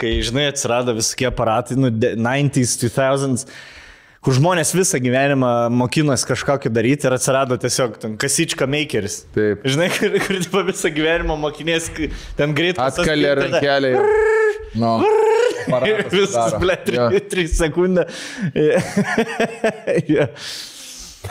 kai, žinai, atsirado visokie aparatai, nu, de- 90s, 2000s, kur žmonės visą gyvenimą mokinosi kažkokį daryti ir atsirado tiesiog ten kasička makeris. Taip. Žinai, kur, kur tipo, visą gyvenimą mokinės, ten greit Atkalė Nu. aparatas Visas, ble, Jo. 3 sekundė. Ja.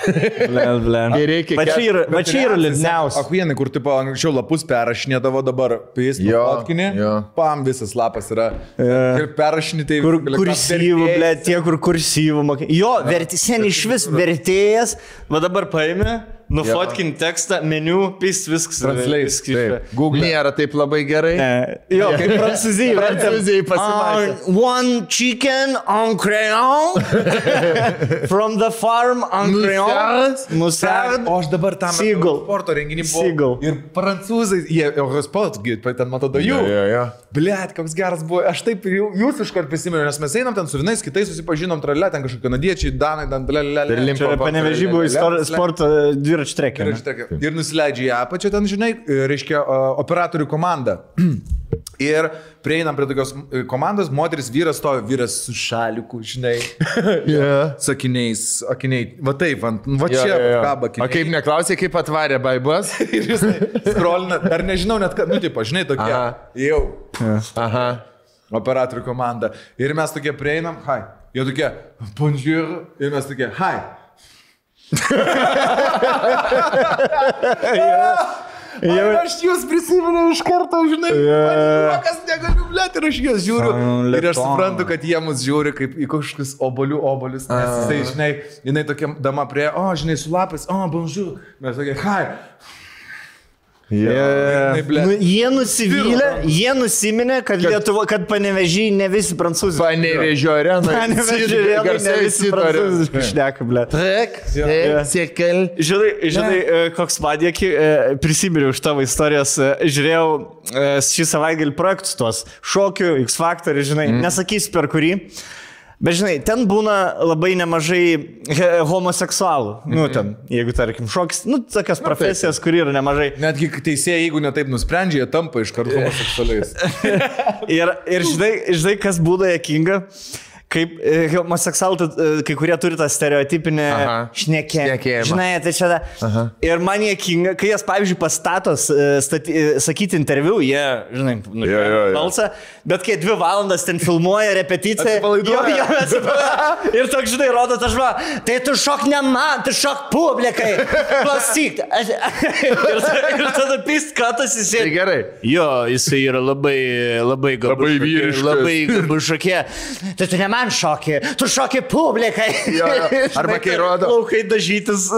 Ble, ble. Kai reikia Va čia yra, va čia yra liūdniausia. Akvienai, kur tipo anksčiau lapus perrašinėdavo, dabar fotkinį, jo. pam visas lapas yra. Ir perrašinį tai Kur kursyvų, ble, tie, kur kursyvų mokė. Jo, verti, sen iš vis vertėjas, va dabar paėmė, nufotkin tekstą, meniu, pys viskas. Taip. Google. Nėra taip labai gerai. E, Jo, kaip prancūzijai. Prancūzijai pasimatė. Uh, one chicken on crayon from the farm on crayon. Musard. O aš dabar tam Seagull. sporto renginį buvau. Seagull. Ir prancūzai, jie Eurosport, ten matau, da jų. Jo, jo, jo. Blet, koks geras buvo. Aš taip jūs iškart prisimenu, nes mes einam ten su vienais kitais, susipažinom, tralė, ten kažkokie kanadiečiai, danai, ten dalelė. Istor- sporto dviračių trekė. Ir, tokia- nusileidžia į apačią ten, žinai, reiškia o, operatorių komanda. Ir prieinam prie tokios e, komandos, moteris, vyras stovi, vyras su šaliku, žinai, Yeah. sakiniais, akiniai. Va taip, ant, va Jo, čia, jo, jo. kaba, O kaip neklausė, kaip atvarė baibas? Ir jis skrolina, dar nežinau net, kad, nu, taip, žinai, tokie. Aha. Jau, Aha. operatorių komanda. Ir mes tokie prieinam, hai. Jie tokie, bonjour. Ir mes tokie, hai. Jau- aš jūs prisimenu iš karto, žinai, kas negaliu, blėt, ir aš juos žiūriu. San Ir aš suprantu, kad jie mus žiūri kaip į kažkokius obolių obolius. Nes jisai, žinai, jinai tokia dama prie, o, žinai, su lapais, o, bonjour. Mes tokie, hai. Yeah. Ble- Nu, jie nusivylė, jie nusiminė, kad, Lietuva, kad panevežiai ne visi prancūzai. Panevežio arena. Panevežiai ne visi prancūziškai šneka, ble. Trek, sėkel. Žinai, žinai e, koks padėki, prisiminiau iš tavo istorijos, e, žiūrėjau e, šį savaitgalį projektus tuos, šokių, X Factor, žinai, mm. nesakysiu per kurį. Bet žinai, ten būna labai nemažai homoseksualų. Nu, ten, jeigu tarkim, šokis, nu, tokias profesijas, kur yra nemažai. Netgi teisėjai, jeigu netaip nusprendžia, jie tampa iš karto homoseksualiais. Ir, ir žinai, žinai, kas būna jokinga, kaip e, homoseksualų, e, kai kurie turi tą stereotipinę Aha. Šnekėjimą. Žinai, tai čia. Da. Ir man jokinga, kai jas, pavyzdžiui, pastatos e, stati, e, sakyti interviu, jie, žinai, nu, Jo, jo, jo. balsą, bet kai dvi valandas ten filmuoja repeticiją, jo, jo, ir toks, žinai, rodo tą žmą, tai tu šok ne man, tu šok publikai, klausyk. Ir, ir tada pist katas Tai įsėdi. gerai. Jo, jisai yra labai, labai gabus. Labai vyriškas. Labai gabus šokė. Tai tu ne man šokė, tu šokė publikai. Jo, jo. Arba kai rodo- Laukai dažytis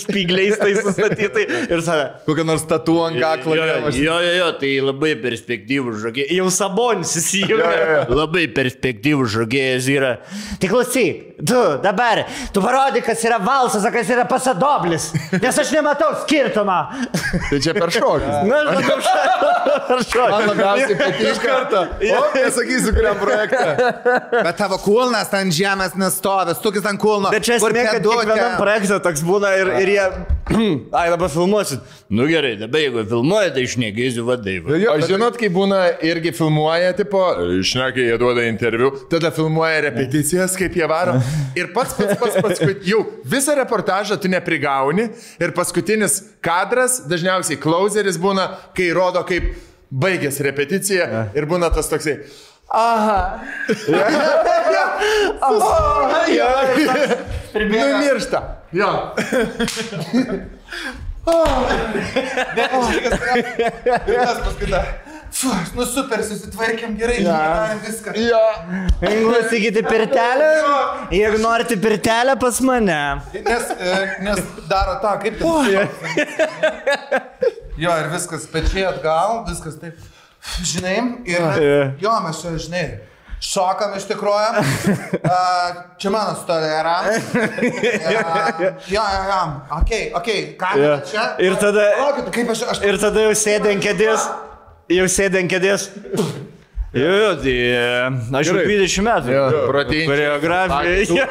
spygliais tai sustatytai. Ir tada. Kokią nors tatu ant kaklo. Jo, jo, jo, jo, tai labai perspektyvus žaidėjas. Jau sabonis įsijungia. Labai perspektyvus žaidėjas yra. Tai klausyk, tu dabar, tu parodyk, kas yra valsas, kas yra pasadoblis. Nes aš nematau skirtumą. Tai čia per šokį. Na, aš matau šau. Man labiausiai patinka. kartą. O, nesakysiu, kuriam projektą. Bet tavo kulnas ant žemės nestovi, stukis ant kulno. Bet čia esmė, kad kiekvienam projektui toks būna ir, ir jie... Ai, dabar filmuosit. Nu gerai, dabar jeigu filmuojate, tai išnekėsiu vadai. O žinot, kai būna irgi filmuoja, tipo, išnekai, jie duoda interviu, tada filmuoja repeticijas, kaip jie varo. Ir pats pats pats pats, jau visą reportažą tu neprigauni. Ir paskutinis kadras, dažniausiai klauseris būna, kai rodo, kaip baigėsi repeticija ir būna tas toksai. Aha. Numiršta. Jo. Nu super, susitvarkėm gerai, padarėm viską. Jo. Klausykite pirtelę. Jeigu norite pirtelę pas mane. Nes, e, nes daro tą, kaip tai. Jo, ir viskas pečiai atgal, viskas taip. Žinai, ir jo, mes žinai, šokam iš tikrųjų. Čia mano istorija yra. Jo, jo, jo. Ok, ok, kamera Jo. čia. Ir tada- Palaukit, kaip aš, aš Ir tada jau sėdė ant kėdės. Jau sėdė ant kėdės. Jo, jo, tai aš jau 20 metų. Jo, protingi. Koreografija.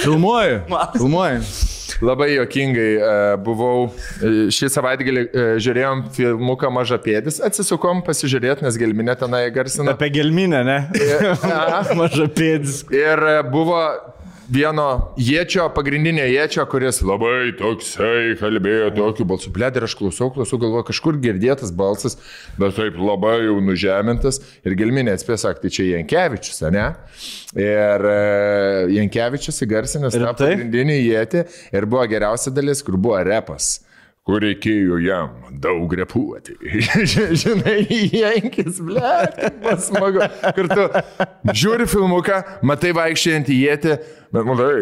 Filmuoju. Filmuoju. Labai jokingai e, buvau e, šį savaitgalį, e, žiūrėjom filmuką Mažapėdis, atsisukom pasižiūrėti, nes gelminė tenai garsina. Apie gelminę, ne? Maža pėdis. Ir buvo vieno jėčio, pagrindinio jėčio, kuris labai toksai kalbėjo tokiu balsu. Bled ir aš klausau, klausau, galvoju, kažkur girdėtas balsas, bet taip labai jau nužemintas. Ir gelminė atspės sakti, čia Jankievičius, ne? Ir e, Jankievičius įgarsinęs tą pagrindinį jėtį ir buvo geriausia dalis, kur buvo repas kur reikėjo jam daug repuoti. Žinai, Jankis, ble, kaip buvo smagu. Kur tu žiūri filmuką, matai vaikščiojantį jėtį, bet matai,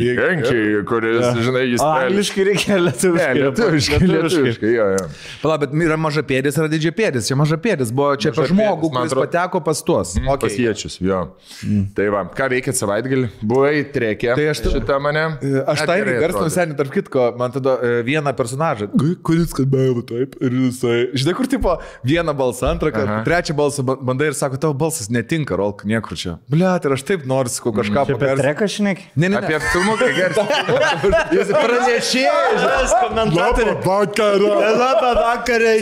Jankį, kuris, žinai, jis... O angliškai reikia Ne, lietuviškai. lietuviškai, lietuviškai, jo, jo. Pala, bet yra maža pėdis, yra didžiai pėdis. Čia maža pėdis buvo čia apie Mažapėdis, žmogų, kuris atrodo. pateko pas tuos. Okay. Pasiečius, jo. Mm. Tai va, ką veikėt savaitgalį? Buvai trekė. Tai aš šitą mane. Aš Net tai gerai garsinu atrodė. seniai, tarp kitko, man tada e, vieną personažą, kuris kalbėjo taip ir jisai. Žinai, kur tipo vieną balsą, antrą, Aha. trečią balsą ba- bandai ir sako, tavo balsas netinka, Rolk, niekur čia. Bliat, ir aš taip noriu sakau, kažką Čia apie pagarsinti. treką šnek. Ne, ne, ne. Apie filmuką garsinį. Jis pranešėjas. komentatorius. vakarą. Labą vakarą,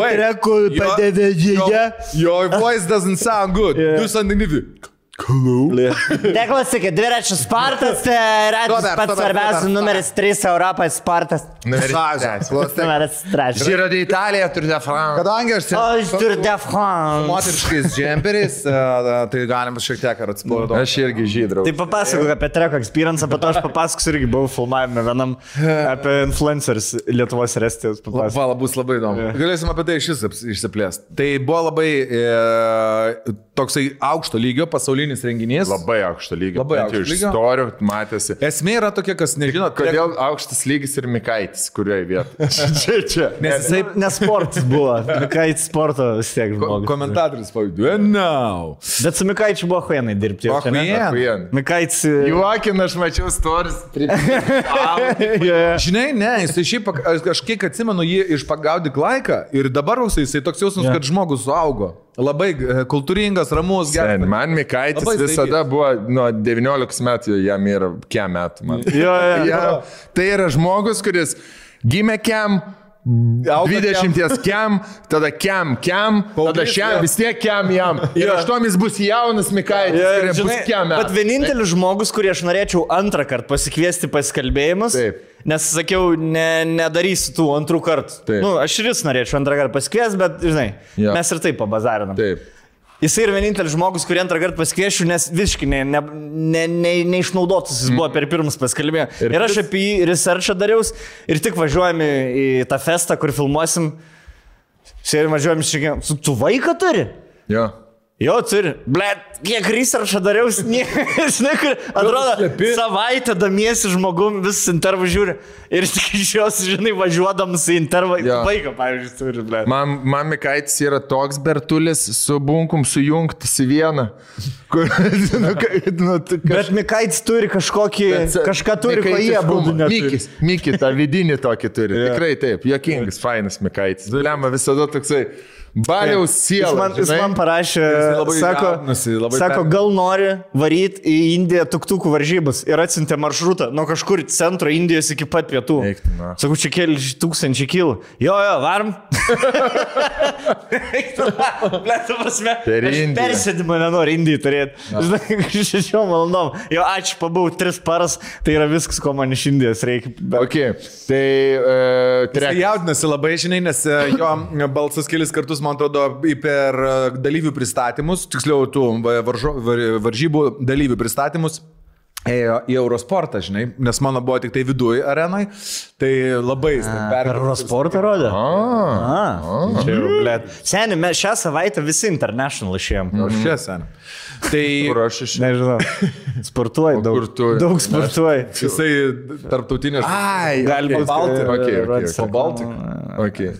wait. trekų Your- padėdėje. Your voice doesn't sound good. Yeah. Do something different. Hello. Neklausykit, dviračių sportas tai Robert, pats svarbiausias numeris 3 Europoje. Klausyk. Numeris 3. Giro di Italija, turite Franką. Kadangi aš O iš Tour de France. Moteriškais džemperiais, e, tai galim šiek tiek ar atsipalaiduoti. Aš irgi žydrau. Tai papasakok apie treko experience, po to aš papasakosiu irgi buvau filmavime vienam apie influencers Lietuvos ir Estijos. Vala bus labai įdomu. Galėsim apie tai šis išsiplėsti. Tai buvo labai e, toksai aukšto lygio pasaulinis renginys. Labai aukšto lygio. Labai aukšto Iš lygio. istorijų matėsi. Esmė yra tokia, kas nežino, Kodėl aukštas lygis ir Mikaitis, kurioje vietoje? čia, čia. Nes jisai Nes sportas buvo. Mikaitis sporto vis tiek ko- komentatorius pavadino, now. Bet su Mikaičiu buvo huenai dirbti. Achuien. Achuien. Mikaitis. Juokin, aš mačiau storis. Žinai, ne, jisai šiaip, aš kažkiek atsimenu jį iš pagaudyk laiką ir dabar jisai, toks jausmas, Jo. kad žmogus suaugo. Labai e, kultūringas, ramus, geras. Sen, man Mikaitis Labai visada buvo nuo 19 metų, jam yra kiem metų. Man. Jo, jo. Ja, tai yra žmogus, kuris gimė kem. Auga 20 kem, tada kem, kem, tada šiam vis tiek kem jam. Ir aštuomis bus jaunas Mikaitis, kuris žinai, kem. Bet vienintelis žmogus, kurį aš norėčiau antrą kartą pasikviesti pasikalbėjimus. Taip. Nes sakiau, ne, nedarysiu tų antrų kartų. Nu, aš ir jis norėčiau antrą kartą pasikviesti, bet, žinai, Jo. mes ir taip pabazarinam. Taip. Jis yra vienintelis žmogus, kurį antrą kartą pasikviešiu, nes visiškai ne, ne, ne, ne, neišnaudotas jis buvo per pirmus paskalbėjo. Ir, Ir aš apie jį researchą dariaus ir tik važiuojame į tą festą, kur filmuosim. Sėdėm važiuojam šiandien. Tu vaiką turi? Jo. Jo, turi. Blet, kiek researchą dariaus, nie, žinai, kur atrodo, savaitę damiesi žmogum, vis intervą žiūri. Ir tik iš jos, žinai, važiuodamas į intervą, Jo. vaiką, pavyzdžiui, turi, blet. Man, man Mikaitis yra toks bertulis su bunkum sujungtas į vieną. Kur, nu, nu, kaž- Bet Mikaitis turi kažkokį, Bet, kažką turi, ko jie būtų neturi. Mikis, Mikis, tą vidinį tokį turi. Jo. Tikrai taip, jokingas, fainas Mikaitis. Lemma visada toksai. Baliaus Jis siela. man, jis žinai? man parašė, Jis labai sako, jaudinasi, labai sako gal nori varyti į Indiją tuktukų varžybas ir atsintė maršrutą nuo kažkur centro Indijos iki pat pietų. Eik tu, na. Sakau, čia keli tūkstančiai kilų. Jo, jo, varom. Blet, tu prasme. Persėdimą nenoriu Indijai turėti. Žinai, šešiom valandom. Jo, ačiū, pabuvau tris paras, tai yra viskas, ko man iš Indijos reikia. Bet... Okay. Tai uh, Jis trek. jaudinasi labai, žinai, nes e, jo balsas kelis kartus, man atrodo, į- per e, dalyvių pristatymus, tiksliau, tų va- varžo, var, varžybų dalyvių pristatymus. Ėjo į Eurosportą, žinai, nes mano buvo tik tai viduje arenai, tai labai Per perėjo. Eurosportą rodė? A, A, blet. Seniai, mes šią savaitę visi international išėjom. Aš čia sen. Tai kur aš iš... Nežinau. Sportuoji daug. kur tu? Daug sportuoji. jisai tarptautinės. Ai, Galima okay. Baltic, okay, okay, okay. Po Baltic. Okay.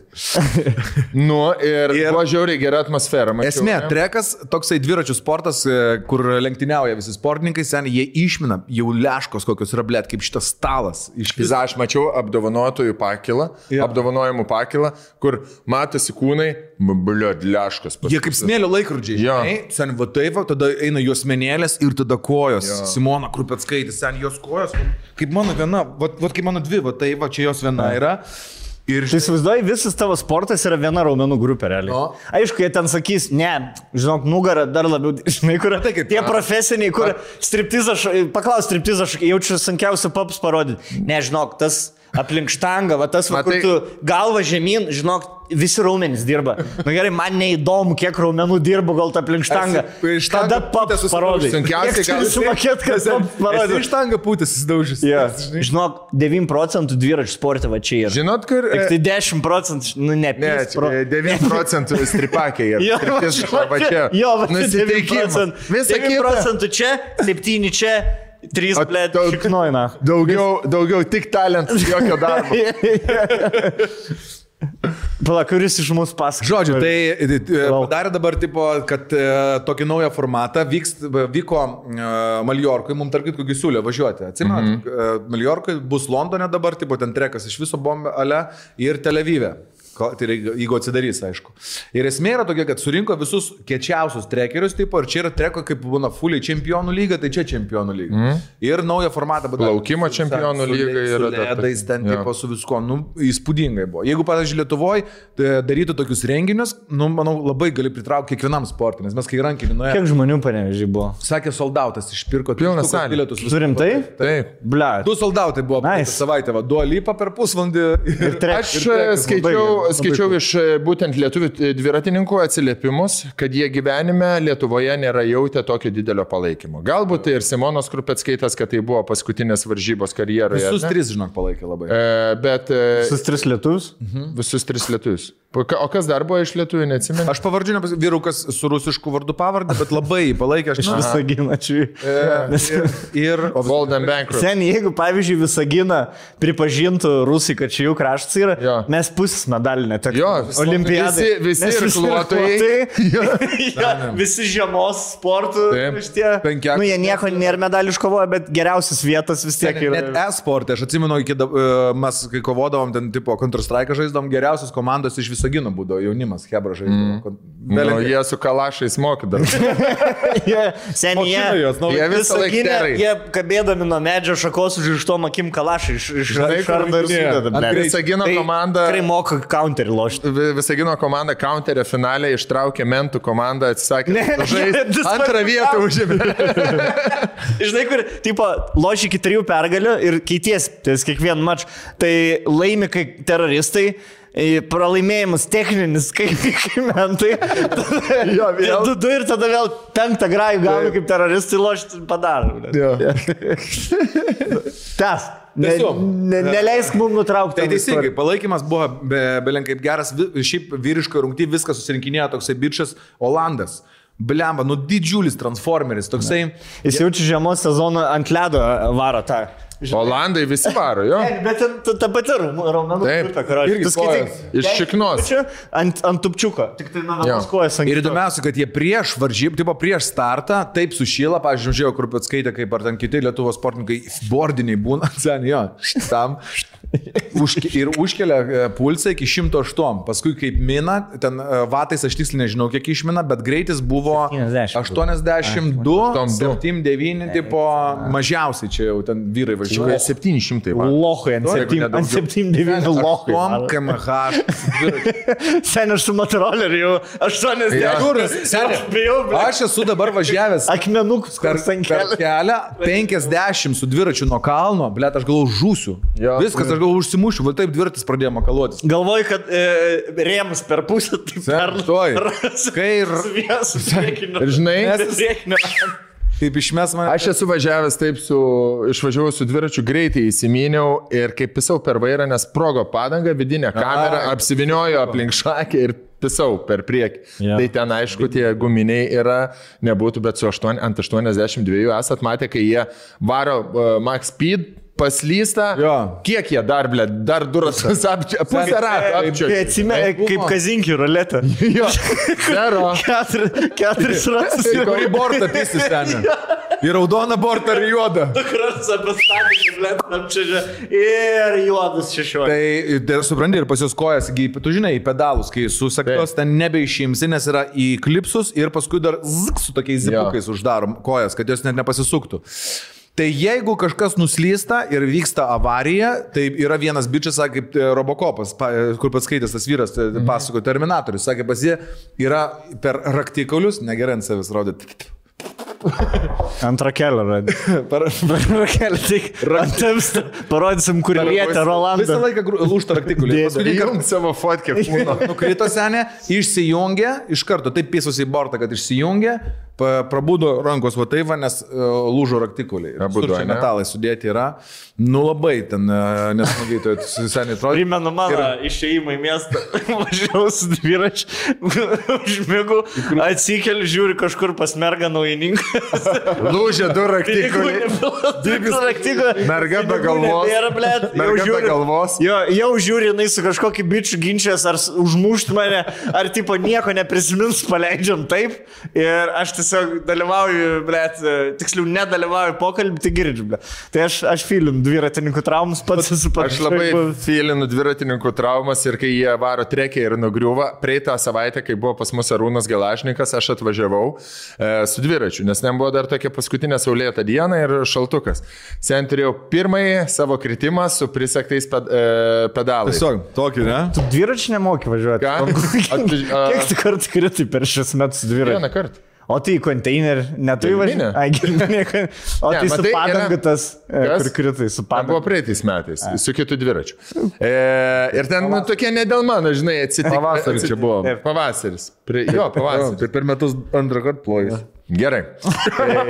nu, ir, ir buvo žiauriai gera atmosfera. Mačiau, Esmė, ne? trekas, toksai dviračių sportas, e, kur lenktyniauja visi sportininkai, sen jie išmina jau leškos kokios yra, blėt, kaip šitas stalas. Iš Pizza, aš mačiau apdovanotojų pakilą, Jo. apdovanojimų pakilą, kur matosi kūnai, bliuot, leškas. Jie kaip smėlio laikrodžiai. Žinai, Sen va taip, va, tada eina jos menėlės ir tada kojos. Jo. Simona Krupetskaitis, sen jos kojos, kaip mano viena, va, va kaip mano dvi, va tai va čia jos viena yra. Ir Tai įsivaizduoji, visas tavo sportas yra viena raumenų grupė, realiai. O. Aišku, jie ten sakys, ne, žinok, nugarą dar labiau, žinai, kur Tai kaip- tie profesiniai, kur striptizą, paklaus striptizą, jaučiu sunkiausią paps parodyti. Ne, žinok, tas aplink štangą, va tas, va, kur Matai- tu galva žemyn, žinok, visi raumenys dirba. Na gerai, man neįdomu, kiek raumenų dirba, gal ta aplink štangą. Štangą paps susidaužęs. parodai? Gal- turi sumokėt, paps parodai. Iš tanga pūtis įsidaužys. Ja. Žinok, 9 procentų dviračių sporte va čia yra. Žinot, kur... Tik e, tai 10 procentų, nu ne, Ne, pro- čia 9 procentų stripakiai. Jo, Ir va va čia. Jo, va čia 9 Nusiteikimas. procentų. Visą 9 kitą. procentų čia, 7 čia, 3 O blėt, daug- šiknoina. Daugiau, daugiau tik talentas, jokio darbo. Pala, kuris iš mūsų pasakoja? Žodžiu, tai e, Lauk. padarė dabar, tipo, kad e, tokį naują formatą vyks, vyko e, Maljorkui, mums tarp kitko siūlė važiuoti. Atsimenat, mm -hmm. Maljorkui bus Londone dabar, tipo, ten trekas iš viso bombelė ir Televyve. Ko- Tai jeigu atsidarys, aišku. Ir esmė yra tokia, kad surinko visus kečiausius trekerius, tipo, ir čia yra treko, kaip būna fuliai čempionų lyga, tai čia čempionų lyga. Mm. Ir naują formatą padarė. Plaukimo čempionų lyga yra ledais tokia. ten, Jo. tipo, su viskuo, nu, įspūdingai buvo. Jeigu, pavyzdžiui, Lietuvoje darytų tokius renginius, nu, manau, labai gali pritraukti kiekvienam sportui, nes mes kai rankinį nuėjome, Kiek žmonių panevežiai buvo? sakė soldautas, išpirko Pilna tūkstančius salė. bilietus. Turim tai? Taip. Ble. Du soldautai buvo Nice. savaitę, va, du alypa per pusvalandį. Ir ir trekas skaičiau, gerai. skaičiau iš e, būtent lietuvių dviratininkų atsiliepimus, kad jie gyvenime Lietuvoje nėra jautę tokio didelio palaikymo. Galbūt tai ir Simonas Krupetskaitas, kad tai buvo paskutinės varžybos karjeroje. Visus ne? tris, žinok, palaikė labai. E, Bet e, Visus tris lietuvius? visus tris lietuvius. O ka- o kas dar buvo iš lietuvių, neatsimenu? Aš pavardžiu, nepas... vyrukas su rusišku vardu pavardę, bet labai palaikė. Aš Iš visą ginačių. Ir, ir Golden Bankrupt. Sen, jeigu, pavyzdžiui, Visaginą pripažintų rusai, kad čia jų kraštas yra, Jo. mes pusės medalį netektume. Jo, vis- Olimpiadai. visi- visi irkluotojai. irkluotojai. Jo, visi žiemos sportų. Penkiak- nu, jie nieko nėra medalių iškovoję, bet geriausias vietas vis tiek yra. Net e-sporte, aš atsimenu, iki, e, mes kai kovodavom, ten tipo Counter-Strike žaisdavom, geriausios komandos iš Visagino būdavo jaunimas, Hebra žaisdavo. Mm. Nu, jie su kalašais moka dar. Jie, nu, Jie visą laiką jie kabėdami nuo medžio šakos kalašai iš, iš, Žinai, iš kur ardo ir sudeda. Visagino Tai komanda- Tikrai moka counterį lošti. Vi- Visagino komanda counterio finale ištraukė mentų komandą, atsisakė. Ne, žaisti. Antrą vietą užėmė. Žinai, kur, tipo, loši iki trijų pergalių ir keities ties kiekvieną mačą. Tai laimi kai teroristai, pralaimėjimas techninis, kaip kaip mentai. Jo, vėl. Du, du ir tada vėl penktą grajų gauna kaip teroristai lošti padaro. Tas. Ne, ne, neleisk mums nutraukti. Tai teisingai, palaikymas buvo be, belen kaip geras, šiaip vyriško rungty viską susirinkinėjo toksai bičias Olandas. Blemba, nu didžiulis transformeris, toksai. Jis jaučia žiemos sezoną ant ledo varo tą. Olandai visi varo, jo. Ne, Bet ten ta, pati raumenų grupė, Tu skaitai, kojos. Iš šiknos. Ant, ant tupčiuko. Tik tai nuo vienos Jo. kojos ant Ir įdomiausia, kad jie prieš varžybą, tipo prieš startą, taip sušyla, pavyzdžiui, žiūrėjau, kur pats skaitė, kaip ar ten kiti Lietuvos sportininkai, bordiniai būna, ten jo, tam. Užke, ir užkelia e, pulsą iki 108, paskui kaip mina, ten e, vatais aš tiksliai nežinau, kiek išmina, bet greitis buvo 70. 82, 82. 79, tipo mažiausiai čia jau ten vyrai važiuoja. 700 va. Lohui ant Jeigu 7 ne ant daugiau. 7 lohui. 8 kmh. Sen aš su motoroleriu jau 80. Ja. Kur, seniai? Aš esu dabar važiavęs Akmenukus per, per kelią 50 su dviračiu nuo kalno, blėt, aš galvoju, žūsiu. Viskas, aš galvoju, užsimušiu, va taip dviratis pradėjo makaluotis. Galvoju, kad e, rėmus per pusę, tai per tuoj. Kai ir-. Ir žinai. Kaip išmes mane. Aš esu važiavęs taip su, išvažiavau su dviračiu greitai įsiminiau ir kaip pisau per vairą, nes sprogo padanga, vidinė kamera, apsiviniojo aplink šakę ir pisau per priekį. Jo. Tai ten aišku, tie guminiai yra, nebūtų, bet su 8, ant 82 esat matę, kai jie varo uh, Max Speed paslysta. Jo. Kiek jie dar, ble, dar du ratus apčia, pusę rato Tai apčia. atsimė, kaip kazinkį ruletę. Jo, zero. Keturi- Keturis ratus. Į bortą pisis ten. Į raudoną bortą ar juodą. Karts apie statį, blėt, apčiažė. Ir juodas šešiolika. Tai, tai supranti, ir pas jos kojas, tu žinai, į pedalus, kai susaktos ten nebeišimsi, nes yra į klipsus ir paskui dar zik, su tokiais zipukais uždarom kojas, kad jos net nepasisuktų. Tai jeigu kažkas nuslysta ir vyksta avarija, tai yra vienas bičias, sakė, kaip e, Robocopas, pa- e, kur pats skaitęs tas vyras, mhm. pasako Terminatorius, sakė, pas jie yra per raktikaulius, negerai ant savęs rodyti. Antrą kelią radė. Per, Antrą kelią, tik rantams parodysim, kur lietė Visą Rolandą. laiką raktikauliai. Dėdė. Paskutinį kartą savo fotkę. Nukrito senė, išsijungė, iš karto taip pėsus į bortą, kad išsijungė, prabudo rankos va taip, nes uh, lūžo Visur čia ane? metalai sudėti yra. Nu labai ten uh, nesmagiai, tai seniai atrodo. Primenu mano išėjimą į miestą, važiavau su dviračiu, užmėgau, atsikeliu, žiūriu kažkur pas mergą naujininką. Lūžė du raktikauliai. Merga be galvos. Merga be galvos. Jo, jau žiūri, jinai su kažkokiu bičiu ginčias, ar užmušt mane, ar tipo nieko neprisimins, paleidžiam taip. Ir aš tiesiog dalyvauju, blėt, tiksliau nedalyvauju pokalbį, tai girdžiu, blėt. Tai aš, aš filinu dviratininkų traumas, pats esu pats. Aš labai filinu dviratininkų traumas ir kai jie varo trekį ir nugriuva, praeitą savaitę, kai buvo pas mus Arūnas Gelašnikas, aš atvažiavau e, su dviračiu, nes ten buvo dar tokia paskutinė saulėta diena ir šaltukas. Sen turėjau pirmąjį savo kritimą su prisektais ped, e, pedalais. Tiesiog tokį, ne? Tu dviračiu nemoki važiuoti. Ką? Kiek tu kartų kritai per šias metus dviračiu? Vieną kartą. O tai konteinerį, netai Gelminė. važiuoji? Ai, gelminė. O Ne, tai su matai, yra- padanga tas, e, kur kritai, su Man buvo praeitais metais, su kitu dviračiu. E, ir ten nu, tokie ne dėl mano, žinai, atsitiko. Pavasaris čia buvo. Taip, Pavasaris. Prie, jo, pavasaris. Tai per metus antrą kartą plojas. Gerai.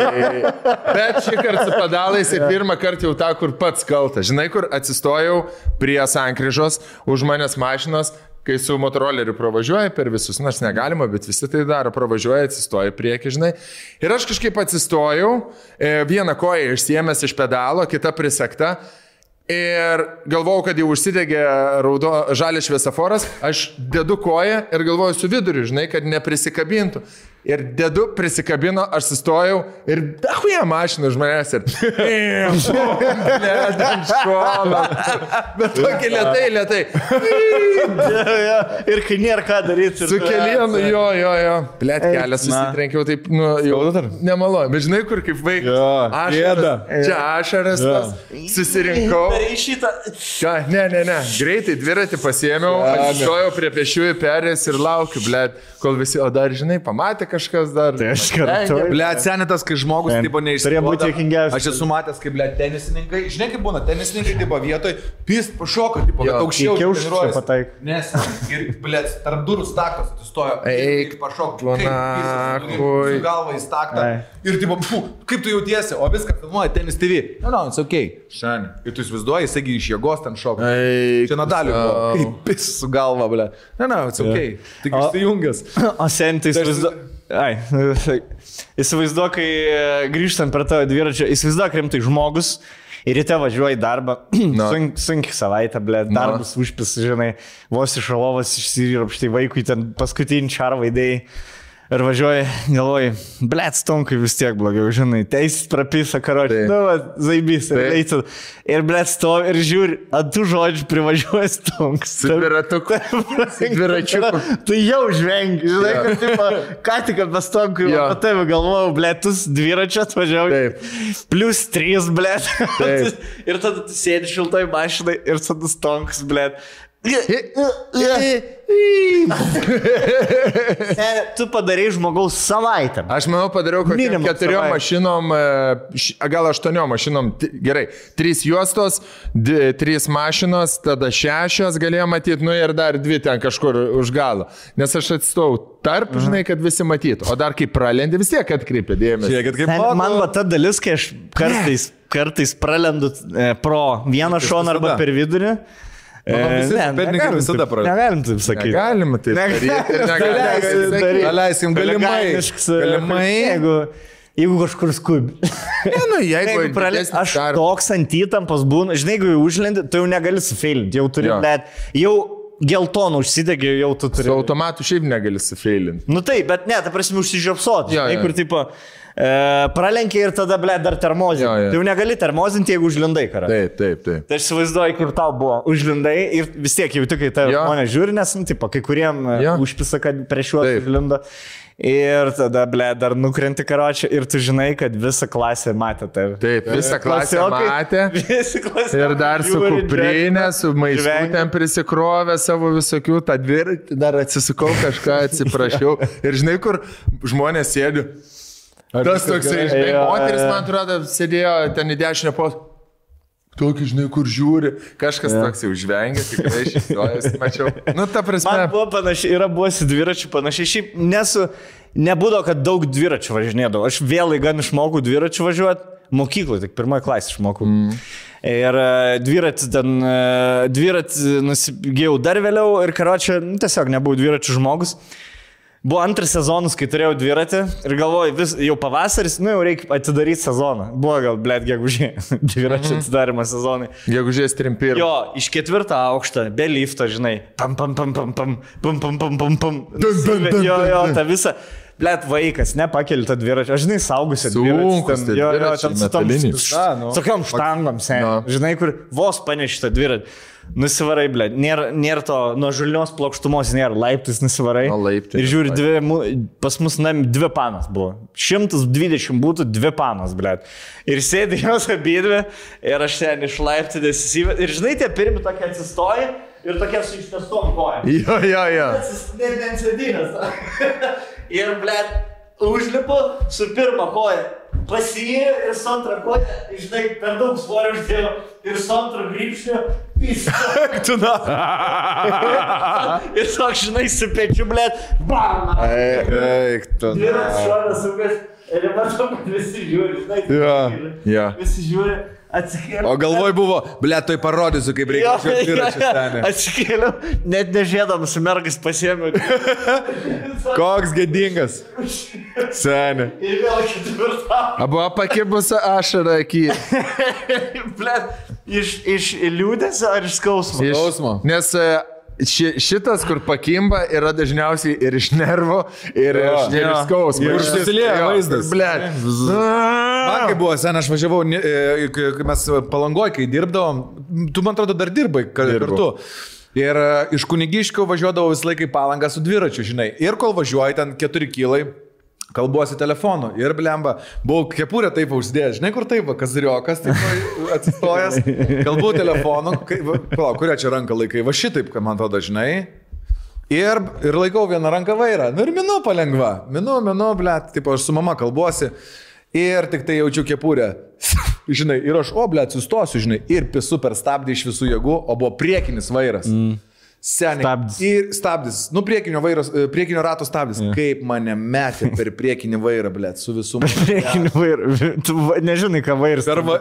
Bet šį kartą su pedalais ir pirmą kartą jau tą, kur pats kaltas. Žinai, kur atsistojau prie sankryžos, už manęs mašinos, kai su motoroleriu pravažiuoja per visus, nors negalima, bet visi tai daro, pravažiuoja, atsistoja į priekį, žinai. Ir aš kažkaip atsistojau, e, vieną koją išsiemęs iš pedalo, kita prisekta. Ir galvojau, kad jau užsidegė raudo, žalias šviesoforas, aš dedu koją ir galvoju su viduriu, žinai, kad neprisikabintų. Ir dedu, prisikabino, aš sustojau ir dahuja mašina už manęs ir... Bet tokie lietai, lietai. Ir kai nėra ką daryti. Su kelienu, jo, jo, jo. Blet, kelią susitrenkiau taip, nu, jau. Nemalonu, bet žinai, kur kaip vaikas. Gėda. čia ašaras, susirinkau. Ką? Ne, ne, ne. Greitai dviratį pasiėmiau, atsistojau prie pešiųjų perės ir laukiu, blėt, kol visi, o dar, žinai, pamatė kažkas dar. Tai aš kartu. Ble, senetas, kai žmogus, Em, tipo, turėjo būti juokingiausia. Aš esu matęs, kaip, ble, tenisininkai, žinai, kaip būna, tenisininkai, tipo, vietoj, pis, pašoka, Jo, kad aukščiau. treniruojasi. čia pataik. Nes, ir, ble, tarp durų stakas atsistojo. Eik, pašok, planahui. Su galva į staktą. Ir, tipo, fu, kaip tu jautiesi, o viską filmuoja tenis TV. No, no, it's ok. Šiandien. Ir tu įsivaizduoji, jisai iš jėgos ten šoka. Eik, Čia Nadaliu. Kaip pis su galva, ble. Ne, ne, it's ok. Tik O- išsijungęs. O sen, tai įsivaizduok. Ai, įsivaizduok, kai e, grįžtant prie tavo dviračio, įsivaizduok rimtai žmogus. Ir ryte važiuoji į darbą, Sunk, sunki savaitė, ble, darbas užpis, žinai, vos iš alovas išsirapštai vaikui, ten paskutinį čarą vaidėjai. Ir važiuoji, galvoji, ble, stonkai vis tiek blogiau, žinai, teisės prapisa karočiui. Taip. Nu, va, zaibys, Taip. leisų. Ir ble, stovi ir žiūri, ant tų žodžių privažiuoja stonks. Su dviratuku. Su dviračiuku. Tu jau žvengi, žinai, Jo. kad tipo, ką tik apie stonkų, Jo. apie tave galvojau, blėtus dviračiu atvažiavau. Taip. Plus 3, blėt. Ir tada tu sėdi šiltoj mašinai ir tada stonks, blėt. Ne, tu padarai žmogaus savaitę. Aš manau, padariau kokiam keturiom savaitę. mašinom, e, gal aštuoniom mašinom. Gerai, trys juostos, trys mašinos, tada šešios galėjo matyti, nu ir dar dvi ten kažkur už galo. Nes aš atstovau tarp, žinai, kad visi matytų. O dar kai pralendi, vis tiek atkreipia dėmesį. Žiūrėkit, kaip Ten, man va ta dalis, kai aš kartais, kartais pralendu e, pro vieną šoną arba per vidurį. Manau, visi pėdininkai negalim visada pralenda. Negalim taip sakyti. Negalima taip sakyti. daryt. Daleiskim, galimai. Chuliganiškas, Galimai. Jeigu, Jeigu kažkur skubi. Ne, nu, jeigu, Jeigu didesnis Aš dar- toks ant įtampos būnu, žinai, jeigu jau užlendi, tu jau negali sufeilinti, jau turi, Jo. bet jau geltonų užsidegė, jau tu turi. Su automatu šiaip negali sufeilinti. Nu taip, bet ne, ta prasme užsižiopsoti. Žinai, jo. kur tipo, e, pralenkia ir tada, ble, dar termozinti. Jo, jo. Tai jau negali termozinti, jeigu užlindai karą. Taip, taip, taip. Tai aš įsivaizduoju, kaip tau buvo. Užlindai ir vis tiek jau tik kai Jo. žmonės žiūri, nes, nu, tipo, kai kuriem Jo. ja. užpisa, kad prieš juos užlindo. Ir tada, ble, dar nukrenti karočią ir tu žinai, kad visa klasė matė tave. Taip, visą klasę Klasiokai- matė. Visi klasiokai Ir dar su kuprinė, su ten prisikrovė savo visokių, tą dviratį dar atsisukau kažką, atsiprašiau. Ir žinai, kur žmonės sėdi. Tas toksai, žinai, Jo, moteris, jo. man atrodo, sėdėjo ten į dešinę pos. Tokį, žinai, kur žiūri. Kažkas toks jau žvengia, tikrai šis mačiau. Nu, ta prasme. Man buvo panašiai, yra buvusi dviračių panašiai. Šiaip nesu, nebūdavo, kad daug dviračių važinėdavau. Aš vėl gan išmokau dviračių važiuoti. Mokykloje, tik pirmoji klasė išmokau. Mm. Ir e, dviratį ten, e, dviratį nusigėjau dar vėliau ir karočią, nu, tiesiog nebuvau dviračių žmogus. Buvo antras sezonas, kai turėjau dviratį ir galvoju, vis, jau pavasaris, nu jau reikia atidaryti sezoną. Buvo gal, blėt, gegužė, dviračių atidarimo sezonai. Jeigu žies trimpir. Jo, iš ketvirto aukšto, be lifto, žinai. Pam, pam, pam, pam, pam, pam, pam, pam, pam, pam. Jo, jo, ta visa. Blet, vaikas, nepakeli tą dviračį. Aš žinai, saugusi Sunkus tie Jo, jo, dviračiai, ten su tom Na, nu. tokiom štangom, sen. Na. Žinai, kur vos panešti tą dviratį. Nusivarai, ble, nėra, nėra to nuo žalios plokštumos, nėra laiptis nusivarai. O, laiptai, Ir žiūri, dvi, pas mus nam dvi panas buvo. 120 būtų dvi panas, ble. Ir sėdi jos abidvi ir aš ten iš laiptinės įsivedu. Ir žinai, tie pirmi tokie atsistoja ir tokie su ištestom kojom. Jo, jo, jo. Net ant sėdynės. ir, ble, užlipu su pirma koja. Pasijė ir su antra koja, žinai, per daug svorio uždėjau ir su antra grįžčiu. Tu na. Ir tok, žinai, su pečiu, ble, bam. Eik, tu. Dviratis šonas sukas ir matau, kad visi žiūri, žinai. Jo, jo. Visi žiūri, atsikėlė. O galvoj buvo, ble, tai parodysiu, kaip reikia ten. Atsikėliau, net nežėdamas su mergais pasėmiau. Koks gėdingas. Seniai. Ir vėl ketvirtą. Abu pakibusi ašarą akį. Blet, iš, iš liūdėsio ar iš skausmo? Iš- Skausmo. Nes e, ši, šitas, kur pakimba, yra dažniausiai ir iš nervo, ir, Jo. iš, ir iš skausmo. Ir jo, vaizdas. Ble. Man kai buvo sen, aš važiavau, e, kai mes palangoje, kai dirbdavom, tu man atrodo dar dirbai Dirbau. kartu. Ir e, iš kunigiškių važiuodavau visą laiką į palangą su dviračiu, žinai. Ir kol važiuoji ten keturi kilai, kalbuosi telefonu. Ir blemba, buvau kepurę taip užsidėjęs, žinai kur taip, kaziriokas, taip atsistojęs, kalbu telefonu, kai, va, palauk, kurią čia ranką laikai, va šitaip, ką man atrodo, žinai. Ir, ir laikau vieną ranką vairą. Nu ir minu palengva. Minu, minu, blėt, taip aš su mama kalbuosi. Ir tik tai jaučiu kepurę. žinai, ir aš, o, blėt, sustosiu, žinai. Ir pisu per stabdį iš visų jėgų, o buvo priekinis vairas. Mm. Seniai. Stabdis. Ir stabdis. Nu, priekinio, vairos, e, priekinio rato stabdis. Yeah. Kaip mane metė per priekinį vairą, blėt, su visų. Priekinį vairą. Tu nežinai, ką vairas. Per, va,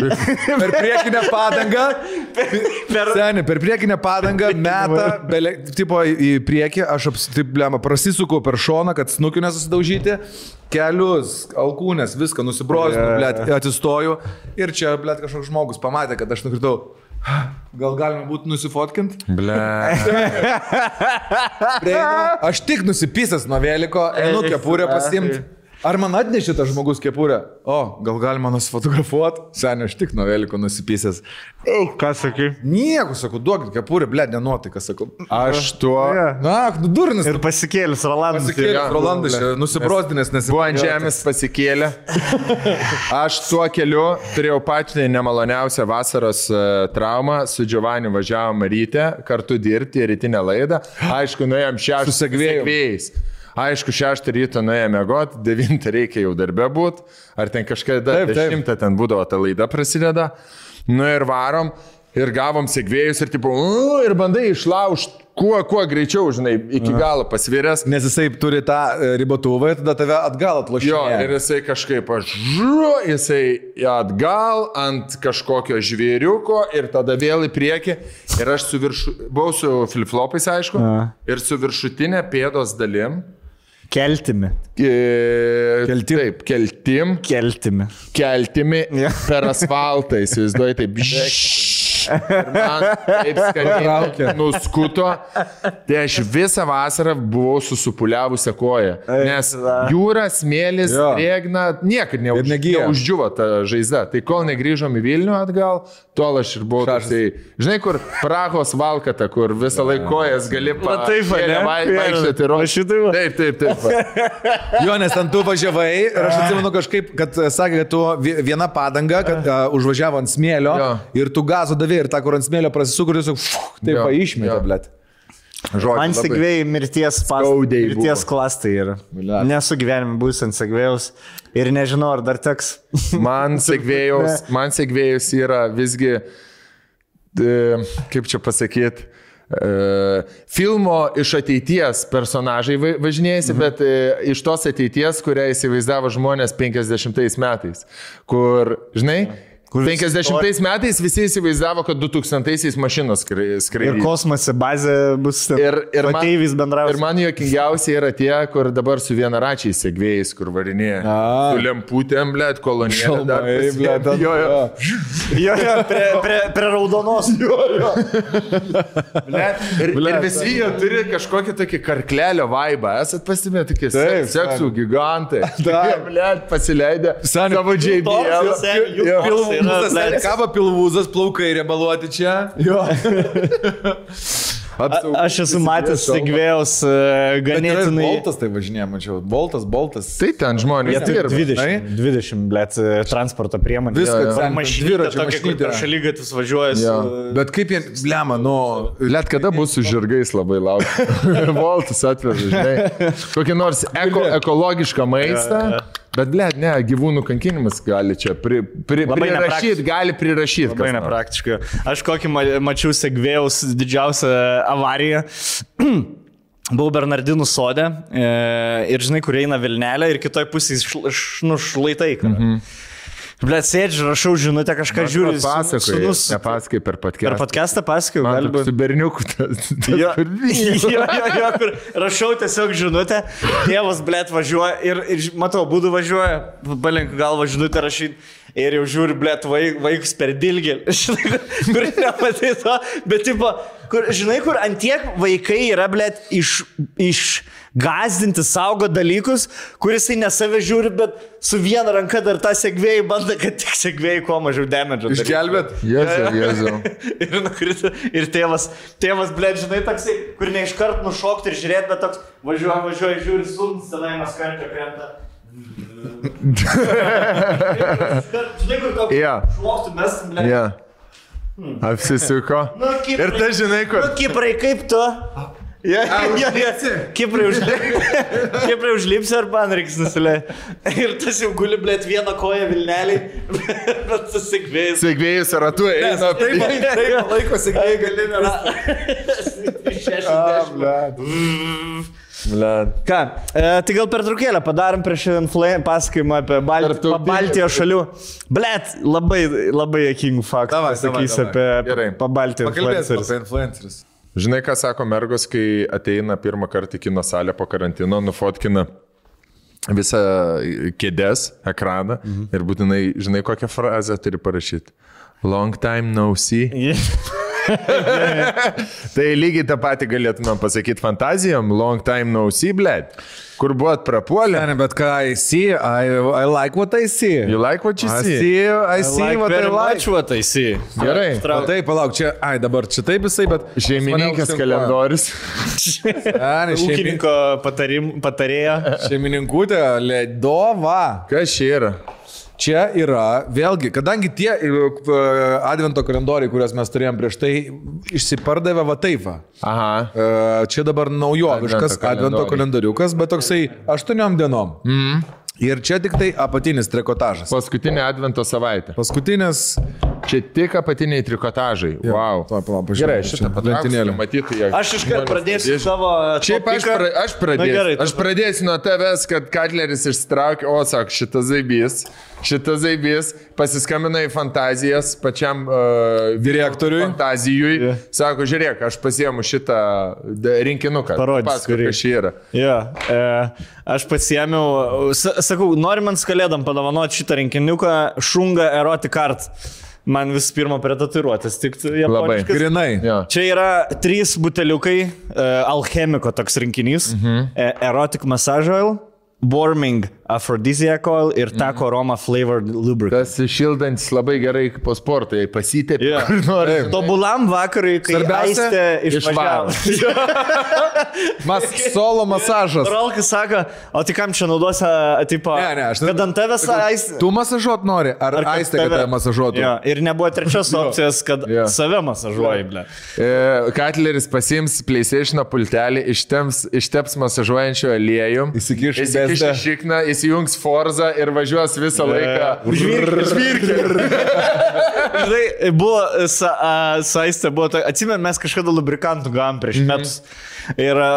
per priekinę padangą. per... Seniai, per priekinę padangą meta, bele, tipo į priekį, aš aps, taip, blema, prasisuku per šoną, kad snukiu nesusidaužyti, kelius, alkūnės, viską nusibrozdinu, yeah. atsistoju ir čia, blėt, kažkoks žmogus pamatė, kad aš nukritau. Gal galima būtų nusifotkint? Ble. Prieinu, aš tik nusipysęs nuo vėliko, einu kepurę pasimti. Ar man atnešė tas žmogus kepurę? O, gal galima nusifotografuoti? Seniai, aš tik nuo vėliko nusipysęs. Ką sakai? Nieko, sakau, duokit kepurę, blė, nenuotaika, sakau. Aš tuo. Na, nu durnas. Ir pasikėlęs Rolandas. Pasikėlė, Jo, Rolandas, čia nusibrozdinės, nes Buvo ant žemės pasikėlę. Aš tuo keliu turėjau pačią nemaloniausią vasaros e, traumą. Su Giovanniu važiavom ryte kartu dirbti rytinę laidą. Aišku, nuėjom segvėjum. segvėjais. Aišku, šeštą ryto nuėjome mėgoti, devintą reikia jau darbę būti. Ar ten kažkada dešimtą ten būdavo ta laida prasideda. Nu ir varom. Ir gavom sėkvėjus ir tipo, "U", ir bandai išlaužti kuo, kuo greičiau, žinai, iki galo pasviręs. Nes jisai turi tą e, ribotuvą ir tada tave atgal atlošia. Jo, ir jisai kažkaip žu, jisai atgal ant kažkokio žvėriuko ir tada vėl į priekį. Ir aš su viršu, buvau su flipflopais, aišku, A. ir su viršutinė pėdos dalim. Keltimi. E, Keltim. Taip, keltim. Keltimi. keltimi Jo. per asfaltą, įsivaizduoju, taip. Ir man taip skaniai nuskuto. Tai aš visą vasarą buvau susupuliavusią koją. Nes jūra, smėlis, Jo. rėgna, niekad neuž, neuždžiuvo ta žaizda. Tai kol negrįžom į Vilnių atgal, tol aš ir buvau toksai. Žinai, kur Prahos valkata, kur visą laiką kojas gali Va taip. Taip, taip, taip. Jo, nes ten tu važiavai ir aš atsimenu kažkaip, kad e, sakė, kad tu vi- viena padanga, kad uh, užvažiavo ant smėlio Jo. ir tu gazo davė ir tą, kur ant smėlio prasisukur, tiesiog taip jo. blėt. Žodžiu. Man segvėjai mirties pas. Mirties klastai yra. Nesu gyvenime buvęs ant segvėjaus ir nežinau, ar dar teks. Man segvėjus, man segvėjus yra visgi, e, kaip čia pasakyti, filmo iš ateities personažai va- važinėjasi, mhm. bet e, iš tos ateities, kurią įsivaizdavo žmonės 50 metais. Kur, žinai, kur 50 metais visi įsivaizdavo, kad 2000 mašinos skrai- Ir kosmose bazė bus Ir, ir, man, pateivis bendrauja. ir man juokingiausia yra tie, kur dabar su vienaračiais segvėjais, kur varinėja. A. Su lemputėm, blėt, kolonėlė. dar pasiėmė. blėt, Jo, jo. Jo, jo, prie, prie, prie raudonos. Blet, ir, ir visi jie turi kažkokį tokį karklelio vaibą. Esat pastebėję tokie Taip, sek- seksų gigantai. Taip. Blet, pasileidę savo JBL. Yra, blet. kava pilvūzas, plaukai riebaluoti čia. Jo. A- Aš esu matęs segvėjaus uh, Ganėtinai. Boltas tai važinėja, mačiau. Boltas, boltas. Tai ten žmonės Jie turi dirba. 20, 20 blėt, transporto jo. ten Mašinė, dviračio tokia, mašinytė. per šalygatvis važiuoja su... Jo. Bet kaip jie, blema, nu... Let kada bus su žirgais labai laukia. Voltas atveža, žinai. Kokį nors eko, ekologišką maistą. Bet, blėt, ne, gyvūnų kankinimas gali čia pri, pri, Labai prirašyti, gali prirašyti. Labai kas nors. nepraktiška. Aš kokį ma- mačiau segvėjaus didžiausią avariją. Buvau Bernardinų sode e, ir žinai, kur eina Vilnelė ir kitoj pusėje šl, š- nu, šlaitai. -hmm. Blet, sėdžiu, rašau žinutę, kažką žiūriu. Pasakoju, Sūnus nepasakai per per podcastą. podcastą pasakojau, Man gali toks būti. Su berniuku. Tas, tas, Jo, jo, jo, jo, kur rašau tiesiog žinutę, tėvas, blėt, važiuoja ir, ir matau, būdu važiuoja, palink galvą žinutę rašyti ir jau žiūri, blėt, vaik, vaikus per dilgį, žinai, kur nematai to, bet, tipo, kur, žinai, kur antiek vaikai yra, blėt, iš, iš gazdinti, saugo dalykus, kuris jisai ne save žiūri, bet su viena ranka dar tą sėkvėjai bando, kad tik sėkvėjai kuo mažiau damage. Išgelbėt. Jėzau, jėzau. ir nukrito. Ir tėvas, tėvas, ble, žinai, toksai, kur ne iškart nušokti ir žiūrėti, bet toks važiuoja, važiuoja, žiūri, sums, tenai maskarčio krenta. žinai, kur tokį Jo. šoktų mes, ble. Ja. Apsisuko. Nu, Kiprai, Ir tai žinai, kur. Nu, Kiprai, kaip tu? Ja, ja, ja. Kiprai užlipsi. Kiprai užlipsi ar man reiks nusileisti. Ir tas jau guli, blėt, vieną koją Vilnelį, bet susikvėjus. Sėkvėjus ratu eina. Taip, taip, laiko sėkmė gali Blet. Ką, e, tai gal per trukėlę padarom prieš pasakojimą apie Balt Baltijos šalių. Blet, labai, labai jėkingų faktų davai. apie. Pabaltijos influencerius. Žinai, ką sako mergos, kai ateina pirmą kartą į kino salę po karantino, nufotkina visą kėdės ekraną mhm. ir būtinai, žinai, kokią frazę turi parašyti. Long time no see. Tai lygiai tą patį galėtumėm pasakyti fantazijom, long time no see, bled. Kur buvot prapuolę? Ne, bet ką I see, I, I like what I see. You like what you I see? see, I see Like what I like. what I see. Gerai. O taip, palauk, čia, ai, dabar čia taip visai, bet... Šeimininkės kalendorius. Ne. Ūkininko patarim, patarėjo. šeimininkutė, ledova. Kas čia yra? Čia yra, vėlgi, kadangi tie e, advento kalendoriai, kuriuos mes turėjom prieš tai, išsipardavė va taip. va. Aha. E, Čia dabar naujoviškas Advento advento kalendoriukas, bet toksai aštuoniom dienom. Mm. Ir čia tik tai apatinis trikotažas. Paskutinė advento savaitė. Paskutinis. Čia tik apatiniai trikotažai. Wow. to, pala, pažiūrėk, Gerai, šitą patrauksime, matyti, jie. Aš iškart pradėsiu savo... Šiaip aš, pra, aš pradėsiu. Na, gerai, aš pradėsiu nuo tavęs, kad Katleris išstraukė, o sak, šitas zaibys. Šitas zaibys pasiskambino į fantazijas pačiam uh, Direktoriui. Fantazijui. Jo. Sako, žiūrėk, aš pasiemu šitą d- rinkinuką. Kurį. kas čia yra. Jo, e, aš pasiemiau, sakau, nori man skalėdam padovanoti šitą rinkiniuką Šunga Erotic Art. Man vis pirma prie tatuiruotės tik japoniškas. Grinai. Jo. Čia yra trys buteliukai, e, alchemiko toks rinkinys, mhm. e, Erotic Massage Oil, Warming Aphrodisiac Oil ir Taco Aroma Flavored Lubricant. Tas šildantis labai gerai po sporto, jei pasitėpė. Kur nori. Tobulam vakarui, kai aistė išvažiavo. Mas, solo masažas. Rolkas sako, o tai kam čia naudosi, tipo, Ne, ne, aš kad ant tavęs aistė. Tu masažuot nori, ar, ar aistė, kad tave masažuotų? Jo, ir nebuvo trečios opcijos, kad Jo. save masažuoji, ble. E, Katleris pasiims PlayStation pultelį, ištems, išteps masažuojančio aliejų. Įsikiš į Įsikiš šikną, įsijungs Forza ir važiuos visą laiką. Žinai, buvo, sa, a, saistė buvo, tai, atsimenu, mes kažkada lubrikantų gavom prieš Mhm. metus. Ir a,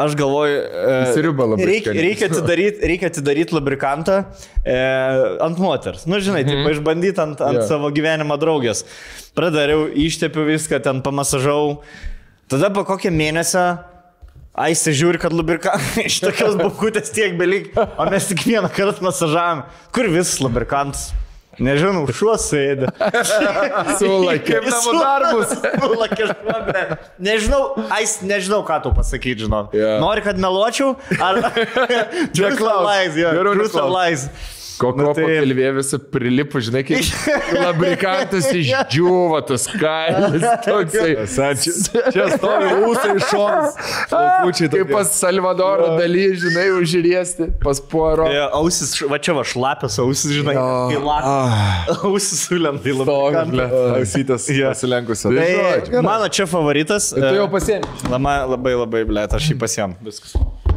aš galvoju, e, reikia, reikia atidaryti reikia atidaryt lubrikantą e, ant moters. Na, nu, žinai, mhm. taip išbandyti ant, ant yeah. savo gyvenimo draugės. Pradariau, ištepiu viską, ten pamasažau. Tada po kokią mėnesį Aistė žiūri, kad lubrikantai iš tokios bukutės tiek belik, o mes tik vieną kartą masažavom. Kur visas lubrikantas? Nežinau, šuo sėdi. Sulakė. Kaip namų darbus. Sulakė ble. Nežinau, ais, nežinau, ką tu pasakyti, žinau. Jo. Nori, kad meluočiau? Ar... Or lies, jo. Neklaus. lies. Koko Nu, tai- pilvė visą prilipu, žinai, kaip lubrikantas išdžiūvo, tas kailis toksai. Čia, čia stovi ūsai. Laukučiai Kaip pas Salvadoro daly, žinai, užriesti, pas Puaro. Jo, Ausis, va čia va šlapias ausis, žinai, kai lakas. Ausis sulenta į lubrikantą. Ausytas Jo. pasilenkusios. Tai- Tai mano čia favoritas. Tu jau e, pasiemi. Labai labai, ble, aš jį pasiam. Viskas.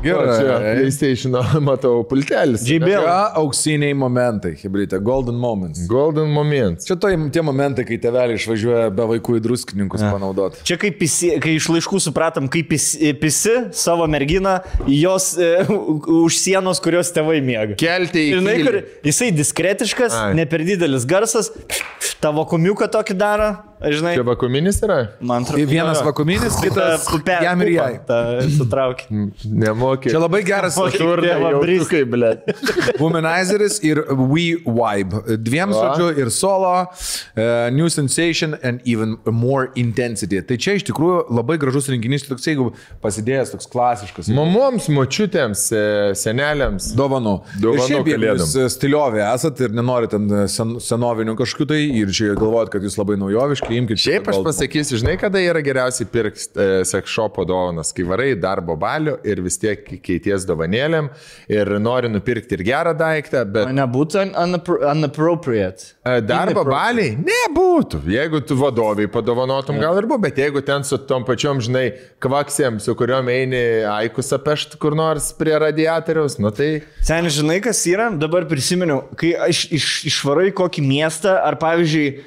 Gerai. PlayStation, matau, pultelis. JBL. Yra auksiniai momentai, hebrytė, golden moments. Golden moments. Čia tai tie momentai, kai teveliai išvažiuoja be vaikų į druskininkus panaudoti. Čia kaip pisi, kai iš laiškų supratom, kaip pisi, pisi savo merginą jos e, už sienos, kurios tėvai mėga. Kelti į Žinai, kur jisai diskretiškas, Ai. ne per didelis garsas, tavo komiuką tokį daro, žinai. Čia vakuminis yra? Man Tai vienas vakuminis, kitas jam ir jai. Sutraukė. Nemokė. Čia labai geras ble. Womanizeris ir We Vibe. Dviem žodžiu ir solo, uh, New Sensation and even more intensity. Tai čia iš tikrųjų labai gražus rinkinys, toks jeigu pasidėjęs toks klasiškas. Mamoms, močiutėms, e, seneliams. Dovanų. Dovanų ir šiaip, jūs stiliovė esat ir nenorite ten sen, senovinių kažkokių tai ir čia galvojat, kad jūs labai naujoviški, imkite. Šiaip aš pasakysiu, žinai, kada yra geriausiai pirkti e, sekšopo dovanas, kai varai darbo balių ir vis tiek keities dovanėlėm ir nori nupirkti ir gerą daiktą, bet Nebūtų un- unappro- unappropriate. e, darbo baliai nebūtų. Jeigu tu vadoviai padovanotum, gal ir buvo, bet jeigu ten su tom pačiom, žinai, kvaksėm, su kuriuom eini aikus apešt kur nors prie radiatoriaus, nu tai... Sen, žinai, kas yra? Dabar prisiminiau, kai aš iš, išvarai kokį miestą, ar pavyzdžiui,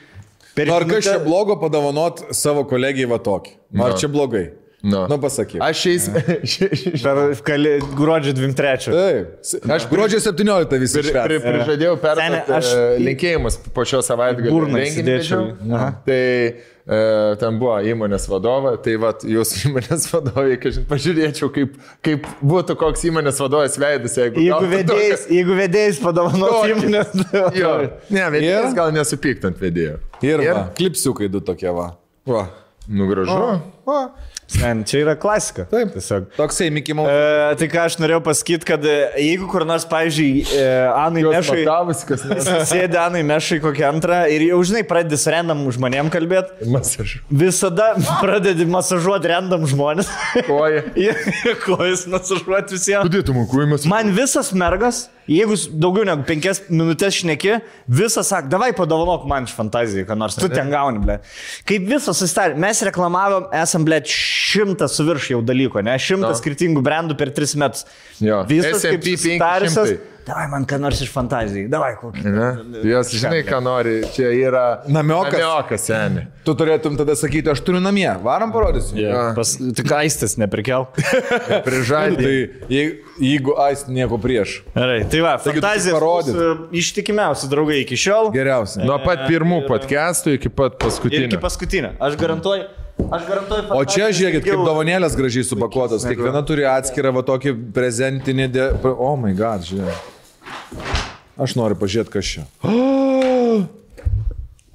per Nu, Ar kas čia blogo padovanot savo kolegijai va tokį? Ar Nu. čia blogai? Nu. Nu, pasakyk. Aš šiais... Per kali, gruodžio 23. Taip. Aš gruodžio 17 visi Pri, pri, prižadėjau perduoti aš- aš... linkėjimus po šio savaitgalio. Burną. Tai e, ten buvo įmonės vadovas, tai va, jūsų įmonės vadovai, kažkaip pažiūrėčiau, kaip, kaip būtų koks įmonės vadovas veidas, jeigu... Jeigu vedėjas, jeigu vedėjas padovanos įmonės. Jo, ne, vedėjas Ir? gal nesupyktant vedėjo. Ir, ir? klipsiukai du tokie va. Va. Nu, gražu. va. Sen, čia yra klasika. Taip. Tiesiog. Toksai Mouse. E, tai ką aš norėjau pasakyti, kad e, jeigu kur nors, pavyzdžiui, e, Anai Mešai, matavus, kas sėdi Anai Mešai kokią antrą ir jau, žinai, pradedi su random žmonėm kalbėti, Masažu. visada pradedi masažuoti random žmonės. Koja. Kojas masažuoti visiems. Padėtum, kuimas. Man visas mergas, jeigu daugiau negu penkias minutės šneki, visas sak, davai padovanok man iš fantazijų, ką nors tu ten gauni, ble. Kaip visas susitarė, mes reklamavom, esam, ble, šimtas su virš jau dalyko, ne, šimtas No. skirtingų brandų per tris metus. Jo. Visas kaip S&P susitariusias, 500. Davai man ką nors iš fantazijų, davai kokį. Ne? Jos žinai, ką nori, čia yra Namiokas. Namiokas, seniai. Tu turėtum tada sakyti, aš turiu namie, varom parodysiu. Yeah. Pas, tik aistis neprikel. Prižadė. Tai jeigu, jeigu ais nieko prieš. Gerai, tai va, fantazija parodyt. ištikimiausi draugai iki šiol. Geriausia. Nuo pat pirmų podcastų iki pat Ir iki paskutinio. paskutinio. Aš garantuoju. Aš garantuoju. O čia žiūrėkit, kaip dovanėlės gražiai supakuotos. Kiekviena turi atskirą va tokį prezentinį. De... O, oh my god, žiūrėk. Aš noriu pažiūrėti, kas čia.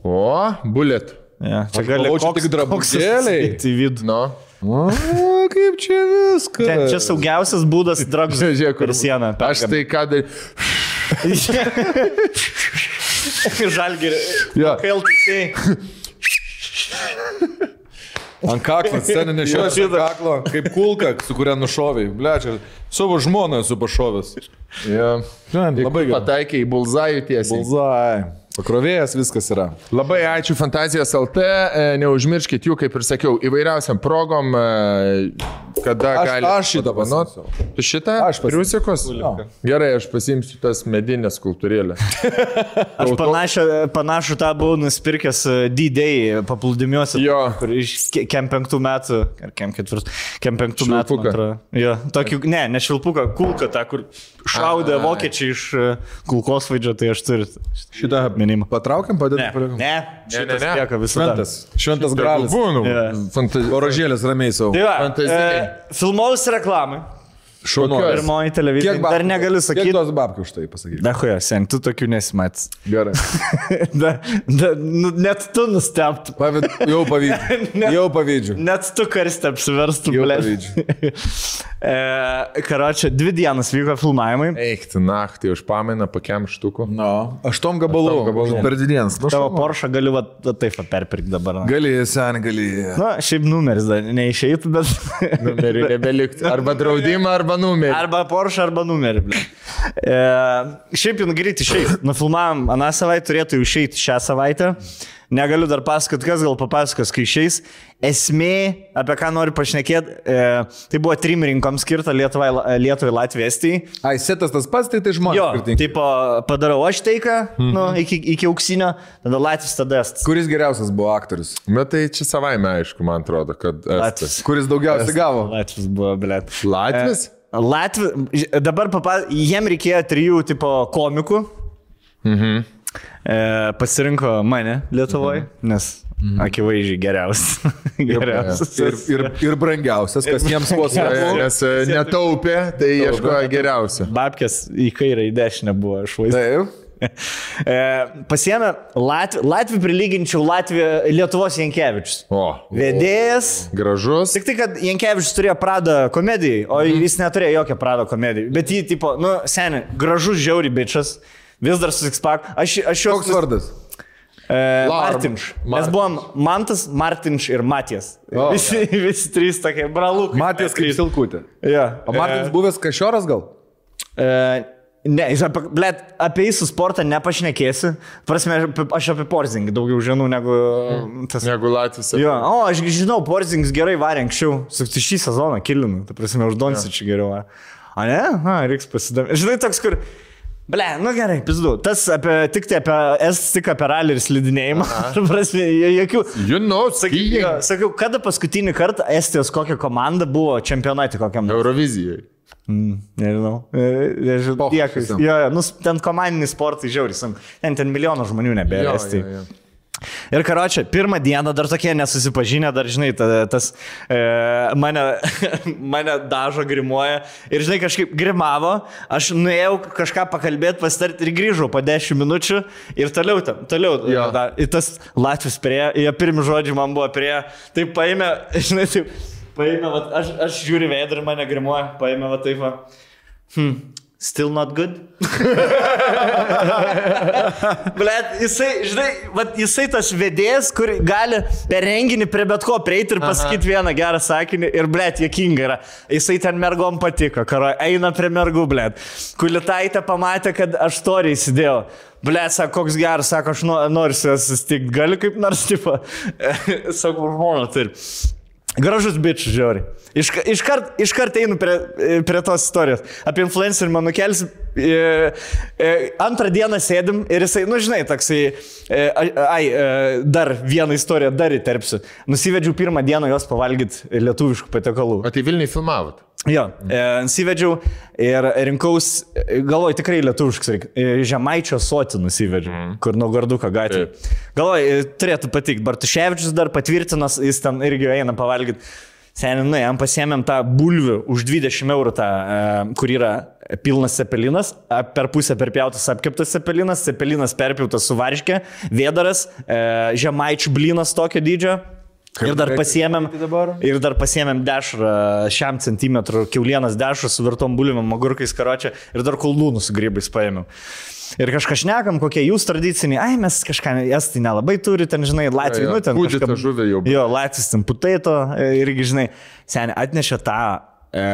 O, bullet. Ja, čia gali čia tik drabužėliai. į vidų. Nu. O, kaip čia viskas. Ten čia saugiausias būdas kur per sieną. Aš tai ką dar. Žalgirį. Jo. Keltai. Ant kaklo, sceninė šio šito kaklo, kaip kulka, su kuria nušoviai. Ble, čia savo žmoną esu pašovęs. Ja. Labai gerai. Pataikė į bulzajų tiesiai. Bulzai. Pakrovėjas viskas yra. Labai ačiū Fantazijos LT, e, neužmirškit jų, kaip ir sakiau, įvairiausiam progom, e, kada Aš- gali. aš šitą pasiimsiu. Tu šitą? Aš pasiimsiu. Triusikos? Jo. Gerai, aš pasimsiu tas medinės kultūrėlės. Aš panašią, panašų tą buvau nusipirkęs e, D-Day paplūdimiuose. Jo. Iš ke- kem penktų metų, ar kem ketvirtų, kem penktų metų. Jo, tokį, ne, ne švilpuką, kulką, tą, kur šaudė Ai. vokiečiai iš e, kulkos vaidžio, tai aš turiu Šitą minimą. Patraukiam, Ne, padedam. ne, šitas ne. lieka visada. Šventas. Šventas gralis. Būnu. Jo. Fantazijos. Orožėlės ramiai savo. Tai va, Fantaziniai. e, filmovus reklamai. Kokios? Pirmoji televizija. Kiek babkių- Dar negaliu Kiek sakyti. tos babkių už tai pasakyti? Na, huja, sen, tu tokių nesimatys. Gerai. da, da, nu, net tu nustebtum. Pavid... Jau pavydžiu. Jau pavydžiu. Net tu karstą apsiverstum, ble. pavydžiu. e, Karočią, dvi dienas vyko filmavimai. Eik, tu naktį už pamainą pakiam štukų. No. Aštuom gabalų. Aštuom gabalų. Per dvi dienas. Nu, Tavo šaunu. Porsche galiu va, va, taip perpirkti dabar. Na, Gali, sen, gali. Na, šiaip numeris dar neišeitų, bet... Numerį nebelikti. Arba draudimą, arba numerį. Arba Porsche, arba numerį. E, šiaip jau greit išeiti. Nufilmavom aną savaitę, turėtų išeiti šią savaitę. Negaliu dar pasakoti, kas gal papasakos, kai išeis. Esmė, apie ką noriu pašnekėti, e, tai buvo trim rinkoms skirta Lietuvai, Lietuvai Latvijai, Estijai. Ai, setas tas pats, tai tai žmonės. Jo, skirtingi. tipo, padarau aš taiką, mm -hmm. nu, iki, iki auksinio, tada Latvijas, tada Estas. Kuris geriausias buvo aktorius? Bet tai čia savaime aišku, man atrodo, kad... Latvis. Kuris daugiausiai gavo? Latvis buvo, blėt. Latvis? Latvis, dabar papa, jiem reikėjo trijų tipo komikų. Mhm. E, pasirinko mane Lietuvoje, mhm. nes mhm. akivaizdžiai geriausias. geriausias. Ir, ir, ir brangiausias, kas jiems buvo svarbu. Nes e, netaupė, tai ieškojo geriausio. Babkės į kairę, į dešinę buvo išvaizduota. Taip. E, pasiemė Latviją, Latviją prilyginčiau Latviją Lietuvos Jankievičius. O. Vedėjas. Gražus. Tik tai, kad Jankievičius turėjo pradą komedijai, o Mhm. jis neturėjo jokio prado komedijai. Bet jį, tipo, nu, seniai, gražus žiauri bičias, vis dar su Sixpack. Aš, aš jo... Koks vardas? E, Martinš. Mes buvom Mantas, Martinš ir Matijas. O, visi, visi trys tokie bralūkai. Matijas kaip silkutė. Ja. O Martinas buvęs kažioras gal? E, ne, jis apie, blėt, apie jį su sportą nepašnekėsiu. Prasme, aš apie- Porzingį daugiau žinau negu Mhm. tas. Negu Latvis. Jo, o, aš žinau, Porzingis gerai varė anksčiau. Sakti, šį sezoną kilinu. Tai prasme, už Donsičių geriau. varė. A ne? Na, reiks pasidomėti. Žinai, toks, kur... Ble, nu gerai, pizdu. Tas apie, tik tai apie, es tik apie ralį ir slidinėjimą. prasme, jokių... You know, Sakyk, sakiau, kada paskutinį kartą Estijos kokia komanda buvo čempionate kokiam? Eurovizijai. Mm, nežinau. Nežinau. Tiek, jo, jo, nu, ten komandiniai sportai žiauri. sunku. Ten, ten milijonų žmonių nebėra. Jo, jo, jo. Ir karočią, pirmą dieną dar tokie nesusipažinę, dar žinai, ta, tas e, mane, mane dažo grimuoja. Ir žinai, kažkaip grimavo, aš nuėjau kažką pakalbėti, pasitarti ir grįžau po 10 minučių ir toliau, tam, toliau. Jo. Da, ir tas Latvijas prie, jie pirmi žodžiai man buvo prie, tai paėmė, žinai, taip, paėmė, vat, aš, aš žiūriu veidą ir mane grimuoja, paėmė, va taip, va. Hmm. Still not good. Blet, jisai, žinai, vat, jisai tas vedėjas, kur gali per renginį prie bet ko prieiti ir pasakyti vieną gerą sakinį ir, blet, jokinga yra. Jisai ten mergom patiko, karo, eina prie mergų, blet. Kulitaitė pamatė, kad aš toriai įsidėjau. Blet, sako, koks geras, sako, aš no- noriu su juo susitikti, galiu kaip nors, tipo, sako, žmona turi. Gražus bičias, žiauri. Iškart iš kart, iš kart einu prie, prie tos istorijos. Apie influencerį man nukelsi. E, e, antrą dieną sėdim ir jisai, nu žinai, toksai, e, ai, e, dar vieną istoriją dar įterpsiu. Nusivedžiau pirmą dieną jos pavalgyti lietuviškų patiekalų. O tai Vilniui filmavot? Jo, e, nusivedžiau ir rinkaus, galvoju, tikrai lietuviškas. E, Žemaičio soti nusivedžiau, mm. kur nuo Garduko gatvė. Galvoju, e, turėtų patikti. Bartuševičius dar patvirtinas, jis ten irgi eina pavalgyti. Seniai, nu, jam pasiemėm tą bulvių už 20 eurų, tą, e, kur yra pilnas cepelinas, per pusę perpjautas apkeptas cepelinas, cepelinas perpjautas su varškė, vėdaras, e, žemaičių blinas tokio dydžio. Ir dar pasiemėm, ir dar pasiemėm dešrą šiam centimetrų, keulienas dešrą su virtom bulvėm, agurkais karočią ir dar kuldūnų su grybais paėmiau. Ir kažką šnekam, kokie jūs tradiciniai, ai mes kažką, estai nelabai turi, ten žinai, Latvijai, nu ten. Kažką žuvę jau. Jo, Latvijas ten putaito irgi, žinai, seniai atnešė tą e,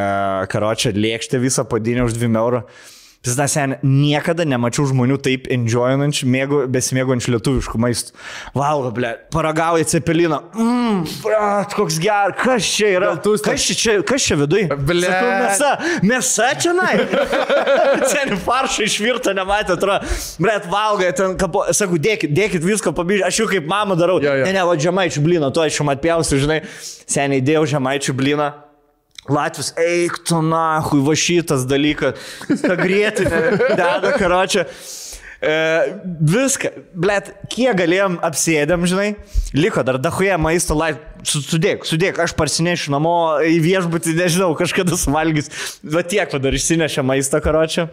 karočią lėkštę visą padinę už 2 eurų. Pizda sen, niekada nemačiau žmonių taip enjoyinančių, mėgų, besimėgončių lietuviškų maistų. Valgo, ble, paragauja cepeliną. Mmm, brat, koks geras, kas čia yra? Kas čia, kas čia viduje? Ble. Sakau, mėsa, mėsa čia, nai. Sen faršą išvirtą nematė, atrodo. Blet, valgo, ten, kapo, sakau, dėkit, dėkit viską pabyžiai, aš jau kaip mama darau. Jo, jo. Ne, ne, va, žemaičių blyną, to aš jau atpjausiu, žinai. Seniai dėjau žemaičių blyną. Latvis, eik tu nahui, va šitas dalykas, ta grėtinė, deda karočią. E, viską, blėt, kiek galėjom apsėdėm, žinai, liko dar dahuje maisto, lait, sudėk, sudėk, aš parsinešiu namo į viešbutį, nežinau, kažkada suvalgys, bet tiek va dar išsinešė maistą karočią.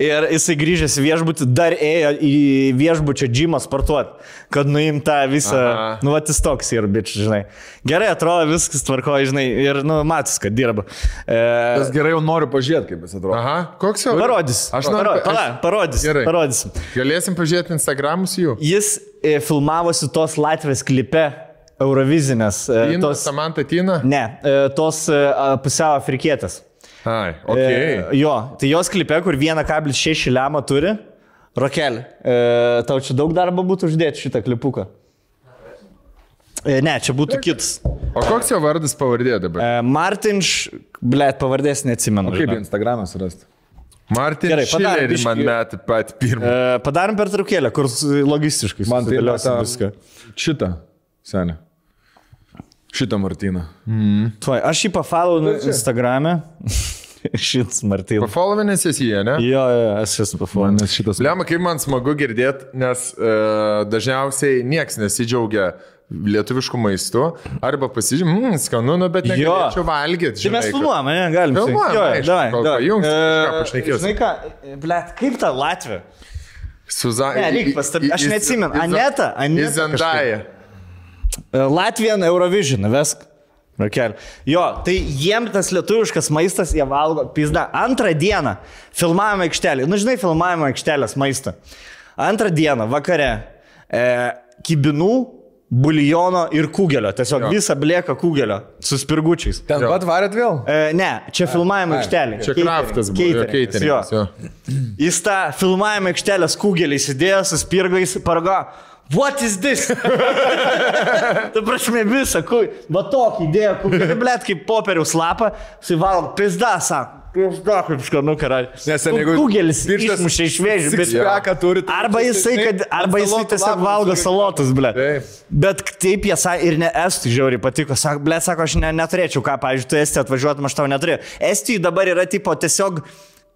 Ir jisai grįžęs į viešbutį, dar ėjo į viešbučio džimą sportuoti, kad nuimt tą visą, Aha. nu, va, jis toks ir bičias, žinai. Gerai atrodo, viskas tvarkoja, žinai, ir, nu, matus, kad dirba. E, Tas gerai jau noriu pažiūrėti, kaip jis atrodo. Aha, koks jau? parodys. Aš noriu. Paro, pala, parodys. Gerai. Parodysim. Galėsim pažiūrėti Instagramus jų. Jis e, filmavosi tos Latvijos klipe Eurovizinės. E, Tina, tos, Samantha Tina? ne, e, tos e, pusiau afrikietės. Ai, ok. E, jo, tai jos klipe, kur 1,6 lemą turi, Rokelį. E, tau čia daug darbo būtų uždėti šitą klipuką. E, ne, čia būtų kitas. O koks jo vardas pavardė dabar? E, Martinš, blėt, pavardės neatsimenu. Kaip žinok. Instagramą surasti? Martin gerai, padarėm Šilerį man metė pat pirmą. E, padarom per traukėlę, kur logistiškai. Man tai viską. Šitą, senė. Šitą Martyną. Tuoj, aš jį pafalau Instagram'e. Šits Martinas. Pafollovinės esi jie, ne? Jo, jo, aš esu pafalau. Nes šitas. Lemma, kaip man smagu girdėti, nes uh, dažniausiai nieks nesidžiaugia lietuviškų maistų, arba pasižymė, mmm, skanu, nu, bet negalėčiau valgyti. Tai mes filmuojam, ne, galim. Filmuojam, Jo, aišku, davai, kol davai. pajungsim, E. Žinai ką, blėt, kaip ta Latvija? Suza... Ne, reik pastab- aš neatsimenu. Aneta, Aneta Izandaja. E, Latvijan Eurovision, vesk. Rakel. Jo, tai jiem tas lietuviškas maistas, jie valgo pizda. Antrą dieną filmavimo aikštelė. Nu, žinai, filmavimo aikštelės maistą. Antrą dieną vakare e, kibinų, buljono ir kugelio. Tiesiog Jo. visą blėką kugelio su spirgučiais. Ten pat varėt vėl? E, ne, čia filmavimo aikštelė. Čia kraftas buvo. Keiteringas, jo. Jis tą filmavimo aikštelės kugelį įsidėjo su spirgais, parago. What is this? tu prašymė visą, kui, va tokį idėją, kugelį, blėt, kaip popieriaus lapą, su valom, pizda, sako. Pizda, kaip skanu, karai. Nes ten, jeigu Kugelis pirštas išmušė iš vėžių, bet... Sixpacką turi. tai Arba jisai, kad, arba jisai tiesiog valgo salotus, ble. Taip. Bet taip jie sakė, ir ne Estui žiauriai patiko. Sako, ble, sako, aš ne, neturėčiau ką, pavyzdžiui, tu Estui atvažiuotum, aš tau neturėjau. Estui dabar yra tipo tiesiog...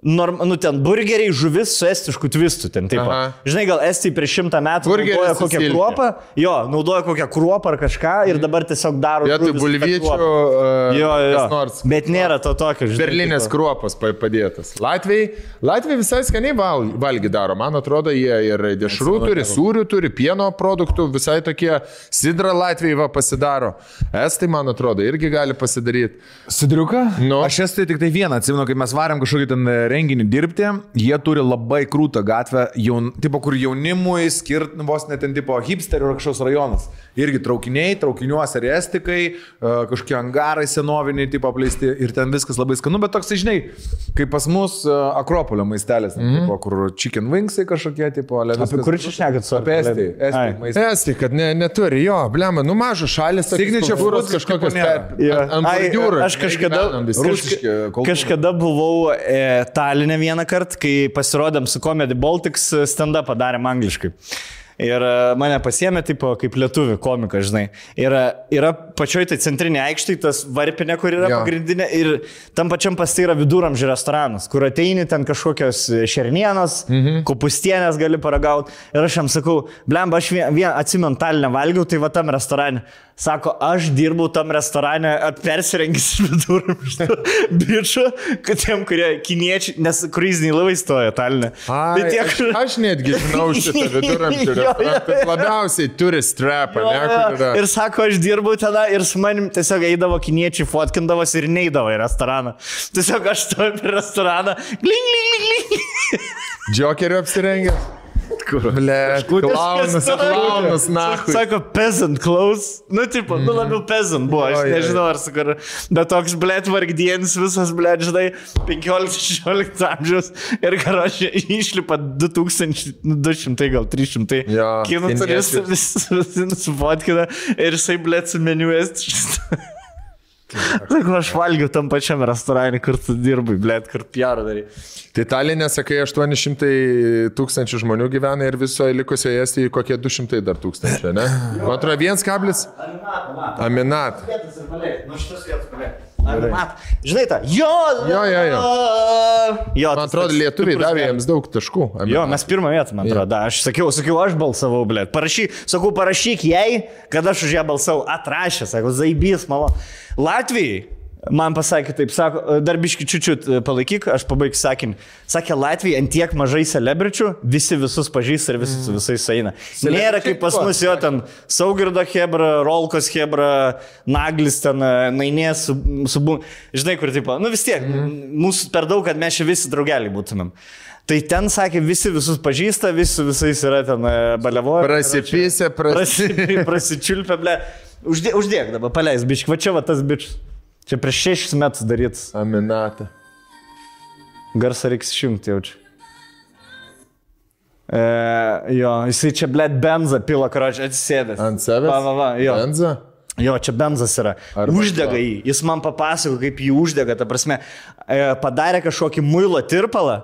Norm, nu, ten burgeriai, žuvis su estišku twistu. Ten. Aha. Žinai, gal Estai prieš šimtą metų Burgeris naudoja kokią silke. kruopą. Jo, naudoja kokią kruopą ar kažką ir dabar tiesiog daro... Vietoj žuvis su ta bulvyčių. Uh, Jo, jo, jo. Nors. Bet nėra to tokio, žinai. Berlinės tipo. kruopas pa- padėtas. Latvijai, Latvijai visai skaniai val, valgy daro. Man atrodo, jie ir dešrų turi, sūrių turi, pieno produktų, visai tokie. Sidra Latvijai va pasidaro. Estai, man atrodo, irgi gali pasidaryti. Sidriuką? Nu. Aš esu tai tik tai vieną, atsimenu, kai mes varėm kažkokį ten renginį dirbti, jie turi labai krūtą gatvę, jaun, tipo, kur jaunimui skirt vos net ten tipo hipsterių ar kažkoks rajonas. Irgi traukiniai, traukiniuose restikai, e, kažkokie angarai senoviniai, tipo apleisti ir ten viskas labai skanu, bet toks, žinai, kaip pas mus e, Akropolio maistelis, mm -hmm. tipo, kur chicken wingsai kažkokie, tipo, ale Apie kur čia šnekat su Apie Estiją. Estiją. Esti, kad ne, neturi, jo, blema, nu mažas šalis, Signature food kažkokios. Aš kažkada, kažkada buvau e, Talinė vieną kartą, kai pasirodėm su Comedy Baltics e, stand-up padarėm angliškai. Ir e, mane pasiemė, tipo, kaip lietuvių komika, žinai. Ir e, yra pačioj tai centrinė aikštė, tas varpinė, kur yra Jo. pagrindinė. Ir tam pačiam pas tai yra viduramžių restoranas, kur ateini ten kažkokios šernienos, mhm. kopustienės gali paragauti. Ir aš jam sakau, blemba, aš vien, vien atsimenu Talinę valgiau, tai va tam restorane. Sako, aš dirbau tam restorane, persirengęs iš viduramžių bičių, kad tiem, kurie kiniečiai, nes kruiziniai laivai stoja Talinė. Ai, Tai tie, aš, kur- aš netgi žinau šitą jo, restoraną. Labiausiai turi strepą, Jo, ne, yra. Ir sako, aš dirbau tada ir su manim tiesiog eidavo kiniečiai, fotkindavosi ir neidavo į restoraną. Tiesiog aš stoju prie restoraną. Gling, gling, gling, gling. Džokeriu apsirengęs. Kur? Ble, klaunas, klaunas, na. Sako, peasant clothes. Nu, tipo, nu labiau peasant buvo, aš oi. nežinau ar su kur. Bet toks, blėt, vargdienis visas, blėt, žinai, 15-16 amžiaus. Ir karočią išlipa 2200, gal 300. Jo, Kinų turistai kiniečiai. visi visi nusifotkina ir jisai, blėt, su meniu esti. Sakau, aš valgiau tam pačiam restorane, kur tu dirbai, blėt, kur pjarą darai. Tai Talinė, sakai, 800 tūkstančių žmonių gyvena ir visoje likusioje Estijoje kokie 200 dar tūkstančių, ne? Man atrodo, vienas kablis. Aminat. Vietas ir paliek. Mat. Žinai tą? Jo, Jo, jo, jo. jo Man atrodo, toks lietuviai davė jiems daug taškų. Jo, mes pirmą vietą, man atrodo. Aš sakiau, sakiau, aš balsavau, blėt. Parašyk, sakau, parašyk jai, kad aš už ją balsavau. Atrašė, sakau, zaibys, malo. Latvijai. Man pasakė taip, sako, dar biški čiučiut palaikyk, aš pabaigsiu sakinį. Sakė, Latvijai ant tiek mažai celebričių, visi visus pažįsta ir visi su visais eina. Nėra kaip pas mus jo ten Saugirdo Hebra, Rolkos Hebra, Naglis ten, Nainės, su, su bu... Žinai, kur tipo, nu vis tiek, mūsų per daug, kad mes čia visi draugeliai būtumėm. Tai ten sakė, visi visus pažįsta, visi visais yra ten balevoja. Prasipysė, prasi... Prasi, prasičiulpė, ble. Uždėk, uždėk dabar, paleis, biški, va čia va tas bičias. Čia prieš šešis metus darytas. Aminatą. Garsą reiks išjungti jaučiu. E, jo, jisai čia, ble, benzą pila, karočią, atsisėdęs. Ant savęs? Va, va, va, jo. Benza? Jo, čia benzas yra. Arba uždega jį. Jis man papasako, kaip jį uždega. Ta prasme, e, padarė kažkokį muilo tirpalą,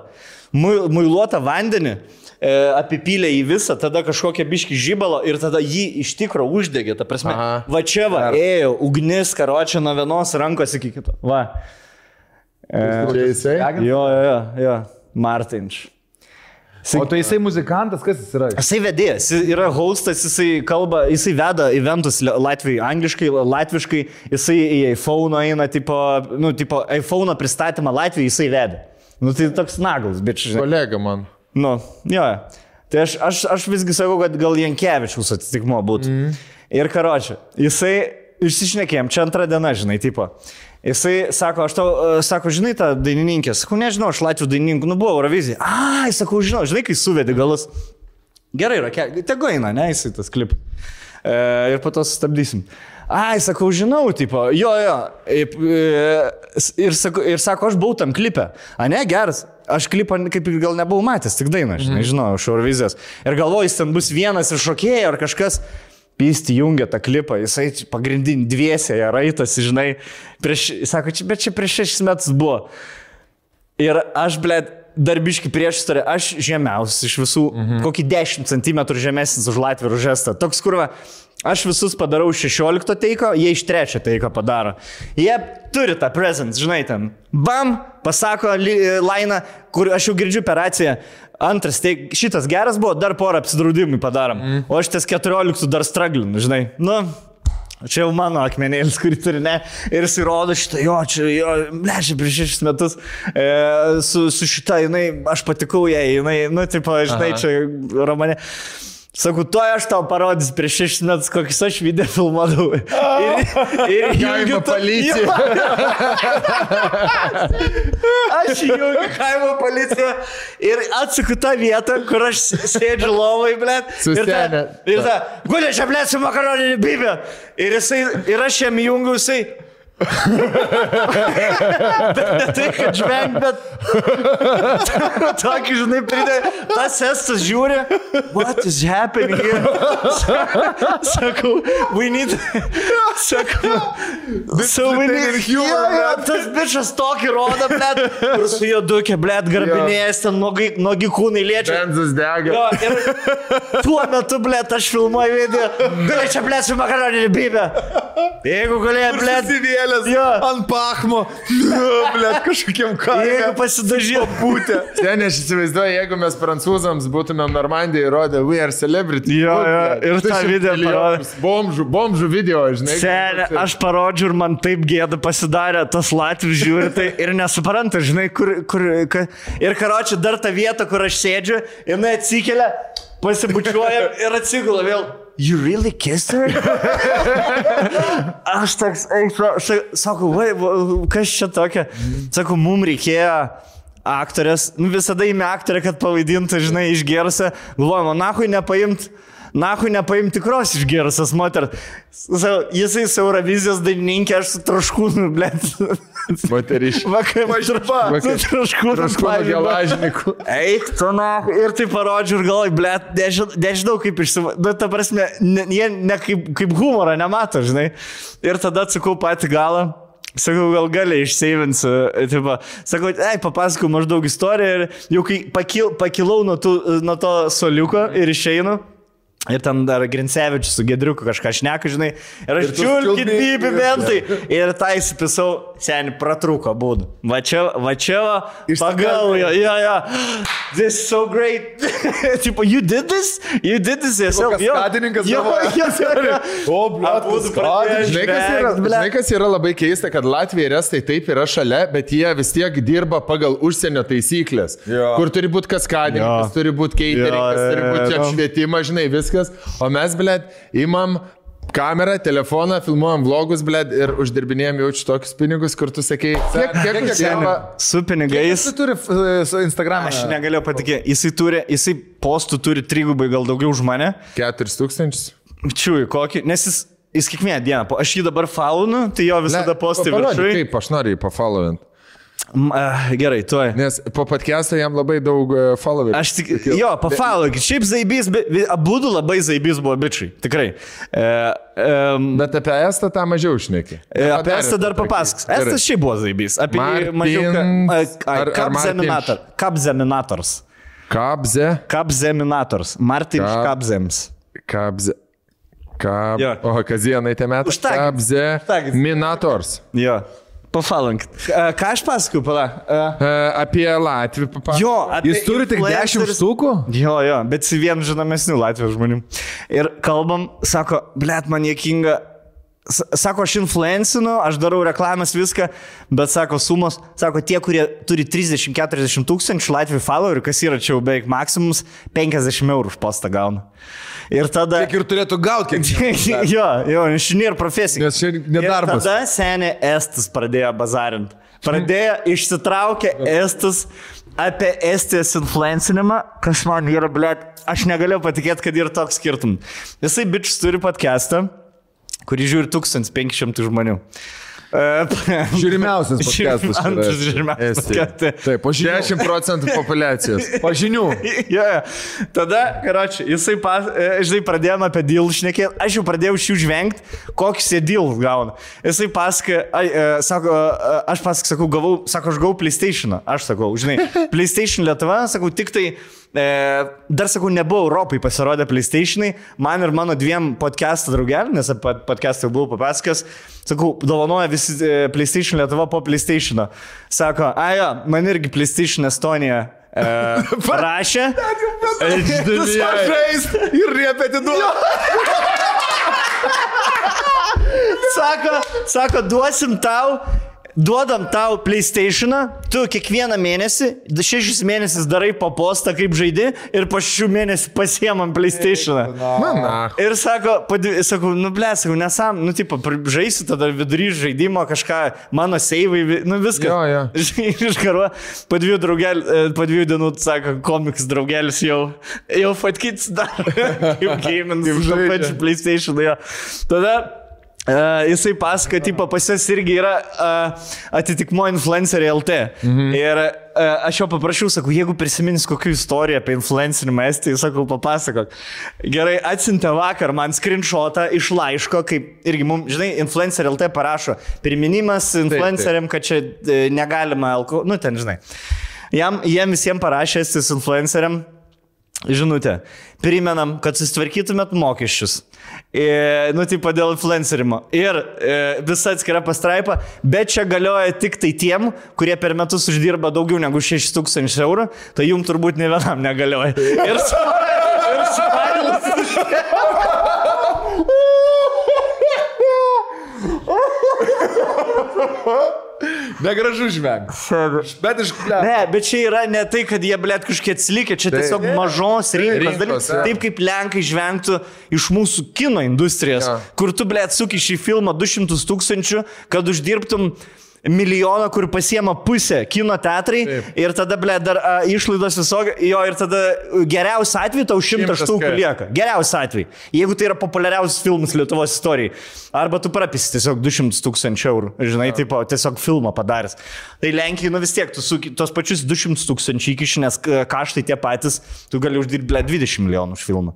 mui- muiluotą vandenį, apipylė į visą, tada kažkokią biškį žybalo ir tada jį iš tikro uždegė. Ta prasme, Aha. va čia va, ėjo ugnis, karočią nuo vienos rankos iki kito. Va. Čia jisai? Jo, jo, jo, jo. Martinč. O tai jisai muzikantas, kas jis yra? Jisai vedėjas, jis yra hostas, jisai kalba, jisai veda eventus Latvijai angliškai, latviškai, jisai į iPhone eina, tipo, nu, tipo, iPhone pristatymą Latvijai jisai vedė. Nu, tai toks naglas, bet žinai. Kolega man. Nu, jo. Tai aš, aš, aš visgi sakau, kad gal Jankievičius atitikmo būtų. Mm. Ir karočią, jisai, išsišnekėjom, čia antra diena, žinai, tipo. Jisai sako, aš tau, e, sako, žinai tą dainininkę, sakau, nežinau, aš Latvijų dainininkų, nu buvo Eurovizija. Ai, sakau, žinau, žinai, kai suvedi galus. Gerai, yra, ke- tegu eina, ne, jisai tas klip. E, ir po to sustabdysim. Ai, sakau, žinau, tipo, jo, jo. E, e, Ir, sako, ir sako, aš buvau tam klipe. A ne, geras. Aš klipą kaip ir gal nebuvau matęs, tik dainą, aš nežinau, iš Eurovizijos. Ir galvoju, jis ten bus vienas iš šokėjų ar kažkas. Pysti jungia tą klipą, jisai pagrindinį dviesę, raitas, žinai. Prieš, sako, čia, bet čia prieš šešis metus buvo. Ir aš, blė, darbiški prieš istoriją, aš žemiausias iš visų, mhm. kokį 10 cm žemesnis už Latvijų ir žestą. Toks kurva, aš visus padarau iš 16 teiko, jie iš 3 teiko padaro. Jie turi tą presence, žinai, ten. Bam, pasako lainą, kur aš jau girdžiu per raciją. Antras, tai šitas geras buvo, dar porą apsidraudimų padarom. Mm. O aš ties 14 dar straglinu, žinai. Nu, Čia jau mano akmenėlis, kurį turi, ne. Ir jis įrodo šitą, jo, čia, jo, ne, čia prieš šešis metus e, su, su šita, jinai, aš patikau jai, jinai, nu, tipo, žinai, Aha. čia romane. Sakau, to aš tau parodysiu prieš šešis metus, kokius aš video filmuodavau. Ir, ir jungiu. Jo. Aš įjungiu kaimo policiją ir atsuku tą vietą, kur aš sėdžiu lovai, ble. Ir ta, ir ta, gulė čia, ble, su makaroninė bibė. Ir, jisai, ir aš jam įjungiu, jisai. Bet ne tai, kad žveng, bet... Tokį, žinai, pridė. Tas estas žiūri. What is happening here? Sakau, we need... Sakau, so we need... humor, Jo, jo, tas bičias tokį rodo, blėt. Ir su juo dukė, blėt, garbinėjęs ten nogi, nogi kūnai liečia. Benzas dega. Jo, ir tuo metu, blėt, aš filmuoju video. Gali čia, blėt, su makaroninė bibė. Jeigu galėjai, blėt. Įsivėlęs Jo. ant pachmo. Blet, kažkokiam Jeigu kaime. pasidažė būtė. Ten aš įsivaizduoju, jeigu mes prancūzams būtumėm Normandijai įrodę We are celebrity. Jo, jo, ir tą 200 video milijonus Bomžų, bomžų video, žinai. Senė, aš parodžiu ir man taip gėda pasidarė, tas Latvijas žiūri tai ir nesupranta, žinai, kur, kur, ka, ir karočiui dar tą vietą, kur aš sėdžiu, jinai atsikelia, pasibučiuoja ir atsigula vėl. You really kissed her? aš toks, sakau, va, kas čia tokia? Sakau, mums reikėjo aktorės, nu, visada įmė aktorę, kad pavaidintų, žinai, išgerusią, galvojama, nahui nepaimt. Nahui nepaimti tikros išgerusios moters. Jisai su Eurovizijos dainininkė, aš su traškūnu, blėt. Moteriš. Vakar Vakar- Su traškūnu. Traškūno gelažniku. Eik, tu na. Ir tai parodžiu ir galvoju, blėt, nežinau, nežinau kaip išsiva... Nu, ta prasme, ne, jie ne kaip, kaip humorą nemato, žinai. Ir tada atsakau patį galą. Sakau, gal gali išseivinsiu. Sakau, ei, papasakau maždaug istoriją ir jau kai pakil, pakilau nuo, tų, nuo to soliuko ir išeinu. Ir ten dar Grincevičius su Gedriuku kažką šneka, žinai. Ir aš čiulkit čiulpi- bybi bentai. Ir tą įsipisau, seniai, pratrūko būdų. Va čia, va čia, va, pagal jo, jo. This is so great. tipo, you did this? You did this yourself? Jo. kaskadininkas Jo, jo, jo. O, kaskadininkas. pradėjo Žinai kas, yra, labai keista, kad Latvija ir Estai taip yra šalia, bet jie vis tiek dirba pagal užsienio taisyklės. Jo. Kur turi būti kaskadininkas, turi būti keiteringas, turi būti apšvietimas, žinai, viskas. O mes, blėt, imam kamerą, telefoną, filmuojam vlogus, blėt, ir uždirbinėjom jaučiu tokius pinigus, kur tu sakei, kiek, kiek, kiek Seni, gavo. Su pinigais. Jis turi e, su Instagram. Aš negalėjau patikėti. Jisai turi, jisai postų turi trigubai gal daugiau už mane. 4000. Čiūi, kokį, nes jis, jis kiekvieną dieną, aš jį dabar faunu, tai jo visada postai viršui. Kaip aš noriu jį pafollowint. Gerai, tuoj. Nes po podcast'o jam labai daug e, followerių. Aš tik, jo, pafaulokit, šiaip zaibys, abu labai zaibys buvo bičiai, tikrai. E, e, Bet apie Estą tą mažiau šneki. E, Apie Estą dar papasakas. Estas šiaip buvo zaibys. Apie jį mažiau. Martins- ar- ar Kapzeminator. Kapzeminators. Kabze. Kapzeminators. Martin Kap- Kapzems. Kabze. Kab... Jo. O, kazienai te metai. Kabze. Minators. Jo. Pafalankit. Ką aš pasakoju, pala? E, apie Latvijų papasakok. Jo, apie Jis turi tik 10 influencerius- štukų? Jo, jo, bet su vienu žinomesniu Latvijos žmonių. Ir kalbam, sako, blėt, man jėkinga. Sako, aš influencinu, aš darau reklamas viską, bet sako, sumos, sako, tie, kurie turi 30-40 tūkstančių Latvijų followerių, kas yra čia jau beveik maksimums, 50 eurų už postą gauna. Ir tada... Kiek ir turėtų gauti, kiek. jo, jo, inžinierių profesija. Nes čia nedarbas. Ir tada senė Estus pradėjo bazarint. Pradėjo išsitraukė Estus apie Estijos influencinimą, kas man yra, blėt, aš negalėjau patikėti, kad yra toks skirtum. Jisai bičias turi podcastą, kurį žiūri 1500 žmonių. E, Žiūrimiausias podcastas. Antras žiūrimiausias. Taip, po žinių. 10 procentų populacijos. Po žinių. Jo. Tada, karoči, jisai, pas, e, žinai, pradėjome apie deal šnekėti, aš jau pradėjau iš jų žvengti, kokius jie deal gauna. Jisai pasakė, ai, e, sako, aš pasakau, sakau, gavau, sako, aš gavau PlayStation, aš sakau, žinai, PlayStation Lietuva, sakau, tik tai, e, dar sakau, nebuvo Europai pasirodę PlayStationai, man ir mano dviem podcast'o draugelį, nes apie podcast'ą jau buvau papasakęs, sakau, dovanoja visi e, PlayStation Lietuva po PlayStation'o. Sako, ajo, man irgi PlayStation Estonija e, rašė. Žaist ir riepėti duoda. Sako, sako, duosim tau duodam tau PlayStation'ą, tu kiekvieną mėnesį, šešis mėnesius darai po postą, kaip žaidi, ir po šešių mėnesių pasiemam PlayStation'ą. Na, na. Ir sako, padvi, sakau, nu ble, sakau, nesam, nu tipo, žaisiu tada vidury žaidimo kažką, mano seivai, nu viskas. Jo, jo. Iškaruo, po dviejų, draugel, e, po dviejų dienų, sako, komiks draugelis jau, jau fatkits dar, kaip gaming, su to žaidžia. pačiu PlayStation. Jo. Tada Uh, jisai pasako, tipo, pas jas irgi yra uh, atitikmo influenceriai LT. Mhm. Ir uh, aš jo paprašiau, sakau, jeigu prisimins kokią istoriją apie influencerimą Estijoje, sakau, papasakok. Gerai, atsintė vakar man screenshotą iš laiško, kaip irgi mums, žinai, influencer LT parašo, priminimas influenceriam, kad čia e, negalima alko, nu ten, žinai. Jam, jiem visiems parašė estis influenceriam žinutė. Primenam, kad susitvarkytumėt mokesčius. E, nu, tipo dėl influencerimo. Ir e, visa atskira pastraipa, bet čia galioja tik tai tiem, kurie per metus uždirba daugiau negu 6000 eurų, tai jum turbūt ne vienam negalioja. Ir, su- ir smailas. Negražu žvengti. Bet iš... ble, Ne, bet čia yra ne tai, kad jie, blėt, kažkiek atsilikę, čia tiesiog mažos rinkos dalis. jo. Taip kaip Lenkai žvengtų iš mūsų kino industrijos, Jo. kur tu, blėt, suki šį filmą 200 tūkstančių, kad uždirbtum milijoną, kur pasiema pusę kino teatrai Taip. ir tada, ble, dar a, išlaidos visokia, jo, ir tada geriausia atveju tau Šimtas štukų lieka. Geriausia atveju. Jeigu tai yra populiariausias filmas Lietuvos istorijai. Arba tu prapisi tiesiog 200 tūkstančių eurų, žinai, tipo, tiesiog filmą padaręs. Tai Lenkijai, nu vis tiek, tu su tos pačius 200 tūkstančių įkiši, nes k- kaštai tie patys, tu gali uždirbti, ble, 20 milijonų už filmą.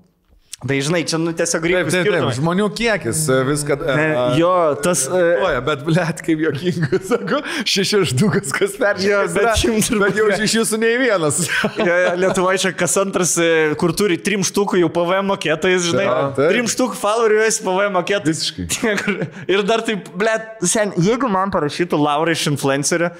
Tai žinai, čia, nu, tiesiog Taip, reikia taip, taip. Žmonių kiekis e, viską... e, Jo, tas... e, Oja, bet, blėt, kaip jokinga, sako, šešiašdukas, kas Jo, peržiūrės. bet šimtas Bet jau iš jūsų nei vienas. Jo, jo, Lietuvoje čia kas antras, e, kur turi trim štukų jau PVM mokėtojais, žinai. Taip. Trim štukų followerių esi PVM mokėtojais. Visiškai. Ir dar taip, ble, sen, jeigu man parašytų Laura iš influencerio,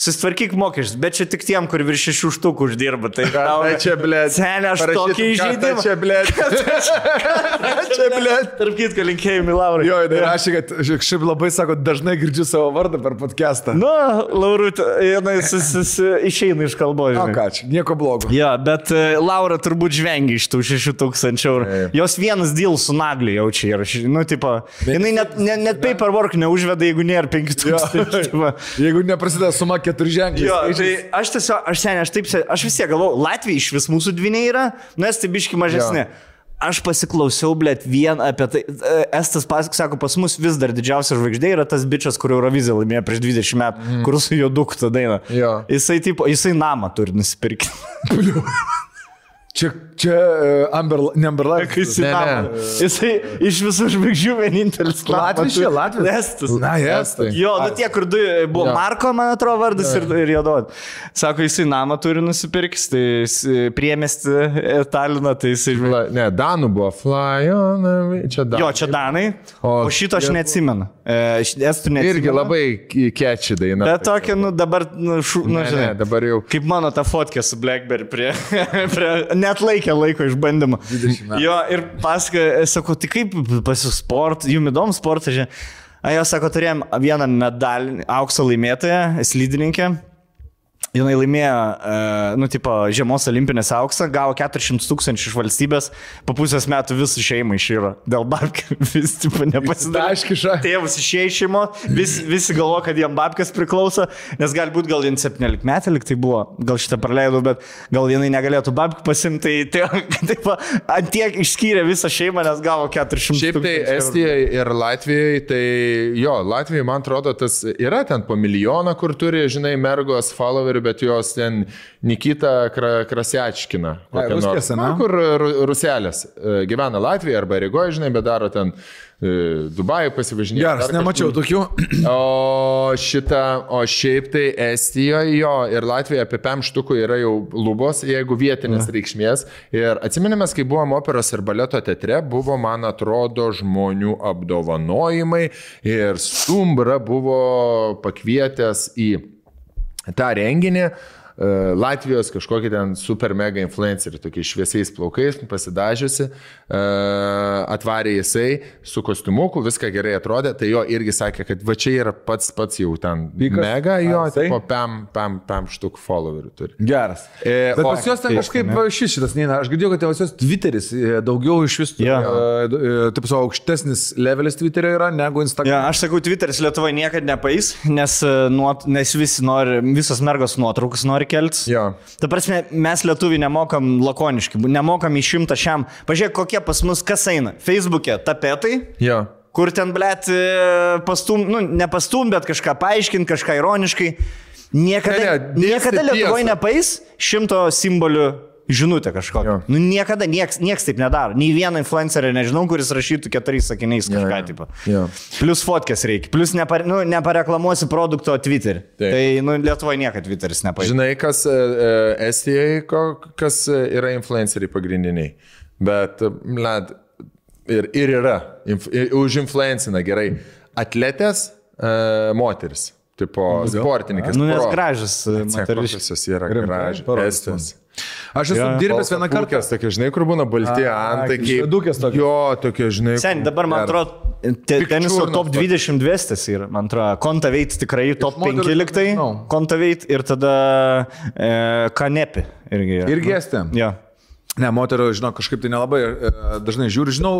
susitvarkyk mokesčius, bet čia tik tiem, kur virš šešių štukų uždirba. Tai Tai čia, ble. Senė, aš tokį įžeidimą. Čia, ble. Čia, ble. Tarp kitko, linkėjimai Laurai. Jo, ir rašė, kad šiaip labai sako, dažnai girdžiu savo vardą per podcastą. Nu, Laurut, jinai sus- sus- išeina iš kalbos. Žinai. ką čia, nieko blogo. Jo, bet e, Laura turbūt žvengia iš tų 6000 eurų. Taip. Jos vienas deal su Nagli jaučia ir, aš- nu, tipo, jinai net, net, net paperwork neužveda, jeigu nėra 5000. tipo. Jeigu neprasideda suma keturi ženkliai. Jo, tai aš tiesiog, aš seniai, aš taip, aš vis tiek galvoju, Latvija iš vis mūsų dviniai yra, nu, estai biški mažesni. Aš pasiklausiau, blėt, vien apie tai. e, Estas pasak, sako, pas mus vis dar didžiausia žvaigždė yra tas bičias, kurio Euroviziją laimėjo prieš 20 metų, mm. kur su juo dukta daina. Jo. Jisai, tipo, jisai namą turi nusipirkti. Čia, čia uh, Amber, ne Amber Light. Kai jisai Ne, ne. Jisai iš visų žvaigždžių vienintelis. Latvis čia, turi. Latvis? Estas. Na, estai. Jo, nu tie, kur du buvo Jo. Marko, man atrodo, vardas ir, ir Jodot. Sako, jisai namą turi nusipirkti, tai jis priemesti Taliną, tai jisai. Fly- Ne, Danų buvo Fly on, čia Danų. Jo, čia Danai. O, O šito aš neatsimenu. E, Estų neatsimenu. Irgi labai keči daina. Bet tokia, nu dabar, nu, šu, nu Ne, žinai. ne, dabar jau. Kaip mano ta fotkė su Blackberry prie, prie net laikė laiko išbandymą. Jo, ir pasaka, sakau, tai kaip pas jūs sport, jums įdomu sportas, žinai. A, jo, sako, turėjom vieną medalį, aukso laimėtoją, slidininkė. Jis laimėjo, e, nu, tipo, žiemos olimpinės auksą, gavo 400 tūkstančių iš valstybės, po pusės metų visą šeimą išyro. Dėl babkių vis, tipo, nepasidarė. Daškiša. Tėvas išėjo iš šeimo, vis, visi galvo, kad jam babkas priklauso, nes galbūt gal jin 17 metų lik tai buvo, gal šitą praleidau, bet gal jinai negalėtų babkų pasimti, tai taip, ant tiek išskyrė visą šeimą, nes gavo 400 Šiaip tai tūkstančių. Estijai ir Latvijai, tai jo, Latvijai, man atrodo, tas yra ten po milijoną, kur turi, žinai, mergos followerių, bet jos ten Nikita Kra Krasiačkina. Ruskės? Na, kur ru- ruselės e, gyvena Latvijoje arba Rygoje, žinai, bet daro ten e, Dubajų pasivažinėti. Geras, nemačiau tokių. O šitą, o šiaip tai Estijoje jo ir Latvijoje apie 5 štukų yra jau lubos, jeigu vietinės reikšmės. Ir atsiminėmės, kai buvom operos ir baleto teatre, buvo, man atrodo, žmonių apdovanojimai ir Stumbra buvo pakvietęs į tą renginį. Uh, Latvijos kažkokį ten super mega influencerį, tokiais šviesiais plaukais, pasidažiusi, uh, atvarė jisai su kostiumuku, viską gerai atrodė, tai jo irgi sakė, kad va čia yra pats pats jau ten Pikas? mega, jo, tai? po pam, pam, pam štuk followerių turi. Geras. E, Bet o- pas juos ten kažkaip šis šitas neina. Aš girdėjau, kad pas juos Twitteris e, daugiau iš vis, e, e, taip savo, aukštesnis levelis Twitterio yra negu Instagram. Ja, aš sakau, Twitteris Lietuvoje niekada nepais, nes, e, nuot, nes visi nori, visos mergos nuotraukas nori keltis. Jo. Ta prasme, mes lietuviai nemokam lakoniški, nemokam į šimtą šiam. Pažiūrėk, kokie pas mus kas eina. Facebook'e tapetai, Jo. kur ten, blėt, e, pastum, nu, ne pastum, bet kažką paaiškinti, kažką ironiškai. Niekada, Ne, ne, niekada Lietuvoje nepais šimto simbolių žinutę kažkokią. Jo. Nu, niekada nieks, nieks taip nedaro. Nei vieną influencerį nežinau, kuris rašytų keturiais sakiniais Jo, kažką jo. tipo. Jo. Plus fotkės reikia, plus nepare, nu, nepareklamuosi produkto Twitter. Taip. Tai nu, Lietuvoje niekada Twitteris nepažįsta. Žinai, kas e, e, Estijoje, ko- kas e, yra influenceriai pagrindiniai. Bet, blad, ir, ir yra, inf, ir, už influencina gerai. Atletės, e, moteris, tipo sportininkas. Nu, nes gražus kokios jos yra gražios. Estijos. Aš esu Jo. dirbęs vieną kartą. Tokios, tokie, žinai, kur būna balti antakiai. švedukės tokios. Jo, tokie, žinai. Sen, dabar man atrodo, te, teniso top toks. 20 dvestis yra, man atrodo, kontaveit tikrai top moterų 5 liktai, nežinau. kontaveit ir tada e, kanepi irgi. yra. Irgi estė. Jo. Ne, moterų, žinau, kažkaip tai nelabai e, dažnai žiūriu. Žinau,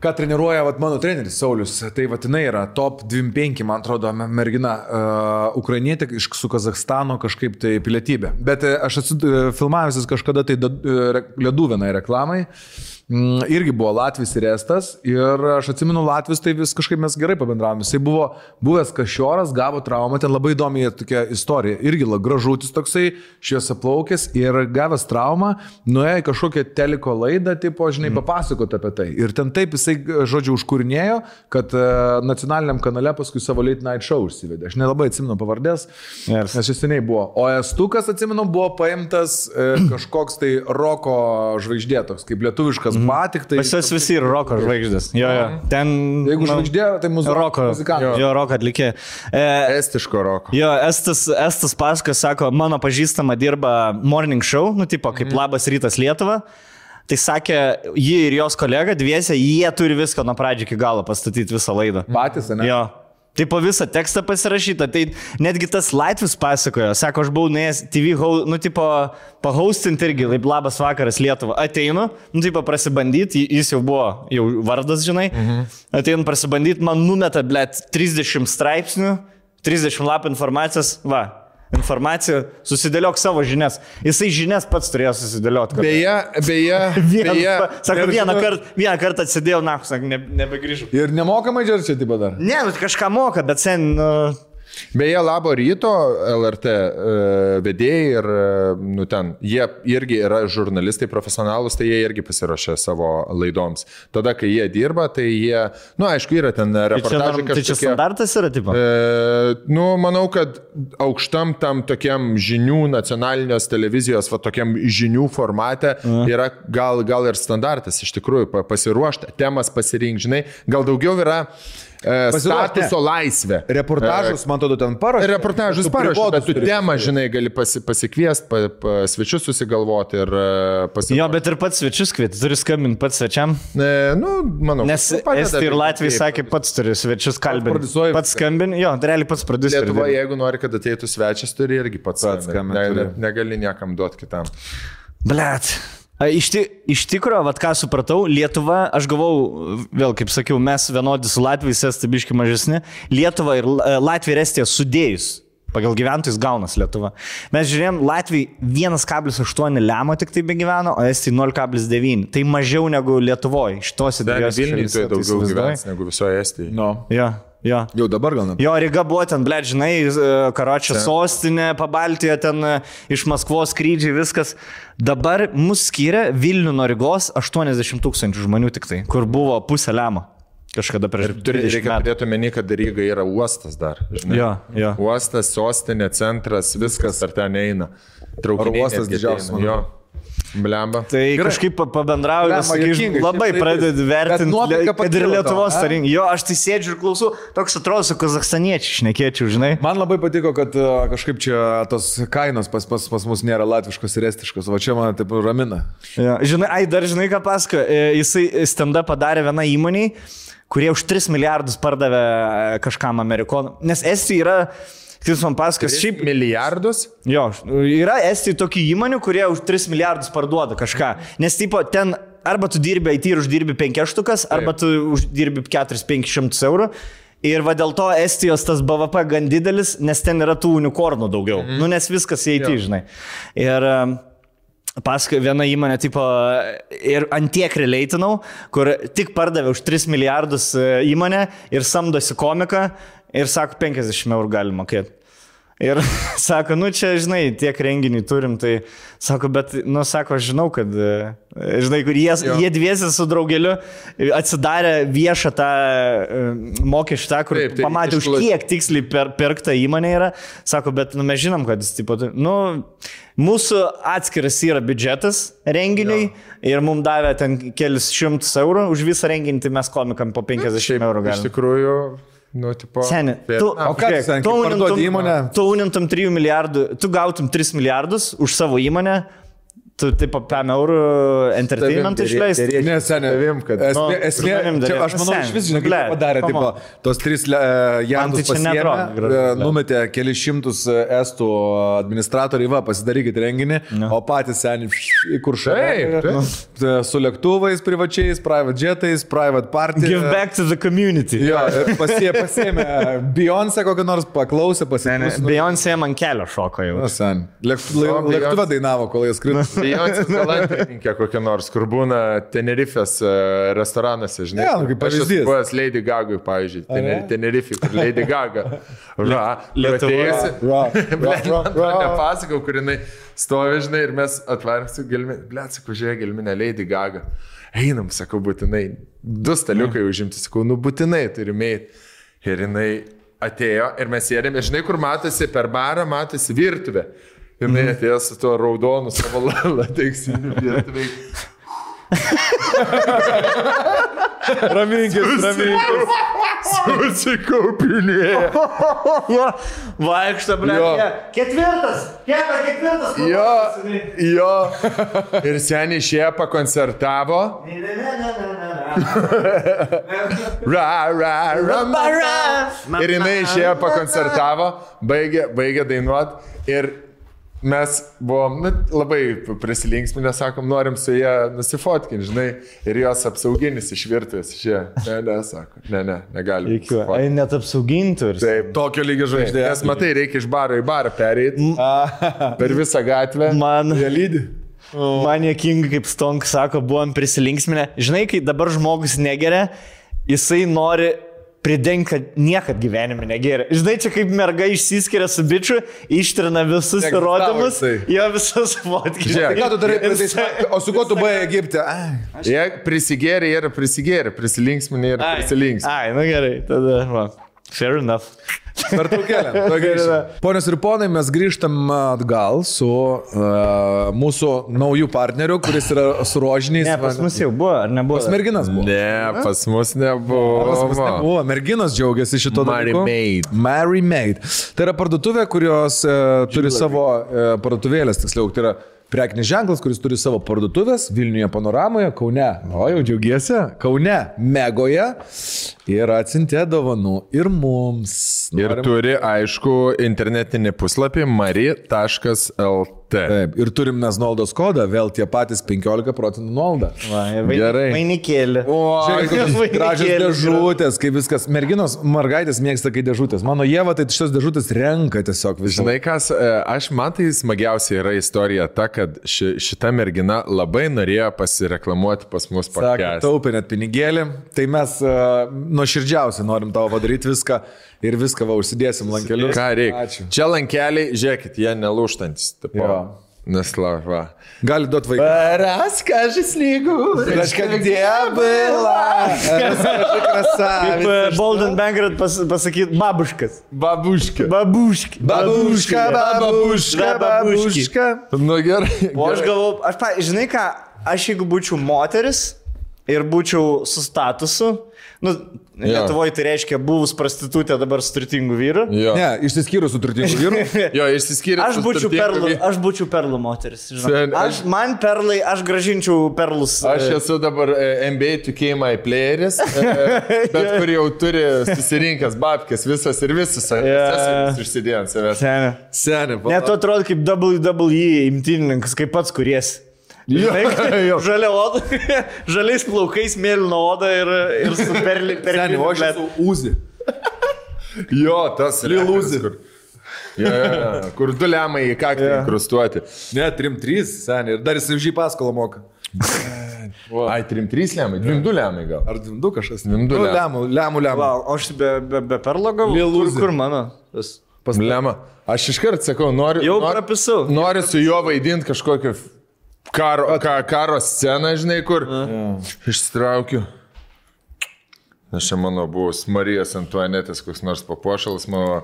ką treniruoja vat, mano treneris Saulis. Tai vat jinai yra top 25, man atrodo, me- mergina. Uh, Ukrainietė iš su Kazakstano kažkaip tai pilietybė. Bet e, aš esu e, filmavęsis kažkada tai re- ledų vienai reklamai. Mm, irgi buvo Latvijas ir Estas. Ir aš atsimenu, Latvijas tai vis kažkaip mes gerai pabendravome. Jisai buvo buvęs kažioras, gavo traumą, ten labai įdomi tokia istorija. Irgi la, gražutis toksai, šviesa plaukęs ir gavęs traumą, nuėjo į kažkokią teliko laidą, tipo, žinai, mm. papasakoti apie tai. Ir ten taip jisai, žodžiu, užkūrinėjo, kad uh, nacionaliniam kanale paskui savo late night show užsivedė. Aš nelabai atsimenu pavardės, Yes. nes jis seniai buvo. O Estukas, atsimenu, buvo paimtas uh, kažkoks tai roko žvaigždė, toks kaip lietuviškas mm. batik. Tai, Pas juos visi yra roko žvaigždės. Jo, jo. Ten. Jeigu nu, žvaigždė, tai mūsų Roko. muzikantas. Jo, roko atlikė. E, Estiško roko. Jo, Estas, Estas pasakas sako, mano pažįstama dirba morning show, nu tipo kaip labas rytas Lietuva. Tai sakė, ji ir jos kolega dviese, jie turi viską nuo pradžio iki galo pastatyti visą laidą. Patys, ne? Jo. Tai po visą tekstą pasirašyta, tai netgi tas Latvijas pasakojo, sako, aš buvau nuėjęs TV, nu, tipo, pahaustinti irgi, kaip labas vakaras Lietuva. Ateinu, nu, tipo, prasibandyti, jis jau buvo, jau vardas, žinai. Mhm. Ateinu prasibandyti, man numeta, blėt, 30 straipsnių, 30 lapų informacijos, va. Informacija, susidėliok savo žinias. Jisai žinias pats turėjo susidėlioti. kad- Beje, beje, Vienas, beje. sako, vieną kartą, vieną kartą atsidėjau, na, sako, ne, nebegrįžau. Ir nemokamai džerčiai taip pat dar. Ne, kažką moka, bet sen, nu, Beje, labo ryto LRT e, vedėjai ir, e, nu ten, jie irgi yra žurnalistai profesionalus, tai jie irgi pasiruošia savo laidoms. Tada, kai jie dirba, tai jie, nu aišku, yra ten tai čia, reportažai tai čia standartas yra, tipo. E, nu, manau, kad aukštam tam tokiam žinių nacionalinės televizijos, va tokiam žinių formate yra gal, gal ir standartas iš tikrųjų pa- pasiruošti, temas pasirinkti, žinai, gal daugiau yra e, Ne. statuso laisvė. Reportažus, man atrodo, ten parašė. Reportažus prigodus bet tu temą, žinai, gali pasi, pasikviesti, pa, pa, svečius susigalvoti ir pasiruošti. Jo, bet ir pats svečius kvieti, turi skambinti pats svečiam. E, nu, manau, Nes nu, Estai ir tai Latvijai sakė, pats turi svečius kalbinti. Pats skambinti, jo, realiai pats produceris. Lietuva, jeigu nori, kad ateitų svečias, turi irgi pats. Pats skambint. skambint ne, ne, negali niekam duoti kitam. Blet. Iš, ti, iš tikrųjų, vad ką supratau, Lietuva, aš gavau, vėl kaip sakiau, mes vienodi su Latvijais, estai biški mažesni, Lietuva ir e, Latvija ir Estija sudėjus. Pagal gyventojus gaunas Lietuva. Mes žiūrėjom, Latvijai 1,8 lemo tik tai be gyveno, o Estija 0,9. Tai mažiau negu Lietuvoje. Šitose dviejose Vilniuje tai daugiau gyvens negu visoje Estijoje. No. Jo, jo. Jau dabar gal net. Jo, Ryga buvo ten, ble, žinai, karočią sostinė, pabaltijo ten e, iš Maskvos skrydžiai, viskas. Dabar mus skiria Vilnių nuo Rygos 80 tūkstančių žmonių tik tai, kur buvo pusė lemo. Kažkada prieš Turi, 20 reikia turėti omeny, kad Ryga yra uostas dar. Žinai. Jo, jo. Uostas, sostinė, centras, viskas ar ten eina. Traukiniai Oro uostas didžiausias, ateina, manau. Blemba. Tai Gerai. kažkaip pa- pabendrauju, Blemba, sakai, juokingai, labai šiaip pradedi vertinti, kad ir Lietuvos tarinį. Jo, aš tai sėdžiu ir klausau, toks atrodo su kazakstaniečiai, šnekėčiau, žinai. Man labai patiko, kad kažkaip čia tos kainos pas, pas, pas mus nėra latviškos ir estiškos, o čia man taip ramina. Jo, žinai, ai, dar žinai, ką pasako, jisai stenda padarė vieną įmonį, kurie už 3 milijardus pardavė e, kažkam amerikonų. Nes Estija yra, kaip man pasakas, šiaip milijardus? Jo, yra Estijai tokių įmonių, kurie už 3 milijardus parduoda kažką. Nes tipo ten arba tu dirbi IT ir uždirbi 5 štukas, arba tu uždirbi 4-500 eurų. Ir va dėl to Estijos tas BVP gan didelis, nes ten yra tų unikornų daugiau. Mm. Nu, nes viskas į IT, žinai. Ir um, paskui viena įmonė, tipo, ir antiek releitinau, kur tik pardavė už 3 milijardus e, įmonę ir samdosi komiką ir sako, 50 eurų gali mokėti. Ir sako, nu čia, žinai, tiek renginį turim, tai sako, bet, nu, sako, žinau, kad, e, žinai, kur jie, Jo. jie dviesi su draugeliu atsidarė viešą tą e, mokesčių, tą, kur Taip, tai pamatė, už iškla- kiek tiksliai per, pirkta įmonė yra. Sako, bet, nu, mes žinom, kad jis, tipo, nu, mūsų atskiras yra biudžetas renginiui jo. ir mums davė ten kelis šimtus eurų už visą renginį, tai mes komikam po 50 eurų Iš galime. tikrųjų, nu, tipo. Seni, fair tu, o ką tu kai parduodi įmonę? Tu unintum 3 milijardų, tu gautum 3 milijardus už savo įmonę, tu taip 5 eurų entertainment Tavim išleisti. Ne, seniai, Tavim, kad- esmė, Nu, esmė čia, aš manau, Seni, iš vis, žinai, kaip padarė, on. tos trys uh, jandus tai čia gražu, e, numetė kelius šimtus e, estų administratoriai, va, pasidarykit renginį, o patys seniai į kuršą. Taip, taip. Su lėktuvais privačiais, private jetais, private party. Give back to the community. Jo, pasie, pasėmė Beyoncé kokią nors paklausė, pasėmė. Beyoncé man kelio šoko jau. Na, sen. Lėktu- O, Beyoncé. Lėktuve dainavo, kol jie skrido. Beyoncé galantininkė kokia nors, kur būna Tenerifės e, restoranuose, žinai. Ne, nu, kaip pavyzdys. buvęs Lady Gaga, pavyzdžiui, ne? Tener- Tenerifė, kur Lady Gaga. Ra, Lietuvoje. atėjusi. Ra, ra, man to nepasakau, kur jinai stovi, žinai, ir mes atvarėm su gelminė, ble, sakau, žiūrėk, gelminė Lady Gaga. Einam, sakau, būtinai. Du staliukai užimti, sakau, nu būtinai turime eiti. Ir jinai atėjo ir mes sėdėme, žinai, kur matosi per barą, matosi virtuvė. Jinai atėjo su tuo raudonu savo lateksiniu virtuvei. Raminkis, raminkis. Susikaupinėja. Vaikšto, ble. Jo. Ketvirtas, kėda, ketvirtas. Jo, jo. Ir seniai išėjo pakoncertavo. Ra, ra, ra, ma, ra. Ir jinai išėjo pakoncertavo, baigė, baigė dainuot ir mes buvom nu, labai prisilinksminę, sakom, norim su ją nusifotkinti, žinai, ir jos apsauginis iš virtuvės išėjo. Ne, ne, sako, ne, ne, negali. Ai, net apsaugintų ir. Taip, Tokio lygio žvaigždė. Nes matai, reikia iš baro į barą pereiti per visą gatvę. Man, lydi. man jokinga, kaip Stonk sako, buvom prisilinksminę. Žinai, kai dabar žmogus negeria, jisai nori pridengti, kad niekad gyvenime negeria. Žinai, čia kaip merga išsiskiria su bičiu, ištrina visus Egzistavo įrodymus, jisai. jo visus praeitais metais? O su kuo tu buvai Egipte? Ai. Jie prisigėrė ir prisigėrė, prisilinksminė ir prisilinksminė. Ai, nu gerai, tada, va. Fair enough. Tuoj grįšim. Ponios ir ponai, mes grįžtam atgal su uh, mūsų naujų partneriu, kuris yra su rožiniais. Ne, pas mus jau buvo, ar nebuvo? Pas merginas buvo. Ne, pas mus Pas mus nebuvo. nebuvo. Merginos džiaugiasi šito Mary dalyku. Maid. Mary Maid. Tai yra parduotuvė, kurios uh, turi savo uh, parduotuvėlės, tiksliau, tai yra prekinis ženklas, kuris turi savo parduotuvės Vilniuje panoramoje, Kaune. O jau džiaugiesi? Kaune, Megoje. Ir atsintė dovanų ir mums. Ir Norim- turi, aišku, internetinį puslapį mari.lt. Taip, ir turim mes nuolaidos kodą, vėl tie patys 15 procentų nuolaida. Va, vai- Gerai. Vainikėlį. O, Žiūrėk, gražios dėžutės, kaip viskas. Merginos, mergaitės mėgsta, kai dėžutės. Mano Jėva, tai šitas dėžutės renka tiesiog visą. Žinai, kas, e, aš man tai smagiausia yra istorija ta, kad ši, šita mergina labai norėjo pasireklamuoti pas mus pakęsti. taupė net pinigėlį, tai mes uh, nuoširdžiausiai norim tavo padaryti viską ir viską va užsidėsim lankeliu. Ką reikia? Ačiū. Čia lankeliai, žiūrėkit, jie nelūštantis. tipo. Jo. Neslava. Gali duoti vaiką. Раскажи снегу. Reiškia, где была? Расскажи, Kaip e, красавица. Bolden Bankrat pas, pasakyti babuškas. Babuškė. Babuški. Babuška, babuška, babuška. Nu gerai. O aš galvoju, aš, pa, žinai ką, aš jeigu būčiau moteris ir būčiau su statusu, nu, Lietuvoje tai reiškia buvus prostitutė dabar su turtingu vyru. Jo. Ne, išsiskyrus su turtingu vyru. Jo, išsiskyrė. Aš būčiau perlų, aš būčiau perlų moteris. Sen- Aš, man perlai, aš gražinčiau perlus. Aš e, esu dabar e, NBA 2K playeris, e, bet kur jau turi susirinkęs babkės visas ir visas. Išsidėjo ant savęs. Seni. Seniai, Net atrodo kaip WWE imtynininkas, kaip pats kuries. Žinai, Jo. žalia oda, žaliais plaukais, mėlyna oda ir, ir su perli, perli, Seniai, aš esu Uzi. Jo, tas Liluzė. Kur, jo, jo, jo, kur du lemai į kaktą Jo. inkrustuoti. Ne, 3-3, seniai. Ir dar jis už jį paskolą moka. Ai, trim trys lemai, dvim du lemai gal. Ar 2 kažkas? Dvim du Nu, lemai. lemų, lemų, lemų. Wow, o aš be, be, be perlo gavau. Kur, kur mano? Tas- Lemą. Aš iškart sakau, noriu. Jau noriu, prapisau. Noriu su juo vaidinti kažkokią karo, ka, karo sceną, žinai, kur. Ištraukiu. Aš čia mano buvus Marijos Antuanetės, koks nors papuošalas, mano,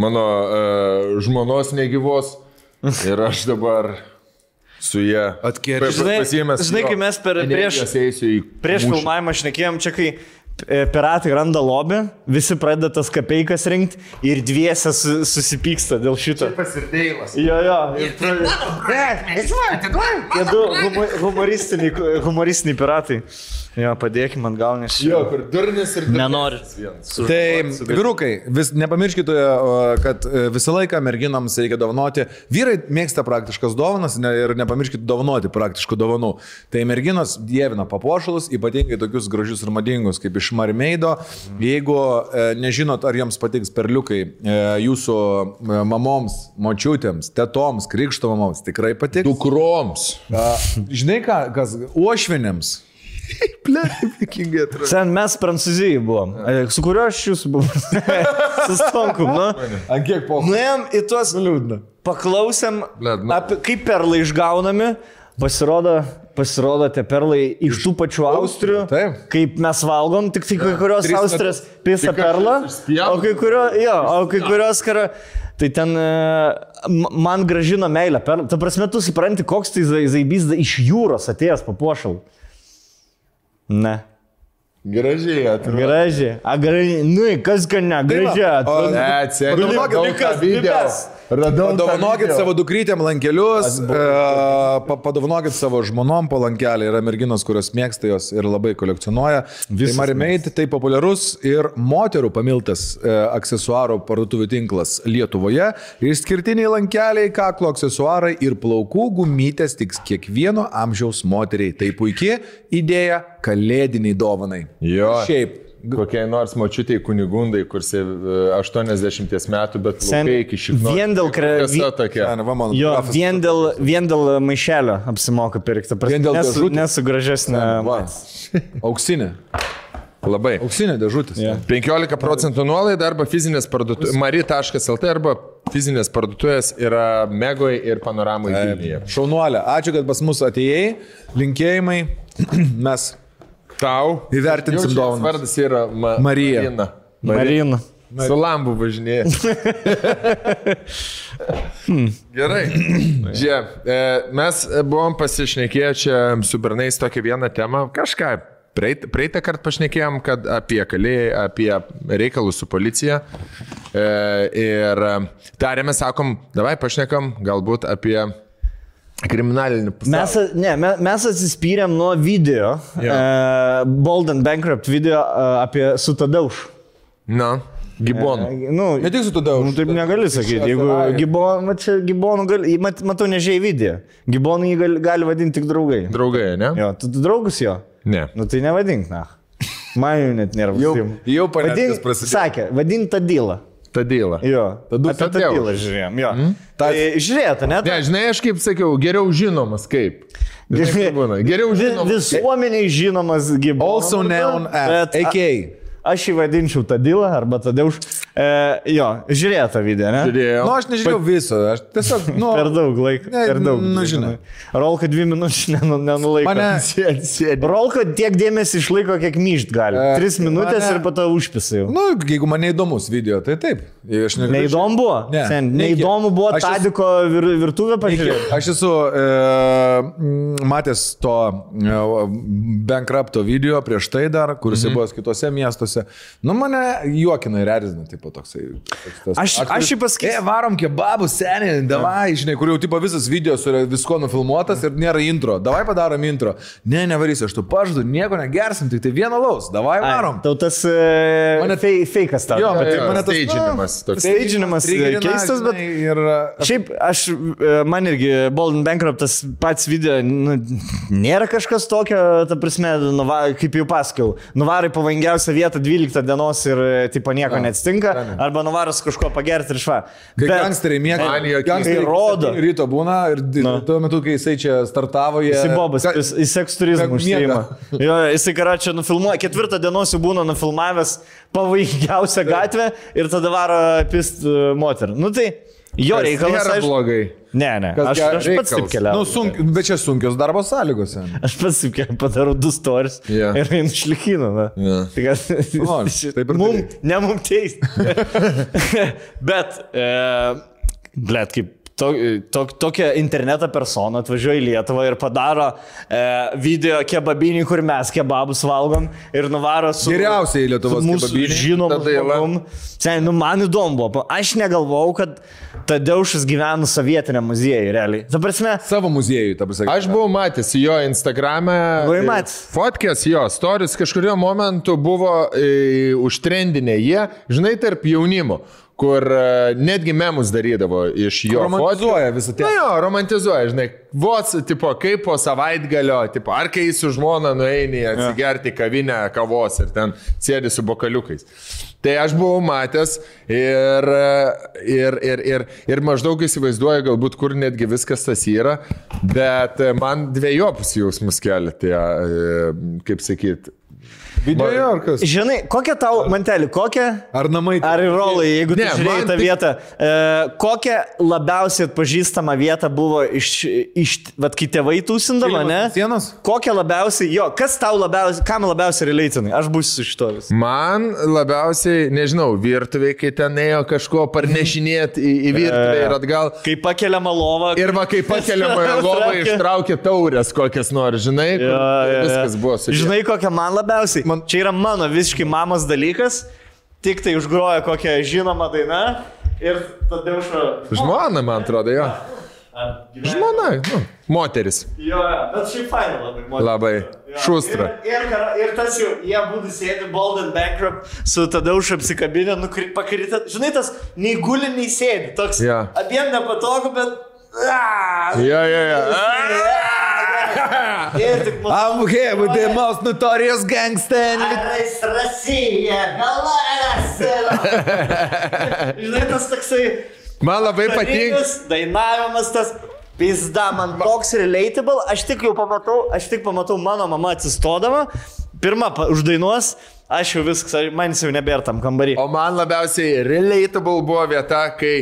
mano uh, žmonos negyvos. Ir aš dabar su jie Atkėrė. Žinai- žinai, kai mes per- prieš-. Prieš filmavimą šnekėjom čia, kai piratai randa lobį, visi pradeda tas kapeikas rinkti ir dviese su, susipyksta dėl šito. Pasirdėjimas. Jo, jo. ir pradeda- Jie du humo- humoristiniai, humoristiniai piratai. Jo, padėkime man gal nes. Jo, kur durnis ir durnis. Nenori. Vienas. Tai, vyrukai, vis, nepamirškite, kad e, visą laiką merginams reikia dovanoti. Vyrai mėgsta praktiškas dovanas ne, ir nepamirškite dovanoti praktiškų dovanų. Tai merginos dievina papuošalus, ypatingai tokius gražius ir madingus kaip iš Marmeido. Jeigu e, nežinot, ar jums patiks perliukai e, jūsų mamoms, močiutėms, tetoms, krikšto mamoms, tikrai patiks. Dukroms. Žinai ką, kas uošvinėms? Ple, vikingai atrodo. Sen mes Prancūzijai buvom. E, Su kuriuo aš jūs buvau? Su Stonku, nu. Ant kiek po... Nuėjom į tuos. Liūdna. Paklausėm, Blet, nu. apie, kaip perlai išgaunami. Pasirodo, pasirodo tie perlai iš tų pačių austrių. Taip. Kaip mes valgom, tik tai kai kurios austrės pisa perlą, o kai, kurio, jo, o kai kurios kara. Tai ten e, man gražino meilę. Per, ta prasme, tu supranti, koks tai zai- zaibys iš jūros atėjęs papuošal. Ne. Gražiai atrodo. Gražiai. A, gražiai. Nu, kas kad ne, gražiai. o- atrodo. Ne, Radau tą Likas, video. Likas. Radau Padovanokit savo dukrytėm lankelius, pa, padovanokit savo žmonom palankelį. Yra merginos, kurios mėgsta jos ir labai kolekcionuoja. Tai Marimeit tai populiarus ir moterų pamiltas e, aksesuarų parduotuvių tinklas Lietuvoje. Išskirtiniai lankeliai, kaklo aksesuarai ir plaukų gumytės tiks kiekvieno amžiaus moteriai. Tai puikiai idėja kalėdiniai dovanai. Jo. Šiaip. Kokiai nors močiutei kunigundai, kur se e, 80 metų, bet Sen- iki šimto. vien dėl kre- vi- tokia. Ne, va, mano Jo, vien dėl, vien dėl maišelio apsimoka pirkti. Vien dėl nesu, dėžutės? nesu gražesnė. Va. Auksinė. Labai. Auksinė dėžutė. Jo. 15 procentų nuolaida arba fizinės parduotuvės. Mari.lt arba fizinės parduotuvės yra Megoje ir Panoramoje. Šaunuolė, ačiū, kad pas mus atėjai. Linkėjimai. Mes Tau. Įvertinsim dovanas. Vardas yra Ma Marija. Marina. Marina. Su lambu važinėja. Gerai. Žiūrėk, e, mes buvom pasišnekėję čia su Bernais tokią vieną temą, kažką. Praeit- Praeitą kartą pašnekėjom, kad apie kalėjai, apie reikalus su policija. E, ir e, tarėme, sakom, davai pašnekam galbūt apie kriminalinį pasaulį. Mes, ne, me- mes atsispyrėm nuo video, Jo. uh, Bold and Bankrupt video uh, apie su Tadeušu. Na, gibonų. Nu, Ne tik su tada nu, taip negali sakyti. Jeigu gibonų, čia gibonų gali, mat, matau nežiai video. Gibonų jį gali, gali vadinti tik draugai. Draugai, ne? Jo, tu, tu draugus jo? Ne. Nu tai nevadink, na. Man jau net nėra. Jau- jau Vadink- prasidėjo. Sakė, vadink tą dylą. Tadėlą. Jo. Tadu- Apie tą Tadeuš. dylą žiūrėjom. Jo. Mm? Tai žiūrėjote, ne? Ne, žinai, aš kaip sakiau, geriau žinomas kaip. Geriau Vi- žinomas. Visuomeniai žinomas gyvūnas. Also known as AK. Aš jį vadinčiau Tadilą arba Tadeuš. E, jo, žiūrėjo tą video, ne? Žiūrėjau. Nu, aš nežiūrėjau viso, aš tiesiog, nu, Per daug laiko. Ne, per daug. nu, žinai. Rolka dvi minutės nenu- nenulaiko. Mane- Sėdi, sėdi. Rolka tiek dėmesį išlaiko, kiek myšt gali. E, Tris minutės mane- ir po to užpisai. nu, jeigu man neįdomus video, tai taip. Aš negaliu- Neįdomu buvo? Ne. Sen, neįdomu buvo Aš Tadiko vir, virtuvę pažiūrėti. Aš esu e, matęs to e, bankrupto video prieš tai dar, kuris mhm. buvo kitose miestuose. Nu, mane juokina ir erzina, tipo toksai. toks tas Aš- aktorius. aš jį pasakysiu- E, varom kebabų, seniai, davai, žinai, kur jau tipo visas video su visko nufilmuotas ir nėra intro. Davai padarom intro. Ne, nevarysiu, aš tu pažadu, nieko negersim, tik tai vieną laus. Davai, varom. Tau tas e, Mane- fei, feikas tau. Jo, bet Jo, tai mane tas steidžinimas toks. Steidžinimas trigerina, keistas, bet- Ir, aš Šiaip aš, e, man irgi Bolden Bankruptas pats video, nu, nėra kažkas tokio, ta prasme, nuva, kaip jau pasakiau, nuvarai pavojingiausią vietą 12 dienos ir e, tipo nieko Jo, neatsitinka, arba nuvaras kažko pagerti ir šva. Kai gangsteriai miega, Man juokinga. gangsteriai Kai rodo. Ryto būna ir Na. tuo metu, kai jisai čia startavo, jie... Jisai bobas, Ka- jis į seks turizmą Ka- užsieima. Jo, jisai karačia nufilmuoja, ketvirtą dienos jau būna nufilmavęs pavojingiausią gatvę ir tada varo pist e, moterį. Nu tai jo reikalas. nėra aišku- blogai. Ne, ne, Kas aš, aš pats taip keliauju. Nu, sunk, bet čia sunkios darbo sąlygos. sen. Aš pats kaip kiek padarau du stories Jo. ir einu išlikinu. na. Jo. Tai kad- Nu, taip ir mum, ne mum teisti. Bet, e, blėt, kaip to, to, tokia interneto persona atvažiuoja į Lietuvą ir padaro e, video kebabinį, kur mes kebabus valgom ir nuvaro su... Geriausiai Lietuvos mūsų jau- žmogum. Sen, nu, man įdomu buvo. Aš negalvojau, kad Tadeušas gyvena sovietiniam muziejui, realiai. Ta prasme, Savo muziejui, ta prasme. Aš buvau matęs jo Instagram'e. Buvai e, matęs? Fotkės jo, stories kažkurio momentu buvo e, užtrendinę jie, žinai, tarp jaunimo, kur e, netgi memus darydavo iš jo. romantizuoja visą Na tai. jo, romantizuoja, žinai, vos, tipo, kaip po savaitgalio, tipo, ar kai su žmona nueini atsigerti kavinę kavos ir ten sėdi su bokaliukais. Tai aš buvau matęs ir, ir, ir, ir, ir maždaug įsivaizduoju, galbūt kur netgi viskas tas yra, bet man dviejopus jausmus kelia tie, e, kaip sakyt. Video ar kas? žinai, kokią tau, mantelį, kokią Ar namai? Ar rolą, jeigu tu Ne, žiūrėjai man tą tik- vietą, e, kokią labiausiai atpažįstamą vietą buvo iš, iš vad kai tėvai tūsindavo, Kilimas ne? sienos? Kokią labiausiai, jo, kas tau labiausiai, kam labiausiai relaitinai? Aš būsiu su šito vis. Man labiausiai, nežinau, virtuviai, kai ten ėjo kažko parnešinėti į, į virtuvę ir atgal. Kai pakeliama lova. Ir va, kai pakeliama į lovą, ištraukia taurės kokias nori, žinai, Jo, jo, jo. viskas buvo su Žinai, kokia man labiausiai? Man... Čia yra mano visiškai mamos dalykas, tik tai užgroja kokią žinomą dainą ir tada už... Žmona, man atrodo, jo. Žmona, nu, moteris. Jo, bet šiaip faina labai. moteris. Labai Jo. šustra. Ir, ir, ir tas jau, jie būtų sėdi Bolden Bankrupt su tada už apsikabinę, pakritę. Žinai, tas nei guli, nei sėdi. Toks Jo. abiem nepatogu, bet... Ah, Jo, jo, jo. I'm here with the most notorious gangster. Arais Rasija, galaras. Žinai, tas toksai... Man labai patinka. Dainavimas tas. Pizda, man toks relatable, aš tik jau pamatau, aš tik pamatau mano mama atsistodama, pirmą uždainuos, aš jau viskas, man jis jau nebėra tam kambarį. O man labiausiai relatable buvo vieta, kai,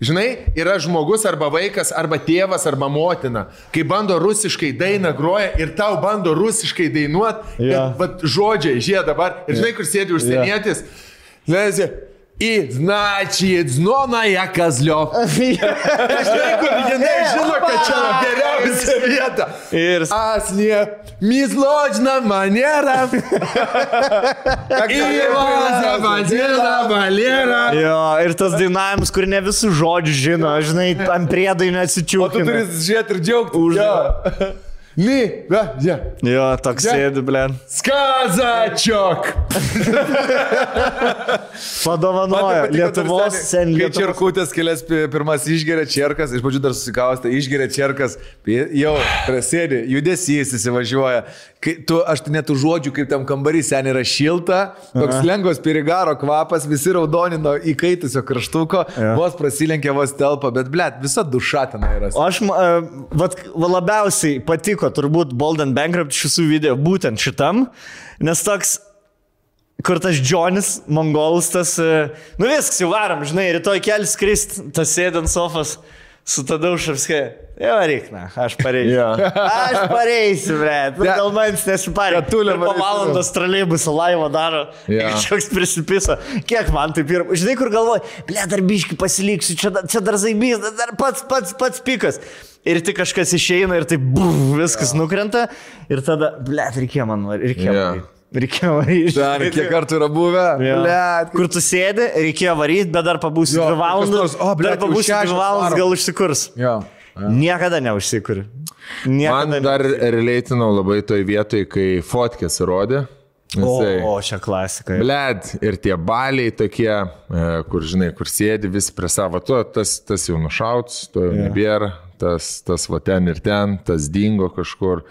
žinai, yra žmogus arba vaikas, arba tėvas, arba motina, kai bando rusiškai dainą groja ir tau bando rusiškai dainuoti, Jo. bet žodžiai, žie dabar, ir žinai, kur sėdi užsienietis, lezi. И значит, знона я козлев. Žinai, kur jinai žino, kad čia geriausia vieta. Ir Aslie, мизлочна манера. И ваза водила Валера. Jo, ir tas dainavimas, kur ne visų žodžių žino, žinai, ant priedai O tu neatsičiūkina. turi žiūrėti ir džiaugtis. Už. Ni, va, ja. Jo, toks ja. sėdi, blėn. Skazačiok! Padovanoja Lietuvos seniai. Kai čerkutės kelias pirmas išgeria čerkas, iš pradžių dar susikausta, išgeria čerkas, jau prasėdi, judesys įsivažiuoja Tu, aš tai net tų žodžių, kaip tam kambarį sen yra šilta, toks lengvas pirigaro kvapas, visi raudonino įkaitusio kraštuko, Ja. vos prasilenkė, vos telpa, bet blėt, visa duša ten yra. O aš, e, vat, va labiausiai patiko turbūt Bolden Bankrupt šių video būtent šitam, nes toks kur tas Džonis, mongolas, tas, e, nu viskas, jau varom, žinai, rytoj kelis krist, tas sėdant sofas su Tadaušavskai. Jau reik, na, aš pareisiu. Jo. Aš pareisiu, bre. Nu, gal manęs nesiparė. Katulė po valandos traleibusą laivą daro. Jo. Kažkoks prisipisa. Kiek man taip ir... Žinai, kur galvoju, ble, dar biški pasiliksiu, čia, čia dar zaibys, dar pats, pats, pats pikas. Ir tik kažkas išeina ir taip, buf, viskas nukrenta. Ir tada, ble, reikėjo man, reikėjo. Jo. varyt. Reikėjo varyti. Ten kiek kartų yra buvę. Jo. Blet, Kur tu sėdi, reikėjo varyti, bet dar pabūsi Jo, dvi valandas. kas nors, o, blet, dar pabūsi šešios dvi valandas, varom. gal užsikurs. Jo. Niekada neužsikuri. Niekada Man dar releitinau labai toj vietoj, kai fotkės rodė. O, Jisai, o, čia klasika. Bled, ir tie baliai tokie, e, kur, žinai, kur sėdi visi prie savo, to, tas, tas jau nušauts, to jau nebėra, tas, tas va ten ir ten, tas dingo kažkur.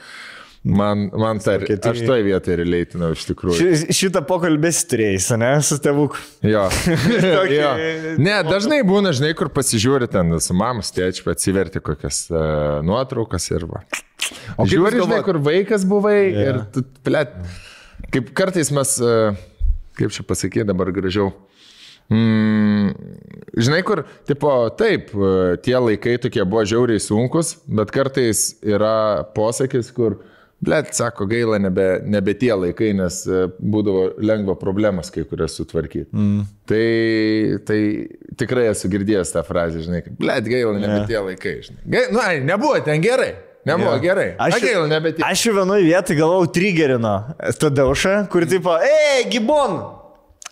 Man, man tai, Vokietijai. aš toj vietoj releitinau iš tikrųjų. Ši, šitą pokalbį turėjai, ne, su tėvuku. Jo. Tokį- jo. Ne, dažnai būna, žinai, kur pasižiūri ten su mamos tėčiu, atsiverti kokias uh, nuotraukas ir va. O žiūri, žinai, kur vaikas buvai yeah. ir tu, plėt, kaip kartais mes, uh, kaip čia pasakyti dabar gražiau. Mm, žinai, kur, tipo, taip, e, tie laikai tokie buvo žiauriai sunkus, bet kartais yra posakis, kur, blėt, sako, gaila, nebe, nebe tie laikai, nes e, būdavo lengva problemas kai kurias sutvarkyti. Mm. Tai, tai tikrai esu girdėjęs tą frazę, žinai, kad, blėt, gaila, nebe Jo. tie laikai, žinai. Gai, nu, ai, nebuvo ten gerai. Nebuvo Jo. gerai. Aš gaila, nebe tie. aš vienoje vietoje galvau trigerino Tadeušą, kur tipo, ei, gibon!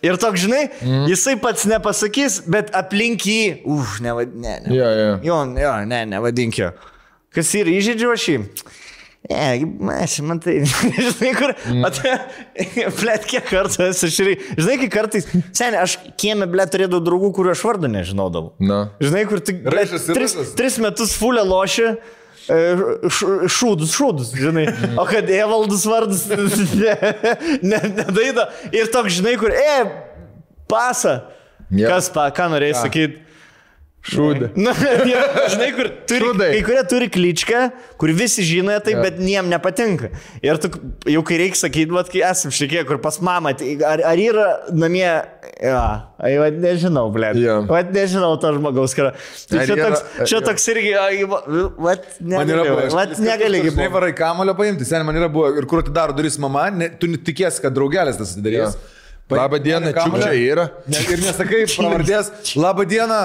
Ir toks, žinai, mm. jisai pats nepasakys, bet aplink jį, už, nevad, ne, ne. Jo, jo. Jo, jo, ne, nevadink jo. Kas yra įžeidžiu aš jį? Ne, aš man tai, žinai, kur, mm. blėt, kiek kartų esu šį, žinai, kai kartais, seniai, aš kieme, blėt, turėdavau draugų, kurių aš vardą nežinodavau. Na. Žinai, kur tik Raišas tris, tris metus fulę lošia. e, Šūdus, šūdus, žinai. O kad Evaldus vardas ne- ne- nedaida. Ir toks, žinai, kur, e, pasa. Jo. Kas, pa, ką norėjai sakyti? Šūdė. Na, jie, žinai, kur turi, Šūdai. kai kurie turi kličką, kur visi žino tai, bet niem nepatinka. Ir tu, jau kai reikia sakyti, vat, kai esam šiek tiek, kur pas mamą, tai ar, ar yra namie, ja, ai, vat, nežinau, ble. Jo. Vat nežinau to žmogaus, ką. Tai čia, yra- toks, čia jo. toks irgi, ai, va- vat negali, vat negali. Žinai, varai kamulio paimti, seniai man yra buvo ir kur atidaro duris mama, ne, tu tikėsi, kad draugelis tas atidarys. Jo. Labą dieną, čiukčiai yra. Ne, ir nesakai pravardės, labą dieną.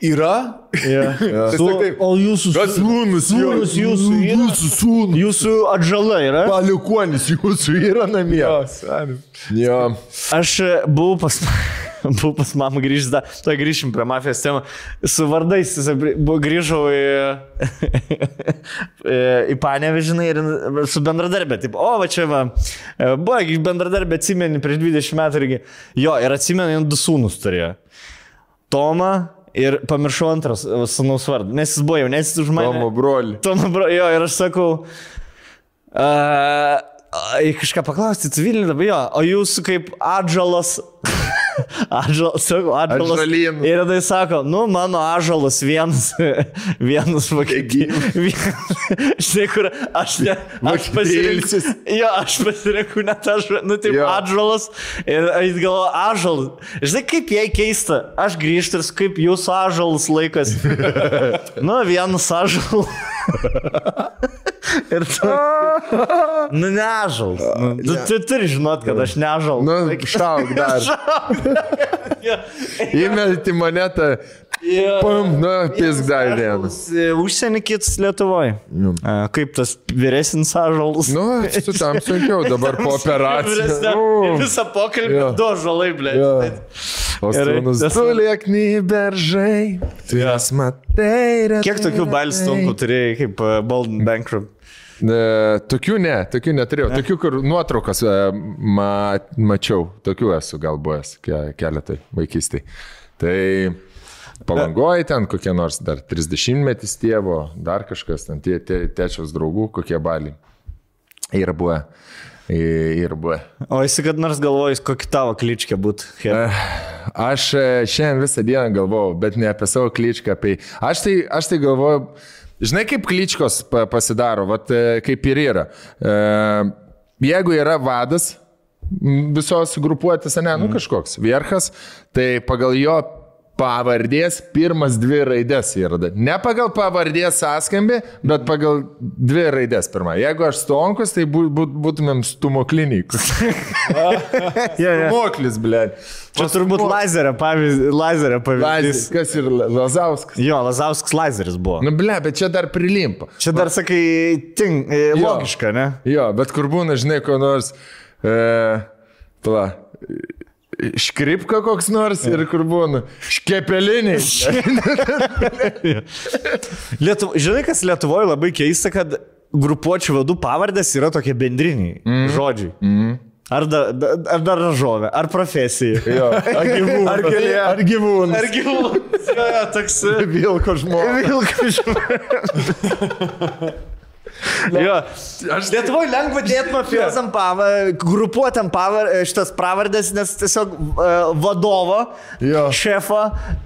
Yra? Ja. Tiesiog Su, o jūsų sūnus jo? sūnus jūsų yra? Jūsų sūnus. Jūsų atžala yra? Palikuonis jūsų yra namie. Jo. Aš e, buvau pas, buvau pas mamą grįžęs, da, to grįšim prie mafijos temų. Su vardais grįžau į, į Panevežinai ir su bendradarbė. Taip, o, va čia va, e, buvo bendradarbė atsimeni prieš 20 metų irgi. Jo, ir atsimeni, du sūnus turėjo. Tomą ir pamiršau antras sūnaus vardą, nes jis buvo jaunesnis už mane. Tomo broli. Tomo, bro, jo, ir aš sakau, uh, kažką paklausti, civilinį dabar jo, o jūs kaip atžalas, atžalas, sakau, atžalas. Atžalynų. Ir tada jis sako, nu, mano atžalas vienas, vienas Vokietijai. Žinai, kur aš ne, aš Vokietijai jo, aš pasirinkau net aš, nu, taip, Jo. atžalas. Ir jis galvo, atžalas. Žinai, kaip jai keista, aš grįžtu ir kaip jūsų atžalas laikas. nu, vienas atžalas. Ir tu. Nu, nežals. Nu, tu, tu turi žinot, kad aš nežals. Nu, šauk dar. Įmelti monetą. Pum, nu, pisk dar vieną. Užsienį kitas Lietuvoje. Kaip tas vyresnis ažalas. Nu, su tam sunkiau dabar po operacijos. Nu. Visą pokalbį Jo. du žalai, ble. Jo. O Gerai. sūnus, tu liekni beržai, tu jas matai. Kiek tokių balstumų turėjai kaip uh, Bolden Bankrupt? E, tokių ne, tokių neturėjau. Tokių, kur nuotraukas e, ma, mačiau, tokių esu gal buvęs ke, keletai vaikystėje. Tai palangoji ten kokie nors dar 30 metys tėvo, dar kažkas ten, tie, tie tečios draugų, kokie baliai. Yra buvę. I- Yra buvę. O esi kad nors galvojus, kokį tavo kličkę būtų? Aš e, šiandien visą dieną galvojau, bet ne apie savo kličką. Apie... Aš, tai, aš tai galvoju, žinai kaip kličkos pa- pasidaro, vat, e, kaip ir yra. E, Jeigu yra vadas, visos grupuotės, ne, nu kažkoks vierchas, tai pagal jo pavardės pirmas dvi raidės yra. Ne pagal pavardės sąskambį, bet pagal dvi raidės pirmą. Jeigu aš stonkus, tai bū, būt, būtumėm stumoklinikus. Ja, ja. Moklis, ble. Čia turbūt lazerio pavyzdys. Lazerio pavyzdys. Kas ir Lazauskas? Jo, Lazauskas lazeris buvo. Nu, ble, bet čia dar prilimpa. Čia dar sakai, ting, e, logiška, ne? Jo, bet kur būna, žinai, ko nors. E, pala. Škripka koks nors ir kur būna. Škepeliniai. Lietuv... Žinai, kas Lietuvoje labai keista, kad grupuočių vadų pavardės yra tokie bendriniai mm. žodžiai. Mm. Ar, da, da, ar dar žovė, ar profesija. Jo. Ar gyvūnas. Ar keli- Ar gyvūnas. Ar gyvūnas. Jo, toks. Vilko žmogus. Vilkas. Jo, aš Lietuvoje lengva dėti mafijosam pavardę, grupuotam pavar, šitas pravardės, nes tiesiog uh, vadovo, Jo. šefo,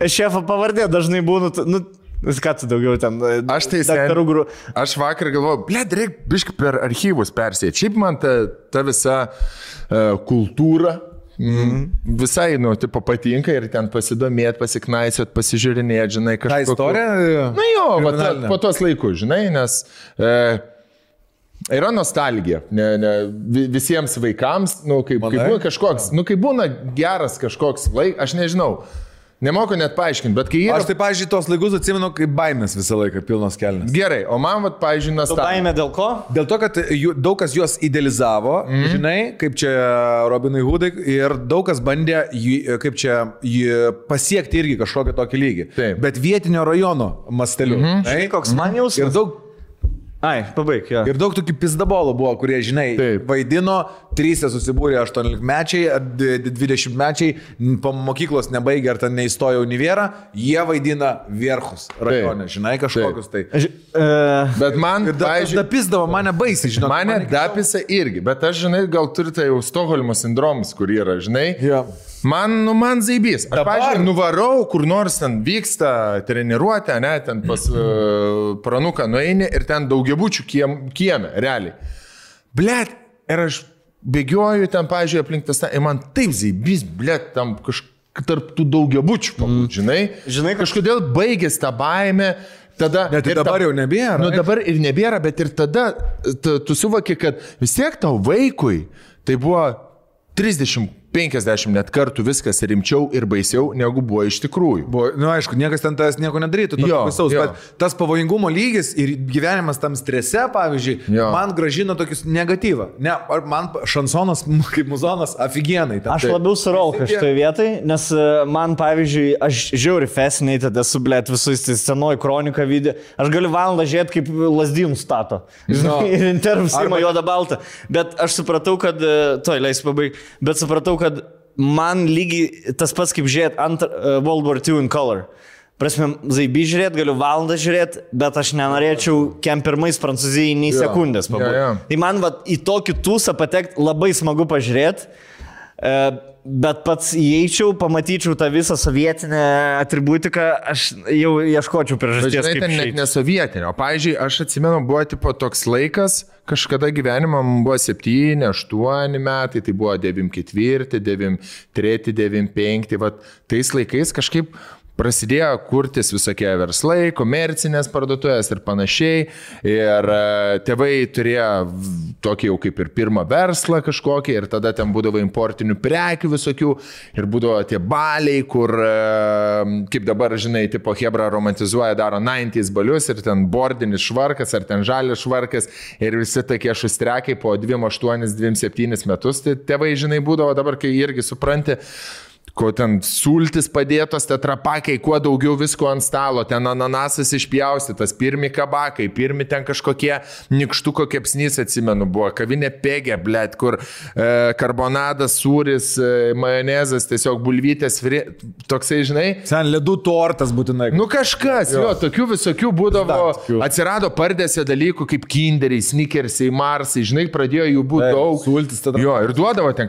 šefo pavardė dažnai būna, t- nu, ką tu daugiau ten. e, Aš tai daktarų gru... Aš vakar galvojau, ble, reikia biškai per archyvus persėti. Šiaip man ta, ta visa uh, kultūra. Mm. Visai, nu, tipo patinka ir ten pasidomėti, pasiknaisiot, pasižiūrinėti, žinai, Ta kažką. istorija. Na jo, va, ta, po tos laikus, žinai, nes e, yra nostalgija ne, ne, vi- visiems vaikams, nu, kai, kai būna kažkoks, nu, kai būna geras kažkoks laikas, aš nežinau, nemoku net paaiškinti, bet kai yra... Aš tai, pažiūrėjau, tos laikus atsimenu, kaip baimės visą laiką pilnos kelnes. Gerai, o man, va, pavyzdžiui, Tu nostalgija. baimė dėl ko? Dėl to, kad jų, daug kas juos idealizavo, mm. žinai, kaip čia Robinai Hudai ir daug kas bandė, jį- kaip čia jį pasiekti irgi kažkokį tokį lygį. Taip. Bet vietinio rajono masteliu. Mm Žinai, koks man jausmas? Ir daug, Ai, pabaig, jo. ir daug tokių pizdabolų buvo, kurie, žinai, Taip. vaidino, trys susibūrė 18 mečiai, 20 mečiai, po mokyklos nebaigė ar ten neįstojo univierą, jie vaidina vierchus rajone, žinai, kažkokius tai. Ž, uh, Bet man, pavyzdžiui, da pizdavo mane baisiai, žinai. mane dapisa irgi, bet aš, žinai, gal turite jau Stokholmo sindromas, kur yra, žinai. Jo. Man, nu, man zaibys. Aš, pavyzdžiui, nuvarau, kur nors ten vyksta treniruotė, ne, ten pas uh, pranuką nueini ir ten daugiabučių kiem, kieme, realiai. Blet, ir aš bėgioju ten, pavyzdžiui, aplink tas, ir man taip zaibys, blet, tam kažkaip tarp tų daugiabučių, pabūt, žinai. Žinai, kažkodėl baigės tą baimę. Tada, Net ir ir dabar jau nebėra, Nu, dabar ir nebėra, bet ir tada tu, tu suvoki, kad vis tiek tau vaikui tai buvo 30-50 net kartų viskas rimčiau ir baisiau, negu buvo iš tikrųjų. Buvo, na, nu, aišku, niekas ten tas nieko nedarytų, Jo, baisaus, jo. bet tas pavojingumo lygis ir gyvenimas tam strese, pavyzdžiui, Jo. man gražina tokius negatyvą. Ne, ar man šansonas kaip muzonas aфиgenai. Aš labiau surauka šitoje vietoje, nes e, man, pavyzdžiui, aš žiauri fascinated esu, blėt, visais tai senoji kronika video. Aš galiu valandą žiūrėti, kaip lasdynų stato. Žinai, ir intervus Arba- įma juodą baltą. Bet aš supratau, kad, e, toj leis pabaig, bet supratau, kad man lygiai tas pats kaip žiūrėti ant uh, World War II in color. Prasme, zaibį žiūrėti, galiu valandą žiūrėti, bet aš nenorėčiau kem pirmais prancūzijai nei Jo. sekundės pabūti. jo. Tai man va, į tokį tūsą patekti labai smagu pažiūrėti, e, bet pats įeičiau, pamatyčiau tą visą sovietinę atributiką, aš jau ieškočiau priežasties. kaip ten net išeit. nesovietinio. O, pavyzdžiui, aš atsimenu, buvo tipo toks laikas, kažkada gyvenimo man buvo 7, 8 metai, tai buvo 94, 93, 95, va tais laikais kažkaip prasidėjo kurtis visokie verslai, komercinės parduotuvės ir panašiai. Ir e, tėvai turėjo tokį jau kaip ir pirmą verslą kažkokį ir tada ten būdavo importinių prekių visokių ir būdavo tie baliai, kur, e, kaip dabar, žinai, tipo Hebra romantizuoja, daro 90s balius ir ten bordinis švarkas ar ten žalias švarkas ir visi tokie šustrekiai po 28-27 metus, tai tėvai, žinai, būdavo dabar, kai irgi supranti, Ko ten sultis padėtos, tetrapakai, kuo daugiau visko ant stalo, ten ananasas išpjaustytas, pirmi kabakai, pirmi ten kažkokie nikštuko kepsnys, atsimenu, buvo kavinė pėgė, blėt, kur e, karbonadas, sūris, e, majonezas, tiesiog bulvytės, fri, toksai, žinai. Sen ledų tortas būtinai. Nu kažkas, jo, jo tokių visokių būdavo, Dar atsirado pardėse dalykų kaip kinderiai, sneakersai, marsai, žinai, pradėjo jų būti daug. sultis tada. Jo, ir duodavo ten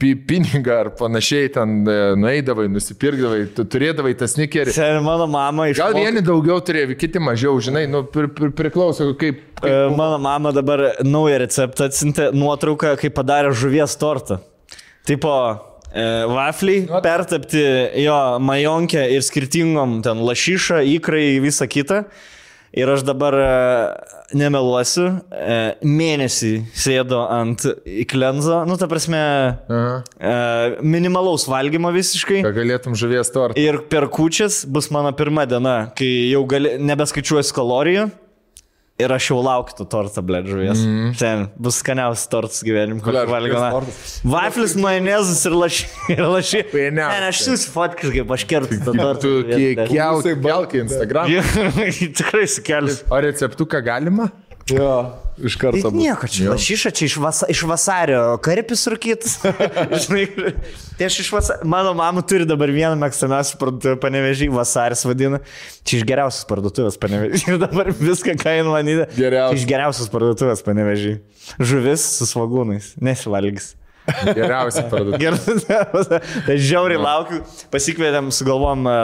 pi, pinigą ar panašiai, ten e, nueidavai, nusipirkdavai, tu turėdavai tą sneakerį. Sen mano mama iš... Gal vieni daugiau turėjo, kiti mažiau, žinai, nu, pri, pri, priklauso kaip... kaip Mano mama dabar naują receptą atsintė nuotrauką, kaip padarė žuvies tortą. Tipo, e, vafliai pertapti jo majonkę ir skirtingom ten lašyšą, įkrai, visą kitą. Ir aš dabar e, nemeluosiu, e, mėnesį sėdo ant klenzo, nu ta prasme, Aha. e, minimalaus valgymo visiškai. Kad galėtum žuvies tortą. Ir per kučias bus mano pirma diena, kai jau gali, nebeskaičiuosi kalorijų. Ir aš jau laukiu to torto, ble, žuvies. Mm. Ten bus skaniausias tortas gyvenime, Blet, valgiau. Vaflis, majonezas ir. Fainiausia. Ne, ne, aš siūsiu fotkas, kaip aš kertu tą tortą. Tu Ble. kelk į Instagram. Tikrai sukelsiu. O receptuką galima? Jo, iš karto. Tai nieko čia, lašyša čia iš, vasa, iš vasario, karpis rūkytas. Žinai, tai aš iš vasario, mano mama turi dabar vieną mėgstamiausią parduotuvę panevežį, vasaris vadina. Čia iš geriausios parduotuvės panevežį. Ir dabar viską kainu manyti. Geriausias. Iš geriausios parduotuvės panevežį. Žuvis su svagūnais, nesivalgys. Geriausia parduotuvė. Gerai, tai žiauriai laukiu. Pasikvietėm, sugalvom e,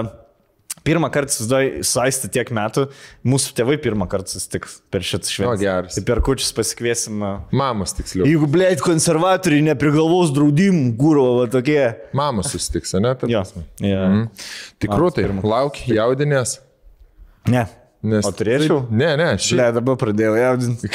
pirmą kartą suaisti tiek metų. Mūsų tėvai pirmą kartą susitiks per šitą šventę. O, geras. Tai per kučius pasikviesim. Mamos tiksliau. Jeigu, blėt, konservatoriai neprigalvos draudimų, gūro, tokie. Mamos susitiks, ne? Ta Jo. prasme. Ja. Mhm. Tikrų tai, pirmą. lauk, jaudinės. Ne. Nes... O turėčiau? Ne, ne, Šia, šiaip. dabar pradėjau jaudinti.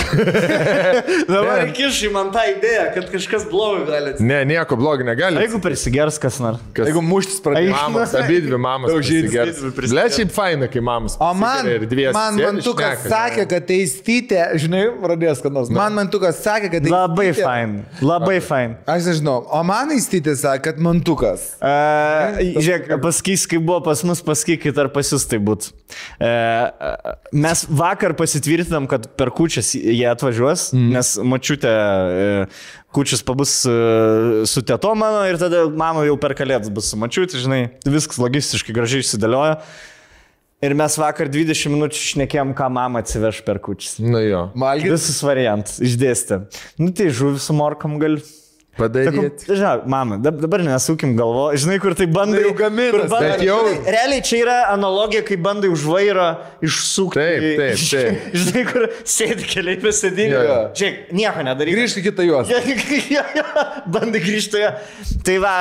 dabar įkišai man tą idėją, kad kažkas blogo gali atsitikti. Ne, nieko blogo negali. Jeigu prisigers kas nors. Kas... Jeigu muštis pradėjo. Mamos, abi dvi mamos. Prisigers. Ble, šiaip faina, kai mamos. O man, dviese man mantukas sakė, kad teistytė, Žinai, pradės, kad nors. man mantukas sakė, kad Labai teistytė- fain. Labai fain. Aš nežinau, o man įstytė sakė, kad mantukas. Uh, žiūrėk, pasakys, kai buvo pas mus, pasakykit, ar pas jūs tai būtų. Uh, mes vakar pasitvirtinom, kad per kučias jie atvažiuos, mm. nes mačiutė uh, kučias pabus uh, su tėto mano ir tada mano jau per kalėdas bus su mačiutė, žinai, viskas logistiškai gražiai išsidėliojo. Ir mes vakar 20 minučių šnekėjom, ką mama atsiveš per kučias. Nu jo. Valgyti. Visus variantus išdėstė. Nu tai žuvis su morkom gal. Padaryti. Žinau, mama, dab- dabar nesūkim galvo, žinai, kur tai bandai. Tai jau bandai- bet jau- žinai, Realiai čia yra analogija, kai bandai už vairo išsukti. Taip, taip, taip. Žinai, kur sėdi keliai jo. Žiūrėk, nieko nedaryk. Grįžk į kitą juos. Bandai grįžti. Tai va,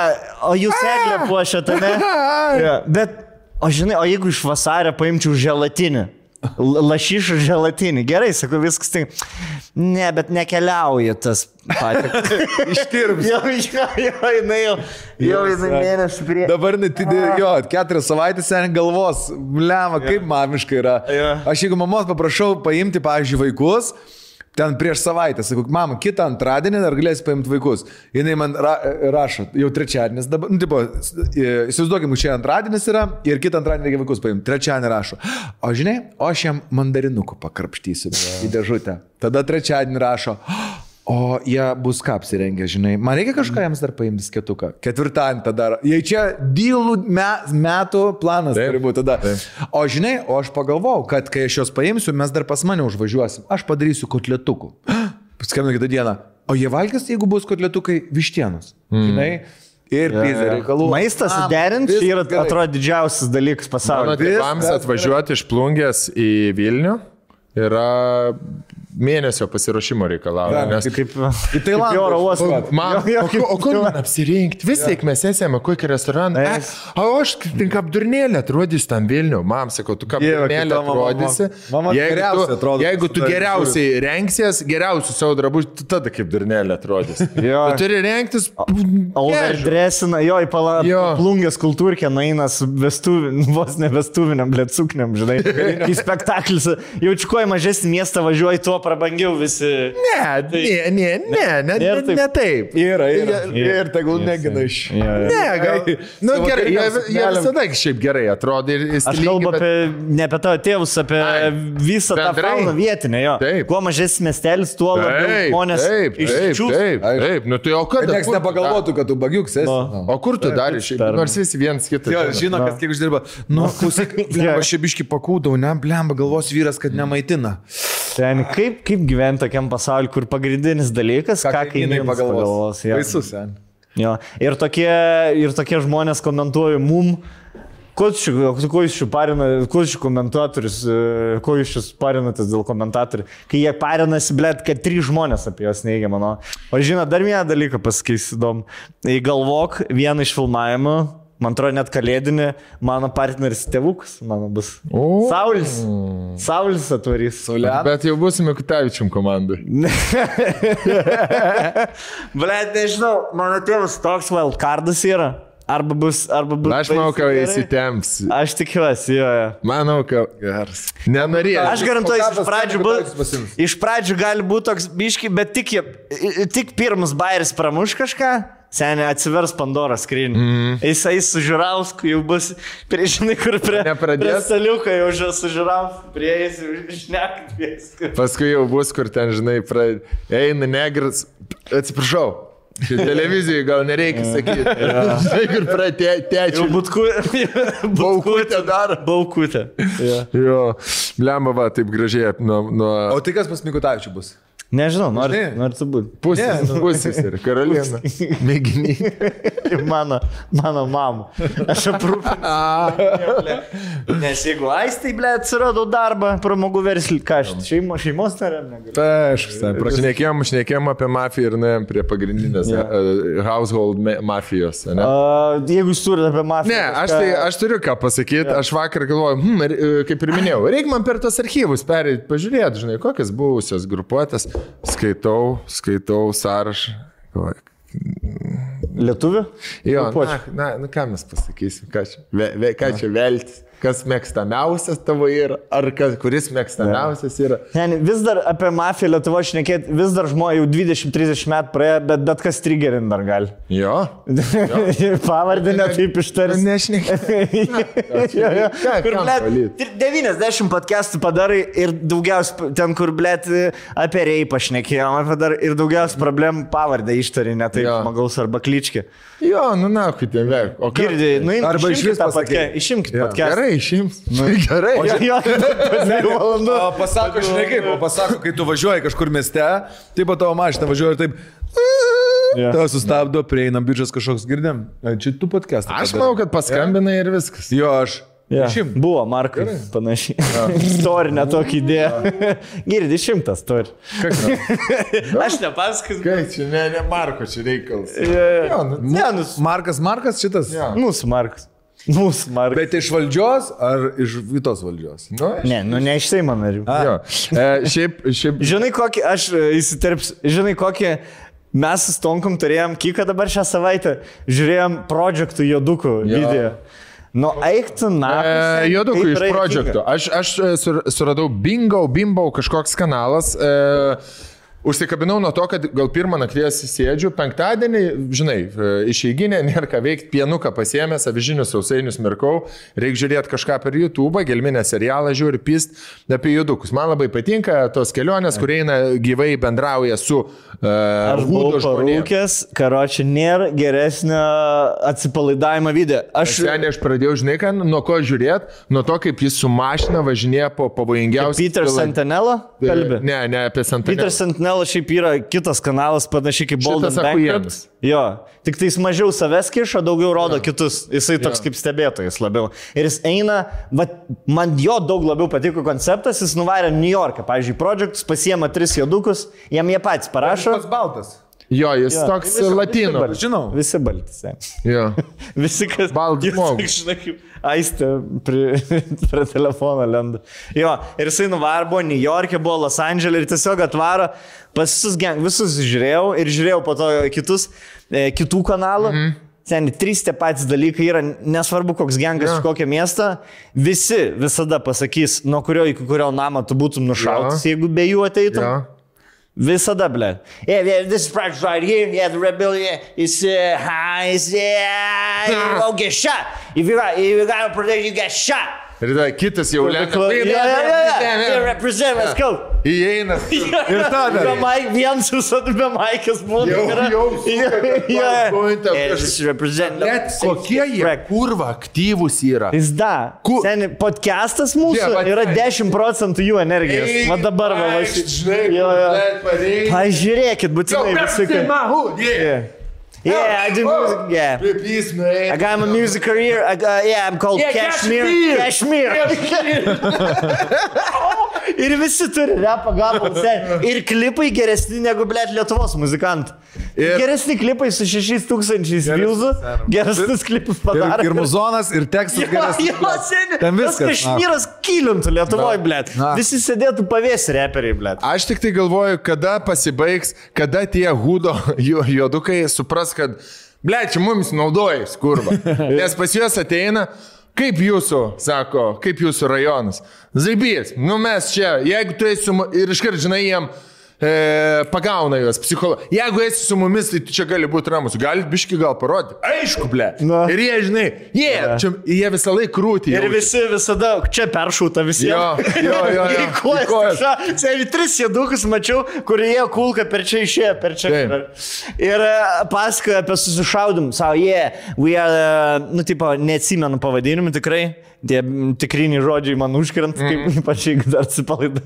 o jūs eglė puošia tame. Jo, Bet, o žinai, o jeigu iš vasario paimčiau želatinį? L- Lašyšų želatinį. Gerai, sakau, viskas tai. Ne, bet nekeliauja tas patiekalas. Ištirps. Jo, jo, jo, jinai jau, jau jinai mėnesį prie. Dabar, net, jo, keturias savaitės sen galvos, blema, kaip mamiškai yra. Aš jeigu mamos paprašau paimti, pavyzdžiui, vaikus, ten prieš savaitę, sakau, mama, kitą antradienį dar galėsi paimti vaikus. Jis man ra rašo, jau trečiadienis dabar, nu, tipo, įsivaizduokim, čia antradienis yra ir kitą antradienį reikia vaikus paimti. Trečiadienį rašo, o žinai, o aš jam mandarinukų pakarpštysiu į dėžutę. Tada trečiadienį rašo, O jie bus ką apsirengę, žinai. Man reikia kažką jiems dar paimti skėtuką. Ketvirtadienį tada. Jei čia dylų me, metų planas Taip, turi būti tada. taip. O žinai, o aš pagalvojau, kad kai aš juos paimsiu, mes dar pas mane užvažiuosim. Aš padarysiu kotletukų. Skambinu kitą dieną. O jie valgys, jeigu bus kotletukai vištienos. Žinai. Ir Jo, pizza jo. reikalų. Maistas suderinti yra, atrodo, didžiausias dalykas Mano pasaulyje. tėvams Viskas atvažiuoti iš plungės į Vilnių yra mėnesio pasiruošimo reikalauja. Nes... Kaip, Į Tailandą. Į oro uostą. Man, Jo, jo, o, kur- o kur kaip- man apsirinkti? Vis tiek mes esame kokį restoraną. E, o aš tik apdurnėlę atrodysiu tam Vilnių. Mam, sakau, tu kaip apdurnėlę atrodysi. Mama Jeigu tu, atrodo, jeigu tu geriausiai rengsies, geriausių savo drabužių, tu tada kaip durnėlė atrodysi. Tu turi rengtis. Overdressina, jo, į pala, Jo. plungės kultūrkė naina su vestuviniam, vos ne vestuviniam, blėt sukniam, žinai. Į spektaklis, jaučiu, kuo į mažesnį miestą važiuoji, tuo prabangiau visi. Ne, ne, ne, ne, ne, Nėra ne, taip. ne taip. Yra, yra. Yra. Ir tegul Yes, negina iš. Ne, gal. Nu, Savo gerai, jie, jie visada šiaip gerai atrodo ir Aš stilingi, kalbu bet- apie, ne apie tavo tėvus, apie Ai, visą tą bendrai. fauną vietinę, jo. Taip. Kuo mažesnis miestelis, tuo labiau Taip, žmonės taip, taip, iščiūs. taip, taip, nu tai o Kad kada? niekas nepagalvotų, kad tu bagiuks esi. Nu. dar- O kur tu dar iš Nors visi viens kitą. Jo, žino. kas kiek uždirba. Nu, klausyk, aš biški pakūdau, ne, blemba, galvos vyras, kad nemaitina. Ten kaip, kaip gyventi tokiam pasauliu, kur pagrindinis dalykas, ką, ką kaimynai pagalvos. jo. Baisus, sen. Jo. Ir, tokie, ir tokie žmonės komentuoja mum, Ko jūs čia- ko jūs čia parina, ko jūs čia komentatorius, e, ko jūs čia parinatės dėl komentatorių, kai jie parinasi, blėt, kad trys žmonės apie juos neigia, mano. O žinot, dar vieną dalyką pasakysiu įdomu. Įgalvok vieną iš filmavimų, man atrodo net kalėdinį, mano partneris tėvukas, mano bus. O. Saulis. Saulis atvarys. Saulia. Bet jau būsime Kutavičiam komandai. Blet, nežinau, mano tėvas toks wildcardas yra. Arba bus, arba bus. Aš manau, kad gerai. įsitemps. Aš tikiuosi, jo. jo. Manau, kad geras. Nenorėjau. Aš garantuoju, iš pradžių pasiims? Iš pradžių gali būti toks biški, bet tik, tik pirmas bairis pramuš kažką. Seniai atsivers Pandoros skrinį. Mm. Jisai su Žirausku jau bus, prie žinai, kur prie, Nepradės? prie staliuko jau su Žirausku, prie jais išnekat viską. Paskui jau bus, kur ten, žinai, pra... eina negras. Atsiprašau. Čia Televizijoje gal nereikia sakyti. Žinai, kur Jau pratėčiau. butkutė. Baukutę dar. Baukutė. Ja. Jo, lemba, va, taip gražiai nuo, nuo O tai kas pas Mikutavičių bus? Nežinau, nori, Žinai. nori tu būti. pusės, Ne, nu. pusės ir karaliena. Mėginiai. Mano, mano mama. Aš aprūpinu. Nes jeigu aistai, ble, atsirado darbą, pramogų verslį, ką aš šeimo, šeimos nariam negaliu. Aišku, prašnekėjom, šnekėjom apie mafiją ir nuėjom prie pagrindinės yeah. household ma- mafijos. Ne? A, jeigu jūs turite apie mafiją. Ne, aš, tai, aš turiu ką pasakyti. Aš vakar galvoju, hmm, e, kaip ir minėjau, reikia man per tos archyvus perėti, pažiūrėti, žinai, kokias buvusios grupuotės. Skaitau, skaitau sąrašą. Lietuvių? Jo, na, na, na, ką mes pasakysim, ką čia, ve, ve, ką čia veltis, kas mėgstamiausias tavo yra, ar kas, kuris mėgstamiausias yra. Ne, vis dar apie mafiją Lietuvo šnekėti, vis dar žmonės jau 20-30 metų praėjo, bet bet kas triggerin dar gali. Jo. Pavardė ne taip ištars. Nešnekėjau. Jo, jo. Ką- Kur, blėt, valyt? tri- 90 podcastų padarai ir daugiausiai ten, kur, blėt, apie reipą šnekėjom, apie dar ir daugiausiai problemų pavardę ištari, ne taip Jo. žmogaus arba kličkį. Jo, nu na, kaip ten veik. Girdėjai, nu, Arba išvis pasakei. Išimkit Jo. podcastą. Gerai, išims. Nu, gerai. Jo, jo, po dviejų valandų. O pasako, žinai kaip, o pasako, kai tu važiuoji kažkur mieste, taip pat tavo mašina važiuoja ir taip. Jo. Tavo sustabdo, prieinam biudžas kažkoks girdėm. Čia tu podcastą. Aš manau, kad paskambinai ir viskas. Jo, aš. Ja, Išim. buvo Markai panašiai. Istorinė tokia idėja. Girdi šimtas turi. Aš nepasakosiu. Kai čia, ne, ne Marko, čia reikalas. Jo, nu, ne, nu, Markas Markas šitas. Jo. mūsų Markas. Mūsų Markas. Bet iš valdžios ar iš kitos valdžios? Nu, Ne, nu ne iš Seimo narių. jo. E, šiaip, šiaip. Žinai, kokį, aš e, įsiterpsiu, žinai, kokį mes su Stonkom turėjom, kiką dabar šią savaitę, žiūrėjom projektų jodukų Jo. video. Nu, eik tu, na. E, Jodukų iš projekto. Aš, aš e, sur, suradau Bingo, Bimbo kažkoks kanalas. E, Užsikabinau nuo to, kad gal pirmą nakties sėdžiu, penktadienį, žinai, e, išeiginė, nėra ką veikti, pienuką pasiemęs, avižinius sausainius mirkau, reikia žiūrėti kažką per YouTube, gelminę serialą žiūri, pist apie judukus. Man labai patinka tos kelionės, kur eina gyvai bendrauja su uh, Aš buvau parūkęs, karoči, nėra geresnio atsipalaidavimo video. Aš Seniai aš pradėjau, žinai, ką, nuo ko žiūrėti, nuo to, kaip jis su mašina važinėja po pavojingiausią. Peter Santanello kalbė. Ne, ne apie Santanello. Santanello šiaip yra kitas kanalas, panašiai kaip Akujėnas. Bankrupt. Jo, tik tai jis mažiau savęs kiša, daugiau rodo kitus. Jisai toks kaip stebėtojas labiau. Ir jis eina, va, man jo daug labiau patiko konceptas, jis nuvarė New Yorką, pavyzdžiui, projektus, pasiema tris jodukus, jam jie patys parašo. Pats baltas. Jo, jis Jo, toks visi- latino. visi balti. Žinau. Visi baltis. ne. Jo. Visi, kas... Baltas žmogus. Žinai, kaip aistė prie, prie telefono lenda. Jo, ir jisai nuvar buvo New York'e, buvo Los Andželė ir tiesiog atvaro pas visus, gang, visus žiūrėjau ir žiūrėjau po to kitus, e, kitų kanalų. Mhm. Seniai, trys tie patys dalykai yra, nesvarbu koks gengas Jo. iš kokio miesto, visi visada pasakys, nuo kurio iki kurio namo tu būtum nušautas, jeigu be jų ateitum. Jo. Visada, ble. Yeah, yeah, this project right here, yeah, the rebellion is uh, high, is, yeah, you won't get shot. If you got, if you got a protect, you get shot. Ir tada kitas jau yeah, yeah, yeah, yeah, represent, let's go. Įeina. Ir tada. Be Mike, vienas visada be Mike'as būna. Jau- jau represent. Bet kokie jie kurva aktyvūs yra. Jis da. Ku- Seni, podcastas mūsų Yeah, yra 10 procentų jų energijos. Va dabar va, žinai. Pažiūrėkit, būtinai visi. Yeah. Yeah, I do music. Yeah. Please, man. I got my music career. I got, yeah, I'm called Yeah, Kashmir. Kashmir. ir visi turi repą gabalą. Ir klipai geresni negu, blėt, Lietuvos muzikantai. Ir- Geresni klipai su 6000 views. Geresnis klipas Ir, padarė. ir muzonas, ir tekstas Jo, geras. jo, seni. Ten viskas. Kašmyras kylintų Lietuvoje, blėt. Visi sėdėtų pavėsi reperiai, blėt. Aš tik tai galvoju, kada pasibaigs, kada tie hudo ju- juodukai supras, kad, ble, čia mums naudoja skurba. Nes pas juos ateina, kaip jūsų, sako, kaip jūsų rajonas. Zaibys, nu mes čia, jeigu tu esi ir iškart žinai jiem, e, pagauna juos psichologai. Jeigu esi su mumis, tai čia gali būti ramus. Galit biški gal parodyti. Aišku, ble. Na. Ir jie, žinai, jie, čia, jie visą laiką krūtį. Ir visi visada čia peršauta visiems. Jo, jo, jo, jo. Kojas. Į kojas. ša- Seniai tris sėdukus mačiau, kur jie kulka per čia išėjo, per čia. Taip. Ir e, pasakoja apie susišaudimą. Savo, jie, yeah, we are, e, nu, tipo, neatsimenu pavadinimų tikrai. Tie tikriniai žodžiai man užkrent, mm. kaip ypač jeigu dar atsipalaidai,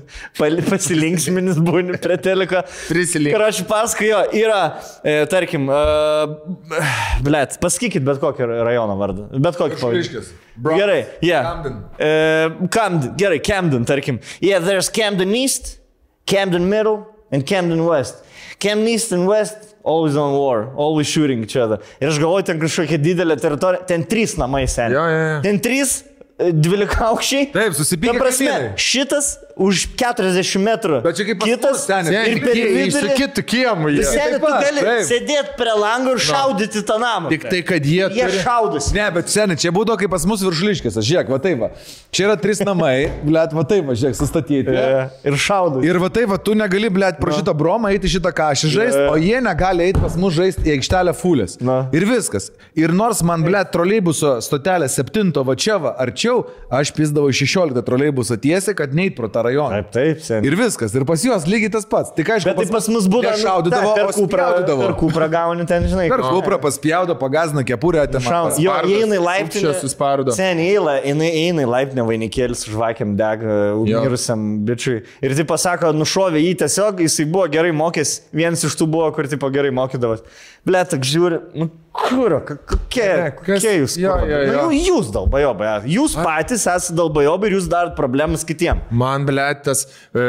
pasilinksminis būni prie teliko. Prisilink. Ir aš pasakoju, yra, e, tarkim, e, blėt, pasakykit bet kokį rajono vardą. Bet kokį pavadinimą. Gerai, yeah. Camden. Uh, Camden, gerai, Camden, tarkim. Yeah, there's Camden East, Camden Middle, and Camden West. Camden East and West, always on war, always shooting each other. Ir aš galvoju, ten kažkokia didelė teritorija, ten trys namai seniai. Jo, jo, jo. Ten trys dvylikaaukščiai. Taip, susipykę Ta prasme, šitas už 40 metrų. Bet čia kaip kitas. Ne, ir per vidurį. Išsakytų kiemų jie. Seniai, tu gali taip. sėdėti prie lango ir šaudyti tą namą. Tik tai, kad jie, Jie turi... šaudosi. Ne, bet seniai, čia būdavo kaip pas mus viršliškis. Žiūrėk, va taip va. Čia yra trys namai, blėt, va taip va, žiūrėk, sustatyti. E, Ir šaudosi. Ir va taip, va, tu negali, blėt, pro šitą bromą eiti šitą kažį žaisti, o jie negali eiti pas mus žaisti į aikštelę fulės. Na. Ir viskas. Ir nors man, blėt, troleibuso stotelė 7 va čia va arčiau, aš pizdavau 16 troleibusą tiesiai, kad neit pro tą rajoną. Taip, taip, seniai. Ir viskas. Ir pas juos lygiai tas pats. Tik aišku, Bet tai pas mus būdavo. Šaudydavo, per o spjaudydavo. per kuprą gauni ten, žinai. Per kuprą paspjaudo, pagazina kepurę, ten Šaun. Jo, eina į laiptinę. suspardo. Seniai eina, eina į laiptinę vainikėlis, žvakėm dega mirusiam bičiui. Ir tai pasako, nušovė jį tiesiog, jisai buvo gerai mokęs, vienas iš tų buvo, kur tipo gerai mokydavas. Bletak, žiūri, nu kur, kokie, Ne, kas- kokie jūs? jo, jo, jo. Nu, jūs dalbajobai, jūs patys esate dalbajobai ir jūs darot problemas kitiem. Man, blėtas, e,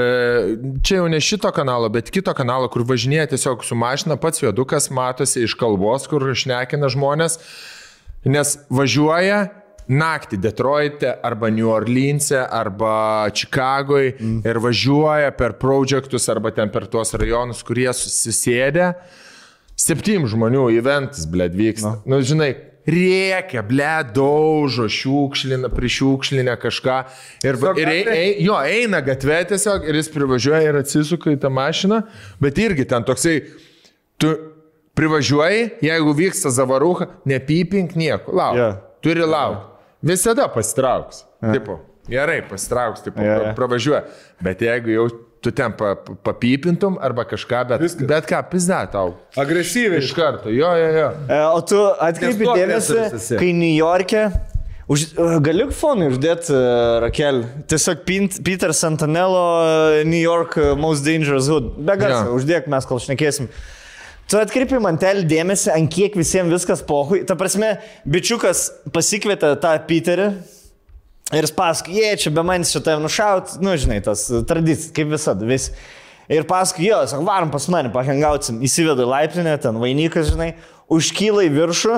čia jau ne šito kanalo, bet kito kanalo, kur važinėja tiesiog su mašina, pats juodukas matosi iš kalbos, kur šnekina žmonės, nes važiuoja naktį Detroite arba New Orleans'e arba Čikagoje mm. ir važiuoja per projektus arba ten per tuos rajonus, kurie susisėdė. Septym žmonių eventas, blėt, vyksta. Na, nu, žinai, rėkia, blėt, daužo, šiukšlina, prišiukšlina kažką. Ir, Tiesiog ir gatvė? ei, jo, eina gatvė tiesiog ir jis privažiuoja ir atsisuka į tą mašiną, bet irgi ten toksai, tu privažiuoji, jeigu vyksta zavaruha, nepypink nieko, lauk. Jo. Turi laukti. Visada pasitrauks. Tipo, gerai, pasitrauks, tipo, jo. pravažiuoja. Bet jeigu jau tu ten pa, pa- papypintum arba kažką, bet, Viskas. bet ką, pizda tau. Agresyviai. Iš karto, jo, jo, jo. E, O tu atkreipi dėmesį, kai New York'e, už, e, gali fonui uždėti, uh, Rakel, tiesiog Pint- Peter Santanello uh, New York Most Dangerous Hood. Be garso, Jo. uždėk mes kol šnekėsim. Tu atkreipi mantelį dėmesį, ant kiek visiems viskas pohui. Ta prasme, bičiukas pasikvietė tą Peterį. Ir paskui, jie čia be manęs čia tave nušaut, nu žinai, tas tradicija, kaip visada, vis. Ir paskui, jo, sak, varom pas mane, pahengausim, įsiveda į laiptinę, ten vainikas, žinai, užkyla į viršų,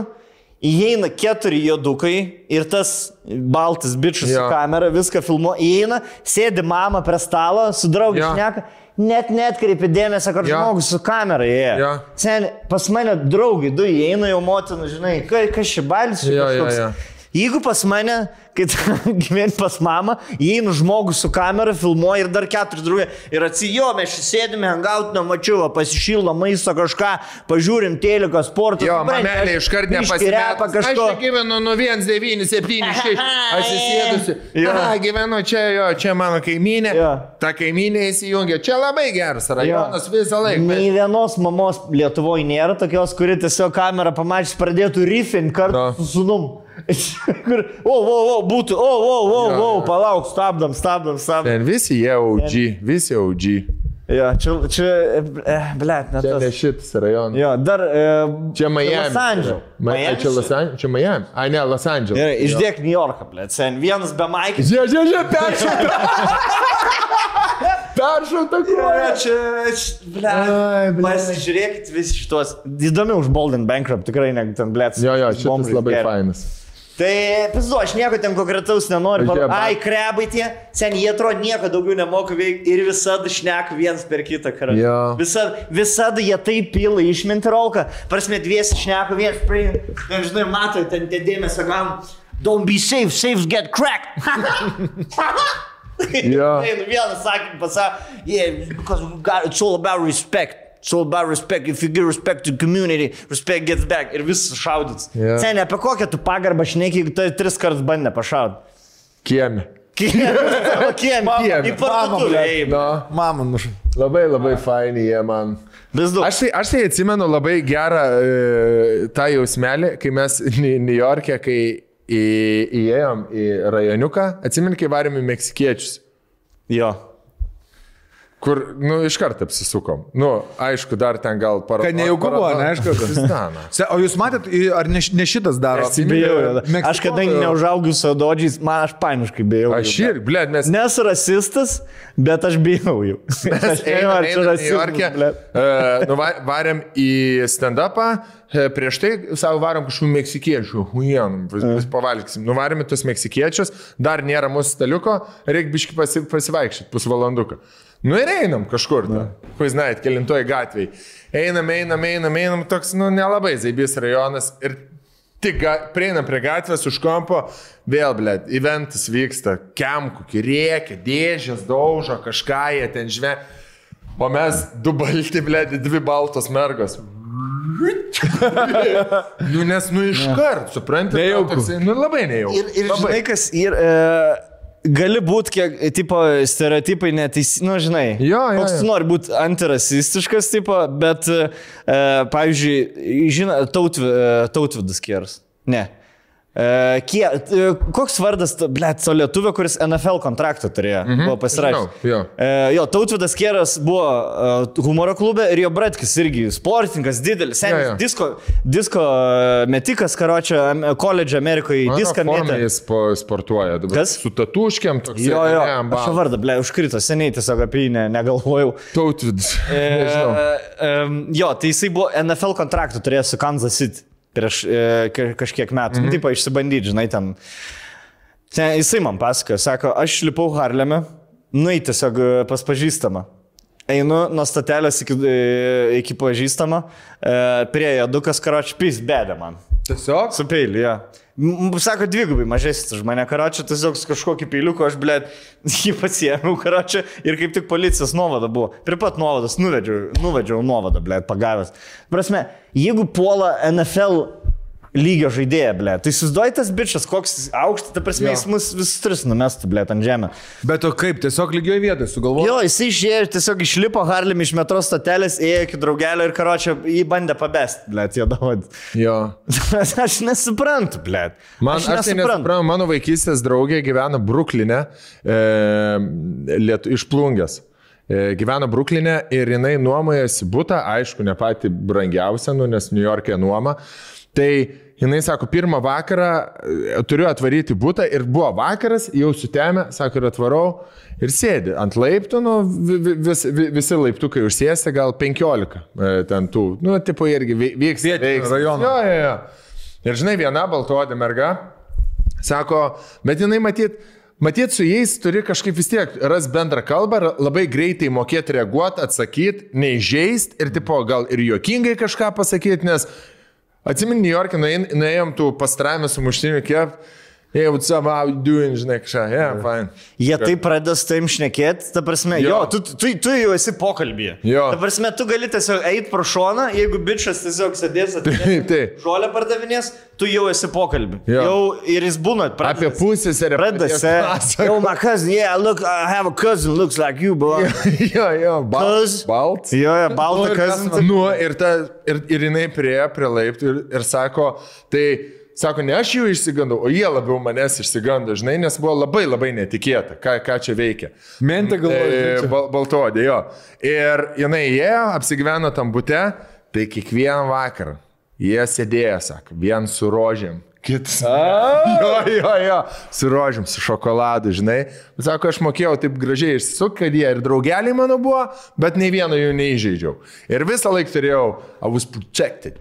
įeina keturi jodukai ir tas baltas bičias su Jo. kamera, viską filmuoja, įeina, sėdi mama prie stalo, su draugais Jo. šneka. Net netkreipi dėmesio, kad Jo. žmogus su kamera įėjo. Jo. Sen, pas mane draugai, du įeina jau motina, žinai, ka, kas čia balis. čia Jo, jo, kažkoks. Jo. Jeigu pas mane, kai gyveni pas mamą, įeina žmogus su kamera, filmuoja ir dar keturi draugai. Ir atsijo, mes čia sėdime, hangautinam, mačiau, pasišildo maisto kažką, pažiūrim teliką, sportą. Jo, mamelė aš iš karto Aš kažko. čia gyvenu nuo 1976. Atsisėdusi. Jo. Ja, gyvenu čia, jo, čia mano kaimynė. Jo. Ta kaimynė įsijungia. Čia labai geras rajonas visą laiką. Nei vienos mamos Lietuvoje nėra tokios, kuri tiesiog kamerą pamačius pradėtų riffin kartu su sunum. Kur, o, o, o, būtų, o, o, o, o, palauk, stabdom, stabdom, stabdom. Ten visi jie OG, visi OG. Jo, čia, čia, e, ble, net Čia ne tas. šitas rajonas. Jo, dar. E, Čia Miami. Los Andželas. Ma, ai, čia Los Andželas. Čia Miami. Ai, ne, Los Andželas. Gerai, išdėk New Yorką, ble, sen vienas be maikės. Žia, žia, žia, peršauta. peršauta koja. čia, čia, ble. Ai, ble. Pasižiūrėkit visi šitos. Įdomiau už Bolden Bankrupt, tikrai ne ten, ble. Jo, jo, šitas labai fainas. Tai, pizdu, aš nieko ten konkretaus nenoriu. Par... Ai, krebai tie, sen jie atrodo nieko daugiau nemoka veikti ir visada šneka viens per kitą karą. Jo. Visada, visada jie taip pila išminti rolką. Prasme, dviesi šneka viens prie... Nežinai, matai, ten tie dėmesio gam. Don't be safe, safe get cracked. Nu vienas sakė, pasakė, yeah, because it's all about respect. It's all about respect. If you give respect to community, respect gets back. Ir vis šaudyts. Jo. Yeah. Sen, apie kokią tu pagarbą šneki, jeigu tai tris kartus bandė pašaudyti. Kiemi. Kiek? Kiek? Į parduotuvę. No, Mama, nu. labai labai faini jie man. Vis daug. Aš tai, aš tai atsimenu labai gerą e, tą jausmelį, kai mes New York'e, kai į, įėjom į rajoniuką, atsimenu, kai varėm į meksikiečius. Jo. Kur, nu, iš karto apsisukom. Nu, aišku, dar ten gal para... Kad nejauku buvo, ne, aišku. Se, o jūs matėt, į- ar ne, ne šitas daro? Aš Bijau. Aš kadangi neužaugau su dodžiais, man aš painiškai bijau. Aš ir, blėt, mes... Nesu rasistas, bet aš bijau jau. Mes Aš nežinau, ar čia New rasizmas, York'e, blet. uh, nuvarėm į stand-upą, e, prieš tai savo varom kažkokių meksikiečių, huijanų, vis, vis pavalgsim. Nuvarėm į tuos meksikiečius, dar nėra mūsų staliuko, reikia biški pasi, pasivaikščioti pusvalanduką. Nu ir einam kažkur, kai žinai, kelintoje gatvėje. Einam, einam, einam, einam, toks, nu, nelabai zaibys rajonas. Ir tik prieinam prie gatvės už kampo, vėl, blė, eventas vyksta, kem kokį rėkia, dėžės daužo, kažką jie ten žve. O mes du balti, blė, dvi baltos mergos. nu, nes, nu, iškart, suprantate. Nu, labai nejauku. Ir, ir labai. žinai, kas ir... E, gali būti, kiek, tipo, stereotipai neteisi, nu, žinai. Jo, jo, Koks tu nori būti antirasistiškas, tipo, bet, e, pavyzdžiui, žinai, tautv, e, tautvidas kieras. Ne. E, kie, e, koks vardas, ble, to lietuvio, kuris NFL kontraktą turėjo, mhm, buvo pasirašęs. jo. E, jo, tautvidas kieras buvo humoro klube ir jo bratkis irgi sportininkas didelis, Jo, senis jo. disko, disko e, metikas, karočio, koledžio Amerikoje, Mano diską metė. Jis po, sportuoja dabar. Kas? Su tatuškiam toks. Jo, jo, aš jo vardą, ble, užkrito, seniai tiesiog apie jį ne, negalvojau. Tautvidas. E, e, jo, tai jisai buvo NFL kontraktą turėjęs su Kansas City prieš e, ka- kažkiek metų. Mm -hmm. Taip, išsibandyti, žinai, ten. ten. Jisai man pasakojo, sako, aš lipau Harleme, nu į tiesiog e, pas pažįstamą. Einu nuo statelės iki, e, iki pažįstamą, e, prie jadukas karoči pys bedė man. Tiesiog? Su peiliu, jo. M- Sako, dvigubai mažesnis už mane, karočią, tiesiog su kažkokiu peiliuku aš, blėt, jį pasiėmiau, karočią, ir kaip tik policijos nuovada buvo. Prie pat nuovados nuvedžiau, nuvedžiau nuovadą, blėt, pagavęs. Prasme, jeigu puola NFL lygio žaidėja, blėt, tai susiduoji tas bičias, koks jis aukštas, ta prasme, Jo. jis mus visus tris numestų, blėt, ant žemę. Bet o kaip, tiesiog lygioje vietoje sugalvoju. Jo, jisai išėjo ir tiesiog išlipo Harlem iš metro stotelės, ėjo iki draugelio ir karočią jį bandė pabest, blėt, jo davod. Jo. Aš nesuprantu, blėt. Man, aš, aš tai nesuprantu, mano vaikystės draugė gyvena Bruklinė, e, lietu, iš plungės. E, gyvena Bruklinė ir jinai nuomojasi būtą, aišku, ne pati brangiausia, nu, nes New York'e nuoma. Tai jinai sako, pirmą vakarą e, turiu atvaryti būtą ir buvo vakaras, jau sutemė, sako, ir atvarau ir sėdi ant laiptų, nu, vi- vi- vis, vi- visi laiptukai užsėsti, gal 15 e, ten tų, nu, tipo irgi vyks. Vietinio rajono. Jo, jo, jo. Ir žinai, viena baltuodė merga, sako, bet jinai matyt, matyt, su jais turi kažkaip vis tiek ras bendrą kalbą, labai greitai mokėti reaguoti, atsakyti, neižeist ir tipo gal ir juokingai kažką pasakyti, nes atsimint, New York'e nuėjom tų pastraimę su muštiniu kiep. Hey, what's up, how you doing, žinai, kažką, yeah, fine. Jie taip pradeda su tavim šnekėti, ta prasme, jo, Jo. tu, tu, tu jau esi pokalbėje. Jo. Ta prasme, tu gali tiesiog eiti pro šoną, jeigu bičias tiesiog sėdės, žolę pardavinės, tu jau esi pokalbį. Jo. Jau ir jis būna, Apie pusės ir Pradeda. Yo, my cousin, yeah, look, I have a cousin, looks like you, bro. jo, jo, Cuz- balt. Jo, jo, Nu, balta ir cousin. Nu, ir, ta, ir, ir jinai priejo prie laiptų ir, ir sako, tai sako, ne aš jų išsigandau, o jie labiau manęs išsigando, žinai, nes buvo labai labai netikėta, ką, ką čia veikia. Mentė galvoja. E, bal, Baltodė, jo. Ir jinai įėjo, apsigyveno tam bute, tai kiekvieną vakarą jie sėdėjo, sako, vien su rožėm. Kitas. Jo, jo, jo, su rožėm, su šokoladu, žinai. Sako, aš mokėjau taip gražiai išsisukti, kad jie ir draugeliai mano buvo, bet nei vieno jų neįžeidžiau. Ir visą laiką turėjau, I was protected.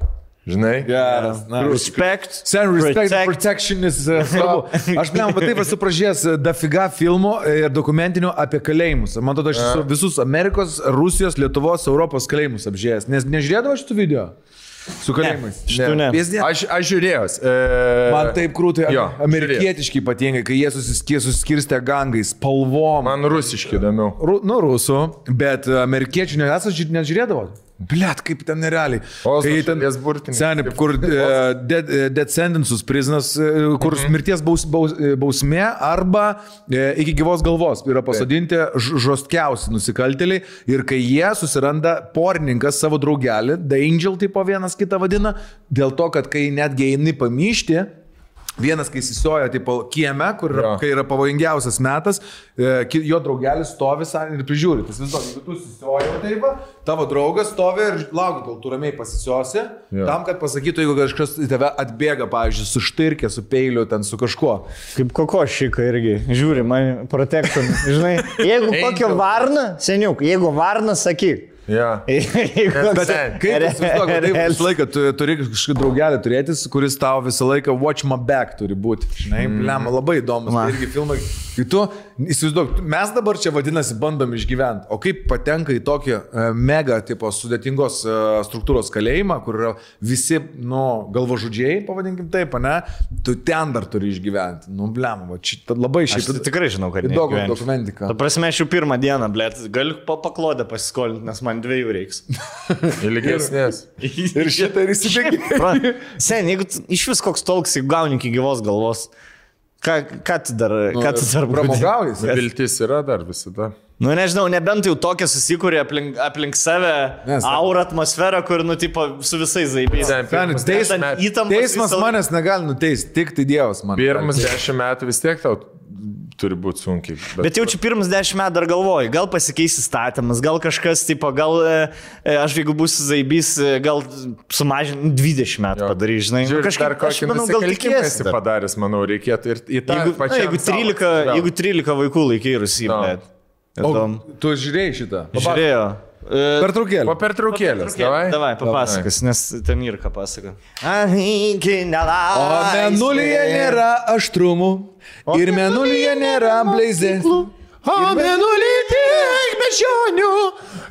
Žinai? Geras. Na, Respect. Sen, respect, protect. protection is uh. Aš, blem, va taip esu pražėjęs dafiga filmų ir dokumentinių apie kalėjimus. Man atrodo, aš esu visus Amerikos, Rusijos, Lietuvos, Europos kalėjimus apžėjęs. Nes nežiūrėdavo šitų video su kalėjimais. šitų ne. Pėsdė. Aš, aš žiūrėjau. E, Man taip krūtai, Jo, amerikietiški ypatingai, kai jie susiskir- susiskirstė gangais, spalvom. Man rusiški įdomiau. Ru, nu, rusų, bet amerikiečių nesate nežiūrėdavo. Blet, kaip ten nerealiai. Ozo Kai ten, šalies burtininkai. seniai, kur dead, uh, dead sentences prisonas, uh, kur Mhm. mirties baus, baus, e, bausmė arba iki gyvos galvos yra pasodinti žostkiausi nusikaltėliai ir kai jie susiranda porininkas savo draugelį, The Angel tipo vienas kitą vadina, dėl to, kad kai netgi eini pamyšti, Vienas, kai įsisojo, tipo, kieme, kur yra, kai yra pavojingiausias metas, e, jo draugelis stovi ir prižiūri. Tas vis dėlto, jeigu tu įsisojo, taip, va, tavo draugas stovi ir laukia, kol tu ramiai pasisiosi, Jo. tam, kad pasakytų, jeigu kažkas į tave atbėga, pavyzdžiui, su štirkė, su peiliu, ten su kažkuo. Kaip koko šika irgi. Žiūri, man protektum. Žinai, jeigu kokio varna, seniuk, jeigu varna, sakyk. Ja. Bet Kaip taip visą laiką tu turi kažkokį draugelį turėti, kuris tau visą laiką watch my back turi būti. Žinai, mm. lemma, labai įdomus. Tai irgi filmai. Kai tu, įsivaizduok, mes dabar čia vadinasi bandom išgyventi, o kaip patenka į tokį uh, mega tipo sudėtingos uh, struktūros kalėjimą, kur yra visi, nu, galvažudžiai, pavadinkim taip, ne, tu ten dar turi išgyventi. Nu, lemma, va, čia labai Aš šiaip tai tikrai žinau, kad įdomu dokumentika. Ta prasme, aš jau pirmą dieną, blėt, galiu pa paklodę pasiskolinti, nes man dviejų reiks. Ilgesnės. Ir šitą ir įsibėgė. Sen, jeigu iš vis koks tolks, jeigu gauni iki gyvos galvos, ką, ką tu dar, Nu, ką tu dar Pramogaujasi. Viltis yra dar visada. Nu, nežinau, nebent jau tokia susikūrė aplink, aplink save Nes- aura atmosfera, kur, nu, tipo, su visais zaibys. Ten pirmus Teis, dešimt metų- įtampos teismas visą- manęs negali nuteisti, tik tai Dievas man. Pirmus dešimt metų vis tiek tau turi būti sunkiai. Bet jau čia pirmus dešimt metų dar galvoju, gal pasikeis įstatymas, gal kažkas, tipo, gal e, e, aš jeigu būsiu zaibys, e, gal sumažinti 20 metų padarys, žinai. Nu, Žiūrėk, kažkaip, dar aš kokį manau, gal tikėsi. padaręs, manau, reikėtų ir į tą Jeigu, na, pačią. jeigu, 13, jeigu 13 vaikų laikai Rusijai, No. bet. O tu žiūrėjai šitą? Žiūrėjo. E, Per trukėlį. Po pertraukėlės, davai. Davai, papasakos, nes ten ir ką pasako. O menulyje nėra aštrumų ir menulyje nėra blizės. O menulį tiek bežionių,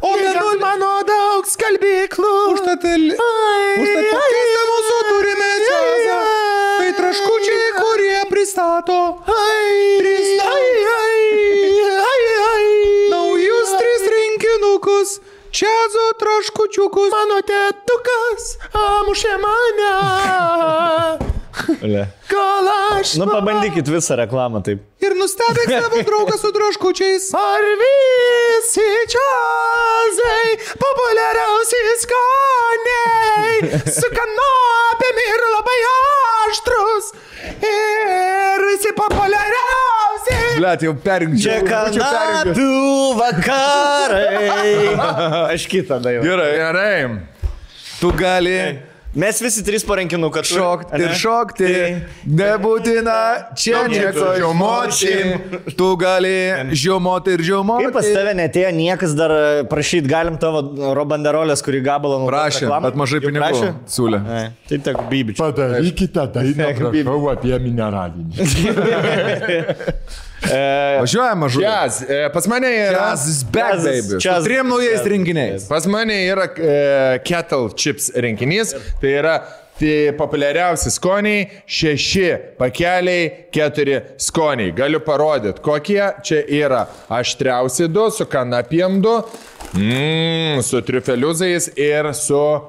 o menulį mano daug skalbyklų. Užtat, pakviesti mūsų turime. Tai traškučiai, kurie pristato. Naujus Čiazo traškučiukus. Mano tėtukas amušė mane. Kol aš. Nu, pabandykit visą reklamą taip. Ir nustebink savo draugą su traškučiais. Ar visi čiazai populiariausi skoniai su kanopėm ir labai aštrus ir visi populiariausi. Blet, jau perjungčiau. Čia kanapių vakarai. Aš kitą dainą. Gerai. Gerai. Tu gali Mes visi trys parankinuką šokti ir šokti. Nebūtina čia nieko žiaumoti. Tu gali žiaumoti ir žiaumoti. Kaip pas tave netėjo niekas dar prašyti, galim tavo robanderolės, kurį gabalą naudoti Prašė, bet mažai pinigų prašė? siūlė. Ai, Tai tik bybičiai. Padarykite dainą, prašau, apie mineralinį. Važiuojam mažu. Jazz, e, pas mane yra. Jazz is back, Jazz- baby. Jazz- trim naujais jazz- rinkiniais. Pas mane yra e, Kettle Chips rinkinys. Tai yra tai populiariausi skoniai - šeši pakeliai, keturi skoniai. Galiu parodyti, kokie čia yra. Aštriausi du, su kanapiem du, mm, su triufeliuzais ir su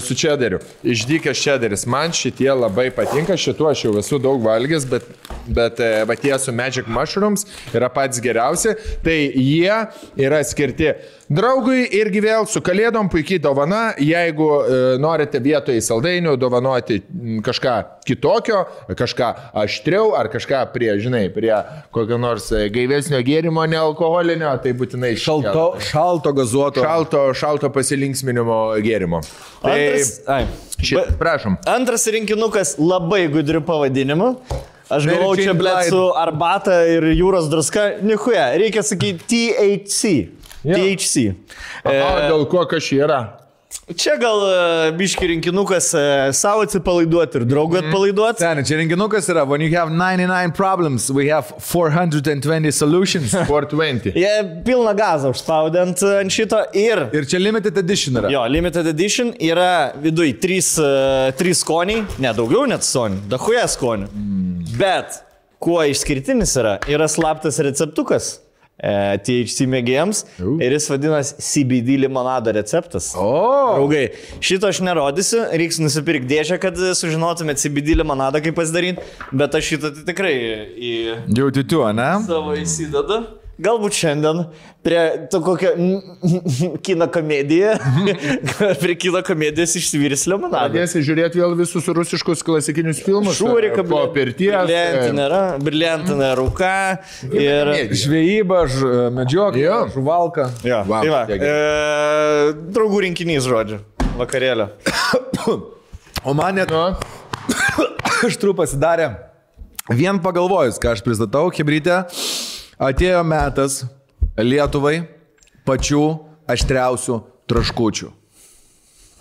Su čederiu. Išdykęs čederis. Man šitie labai patinka. Šituo aš jau esu daug valgęs, bet, bet e, va tie su Magic Mushrooms yra patys geriausi. Tai jie yra skirti Draugui irgi vėl su kalėdom puikiai dovana, jeigu e, norite vietoje saldainių dovanoti kažką kitokio, kažką aštriau ar kažką prie, žinai, prie kokio nors e, gaivesnio gėrimo, nealkoholinio, tai būtinai Šalto, šalto gazuoto. šalto, šalto pasilinksminimo gėrimo. Tai, Antras, ai. ši, Ba- prašom. Antras rinkinukas labai gudriu pavadinimu. Aš galvoju, čia blėt su arbata ir jūros druska. Nichuja, reikia sakyti THC. THC. O dėl ko kažkai yra? Čia gal e, biški rinkinukas e, savo atsipalaiduoti ir draugui atpalaiduoti. Seniai, čia renginukas yra, when you have 99 problems, we have 420 solutions. 420. Jie pilną gazą užspaudė ant, ant šito ir Ir čia limited edition yra. Jo, limited edition yra viduj trys, uh, trys skoniai, ne daugiau net skonių, dahuja skonių. Mm. Bet kuo išskirtinis yra, yra slaptas receptukas e, THC mėgėjams ir jis vadinasi CBD limonado receptas. O, Draugai, šito aš nerodysiu, reiks nusipirkti dėžę, kad sužinotumėte CBD limonadą, kaip pasidaryti, bet aš šitą tai tikrai į jau titiu, ne? savo įsidedu. Galbūt šiandien prie to kokio kino komediją, prie kino komedijos išsivyris limonada. Pradėsi žiūrėti vėl visus rusiškus klasikinius filmus. Šūrika, po pirties. Brilliantinė, ra- brilliantinė rūka ir... Žvejyba, ž- medžioklė, Jo. žuvalka. Jo, Wow, tai va, e, draugų rinkinys, žodžiu, vakarėlio. O man net Nu, aštrų pasidarė. Vien pagalvojus, ką aš pristatau, Hebrytė, atėjo metas Lietuvai pačių aštriausių traškučių.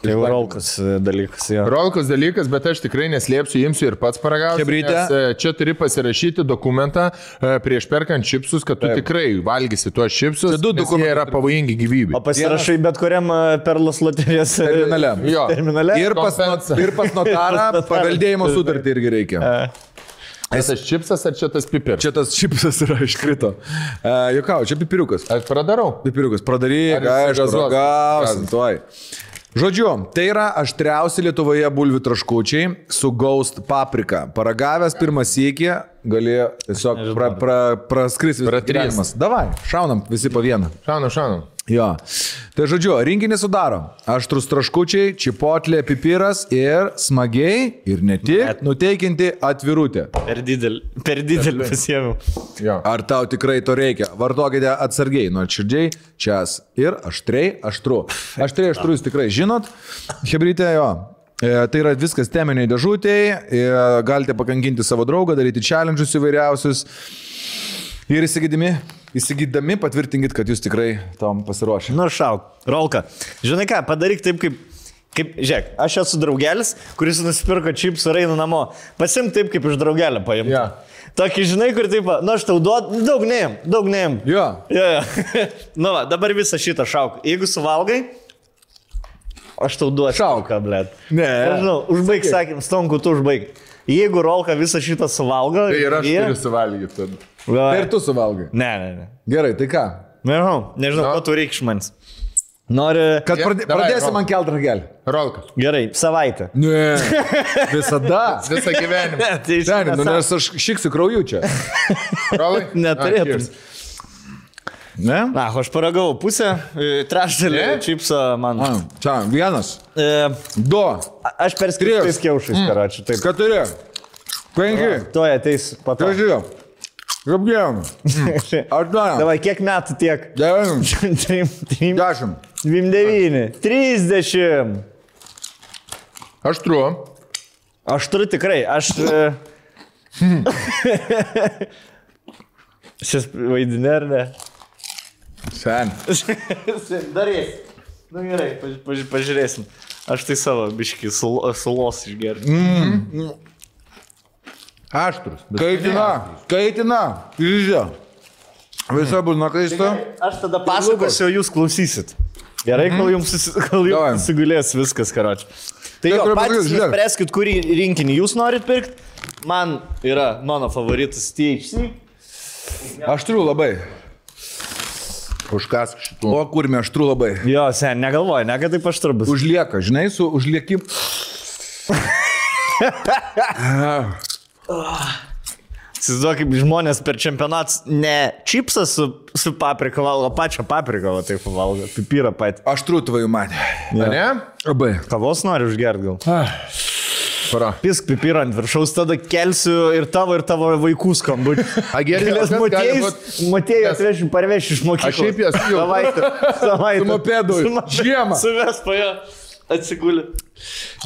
Tai jau rolkas e, dalykas, jo. Rolkos dalykas, bet aš tikrai neslėpsiu, imsiu ir pats paragausiu. Chebryte. nes, e, Čia turi pasirašyti dokumentą e, prieš perkant čipsus, kad tu Taip. tikrai valgysi tuos čipsus. Čia du dokumentai. Yra pavojingi gyvybei. O pasirašai bet kuriam perlas loterijos Terminale. Jo. terminale. Ir pas, ir pas notarą paveldėjimo sutartį irgi reikia. Ar tas čipsas ar čia tas pipiras? Čia tas čipsas yra iškrito. Uh, Jokau, čia pipiriukas. Aš pradarau. Pipiriukas, pradaryk, jis gazuos? ragausim, tuoj. Žodžiu, tai yra aštriausi Lietuvoje bulvių traškučiai su Ghost paprika. Paragavęs pirmą sėkį, gali tiesiog pra, pra, praskris visas Pratrys. gyvenimas. Davai, šaunam visi po vieną. Šaunu, šaunu. Jo. Tai žodžiu, rinkinį sudaro aštrus traškučiai, čipotlė, pipiras ir smagiai ir ne tik nuteikinti atvirutę. Per didelį, per didelį pasiėmiau. Jo. Ar tau tikrai to reikia? Vartokite atsargiai, nuo širdžiai, čias ir aštriai, aštru. Aštriai, aštru jūs tikrai žinot. Hebrytė jo. E, Tai yra viskas teminiai dėžutėje, galite pakankinti savo draugą, daryti challenge'us įvairiausius ir įsigydami, įsigydami patvirtinkit, kad jūs tikrai tam pasiruošę. Nu, šauk. Rolka. Žinai ką, padaryk taip, kaip... Kaip, žiūrėk, aš esu draugelis, kuris nusipirko čips ir eina namo. Pasim taip, kaip iš draugelio paimti. Jo. Tokį, žinai, kur taip, va, nu aš tau duodu, daug neim, daug neim. Jo. Jo, jo. nu, va, dabar visą šitą šauk. Jeigu suvalgai, aš tau duodu. Šauką, blėt. Ne. Nežinau, užbaig, sakym, stonku, tu užbaig. Jeigu rolka visą šitą suvalgo. Tai ir aš jie- turiu suvalgyti. tada. Va. Ir tu suvalgai. Ne, ne, ne. Gerai, tai ką? Nežinau, nežinau, Na. ko tu reikia iš manęs. Nori. Kad Ge- pradė, davai, pradėsi Rom. man kelt ragelį. Rolka. Gerai, savaitę. Ne. Visada. Visą gyvenimą. Tai Seniai, nu, nes aš šiksiu krauju čia. Rolai? Neturėtum. Ne? Na, aš paragau pusę, e, trečdalį Ne? čipso man. A, Čia, vienas, E, du, a- aš per skirtis kiaušais, karočiui. Taip. keturi, penki, Tuoj ateis pato. Šeši. Apgėjom. Aštuoni. Davai, kiek metų tiek? Dešimt. Trim, trim, Dešimt. 29, 30. Aštru. Aš turiu tikrai, aš... e, Šis vaidinė ar ne? Sen. Darys. Nu, gerai, paž, paž, pažiūrėsim. Aš tai savo biškį sul, sulos išgersiu. Aštrus. Kaitina. Kaitina. Kryžė. Visa bus nakaista. Aš tada pasakosiu, jūs klausysit. Gerai, kol jums, susi- kol jums susigulės viskas, karoči. Tai jo, patys nuspręskit, kurį rinkinį jūs norit pirkti. Man yra mano favoritas THC. Aš turiu labai. Užkas šitų. O kurmi aš turiu labai. Jo, sen, negalvoju, ne, kad taip aš turbūt. Užlieka, žinai, su užliekim. Įsivaizduoju, kaip žmonės per čempionatus ne čipsą su, su paprika valgo, pačią papriką, va taip valgo, pipirą pat. Aš trūtvaju man. Ne? Labai. Kavos nori užgerti gal. Para. Pisk pipirą ant viršaus, tada kelsiu ir tavo, ir tavo vaikų skambutį. A, gerai, o Nes kas gali Matėjus, Matėjus Nes- atveši, parveši iš mokyklos. Aš šiaip jas jau- Savaitę. Savaitę. Su mopedu. Su. Žiemą. Suves pajo. Atsigulė.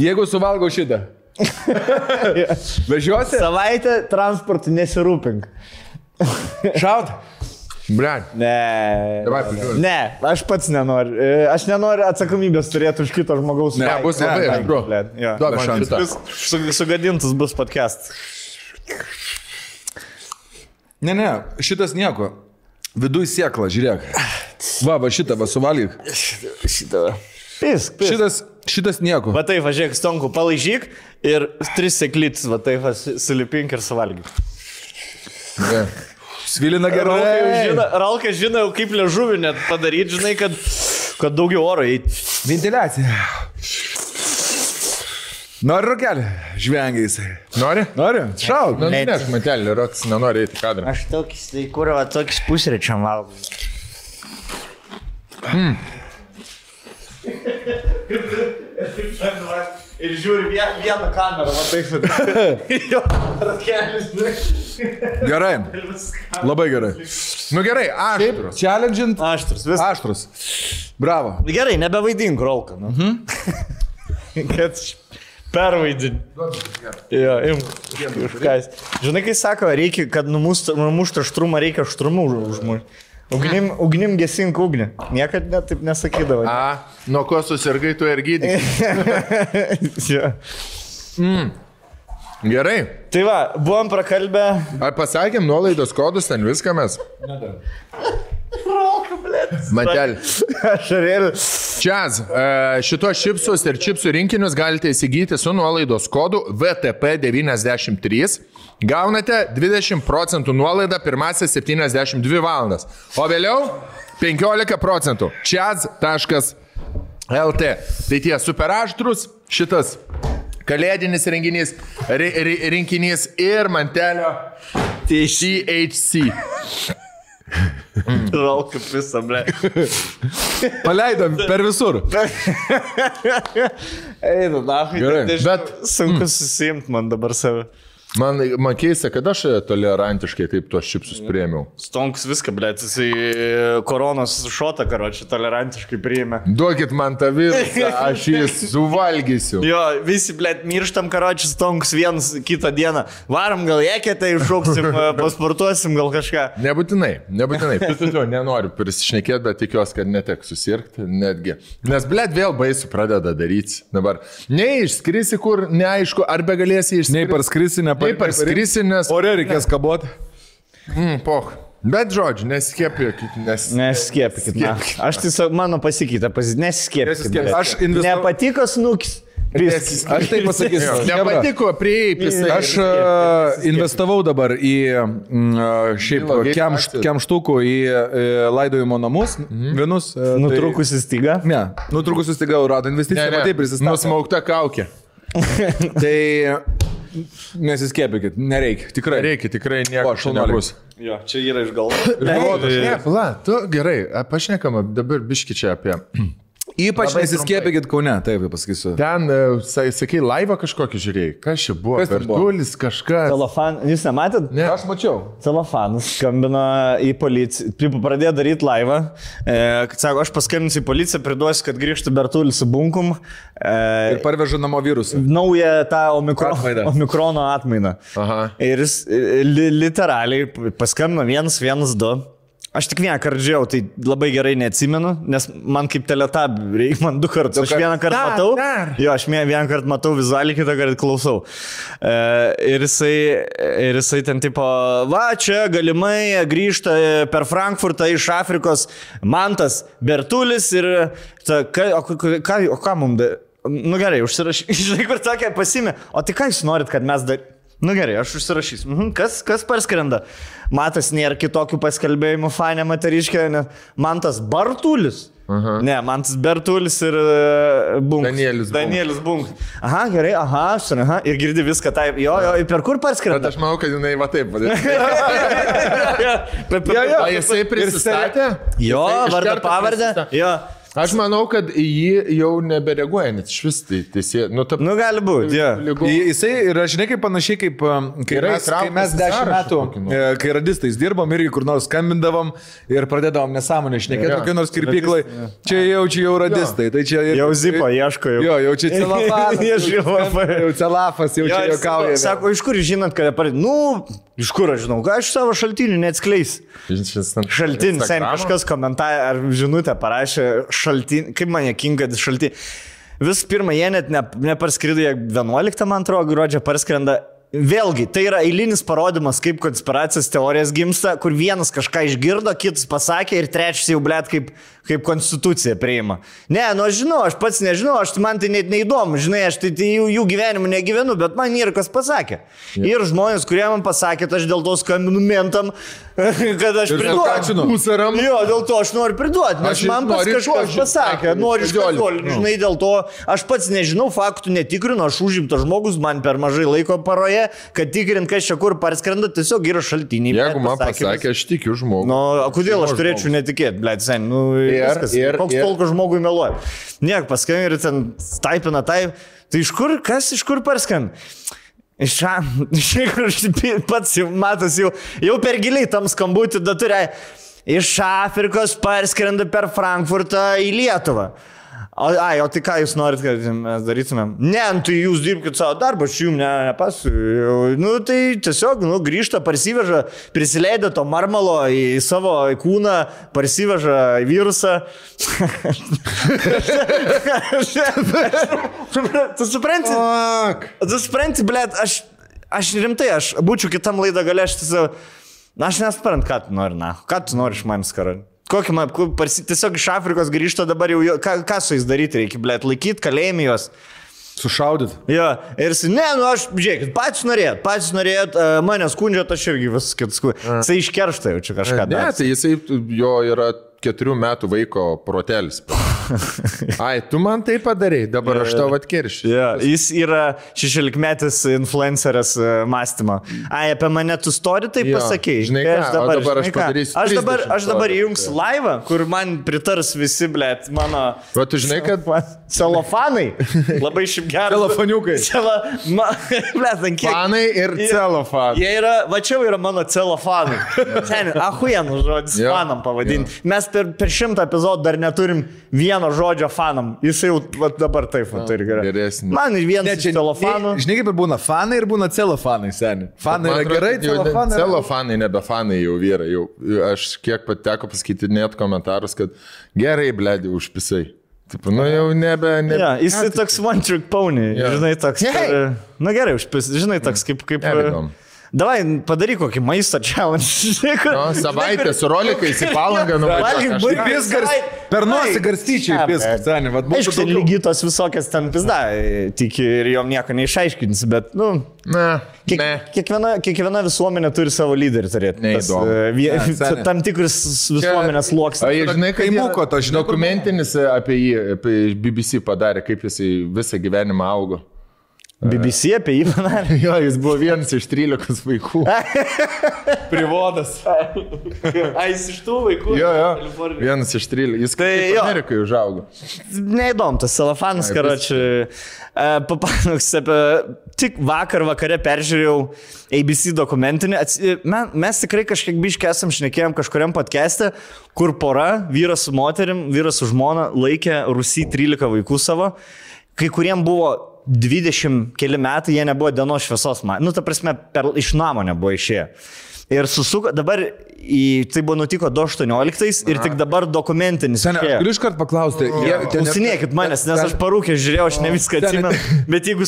Jeigu suvalgo šitą. Vežiosi? Savaitę transportu nesirūpink. Šaut? Ble. Ne. Davai, pažiūrėk. Ne, aš pats nenoriu. E, Aš nenoriu atsakomybės turėti už kito žmogaus. Ne, bus labai ne, aštru. ne, jo. Duok man šansą. su, sugadintas bus podcast. Ne, ne, šitas nieko. Viduj siekla, žiūrėk. Va, va šitą, va suvalgyk. Šitą. Pisk, pisk. Šitas, šitas nieko. Va taip, važiuok, stonku, palaižyk ir tris seklytis, va taip, sulipink ir suvalgyk. Ne. Svilina Ralkas gerai. žino, Ralkas žino, jau kaip liežuvį net padaryti, žinai, kad, kad daugiau oro eiti. Ventiliacija. Nori rokelį? Žvengia jisai. Nori? Nori? Šauk. Na, ne, aš matelį, Roks nenori eiti į kadrą. Aš tokis, tai kur, va, tokis pusryčiam valgau. Ir žiūri vien- vieną kamerą, va taip. Žinai. Gerai. Labai gerai. Nu gerai, aš. Challenge'int. Aštrus, viskas. Aštrus. Bravo. Gerai, nebevaidink rolką. Nu. Mhm. Kad pervaidini. Jo, imk. Žinai, kai sako, reikia, kad numuštų numušt aštrumą, reikia aštrumų užmušti. Ugnim, ugnim gesink ugnį. Niekad net taip nesakydavo. A, nuo ko susirgai tu ir gydai. Jo. Gerai. Tai va, buvom prakalbę. Ar pasakėm nuolaidos kodus, ten viską mes? Rolka, blėt. Matelį. Ašarėlį. Čiaz, e, šitos čipsus ir čipsų rinkinius galite įsigyti su nuolaidos kodu VTP93. Gaunate 20 procentų nuolaidą pirmasis 72 valandas, o vėliau 15 procentų. Čiaz.lt. Tai tie superaštrus šitas kalėdinis renginys, ri, ri, rinkinys ir mantelio THC. Rolka visą, blėt. Paleidom per visur. Eina, na, Gerai, bet bet- sunku susimti man dabar save. Man, man keista, kad aš tolerantiškai taip tuos čipsus priemiau. Stonks viską, blėt, jisai koronos šotą, karočią, tolerantiškai priėmė. Duokit man tą virusą, aš jį suvalgysiu. Jo, visi, blėt, mirštam, karočią, stonks vienas kitą dieną. Varom gal jėkėtai, šauksim, e, pasportuosim gal kažką. Nebūtinai, nebūtinai. Tu, nenoriu prisišnekėti, bet tikiuosi, kad netek susirgti netgi. Nes, blėt, vėl baisu pradeda daryti dabar. Neišskrisi kur, neaišku, ar be galėsi išskristi. Nei parskrisi, ne Nei parskrisi, nes... Ore reikės kaboti. Mm, poch. Bet žodžiu, neskiepėkit, nes... Nesiskiepykit, na. Aš tiesiog, mano pasikeitė, pas... nesiskiepykit. Nesiskiepykit. blėt. Aš investavau- Nepatiko snukis. Aš taip pasakysiu. Nepatiko prieipis. Aš uh, investavau dabar į uh, šiaip Bilo gate kemš, akcijas. kemštukų į uh, laidojimo namus. Vienus. Uh, Nutrūkusi styga. Tai, ne, nutrūkusi tik gal rado investiciją, ne, prisistatė. nusmaukta kaukė. Tai nesiskiepykit, nereikia, tikrai. Reikia, tikrai nieko šaunuoliai. nebus. Jo, čia yra iš galvos. Ne, pala, tu gerai, pašnekam dabar biški čia apie Ypač nesiskiepykit Kaune, taip jau pasakysiu. Ten, e, sa- sakai, laivą kažkokį žiūrėjai. Kas čia buvo? Vertulis kažkas. Celofan, jūs nematėt? Ne. Aš mačiau. Celofanas skambino į policiją, pradėjo daryti laivą, e, sako, aš paskambinsiu į policiją, priduosiu, kad grįžtų Bertulis su bunkum, Ir e, parveža namo virusą. naują tą omikro, Atmainą. omikrono atmainą. Aha. Ir jis e, li, literaliai paskambino 112. Aš tik vieną kartą žiūrėjau, tai labai gerai neatsimenu, nes man kaip teletab reikia man du kartus. Aš vieną kartą Dar, matau. dar. Jo, aš vieną kartą matau vizualiai, kitą kartą klausau. E, ir, jisai, ir jisai ten tipo, va, čia galimai grįžta per Frankfurtą iš Afrikos Mantas Bertulis ir, ta, ka, o, ką, o ką mums, da, nu gerai, užsirašy, žinai, kur tokia pasimė, o tai ką jūs norit, kad mes dar... Nu gerai, aš užsirašysiu. Mhm. Kas, kas parskrenda? Matas nėra kitokių paskelbėjimų, fane moteriškė, ne? man tas Bartulis. Aha. Ne, man tas Bertulis ir uh, Bunkas. Danielis. Danielis Bunkas. Aha, gerai, aha, aš, aha, ir girdi viską taip. Jo, jo, per kur Bet parskrenda? aš manau, kad jinai va taip vadina. Per- per- Jo, jo. O jisai prisistatė? Jo, vardą pavardę. Jo. Aš manau, kad jį jau nebereaguoja, net iš vis tai teisė. Nu, ta, Nu, gali būti, jo. lygu- Jisai yra, žinai, kaip panašiai kaip um, kai Yra mes, kai mes dešimt metų, kokį nors. e, kai radistais dirbom irgi kur nors skambindavom ir pradėdavom nesąmonę šnekėti Jo. kokiai nors kirpyklai. Čia jau, čia jau radistai. Tai čia ir- Jau zipo ieško jau. Jo, jau čia celafas. Jau celafas, jau Jo, čia juokauja. Sako, iš kur žinot, kad par... Nu, iš kur aš žinau, aš savo šaltinių ant- Šaltinis, kažkas komentarą ar žinutę parašė šaltinį, kaip man jokinga šaltinį. Visų pirma, jie net ne, neparskrido, jie 11, man atrodo, gruodžio parskrenda. Vėlgi, tai yra eilinis parodymas, kaip konspiracijos teorijas gimsta, kur vienas kažką išgirdo, kitas pasakė ir trečias jau blėt kaip, kaip konstitucija priima. Ne, nu aš žinau, aš pats nežinau, aš man tai net neįdomu, žinai, aš tai, tai jų, jų gyvenimu negyvenu, bet man yra kas pasakė. Ir žmonės, kurie man pasakė, aš dėl to skambinu mentam, kad aš priduočiau. Pusaram. Jo, dėl to aš noriu priduoti, nes Aš man pats kažkas pasakė, noriu išpažiolį, žinai, dėl to aš pats nežinau, faktų netikrinu, aš užimtas žmogus, man per mažai laiko paroje, kad tikrint, kas čia kur parskrenda, tiesiog yra šaltiniai. Jeigu man pasakė, aš tikiu žmogų. Nu, o kodėl aš turėčiau netikėti, blėt, sen, nu, Ir- ir- koks tolko žmogui meluoja. Niek, paskambina ir ten taipina taip, tai iš kur, kas iš kur parskambina? Iš čia, iš aš pats jau matas, jau, jau per giliai tam skambutį, da turi. Iš Afrikos parskrenda per Frankfurtą į Lietuvą. O, ai, o tai ką jūs norit, kad mes darytumėm? Ne, nu, tai jūs dirbkite savo darbą, aš jums ne, nepasiu. Nu, tai tiesiog, nu, grįžta, parsiveža, prisileidė to marmalo į savo kūną, parsiveža virusą. tu supranti? Tu supranti, blėt, aš, aš rimtai, aš būčiau kitam laidą tiesiog, na, aš nesuprantu, ką tu nori, na, ką tu nori iš manęs karo. Kokį man, parsi, tiesiog iš Afrikos grįžta dabar jau, jo- ką, ką su jais daryti reikia, blėt, laikyti kalėjimį juos. Sušaudyt. Jo, ir jis, ne, nu aš, žiūrėkit, patys norėjot, patys norėjot, uh, mane skundžiat, aš irgi viskas kitas skundžiu. Jisai iškeršta jau čia kažką. Ne, daro. tai jisai, jo yra keturių metų vaiko protelis. Ai, tu man tai padarai, dabar aš tau atkeršiu. Ja, jis yra šešiolikmetis influenceris e, mąstymo. Ai, apie mane tu story taip Jo, pasakėjai. žinai Tai ką, o dabar aš žinai ką, padarysiu Aš dabar, 30 aš dabar įjungs tai. laivą, kur man pritars visi, blėt, mano... O tu žinai, kad Celofanai. Labai šiaip gerai. Celofaniukai. Celo... Ma... Blėt, ant kiek... fanai ir celofan. Jie yra, va čia yra mano celofanai. Seniai, ahuienų žodis Jo, fanam pavadinti. Mes per, per šimtą epizodų dar neturim vieno žodžio fanam. Jis jau va, dabar taip va, turi gerai. geresnis. Man ir vienas iš celofanų. Žinai, kaip ir būna fanai ir būna celofanai, seniai. Fanai yra gerai, celofanai. Celofanai, nebe fanai jau vyrai. Jau, aš kiek pateko pasakyti net komentarus, kad gerai, bledi, užpisai. Taip, nu jau nebe... nebe Ja, jis yeah, toks one trick pony, Jo. žinai, toks. Hey! per- Na gerai, užpis, žinai, toks kaip... kaip Nebegom. Davai, padaryk kokį maisto challenge. Žinai, savaitę su rolikais į palangą Valgyk burgerį. Pis gars, per nosį garstyčiai, būtų Aišku, ten lygytos visokias ten pizda, tiki ir jom nieko neišaiškinsi, bet, nu, Ne, Kiek, ne. kiekviena, kiekviena visuomenė turi savo lyderį turėti. Tas, Neįdomu. vie- Ne, tam tikrus visuomenės O sluoksnius. jie, žinai, kad Kaimuko, to žinau, Dokumentinis apie jį, apie BBC padarė, kaip jisai visą gyvenimą augo. BBC apie jį padarė. Jo, jis buvo vienas iš 13 vaikų. Privodas. Ai, jis iš tų vaikų. Jo, jo. Kalifornijoj. Vienas iš 13. Jis Tai. Amerikai užaugo. Neįdomu, tas celofanas, Ai, karoči. Papasakos apie... Tik vakar vakare peržiūrėjau ABC dokumentinį. Ats- Men, mes tikrai kažkiek biškai esam šnekėjom kažkuriam podcast'e, kur pora, vyras su moterim, vyras su žmona, laikė Rusy 13 vaikų savo. Kai kuriem buvo 20 keli metai, jie nebuvo dienos šviesos. ma- Nu, ta prasme, per, iš namo nebuvo išėję. Ir susuko, dabar į, tai buvo nutiko 2018 ir tik dabar dokumentinis. Seniai, išėjo. aš galiu iš karto paklausti. Klausinėkit manęs, nes ten- aš parūkė žiūrėjau, aš ne viską atsimenu, bet jeigu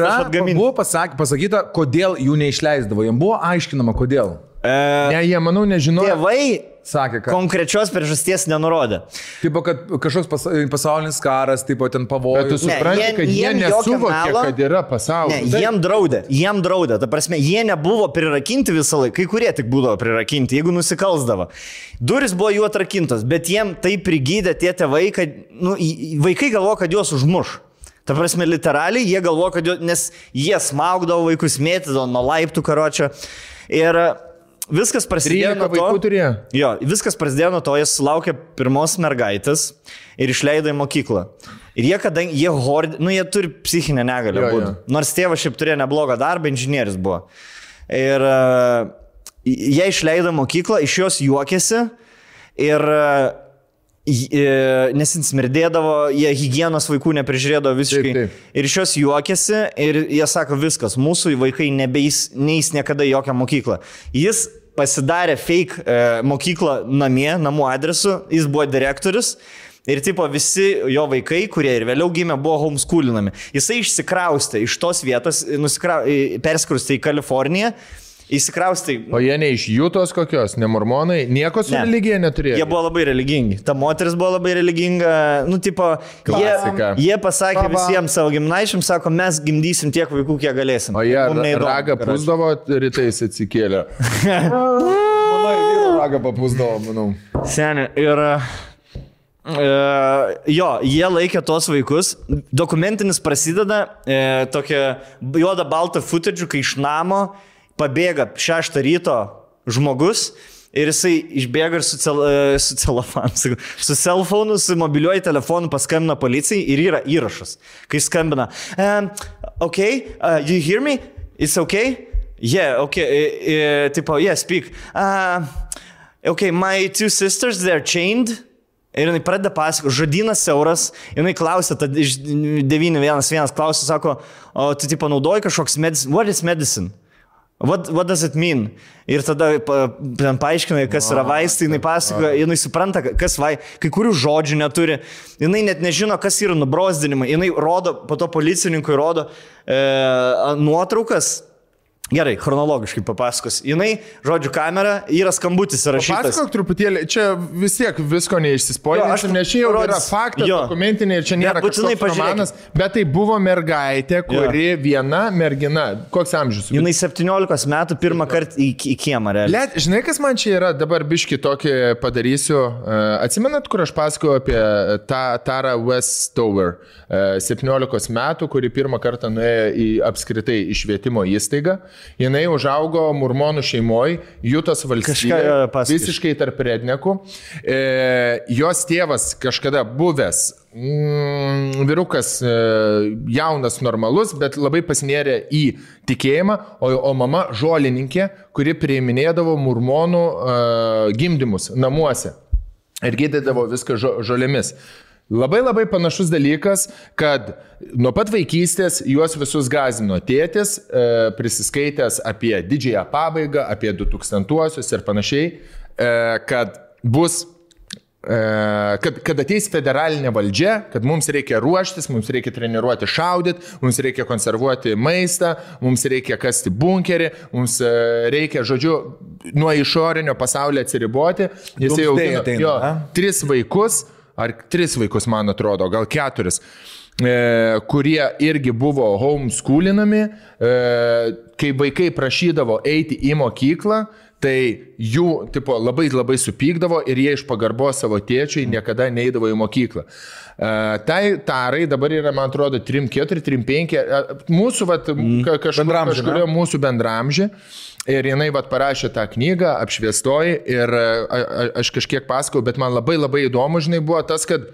yra, aš atgaminsiu. buvo pasak, pasakyta, kodėl jų neišleisdavo. Jiems buvo aiškinama, kodėl. E, Ne, jie, manau, nežinojo. tėvai Sakė, kad. Konkrečios priežasties nenurodė. Tipo, kad kažkoks pas, pasaulinis karas, tipo, ten Bet tu pavojus. Ne, supranti, jie- kad jie nesuvokė, melo- kad yra Ne, pasaulis. jiem draudė, jiem draudė. Ta prasme, jie nebuvo prirakinti visą laiką, kai kurie tik būdavo prirakinti, jeigu nusikalsdavo. Duris buvo jų atrakintos, bet jiem tai prigydė tie tėvai, kad nu, vaikai galvo, kad juos užmuš. Ta prasme, literaliai jie galvo, kad juos, nes jie smaugdavo vaikus, mėtydavo nuo laiptų karočio. Ir viskas prasidėjo 13 nuo to. turėjo. Jo, viskas prasidėjo nuo to, jis sulaukė pirmos mergaitės ir išleido į mokyklą. Ir jie, kadangi jie hord, nu jie turi psichinę negalę. Jo, Jo. Nors tėvas šiaip turėjo neblogą darbą, inžinierius buvo. Ir uh, jie išleido mokyklą, iš jos juokėsi ir uh, nes jis smirdėdavo, jie hygienos vaikų neprižiūrėdavo visiškai. Taip, taip. Ir iš jos juokėsi ir jie sako, viskas, mūsų vaikai nebeis, neįs niekada į jokią mokyklą. Jis pasidarė fake e, mokyklą namie, namų adresu, jis buvo direktorius. Ir tipo visi jo vaikai, kurie ir vėliau gimė, buvo homeschoolinami. Jisai išsikraustė iš tos vietos, nusikrau, perskrustė į Kaliforniją, įsikraustė. O jie ne iš jūtos kokios, ne mormonai, nieko su Ne. religija neturėjo. Jie buvo labai religingi. Ta moteris buvo labai religinga. Nu, tipo, jie, Klasika. jie pasakė Baba. visiems savo gimnaičiams, sako, mes gimdysim tiek vaikų, kiek galėsim. O jie Mum neįdomu, ragą pusdavo rytais atsikėlę. Manau, ragą papūsdavo, manau. Seniai. Ir e, jo, jie laikė tos vaikus. Dokumentinis prasideda e, tokia juoda balta footage, kai iš namo pabėga šeštą ryto žmogus. Ir jisai išbėga ir su, cel, e, su celofanu, sakau, su cellphonu, su mobiliuoju telefonu paskambina policijai ir yra įrašas. Kai skambina, um, ok, uh, you hear me? It's okay? Yeah, okay, uh, tipo, yeah, speak. Uh, okay, my two sisters, they're chained. Ir jinai pradeda pasakoti, žodynas siauras, jinai klausia, tad iš 911 klausia, sako, o tu tipo naudoji kažkoks medicine, what is medicine? What, what does it mean? Ir tada pa, ten paaiškina, kas yra vaistai, jinai pasakoja, jinai supranta, kas vai, kai kurių žodžių neturi, jinai net nežino, kas yra nubrozdinimai, jinai rodo, po to policininkui rodo e, nuotraukas. Gerai, chronologiškai papasakos. Jinai, žodžiu, kamera, yra skambutis įrašytas. Pasakok truputėlį, čia vis tiek visko Jo, neišsispoilinsiu, aš nes čia jau yra parodys- faktas, jo. dokumentiniai čia nėra Nebūtinai kažkoks romanas, bet tai buvo mergaitė, kuri viena mergina, koks amžius? Jinai 17 metų pirmą kartą į, į kiemą. Let, žinai, kas man čia yra, dabar biški tokį padarysiu. E, Atsimenat, kur aš pasakojau apie tą Tarą Westover, e, 17 metų, kuri pirmą kartą nuėjo į apskritai į švietimo įstaigą. Jinai užaugo murmonų šeimoje, jo, pasakys. visiškai tarp rednekų. E, jos tėvas kažkada buvęs mm, vyrukas, e, jaunas, normalus, bet labai pasinėrė į tikėjimą, o, o mama žolininkė, kuri priiminėdavo murmonų e, gimdymus namuose ir gydydavo viską žo, žolėmis. Labai labai panašus dalykas, kad nuo pat vaikystės juos visus gazino tėtis, e, prisiskaitęs apie didžiąją pabaigą, apie 2000-uosius ir panašiai, e, kad bus e, kad, kad ateis federalinė valdžia, kad mums reikia ruoštis, mums reikia treniruoti šaudyti, mums reikia konservuoti maistą, mums reikia kasti bunkerį, mums e, reikia, žodžiu, nuo išorinio pasaulio atsiriboti. Jis jau augino jo, tris vaikus, ar tris vaikus, man atrodo, gal keturis. E, kurie irgi buvo homeschoolinami, e, kai vaikai prašydavo eiti į mokyklą, tai jų tipo, labai labai supykdavo ir jie iš pagarbos savo tėčiui niekada neįdavo į mokyklą. E, tai tarai dabar yra, man atrodo, 3-4, 3-5, e, mūsų, vat, ka- kažkur, kažkurio mūsų bendramžė. Ir jinai vat parašė tą knygą, apšviestoji. Ir a, a, aš kažkiek pasakau, bet man labai labai įdomu, žinai, buvo tas, kad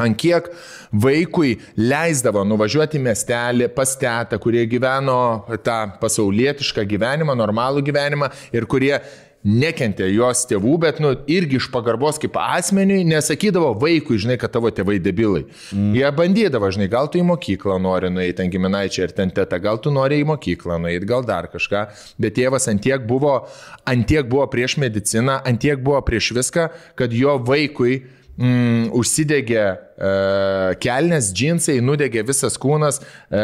ant kiek vaikui leisdavo nuvažiuoti į miestelį pas tetą, kurie gyveno tą pasaulietišką gyvenimą, normalų gyvenimą ir kurie nekentė jos tėvų, bet, nu, irgi iš pagarbos kaip asmeniui nesakydavo vaikui, žinai, kad tavo tėvai debilai. Mm. Jie bandydavo, žinai, gal tu į mokyklą nori nueiti, ten giminaičiai ir ten teta, gal tu nori į mokyklą nueiti, gal dar kažką, bet tėvas antiek buvo, antiek buvo prieš mediciną, antiek buvo prieš viską, kad jo vaikui mm, užsidegė e, kelnes, džinsai, nudegė visas kūnas, e,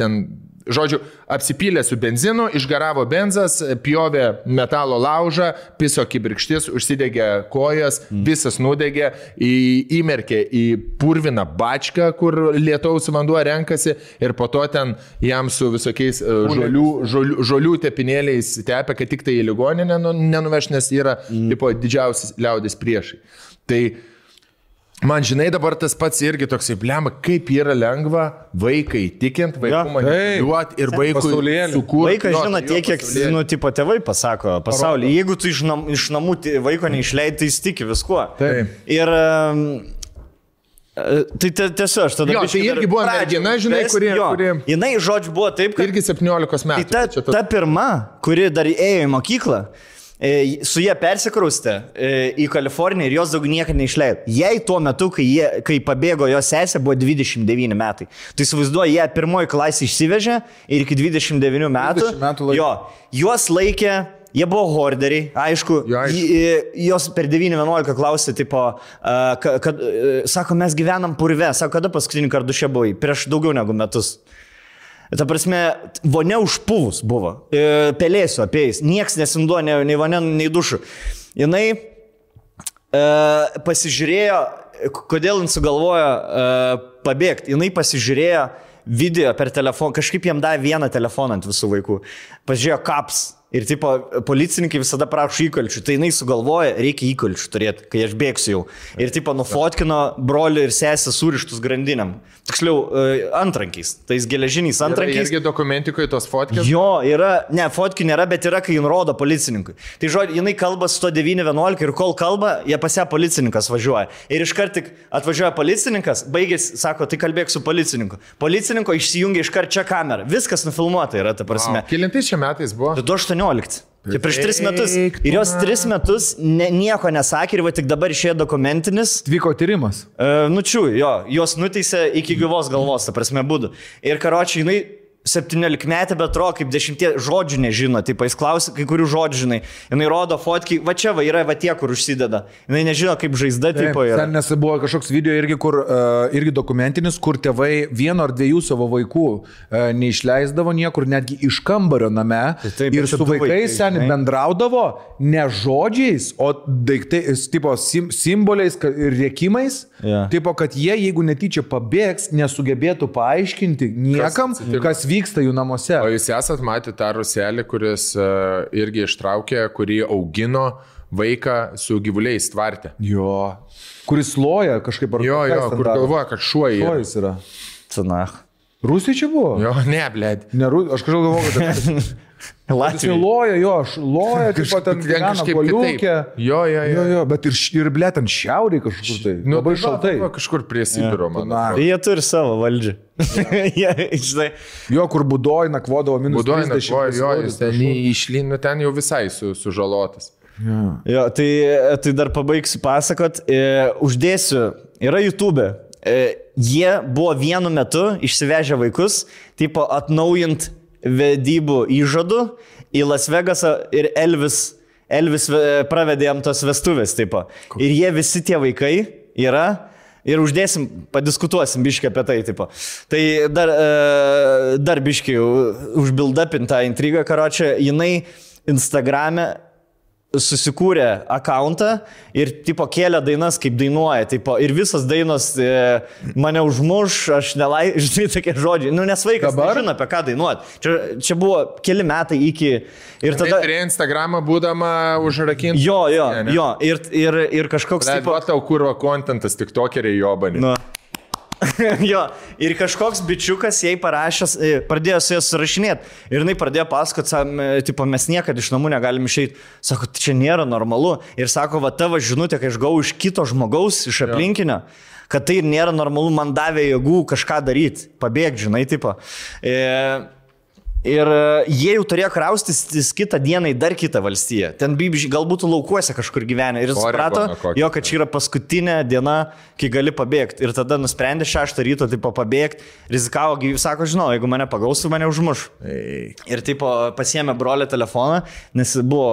ten Žodžiu, apsipylė su benzinu, išgaravo benzas, pjovė metalo laužą, piso kibirkštis, užsidegė kojas, visas nudegė, į- įmerkė į purviną bačką, kur lietaus vanduo renkasi ir po to ten jam su visokiais e, žolių, žolių, žolių tepinėliais tepė, kad tik tai į ligoninę nu- nenuveš, nes yra mm. tipo, didžiausias liaudės priešai. Tai Man žinai dabar tas pats irgi toksai blema, kaip yra lengva vaikai tikint, vaikų Jo, manipuliuoti ir Pasaulėlį. sukurti. Vaikas jo, žino tiek, kiek, nu, tipo, tėvai pasako pasaulyje. Jeigu tu iš, nam, iš namų vaiko neišleidai, tai jis tiki viskuo. Taip. Ir... e, Tai ti- tiesiog aš tada... Jo, tai irgi buvo mergina, žinai, kuri- jo, kuri- Jinai, žodžiu, buvo taip, kad... Irgi 17 Tai metų. ta, Čia tas- ta pirma, kuri dar ėjo į mokyklą, su jie persikraustė e, į Kaliforniją ir jos daugiau niekada neišleido. Jei tuo metu, kai, jie, kai pabėgo jos sesė, buvo 29 metai. Tai įsivaizduoju, jie pirmoji klasė išsivežė ir iki 29 metų. 20 metų laikė. jo, juos laikė. Jie buvo horderiai, aišku, Jo, aišku. Jos per 9-11 klausė, tipo, a, ka- kad, e, sako, mes gyvenam purve, sako, kada paskutinį kartą čia buvai, prieš daugiau negu metus. Ta prasme, vonia užpuvus buvo. E, Pelėsiu apie jais. Niekas nesinduo, nei, nei vonia, nei dušų. Jinai e, pasižiūrėjo, kodėl jin sugalvojo e, pabėgti. Jinai pasižiūrėjo video per telefoną, kažkaip jam davė vieną telefoną ant visų vaikų. Pažiūrėjo kaps. Ir tipo, policininkai visada prašo įkalčių, tai jinai sugalvoja, reikia įkalčių turėti, kai aš bėgsiu jau. Ir tipo, nufotkino brolių ir sesę surištus grandiniam. Tiksliau, e, antrankiais, tais geležiniais antrankiais. Irgi dokumentikoje tos fotkės. Jo, yra, ne, fotkių nėra, bet yra, kai jin rodo policininkui. Tai žodžiu, jinai kalba su to 911 ir kol kalba, jie pas ją policininkas važiuoja. Ir iškart tik atvažiuoja policininkas, baigėsi, sako, tai kalbėk su policininku. Policininko išsijungia iškart čia kamera. Viskas nufilmuota yra, ta prasme. Kilintais čia metais buvo? 2018. Tai prieš tris metus. Ir jos tris metus ne, nieko nesakė ir va tik dabar išėjo dokumentinis. Vyko tyrimas. Uh, nučių, jo, jos nuteisė iki gyvos galvos, ta prasme, būdų. Ir karočiui, jinai 17 metė, bet atrodo, kaip 10 žodžių nežino, taip, jis klausia, kai kurių žodžių, žinai, jinai rodo fotki, va čia va yra va tie, kur užsideda. Jinai nežino, kaip žaizda, taip, yra. Ten nes buvo kažkoks video irgi, kur, uh, irgi dokumentinis, kur tėvai vieno ar dviejų savo vaikų uh, neišleisdavo niekur, netgi iš kambario name. Tai taip, ir su vaikais vaikai, seniai bendraudavo ne žodžiais, o daiktais, tipo sim, simboliais ir rėkimais. Jo. Tipo, kad jie, jeigu netyčia pabėgs, nesugebėtų paaiškinti niekam, kas, kas vyksta jų namuose. O jūs esat matę tą ruselį, kuris uh, irgi ištraukė, kurį augino vaiką su gyvuliais tvartė. Jo. Kuris loja kažkaip ar Jo, jo, kur galvoja, kad šuo yra. Šuo jis yra. Cenach. Rusija čia buvo? Jo, ne, blėd. Ne, aš kažkaip galvoju, kad Jis Latvija. loja, jo, aš loja, kaip pat ten gyvena poliukė. Jo, jo, jo. Jo, jo, bet ir, ir ble, ten šiauriai kažkur tai. Nu, labai tai šaltai. va, Kažkur prie Sibiro, man. Na. Jie turi savo valdžią. Jie, žinai, Jo, kur būdoj nakvodavo minus Budoj 30. nakvoja, jo, jis ten kažkur. išlyn, nu ten jau visai su, sužalotas. Jo, tai, tai dar pabaigsiu pasakot. E, uždėsiu, yra YouTube. E, jie buvo vienu metu išsivežę vaikus, tipo atnaujint vedybų įžadų į Las Vegasą ir Elvis, Elvis e, pravedė jam tos vestuvės, tipo. Ir jie visi tie vaikai yra. Ir uždėsim, padiskutuosim biški apie tai, tipo. Tai dar, e, dar biški užbildapintą intrigą, karočią, jinai Instagrame susikūrė akantą ir tipo kėlė dainas, kaip dainuoja. Tipo, ir visas dainos e, mane užmuš, aš nelai, žinai, tokie žodžiai. Nu, nes vaikas Dabar? nežino, apie ką dainuoti. Čia, čia buvo keli metai iki... Ir Tai tada... turėjo Instagramą būdama užrakinti. Jo, jo, Ne, ne. jo. Ir, ir, ir kažkoks... Tai buvo tau kūro kontentas, tik tokeriai jobani. Nu. jo, ir kažkoks bičiukas jai parašęs, e, pradėjo su ja surašinėti. Ir jinai pradėjo pasakoti, tipo, mes niekada iš namų negalim išeiti. Sako, "Tai čia nėra normalu. Ir sako, va tavo žinutė, kai aš gavau iš kito žmogaus, iš aplinkinio, kad tai nėra normalu, man davė jėgų kažką daryti, pabėgti, žinai, tipo. E, Ir e, jie jau turėjo kraustis kitą dieną į dar kitą valstiją. Ten galbūt laukuose kažkur gyvenę. Ir jis suprato, jo, kad čia yra paskutinė diena, kai gali pabėgti. Ir tada nusprendė šeštą ryto, tipo, pabėgti. Rizikavo, sako, žinau, jeigu mane pagausų, mane užmuš. Ir, tipo, pasiemė brolio telefoną, nes buvo,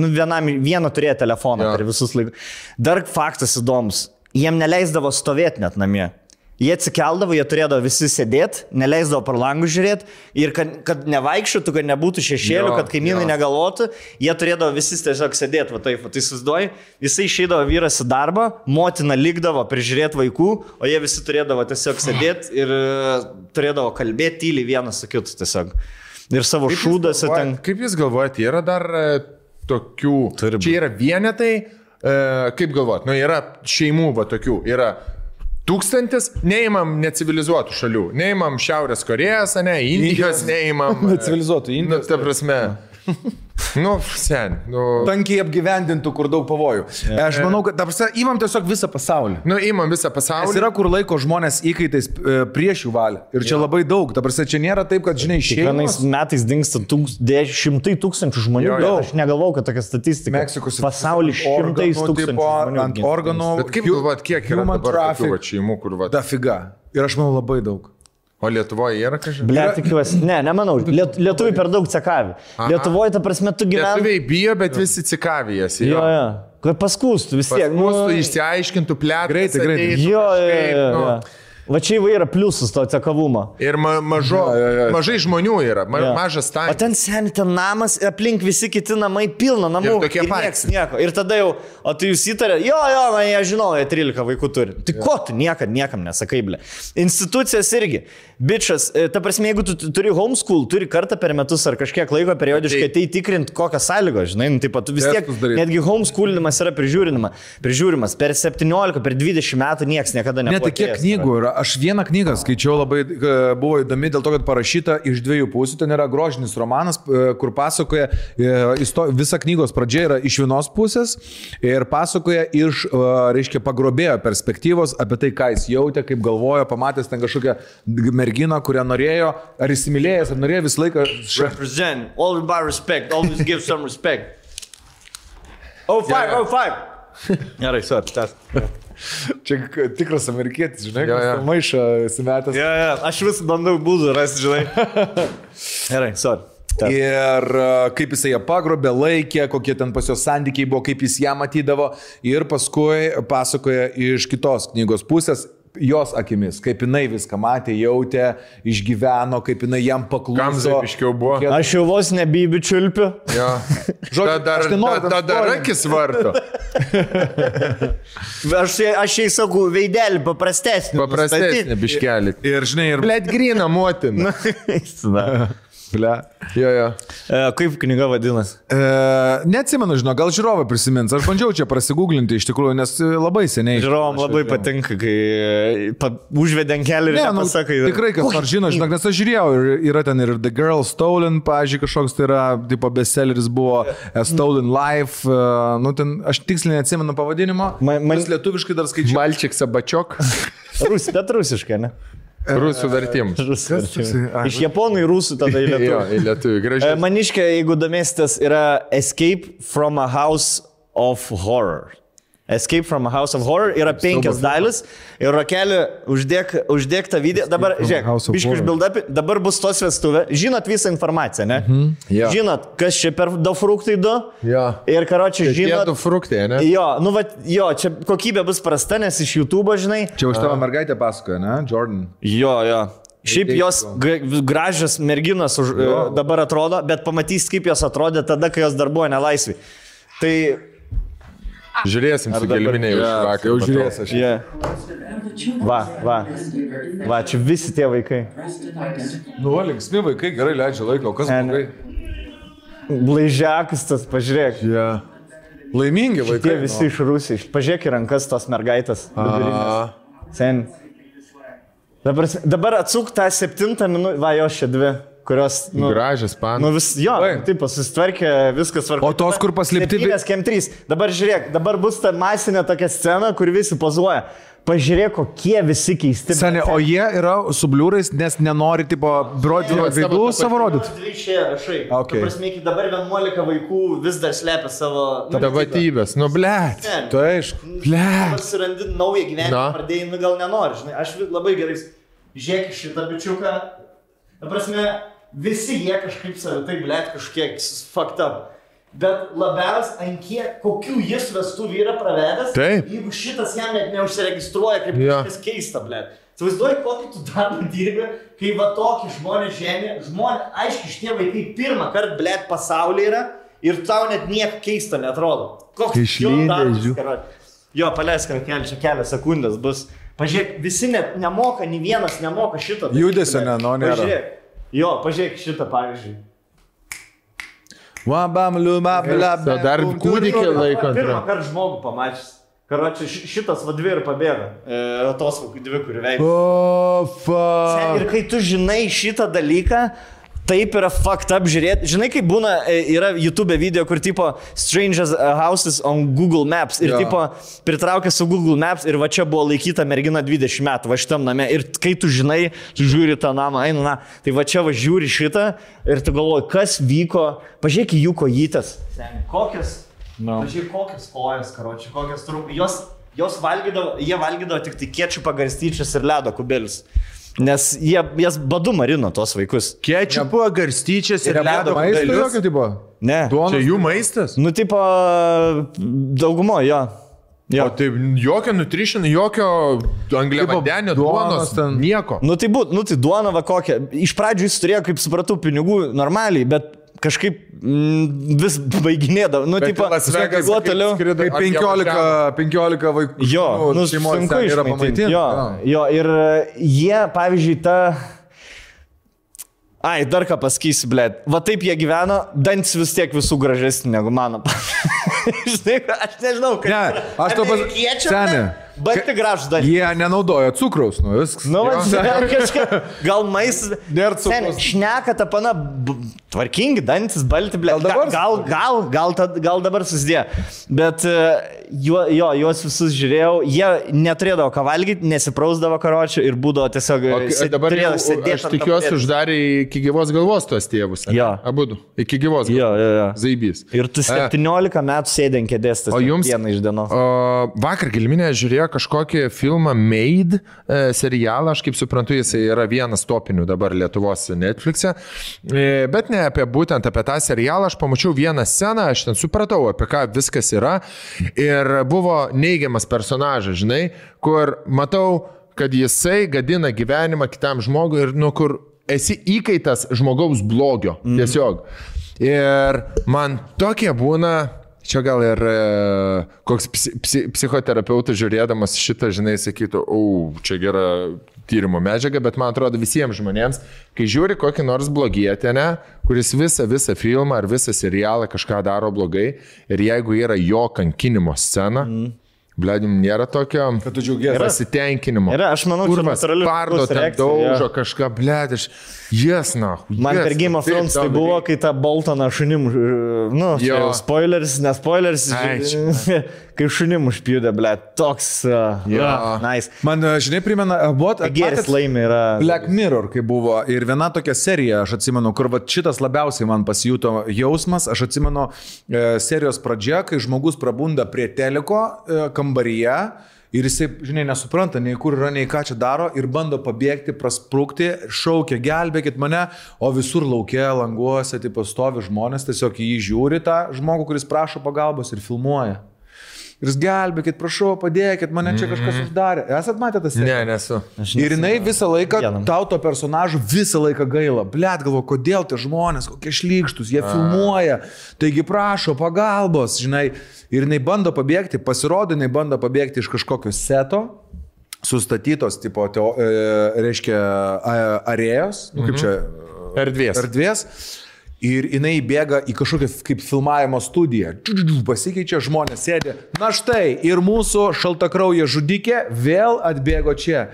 nu, vienam, vieną turėjo telefoną Jo. per visus laikus. Dar faktas įdomus. Jiem neleisdavo stovėti net namie. Jie atsikeldavo, jie turėdavo visi sėdėti, neleisdavo per langų žiūrėti ir kad, kad nevaikščiotų, kad nebūtų šešėlių, Jo, kad kaimynai jo. negalvotų, jie turėdavo visi tiesiog sėdėti, va taip, va, tai susiduoji, jisai išeidavo vyras į darbą, motina likdavo prižiūrėti vaikų, o jie visi turėdavo tiesiog sėdėti ir e, turėdavo kalbėti tyliai vienas su kitu tiesiog. Ir savo šūdose ten. Kaip jūs galvojate, yra dar e, tokių... Turi čia yra vienetai, e, kaip galvojat, nu yra šeimų va tokių, yra tūkstantis, neįmam necivilizuotų šalių, neįmam Šiaurės Korejos, ne, Indijos, neįmam... e, Necivilizuotų Nu, Indijos. ta prasme. Nu, sen, nu... Tankiai apgyvendintų, kur daug pavojų. Aš manau, kad, ta prasme, įmam tiesiog visą pasaulį. Nu, įmam visą Nes pasaulį. yra kur laiko žmonės įkaitais e, prieš jų valią. Ir čia labai daug. Prasme, čia nėra taip, kad, žinai, Kiekvienais šeimos. metais dinksta tūks, deš, šimtai tūkstančių žmonių. Jo, Jo. Aš negalvau, kad tokia statistika. Meksikos pasaulyje šimtais organų, tūkstančių. žmonių Ant organų. Bet kaip galvojat, kiek yra dabar tokių šeimų, kur va... Dafiga. Ir aš manau labai daug. O Lietuvoje yra kažkas? Ble, tikiuosi. Ne, nemanau. Liet, lietuviai per daug cekavi. Lietuvoje, ta prasme, tu gyveni. Lietuviai bijo, bet visi cikavijasi. Jo, jo. Kad paskūstų vis tiek. Mūsų išsiaiškintų plėtrą. Greitai, greitai. Jo, jo, jo, jo. Va čia įvairia pliusus to cekavumo. Ir ma mažo, Jo, jo, jo. mažai žmonių yra, ma Jo. mažas O tankas. ten seni, ten namas, aplink visi kiti namai pilna namų. Ir tokie patys. nieko. Ir tada jau, o tu jūs įtarė, jo, jo, man jie žinau, jie 13 vaikų turi. Tai ko tu niekad niekam nesakai, ble. Institucijas irgi. Bičias, e, ta prasme, jeigu tu tu turi homeschool, turi kartą per metus ar kažkiek laiko periodiškai tai tikrinti, kokias sąlygos, žinai, nu, taip pat tu vis tiek, netgi homeschoolinimas yra prižiūrinima, prižiūrimas. Per 17, per 20 metų niekas niekada Ne, nebuvo. tai kiek knygų yra. Aš vieną knygą skaičiau labai, e, buvo įdomi dėl to, kad parašyta iš dviejų pusių. Ten yra grožinis romanas, e, kur pasakoja, e, visa knygos pradžia yra iš vienos pusės ir pasakoja iš, reiškia, pagrobėjo perspektyvos apie tai, ką jis jautė, kaip galvojo, pamatęs ten kažkokią merginą, kurią norėjo, ar įsimylėjęs, ar norėjo visą laiką. Represent, always by respect, always give some respect. Oh, five, oh, five. Gerai, su, tas. Čia tikras amerikietis, žinai, Jo, jo. maišą įsimetęs. Ja, ja, aš vis bandau būdų rasti, žinai. Gerai, sorry. Tas. Ir kaip jisai ją pagrobė, laikė, kokie ten pas jos santykiai buvo, kaip jis ją matydavo. Ir paskui pasakoja iš kitos knygos pusės, jos akimis, kaip jinai viską matė, jautė, išgyveno, kaip jinai jam Kam pakluso. zaipiškiau buvo? Kokie- Aš jau vos nebibiu čiulpiu. Jo. Žodžiu, Ta dar, aš tai noriu ta, ta dar akis varto. Aš, aš jai sakau, veidelį paprastesnį. Paprastesnė biškelį. Ir žinai, ir... Blet grina motina. Nustatyk. Ble. Jo, jo. E, Kaip knyga vadinasi? E, neatsimenu, žinau, gal žiūrovai prisimins. Aš bandžiau čia prasigūglinti iš tikrųjų, nes e, labai seniai. Žiūrovam labai žiūrėjau. patinka, kai e, pa, užvedė ant kelių ir Ne, nu, nepasakai. tikrai kas nors žino, žinok, nes aš žiūrėjau, ir yra ten ir The Girl Stolen, pažiūrėjau, kažkoks tai yra, tipo bestselleris buvo A Stolen Life, nu ten, aš tiksliai neatsimenu pavadinimo, Man- man- lietuviškai dar skaičiau. Malčik sabačiok. Rus, bet rusiškai, ne? Rusų vertimus. Rusų. ai, Iš japonų į rusų tada į Jo, lietuvių. į lietuvių. E, Gražiai. Maniškė, jeigu domėsitės, yra Escape from a House of Horror. Escape from a House of Horror yra penkias dalis ir rokelį uždėk, uždėk tą video. Dabar, žiūrėk, biškai Horror. užbildapi, dabar bus tos vestuvė. Žinot visą informaciją, ne? Mhm. Jo. Žinot, kas čia per du fruktai du. Jo. Ir karočią žinot. du fruktai, ne? Jo, nu va, jo, čia kokybė bus prasta, nes iš YouTube, žinai. Čia už tavo mergaitę pasakoja, ne, Jordan. Jo, jo. Šiaip jos gra- gražios merginos už, e, dabar atrodo, bet pamatys, kaip jos atrodė tada, kai jos dar buvo nelaisvi. Tai... Žiūrėsim su dabar- gelbiniai už vakar. jau žiūrės aš. Yeah. Va, va. Va, čia visi tie vaikai. Nu, linksmi vaikai gerai leidžia laiką, o kas blogai? Blaižiakas tas, pažiūrėk. Yeah. Laimingi vaikai. visi iš Rusijos. Pažiūrėk į rankas tos mergaitės. Sen. Dabar, dabar atsuk tą septintą minutę, va, jos čia dvi, kurios... Nu, Gražias Nu panas. vis, jo, Oi. taip, susitvarkė, viskas svarbu. O tos, kur paslėpti vi- Kem 3. Dabar žiūrėk, dabar bus ta masinė tokia scena, kur visi pozuoja. Pažiūrėk, kokie visi keisti. Seniai, o jie yra su bliūrais, nes nenori, tipo, brodi veidų savo rodyti. Šie rašai. Okay. Tu prasme, iki dabar 11 vaikų vis dar slepia savo... nu, Tapatybės, nu ne, Tai aišku. Ble. Dabar surandi naują gyvenimą, Na. pradėjai, nu gal nenori, žinai. Aš labai gerai, žiūrėk šitą bičiuką. Ta prasme, visi jie kažkaip savitai, blėt, kažkiek up. Bet labiausiai, ant kiek, kokių jis vestuvių yra pravedęs, Taip. jeigu šitas jam net neužsiregistruoja kaip Jo. kažkas keista, blėt. Įsivaizduoju, kokį tu darbą dirbi, kai va tokį žmonės žemė, žmonės, aiškiai, šitie vaikai pirmą kartą, blėt, pasaulyje yra ir tau net nieko keista netrodo. Koks Išlydė, jo paleisk rankelį, čia kelias sekundės bus. Pažiūrėk, visi net nemoka, nei vienas nemoka šito. Judesio blėt. ne, no, nėra. Jo, pažiūrėk šitą pavyzdžiui. Wabam, liuma, bla, bla. Dar kūdikį laiko. Pirmą kartą žmogų pamačius. Karoči, ši- šitas va dvi ir pabėga. E, tos va dvi, kurių veikia. O, fuck. Ir kai tu žinai šitą dalyką, taip yra fucked up žiūrėti. Žinai, kaip būna, e, yra YouTube video, kur tipo Strangers Houses on Google Maps. Ir Jo. tipo pritraukia su Google Maps ir va čia buvo laikyta mergina 20 metų, va šitam name. Ir kai tu žinai, tu žiūri tą namą, eina, na, tai va čia va žiūri šitą ir tu galvoji, kas vyko. Pažiūrėk į jų kojytas. Kokias? No. Pažiūrėk, kokias kojas, karoči, kokias trumpas. Jos, jos valgydavo, jie valgydavo tik tai kiečių pagarstyčius ir ledo kubelius. Nes jie, jas badu marino tos vaikus. Kečiupo, garstyčias ir Ir ledo. kubelius. jokio tipo. Ne. Čia jų maistas? Nu, tipo, daugumo, jo. O jo. tai jokio nutrition, jokio angliavandenio, duonos, duonos ten. nieko. Nu tai, būt, nu tai duona va kokia. Iš pradžių jis turėjo, kaip supratau, pinigų normaliai, bet kažkaip mm, vis baiginėdavo. Nu, tipo, Vegasą kuo toliau. skrido, Kaip ar jie 15, važiavo? 15 vaikų. Jo, nu, šeimos sunku yra pamaitinti. Jo, jo, ir e, jie, pavyzdžiui, ta... Ai, dar ką pasakysiu, blė. Va taip jie gyveno, dantis vis tiek visų gražesni negu mano. Žinai, aš nežinau, kaip. Ne, aš to pas- Seni, Bet tik gražus dantis. Jie nenaudoja cukraus, nu viskas. Nu, va, kažkaip, gal maistas. Nėra cukraus. Šneka ta pana, tvarkingi, dantis, balti, blė. Gal dabar- Gal, gal, gal, gal, gal dabar susidėjo. Bet e, jo, jo, juos visus žiūrėjau, jie neturėdavo ką valgyti, nesiprausdavo karočių ir būdavo tiesiog... O e, kai- sėd- dabar jau, aš tikiuosi uždarė iki gyvos galvos tuos tėvus. Jo. Abu. Iki gyvos Jo, galvos. jo, jo. Zaibys. Ir tu 17 metų sėdė ant kėdės, tas O jums- dieną iš dienos. O, vakar Gilminė žiūrėjo kažkokį filmą Made e, serialą, aš kaip suprantu, jis yra vienas topinių dabar Lietuvos Netflix'e, e, bet ne apie būtent apie tą serialą, aš pamačiau vieną sceną, aš ten supratau, apie ką viskas yra ir buvo neigiamas personažas, žinai, kur matau, kad jisai gadina gyvenimą kitam žmogui ir nu kur esi įkaitas žmogaus blogio. Mm. Tiesiog. Ir man tokie būna, čia gal ir e, koks psi, psi, psichoterapeutas žiūrėdamas šitą, žinai, sakytų, o, čia gera tyrimo medžiaga, bet man atrodo visiems žmonėms, kai žiūri kokį nors blogietę, ne, kuris visą, visą filmą ar visą serialą kažką daro blogai ir jeigu yra jo kankinimo scena, mm. Bledim, nėra tokio pasitenkinimo. Yra, aš manau, Kurvas, pardo, žmogaus ten reakcija, daužo jo. kažką, bled, aš, jes, na. Man per Game of Thrones tai buvo, kai tą Boltoną šunim, nu, Jo. jau spoileris, ne spoileris, Ai, kai šunim užpjūdė, ble, toks, uh, Jo. yeah, nice. Man, e, žinai, primena, buvo... Geris laimė yra. Black Mirror, kai buvo ir viena tokia serija, aš atsimenu, kur va, šitas labiausiai man pasijuto jausmas, aš atsimenu e, serijos pradžia, kai žmogus prabunda prie teliko e, kambaryje ir jisai, žinai, nesupranta, nei kur yra, nei ką čia daro ir bando pabėgti, prasprūkti, šaukia, gelbėkit mane, o visur laukia, languose, tipo stovi žmonės, tiesiog jį žiūri tą žmogų, kuris prašo pagalbos ir filmuoja. Ir jis gelbėkit, prašau, padėkit, mane čia kažkas uždarė. Esat matę tas? Ne, nesu. Ir jinai visą laiką, tau to personažų visą laiką gaila. Blet, galvo, kodėl tie žmonės, kokie šlykštus, jie filmuoja, taigi prašo pagalbos, žinai. Ir jinai bando pabėgti, pasirodo, jinai bando pabėgti iš kažkokio seto, sustatytos, tipo, teo, e, reiškia, a- arėjos, nu, kaip čia, Erdvės. erdvės. Ir jinai bėga į kažkokią kaip filmavimo studiją. Pasikeičia žmonės, sėdi. Na štai, ir mūsų šaltakrauja žudikė vėl atbėgo čia.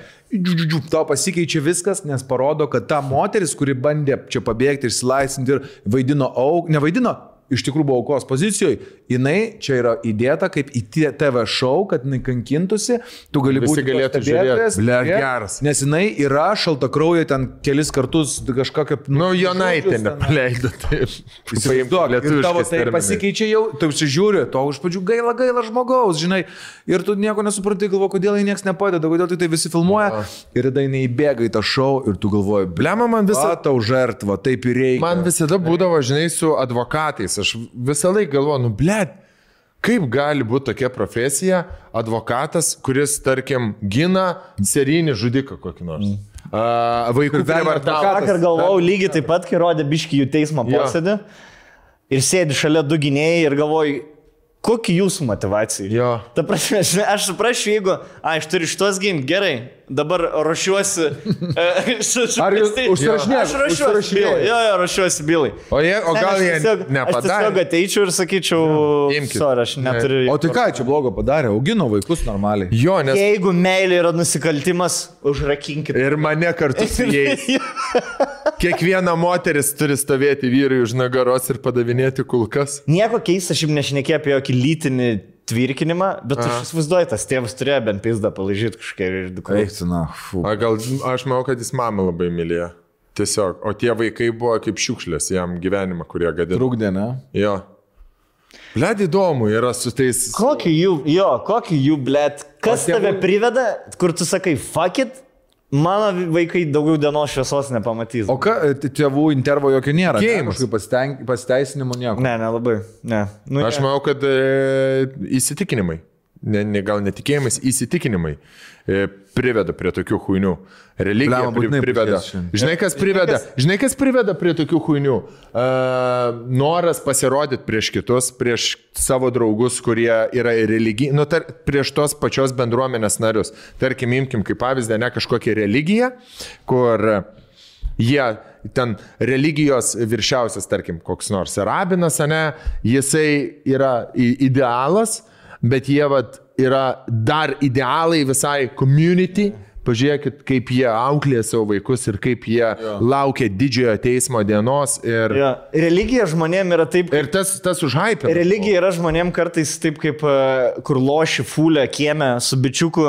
Tau pasikeičia viskas, nes parodo, kad ta moteris, kuri bandė čia pabėgti, išsilaisvinti ir vaidino auk, nevaidino, iš tikrųjų buvo aukos pozicijoje, jinai čia yra įdėta kaip į TV šou, kad jinai kankintųsi, tu gali Visi būti galėtų tuo stebėtojas, žiūrėt. Blet, žiūrėt, geras. Nes jinai yra šaltakrauja ten kelis kartus kažkokią... Nu, Jonaitė nepaleido. Tai ir tavo tai pasikeičia jau, tu žiūri, to iš pradžių gaila, gaila žmogaus, žinai, ir tu nieko nesupranti, galvo, kodėl jai niekas nepadeda, kodėl tik tai visi filmuoja, ir tada jinai įbėga į tą šou ir tu galvoji, ble, Blema man visą... tau žertvą, taip ir reikia. Man visada būdavo, žinai, su advokatais. Aš visą laiką galvoju, nu, blėt, Kaip gali būti tokia profesija, advokatas, kuris, tarkim, gina serijinį žudiką kokį nors? Mm. Uh, vaikų prievartavimą. Vakar galvojau lygiai taip pat, kai rodė biški jų teismo Jo. posėdį. Ir sėdi šalia du gynėjai ir galvoju, kokia jūsų motivacija? Jo. Ta prasme, aš suprasčiau, jeigu, a, aš turiu šitos ginti, gerai, dabar ruošiuosi. e, Ar jūs tai- užsirašinėjat? Aš ruošiuosi bylai. Jo, jo, ruošiuosi bylai. O, jie, o Ne, gal aš jie tiesiog, aš tiesiog nepadarė? ateičiau ir sakyčiau, Imkit. sorry, aš neturiu. O tai ką čia blogo padarė? Augino vaikus normaliai. Jo, nes Jeigu meilė yra nusikaltimas, užrakinkit. ir mane kartu su jais. Kiekviena moteris turi stovėti vyrui už nugaros ir padavinėti kulkas. Nieko keista, aš jums nešnekėjau apie jokį lytinį tvirkinimą, bet Aha. aš įsivaizduoju, tas tėvas turėjo bent pizdą palažyti kažkaip ir dukrai. Eik, tu, na, fu. A, gal aš manau, kad jis mamą labai mylėjo. Tiesiog. O tie vaikai buvo kaip šiukšlės jam gyvenimą, kurie gadino. Trukdė, ne? Jo. Bled įdomu yra su tais. Kokį jų, jo, kokį jų, blėt, kas tėvų- tave priveda, kur tu sakai, fuck it, mano vaikai daugiau dienos šviesos nepamatys. O ką, tėvų intervo jokio nėra? Games. Kažkokių pasiteisinimų nieko. Ne, nelabai, ne. Nu, Aš manau, kad e, įsitikinimai, ne, ne, gal netikėjimas, įsitikinimai e, priveda prie tokių huinių. Religija Blemba, pri, priveda. Žinai, kas priveda, žinai, kas priveda prie tokių huinių? Uh, noras pasirodyti prieš kitus, prieš savo draugus, kurie yra religijai, nu, tar, prieš tos pačios bendruomenės narius. Tarkim, imkim kaip pavyzdį, ne kažkokią religiją, kur jie ten religijos viršiausias, tarkim, koks nors rabinas, ne, jisai yra idealas, bet jie vat, yra dar idealai visai community. Pažiūrėkit, kaip jie auklė savo vaikus ir kaip jie jo. laukia didžiojo teismo dienos. Ir, jo. Religija žmonėm yra taip, ir tas, tas užhypė. Religija yra žmonėm kartais taip kaip, e, kur loši fulę kiemę su bičiuku,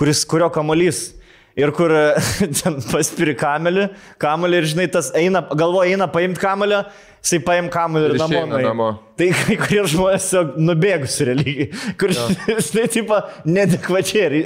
kuris, kurio kamuolys. Ir kur e, ten paspiri kamelį, kamelį ir žinai, tas eina, galvoja, eina paimti kamelį, jisai paim kamelį ir, Ir namo. namo. Tai kai kurie žmonės tiesiog nubėgusi religijai, kur, žinai, tipo, nedekvačiai.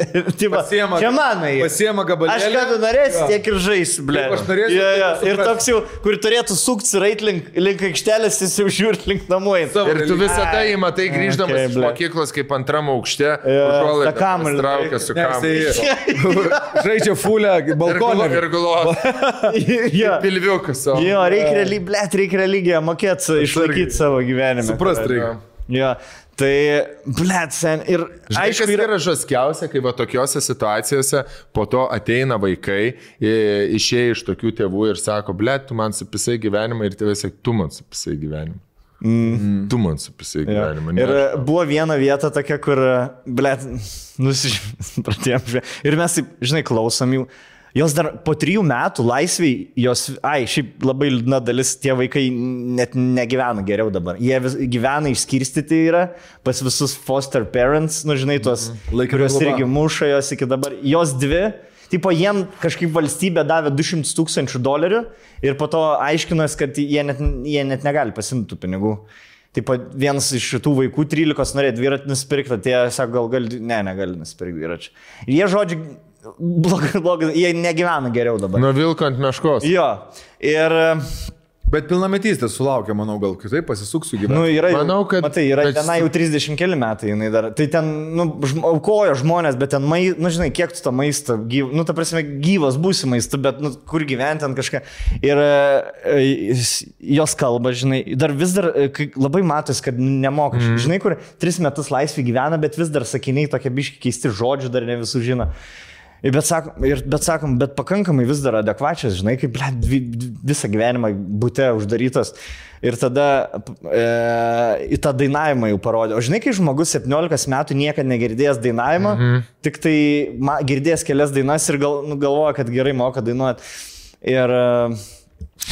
Pasiema- čia manai. pasiema gabalėlį. Aš ką tu norėsi, tiek ir žaisi, ble. Aš norėsiu, Ja, taip ja. ir Ir toks jau, kur turėtų sukti rait link, link aikštelės, jis jau žiūri link namų. Ir tu visą tai Ai. matai grįždamas Okay, iš ble. mokyklos kaip antram aukšte. Tą kamuolį. traukia su kamuoliu. žaidžia fulę Ir balkoną. galo. Jo. Pilviukas. Jo, reikia realiai, blėt, reikia religiją mokėti, išlaikyti savo gyvenimą. Suprast reikia. Jo, tai, blėt, sen. Ir Žinai, aišku, yra... yra žaskiausia, kai va tokiose situacijose po to ateina vaikai, išėję iš tokių tėvų ir sako, ble, tu man supisai gyvenimą ir tėvai sako, tu man supisai gyvenimą. Mm. Tu man supisai gyvenimą. ne Ir aš buvo viena vieta tokia, kur, blėt, nusižymėjom. Ir mes, taip, žinai, klausom jų. Jos dar po trijų metų laisviai, jos, ai, šiaip labai liūdna dalis, tie vaikai net negyvena geriau dabar. Jie vis, gyvena išskirstyti yra pas visus foster parents, nu žinai, tuos, Laikina kuriuos globa. irgi muša jos iki dabar. Jos dvi, tipo, jiem kažkaip valstybė davė 200 tūkstančių dolerių ir po to aiškinas, kad jie net, jie net negali pasimti tų pinigų. Taip pat vienas iš šitų vaikų 13 norėjo dviratį nusipirkti, tai jie sako, gal gali, ne, negali nusipirkti dviračių. Ir jie žodžiu, blogai, blogai, jie negyvena geriau dabar. Nuo vilko ant meškos. Jo, ir, Bet pilnametystės sulaukia, manau, gal kitaip pasisuksiu nu, gyvenimą. yra, jau- Manau, kad- matai, yra kad- viena jau 30 keli metai, jinai dar, tai ten, nu, aukojo žmonės, bet ten, mai, nu, žinai, kiek tu tą maistą, gyv, nu, ta prasme, gyvas būsi maistą, bet, nu, kur gyventi ant kažką. Ir e, jos kalba, žinai, dar vis dar e, labai matos, kad nemoka. Mm. Žinai, kur tris metus laisvį gyvena, bet vis dar sakiniai tokie biški keisti žodžiai, dar ne visų žino. Bet sakom, ir, bet sakom, bet pakankamai vis dar adekvačias, žinai, kaip ble, dvi, visą gyvenimą būte uždarytas. Ir tada e, į tą dainavimą jau parodė. O žinai, kai žmogus 17 metų niekada negirdėjęs dainavimo, mhm. tik tai ma, girdėjęs kelias dainas ir gal, nu, galvoja, kad gerai moka dainuoti. Ir e,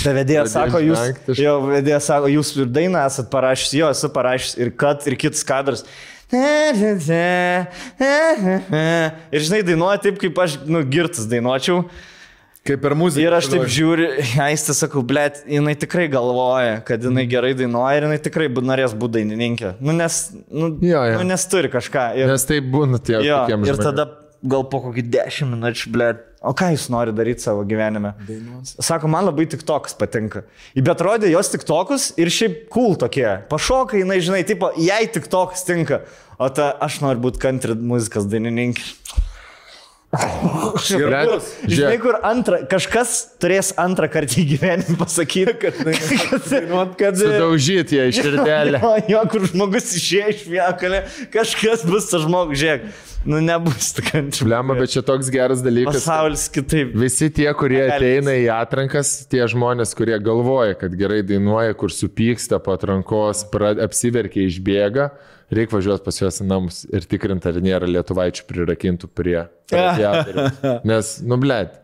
ta vedėja sako, jūs, jo, vedėja sako, jūs ir dainą esat parašęs, jo, esu parašęs ir kad, ir kitas kadras. Ir žinai, dainuoja taip, kaip aš, nu, girtas dainuočiau. Kaip per muziką. Ir aš taip žiūriu, aistė sakau, blėt, jinai tikrai galvoja, kad jinai gerai dainuoja ir jinai tikrai norės būti dainininkė. Nu, nes, nu, Jo, jo. nu, nes turi kažką. Ir, Nes tai būna tie jo, ir žmonėm. tada gal po kokį dešimt minučių, blėt, o ką jūs nori daryti savo gyvenime? Sako, man labai tik toks patinka. I bet rodė jos tik tokus ir šiaip cool tokie. Pašoka, jinai, žinai, tipo, jai tik toks tinka. O ta, aš noriu būti country muzikos dainininkė. Blet, Žinai, žiūrėk. kur antrą, kažkas turės antrą kartą į gyvenimą pasakyti, kad, kad, kad Sudaužyti ją iš širdelę. Jo, jo, kur žmogus išėjo iš viekalė, kažkas bus tas žmogus, žiūrėk, nu nebus tokia. Blemba, bet čia toks geras dalykas. kad Pasaulis kitaip. Visi tie, kurie ateina į atrankas, tie žmonės, kurie galvoja, kad gerai dainuoja, kur supyksta po atrankos, pra- apsiverkia, išbėga, reikia važiuoti pas juos į namus ir tikrinti, ar nėra lietuvaičių prirakintų prie. Nes, nu, blėt,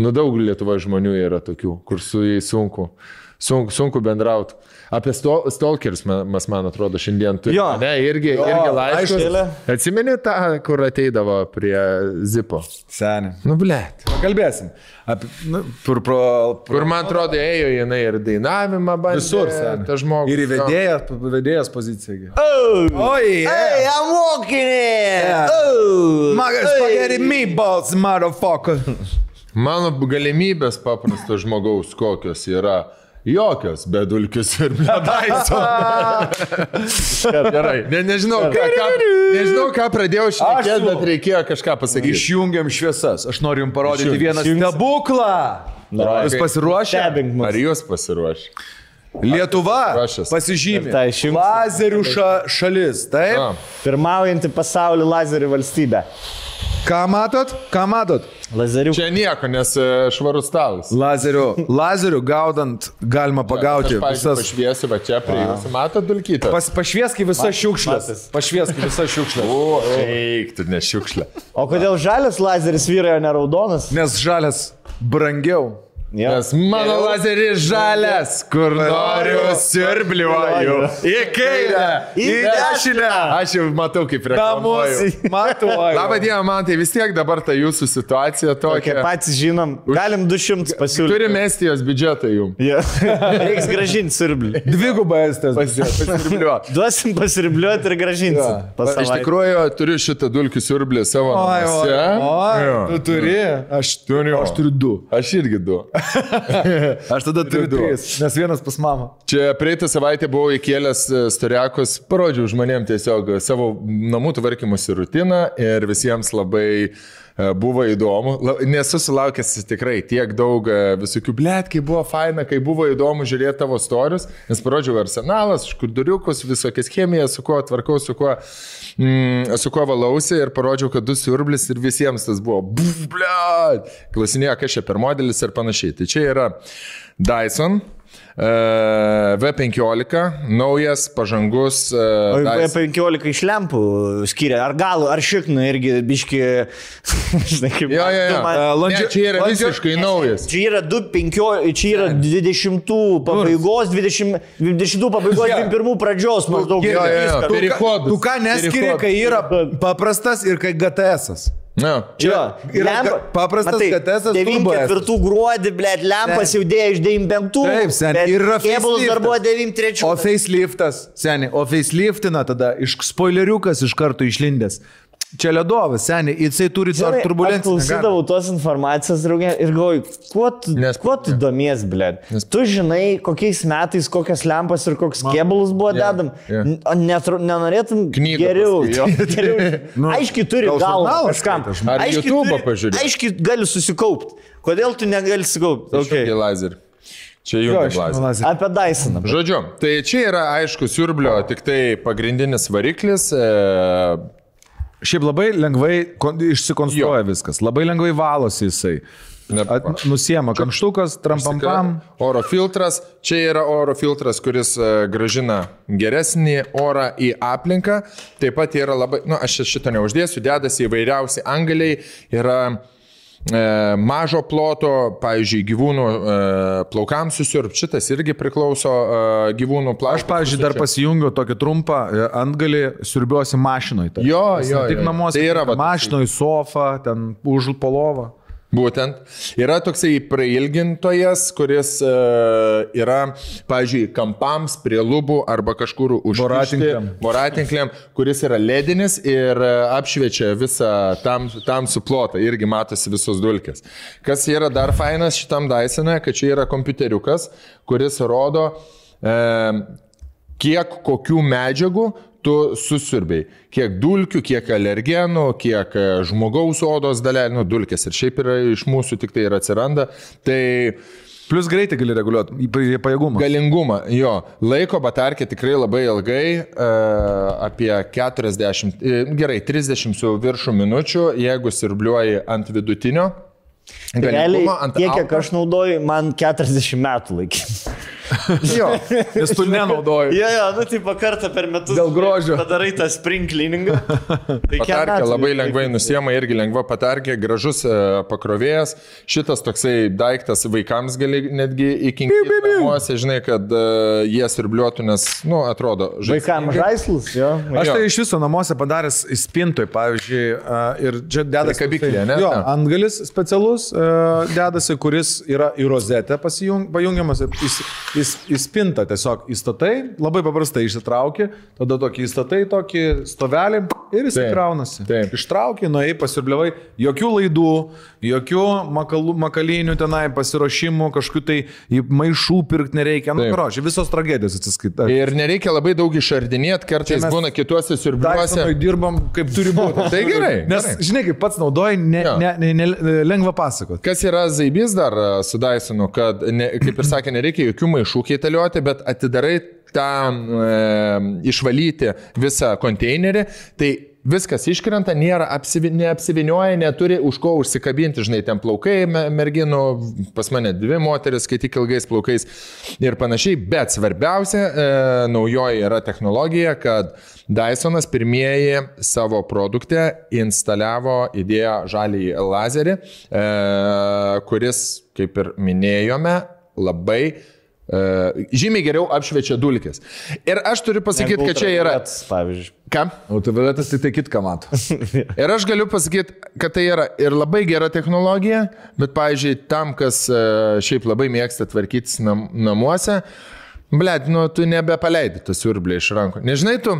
nu daug Lietuvoje žmonių yra tokių, kur su jais sunku, sunku, sunku bendrauti. Apie stol, stalkerius me- mes, man atrodo, šiandien turime. Jo. Ne, irgi, irgi laiškus. aišku. Atsimeni tą, kur ateidavo prie Zipo? Seniai. Nu, blėt. Kalbėsim. Apie, nu, kur pro, pro, Kur man atrodo, ėjo jinai ir dainavimą bandė. visur, seniai. Ir į vedėjas, vedėjas poziciją. Oi, Hey, I'm walking in! Oh! Magas spaghetti meatballs, motherfucker. Mano galimybės paprasto žmogaus kokios yra. Jokios, be dulkius ir be daiso. Gerai, ne, nežinau, ką, ką, nežinau, ką pradėjau šnekėti, bet reikėjo kažką pasakyti. Išjungiam šviesas. Aš noriu jums parodyti Išjungiam. vieną stebuklą. Jūs pasiruošę? Ar jūs pasiruošę? Lietuva pasižymė. Tai. Lazerių ša, šalis. Taip. A, Pirmaujanti pasaulio lazerių valstybė. Ką matot? Ką matot? Lazerių. čia nieko, nes e, švarus stalas. Lazerių, lazerių gaudant galima pagauti pavyzdžiui, visas. pašviesiu, va čia prie jūsų. Matot dulkytą? Pas, pašvieski visas šiukšlės. matas. Pašvieski visas šiukšlės. O, eik, tu nešiukšlė. O kodėl žalias lazeris vyrojo ne raudonas? Nes žalias brangiau. Jo. Nes mano lazeris žalias, kur noriu sirbliuoju. Į kairę, į dešinę. Aš jau matau, kaip reklamuoju. Matuoju. Labą dieną, man tai vis tiek dabar ta jūsų situacija Tokie tokia. patys žinom. Galim 200 pasiūlyti. Turime estijos biudžetą jums. Ja. Reiks gražinti sirblį. Dvigubai estas. Pasirbliuoti. Duosim pasirbliuoti ir. Pas Iš savaitę. tikrųjų, turiu šitą dulkių siurblį savo Oi, oi, oi, tu turi. Aš Turiu. Aš turiu du. Aš irgi du. Aš tada turiu du. tris. Nes vienas pas mamą. Čia praeitą savaitę buvau įkėlęs e, storiakus, parodžiau žmonėms tiesiog savo namų tvarkymosi rutiną ir visiems labai e, buvo įdomu. Nesu sulaukęs tikrai tiek daug e, visokių blėt, kai buvo faina, kai buvo įdomu žiūrėti tavo storius, nes parodžiau arsenalas, škurduriukus, visokias chemijas, su kuo tvarkau, su kuo, mm, su kuo valausi ir parodžiau, kad du siurblis ir visiems tas buvo, buf, blėt, klausinėjo, kas čia per modelis ir panašiai. Tai čia yra Dyson. E, V15, naujas, pažangus. e, O Dyson. 15 iš lempų skiria. Ar galų, ar šiknų irgi biški. Žinai, kaip. Jo, jo, jo. landžio- Ne, čia yra landžio- visiškai naujas. Čia yra 2.15, čia yra 20 pabaigos, 20, 20 pabaigos, 21 pradžios maždaug. Jo, jo, jo. Perikodus. Tu ką neskiri, kai yra paprastas ir kai GTS. -as? Na, Jo, yra lempa- paprastas Matai, GTS-as, turbo 94 gruodį, blėt, lempas jau dėjo iš 95. Taip, sen, ir yra Kėbulas dar faceliftas. buvo 93. O faceliftas, seniai, o faceliftina tada iš spoileriukas iš karto išlindęs. Čia ledovas, seniai, jisai turi Žinai, dar turbulenciją. Aš klausydavau tos informacijos, draugė, ir galvoju, kuo tu, Nes- kuo tu domies, blėt? Nes- Tu žinai, kokiais metais, kokias lempas ir koks kėbulus buvo Jo, dedam. o netru- Nenorėtum Knygą geriau. paskaityt. geriau. Aiškiai turi gal galvą kažkam. Ar Aiškiai YouTube'ą turi- pažiūrėt? Aiškiai gali susikaupti. Kodėl tu negali susikaupti? okay. Okay. lazer. Čia jungia lazer. Apie Dysoną. Žodžiu, tai čia yra aišku siurblio tik tai pagrindinis variklis. E, Šiaip labai lengvai kon- išsikonstruoja Jo. viskas, labai lengvai valosi jisai. At, nusiema kamštukas, trampampam. Oro filtras. Čia yra oro filtras, kuris e, gražina geresnį orą į aplinką. Taip pat yra labai, na, nu, aš šitą neuždėsiu, dedasi įvairiausi angaliai. Yra e, mažo ploto, pavyzdžiui, gyvūnų e, plaukams susirp. Šitas irgi priklauso e, gyvūnų plaukams. Aš, pavyzdžiui, dar pasijungiu tokį trumpą e, antgalį, siurbiuosi mašinoje. Jo, jo, Tik jo. namuose. Tai yra, va, mašinoje, sofą, ten už polovą. Būtent. Yra toksai prailgintojas, kuris uh, yra, pavyzdžiui, kampams prie lubų arba kažkur už. Voratinklėm, kuris yra ledinis ir e, apšviečia visą tam, tam suplotą, irgi matosi visos dulkės. Kas yra dar fainas šitam Dysonui, kad čia yra kompiuteriukas, kuris rodo, e, kiek kokių medžiagų tu susirbiai. Kiek dulkių, kiek alergenų, kiek e, žmogaus odos dalelių, nu, dulkės ir šiaip yra iš mūsų tik tai ir atsiranda. Tai Plus greitį gali reguliuoti, pajėgumą. galingumą, jo, laiko batarkė tikrai labai ilgai, e, apie 40, e, gerai, 30 su viršų minučių, jeigu sirbliuoji ant vidutinio. Realiai, galingumo, ant tiek, kiek aš naudoju, man 40 metų laikė. Jo, Nes tu nenaudoji. Jo, jo, nu tai kartą per metus. Dėl grožio. Padarai tą spring cleaningą. Tai Patarkė labai lengvai nusiema, irgi lengva patarkė, gražus e, pakrovėjas. Šitas toksai daiktas vaikams gali netgi įkinkyti namuose, žinai, kad e, jie sirbliuotų, nes, nu, atrodo, Vaikam žaislus, jo. Aš tai iš viso namuose padaręs spintoj, pavyzdžiui, a, ir čia dedasi. Prikabiklė, ne? Jo, antgalis specialus a, dedasi, kuris yra į rozetę pasijung, pajungiamas, ir į, į, į spintą tiesiog įstatai, labai paprastai išsitrauki, tada tokį įstatai, tokį stovelį ir jis įkraunasi. taip. Ištrauki, nuėjai, pasirbliavai, jokių laidų, jokių makalų, makalinių tenai pasiruošimų, kažkokių tai maišų pirkti nereikia. Nu, Taip. grožiai, visos tragedijos atsiskaita. Ir nereikia labai daug išardinėti, kartais mes būna kituose sirbliuose. Daisonoje dirbam kaip turi būti. Tai gerai, Nes, gerai. žinai, kaip pats naudoji, ne, Jo. ne, ne, ne, lengva pasakoti. Kas yra zaibys dar e, su Dysonu, kad, ne, kaip ir sakė, nereikia jokių maišų keitalioti, bet atidarai tą e, išvalyti visą konteinerį, tai viskas iškrenta, nėra apsivi, neapsivinioja, neturi už ko užsikabinti, žinai, ten plaukai me- merginų, pas mane dvi moteris, kai tik ilgais plaukais ir panašiai, bet svarbiausia e, naujoji yra technologija, kad Dysonas pirmieji savo produkte instaliavo idėją žalį lazerį, e, kuris, kaip ir minėjome, labai žymiai geriau apšviečia dulkės. Ir aš turiu pasakyti, kad čia yra... Ultravioletas, Pavyzdžiui. Ką? Autoviletas tai tai kitką mato. Ir aš galiu pasakyti, kad tai yra ir labai gera technologija, bet, pavyzdžiui, tam, kas e, šiaip labai mėgsta tvarkytis nam, namuose, blėt, nu, tu nebepaleidi to siurblį iš rankų. Nežinai, tu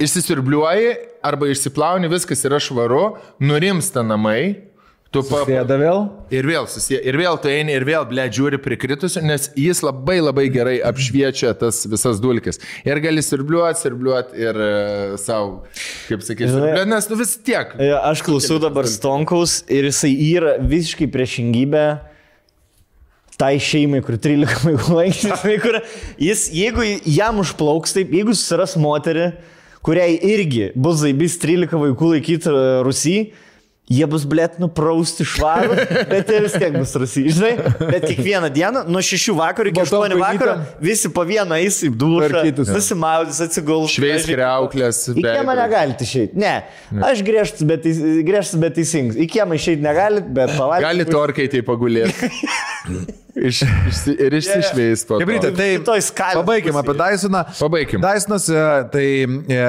išsisirbliuoji arba išsiplauni, viskas yra švaru, nurimsta namai. Tu pa... Sėda vėl. Ir vėl susiję, ir vėl tu eini, ir vėl, ble, žiūri prikritusiu, nes jis labai labai gerai apšviečia tas visas dulkes. Ir gali sirbliuoti, sirbliuoti ir uh, savo, kaip sakysi, Žinai- sirbliuoti, nes nu vis tiek. Jo, Aš klausau dabar Stonkaus ir jisai yra visiškai priešingybė tai šeimai, kur 13 vaikų lankėsi, kur jis, jeigu jam užplauks taip, jeigu susiras moterį, kuriai irgi bus zaibys 13 vaikų laikyti Rusijai, jie bus blėt nuprausti švarų, bet jie vis tiek bus Rusijai, žinai, bet kiekvieną dieną nuo 6 vakaro iki Baltom 8 vakaro visi po vieną eis į dušą, nusimaudys, atsiguls. Šveis kreuklės. Į kiemą negalite išeiti. Ne. Aš griežtas, bet, griežtas, bet teisingas. Į kiemą išeiti negalit, bet pavalgyti. Gali torkai tai pagulėti. Iš, iš, ir išsišveis po to. Hebrytė, tai pabaikim apie Dysoną. Pabaikim. Dysonas e, tai e,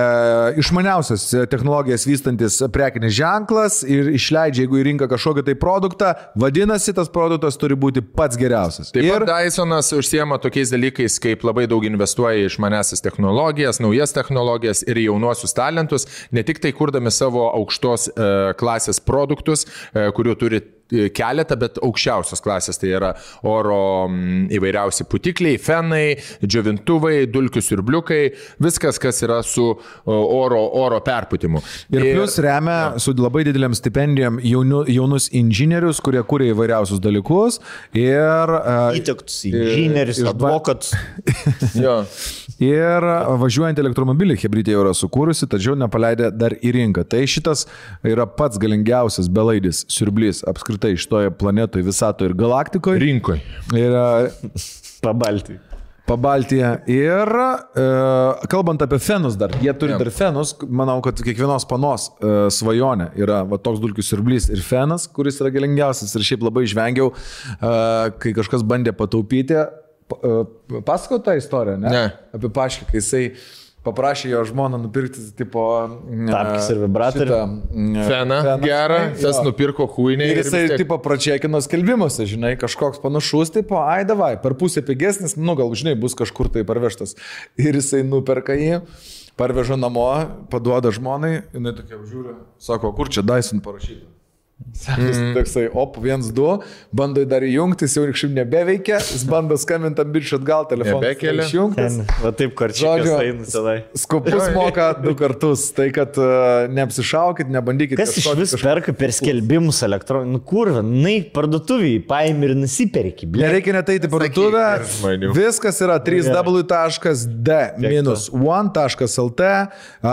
išmaniausias e, technologijas vystantis prekinis ženklas ir išleidžia, jeigu į rinką kažkokį tai produktą, vadinasi, tas produktas turi būti pats geriausias. Taip ir Dysonas užsiema tokiais dalykais, kaip labai daug investuoja į išmanesis technologijas, naujas technologijas ir jaunuosius talentus, ne tik tai kurdami savo aukštos e, klasės produktus, e, kurių turi keletą, bet aukščiausios klasės. Tai yra oro mm, įvairiausi putikliai, fenai, džiovintuvai, dulkių siurbliukai, viskas, kas yra su oro, oro perputimu. Ir plus remia su labai dideliam stipendijom jaunu, jaunus inžinierius, kurie kūrė įvairiausius dalykus. Ir, e, Įtektus inžinierius, advokatus. Ir važiuojant elektromobilį Hebrytė jau yra sukūrusi, tačiau nepaleidė dar į rinką. Tai šitas yra pats galingiausias belaidis siurblys apskritai šitoje planetoje, visatoje ir galaktikoje. Rinkoje. Ir Pabalti. Pabaltyje. Ir e, kalbant apie fenus dar, jie turi Jo. dar fenus, manau, kad kiekvienos panos e, svajonė yra va, toks dulkių siurblys ir fenas, kuris yra galingiausias. Ir šiaip labai žvengiau, e, kai kažkas bandė pataupyti. Pa- e, Pasakau tą istoriją, ne? Ne. Apie pašką, kai jisai paprašė jo žmoną nupirkti, tipo... Tapkes ir vibratorių. Feną gerą, tas nupirko huinį. Ir jisai, tipo, pračiekino skelbimuose, žinai, kažkoks panašus, tipo, ai davai, per pusę pigesnis, nu gal, žinai, bus kažkur tai parvežtas. Ir jisai nuperka jį, parveža namo, paduoda žmonai, jinai tokia apžiūri, sako, kur čia Dyson parašyta. Senis mm. toksai, op, 1-2, bando jį dar įjungti, jis jau kažkaip nebeveikia, jis bando skambinti ant bičių atgal, telefonas Nebekelia. išjungtas. Va taip, karčiukas Žodžiu, eina senai. Skupus moka du kartus, tai kad uh, neapsišaukit, nebandykit. Kas iš vis kažko- perka per skelbimus elektroninių? Nu kur, na, parduotuvį, paimi ir nusiperki. Nereikia net eiti į parduotuvę. Viskas yra www.d-1.lt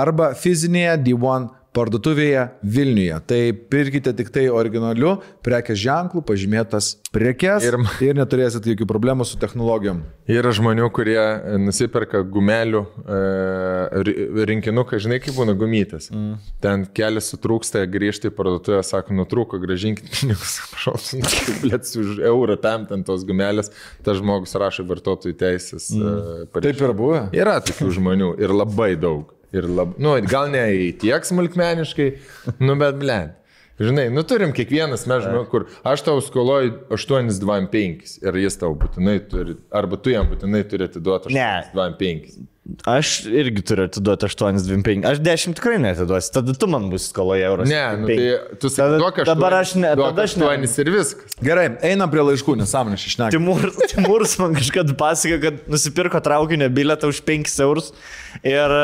arba fizinėje D1 parduotuvėje Vilniuje. Tai pirkite tik tai originaliu prekės ženklu pažymėtas prekes ir, Ir- neturėsite jokių problemų su technologijom. Yra žmonių, kurie e, nusiperka gumelių e, ri- rinkinuką, žinai, kaip būna gumytės. Mm. Ten kelias sutrūksta, grįžti į parduotuvę, sako, nutrūko, gražinkit pinigus, prašau, blėts už eurą tam ten tos gumelės, tas žmogus rašo vartotojų teisės. Mm. Taip ir buvo. Yra tokių žmonių ir labai daug. Ir lab, nu, gal ne į tiek smulkmeniškai, nu, bet blėt. Žinai, nu turim kiekvienas mes žinau, kur aš tau skoloju 825 ir jis tau būtinai turi, arba tu jam būtinai turi atiduoti Ne. 825. Aš irgi turiu atiduoti 825. Aš 10 tikrai neatiduosiu. Tada tu man bus skoloje euras. Ne, nu, tai tu sakai, duok aš. dabar aš ne- tada aš ne. 8 ir viskas. Gerai, einam prie laiškų, nesąmonė išneka. Timur, Timūras man kažkada pasakė, kad nusipirko traukinio bilietą už 5 eurus ir,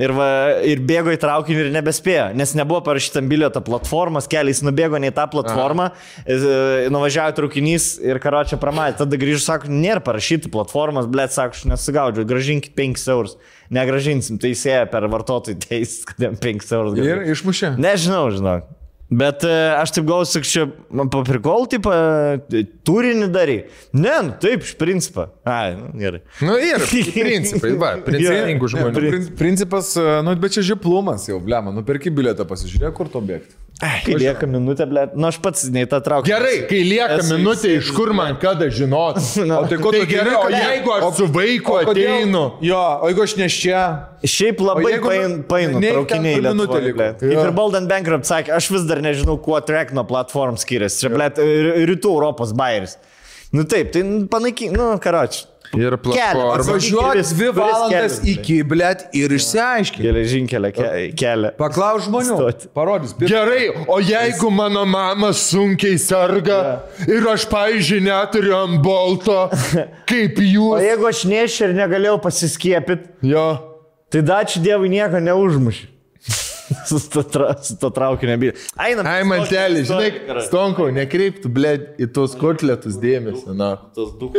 ir, va, ir bėgo į traukinį ir nebespėjo, nes nebuvo parašyta bilieto platformos, keliais nubėgo ne į tą platformą, e, nuvažiavo traukinys ir karočią pramatė, tada grįžo, sako, nėra parašyta platformos, blėt, sako, aš nesugaudžiu, gražinkit 5 eurus, negražinsim, tai įsėja per vartotojų teisės, kad jam 5 eurus. Ir grąžinti. išmušė. Nežinau, žinok. Bet e, aš taip galvoju, kad čia man paprikol, tipo, e, turinį darai. Ne, nu, taip, iš principo. Ai, nu, gerai. Nu ir principai, va, principingų žmonių. Prin- Principas, e, nu, bet čia žiplumas jau, blema, nupirki bilietą, pasižiūrėk, kur to bėgti. Kai lieka minutė, ble, nu aš pats nei tą traukiu. Gerai, kai lieka Esu minutė, iš kur man kada žinot. O tai, ko tai gerai, o jeigu aš su vaiku ateinu. Jo, o jeigu aš nes čia. Šiaip labai nu- painu traukiniai. minutė liko. Kaip ir Baldan Bankrupt sakė, aš vis dar nežinau, kuo track nuo platform skiriasi. Čia, ble, rytų Europos bairis. Nu taip, tai panaikink, nu, karoči. Ir platforma. Važiuok Kuris- dvi valandas kelias, iki, blėt, ir išsiaiškink. Geležinkelio ke, kelią. Paklaus žmonių. Stoti. Parodys. pirmą. Gerai, o jeigu mano mama sunkiai serga ir aš, pavyzdžiui, neturiu ant bolto, kaip O jūs. jeigu aš nešiu ir negalėjau pasiskiepyti, Jo. tai dačiu Dievui nieko neužmušiu. su to, tra, su to traukinio bylė. Einam. Ai, mantelį, žinai, Stonkau, nekreiptų, blė, į tuos kotletus dėmesio, na. tos du.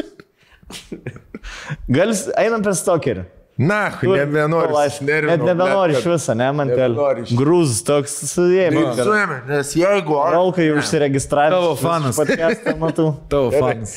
Gal einam per stokerį. Na, nebenoriu. Net nebenori iš viso, ne, man iš- Grūzus toks sudėjimo. Suėmė, nes jeigu. Rolkai jau užsiregistravę. Tavo fanas. Podcastą matau. Tavo fanas.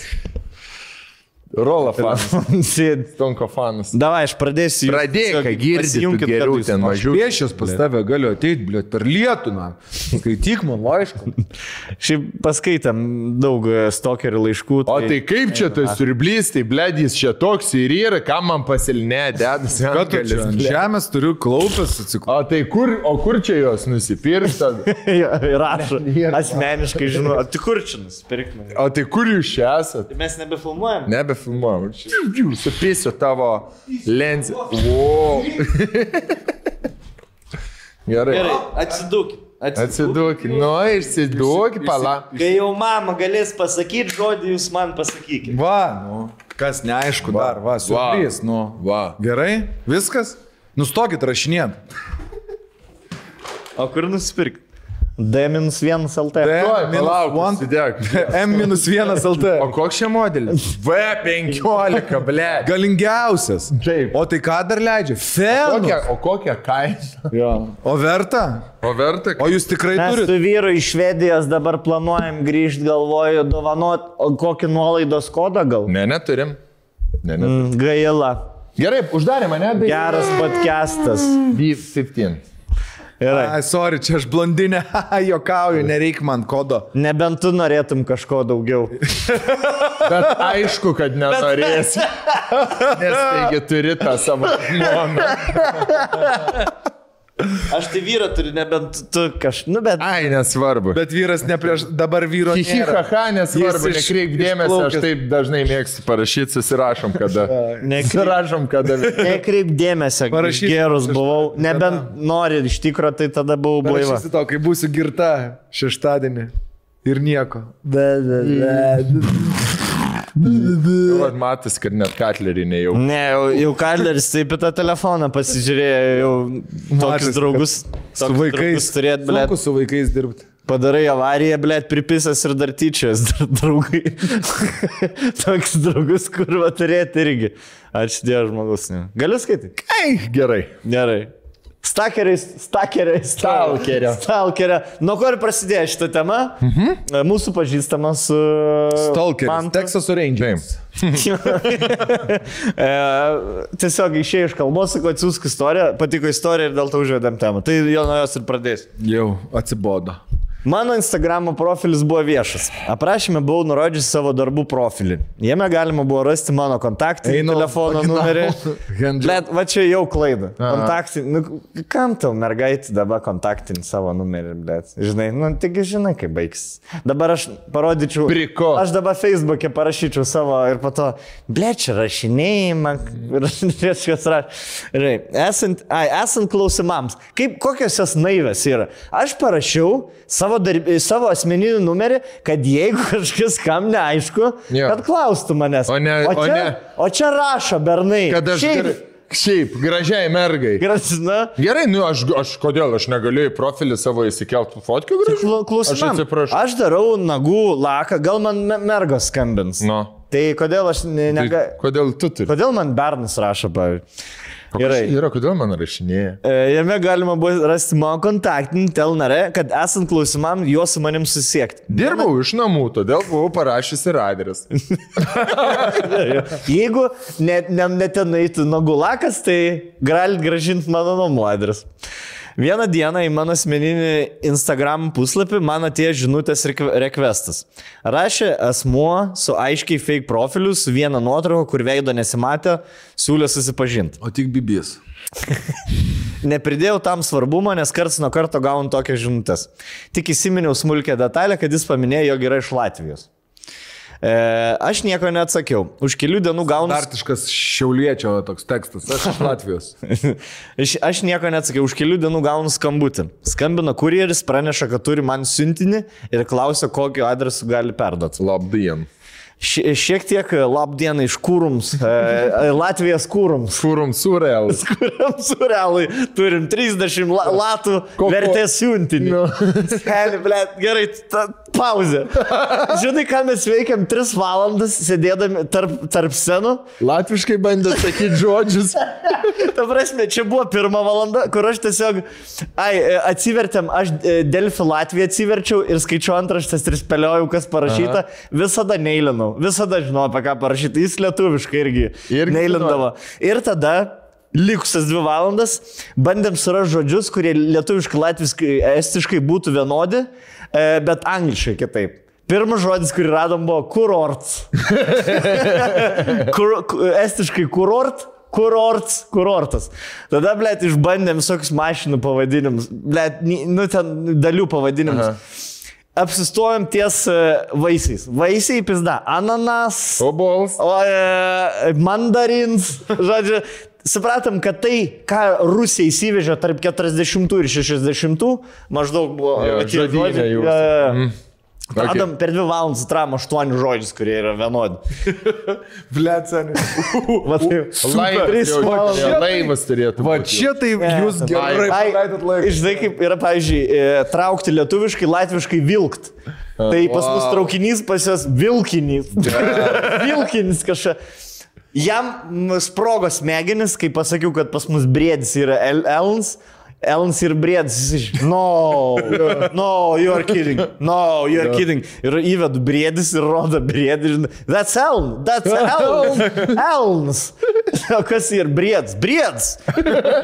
Rola fanas, Sėd. Stonko fanas. Davai, aš pradėsiu. Pradėk, kai girdit, pasijunkit geriau ten mažiau. Piešius pas tave galiu ateiti, blėt, per lietų, na. Skaityk man laišką. Šiaip paskaitėm daug e, stokerių laiškų. O tai kaip čia tas surblys, tai bledys čia toks ir yra, kam man pasilinė dedas. Ką tu čia žemės turiu klaupęs atsiklau. O tai kur, o kur čia jos nusipirkta? Rašo. Asmeniškai žinau. O tai kur čia nusipirkti? O tai kur jūs čia esate? Mes nebefilmuojam. Nebefilmuojam. Supisiu tavo lenzę. Wow. Gerai. Gerai, atsidūkit. Atsiduokit. Nu, išsiduokit, pala. Kai jau mama galės pasakyti žodį, jūs man pasakykite. Va, nu. Kas neaišku dar, va, surblys, nu. Va. Gerai, viskas. Nustokit rašinėt. O kur nusipirkti? D-1 LT. Tuoj, minus palauk, one. sidėk. M-1 LT. O koks čia modelis? V15, ble. Galingiausias. Taip. O tai ką dar leidžia? Fel. O kokia kaina? O verta? O verta? O jūs tikrai Mes turite? su vyru iš Švedijos dabar planuojam grįžti, galvoju, dovanot kokį nuolaidos kodą gal. Ne, neturim. Ne, ne. Mm, Gaila. Gerai, uždarė mane. Geras podcastas. B15. Ai, sorry, čia aš blondinė, jokauju, nereik man kodo. Nebent tu norėtum kažko daugiau. Bet aišku, kad nenorėsi. Nes taigi turi tą savo žmoną. Aš tai vyrą turiu, nebent tu kažką. Nu, bet. Ai, nesvarbu. Bet vyras ne prieš, dabar vyro Hihi, nėra. haha, nesvarbu, iš- nekreip dėmesio, aš taip dažnai mėgstu parašyti, susirašom kada. Nekreip- Susirašom kada. Nekreip dėmesio, Parašyk- gerus buvau. Nebent nori iš tikro, tai tada buvau blaiva. Parašysi tau, kai būsiu girta šeštadienį. Ir nieko. Vat matas, kad net katlerį nejau. Ne, jau, jau Kadleris taip į tą telefoną pasižiūrėjo, jau tokius Matęs, draugus. Su vaikais. Turėt, blėt, su vaikais dirbti. padarai avariją, blėt, pripisas ir dar tyčias, dar draugai. Toks draugus, kur va turėti irgi. Ačiū Dievui, žmogus. Galiu skaityti? Ei, gerai. Gerai. Stakeriai, stakeriai, Stalkerio. Stalkerio. Nuo ko ir prasidėjo šitą temą? Mhm. Mūsų pažįstamas. Stalkeris. Mantas. Teksaso Rangers. E, Tiesiog išėjai iš kalbos, sakau, atsiųsk istoriją, patiko istorija ir dėl to užvedėm temą. Tai jo nuo jos ir pradės. Jau atsibodo. Mano Instagram profilis buvo viešas. Aprašymė buvau nurodžiusi savo darbų profilį. Jame galima buvo rasti mano kontaktinį Einu, telefono numerį. Bet va čia jau klaida. Kontaktinį. Nu, kam tau mergaitė dabar kontaktinį savo numerį, bet žinai, nu taigi žinai, kaip baigsis. Dabar aš parodyčiau. Priko. Aš dabar Facebook'e parašyčiau savo ir po to, ble, čia rašinėjimą. Reiškia, rašai. Esant, ai, esant klausimams, kaip, kokios jos naivės yra. Aš parašiau savo, darb, savo asmeninį numerį, kad jeigu kažkas kam neaišku, Jo. kad klaustų manęs. O ne- o, o čia, ne- o čia rašo bernai. Kad aš Šiaip, gerai. Šiaip, gražiai mergai. Grasina. Gerai, nu aš, aš kodėl, aš negaliu į profilį savo įsikelti fotkių gražių? Aš Klausimam. atsiprašau. Aš darau nagų laką, gal man me- mergos skambins. Nu. Tai kodėl aš ne, Tai kodėl tu turi? Kodėl man bernas rašo, pavyzdžiui? Gerai. Yra, kodėl man rašinėja? E, Jame galima rasti mano kontaktinį telnarę, kad esant klausimam, juos su manim susiekti. Dirbau iš namų, todėl buvau parašęs ir adresą. Jeigu net ne, ne ten eitų nagulakas, tai galit gražinti mano namų adresą. Vieną dieną į mano asmeninį Instagram puslapį man atėjo žinutės requestas. Rašė asmuo su aiškiai fake profiliu, su viena nuotrauka, kur veido nesimatė, siūlė susipažinti. O tik bibijas. Nepridėjau tam svarbumo, nes karts nuo karto gaunu tokias žinutės. Tik įsiminiau smulkę detalę, kad jis paminėjo, jog yra iš Latvijos. E, aš nieko neatsakiau. Už kelių dienų gaunu... Artiškas šiauliečio toks tekstas. Aš iš Latvijos. Aš, aš nieko neatsakiau, už kelių dienų gaunu skambutį. Skambina kurjeris, praneša, kad turi man siuntinį ir klausia, kokiu adresu gali perduoti. Labdien. Šie- Šiek tiek labdieną iš kūrums, e, Latvijos kūrums. Furum surel. Kuriam surelai turim 30 la, latų Ko- ko- vertės siuntinį. Nu. Ble, gerai, ta, pauzė. Žinai, ką mes veikiam 3 valandas sėdėdami tarp, tarp scenų. Latviškai bandė sakyti žodžius. Ta prasme, čia buvo pirma valanda, kur aš tiesiog, ai, e, atsivertėm, aš e, Delfi Latviją atsiverčiau ir skaičiau antraštės ir spėliojau, kas parašyta. Aha. Visada neilinau, visada žinau, apie ką parašyta. Jis lietuviškai irgi, Irgi neilindavo. Ir tada likusias dvi valandas bandėm surasti žodžius, kurie lietuviškai, latviškai, estiškai būtų vienodi, bet angliškai kitaip. Pirmas žodis, kurį radom, buvo kurorts. Kur, ku- estiškai kurort. Kurorts, kurortas. Tada, blėt, išbandėm visokius mašinų pavadinimus, blėt, nu ten dalių pavadinimus. Aha. Apsistojom ties e, vaisiais. Vaisiai pizda. Ananas. Obols. O e, mandarins, žodžiu, supratom, kad tai, ką Rusija įsivežė tarp 40 ir 60, maždaug buvo Jo, žodžiai, jūsų. jo, Mm. Radom per dvi valandas atram aštuonius žodžius, kurie yra vienodi. Blecani. Va, tai, Laivas, turėtų Va būti. čia tai jūs gerai Ai, praleidot laiką. Žinai, kaip yra, pavyzdžiui, e, traukti lietuviškai, latviškai vilkt. Tai pas mus Wow. traukinys, pas jas vilkinys. vilkinis kažkas. Jam sprogo smegenis, kai pasakiau, kad pas mus briedis yra El Elns. Ir briedis. No, no, you are kidding. No, you are kidding. Ir įvedu briedis ir rodo briedį. žinai, That's Eln. That's Eln. Elns. O kas ir briedis? Briedis.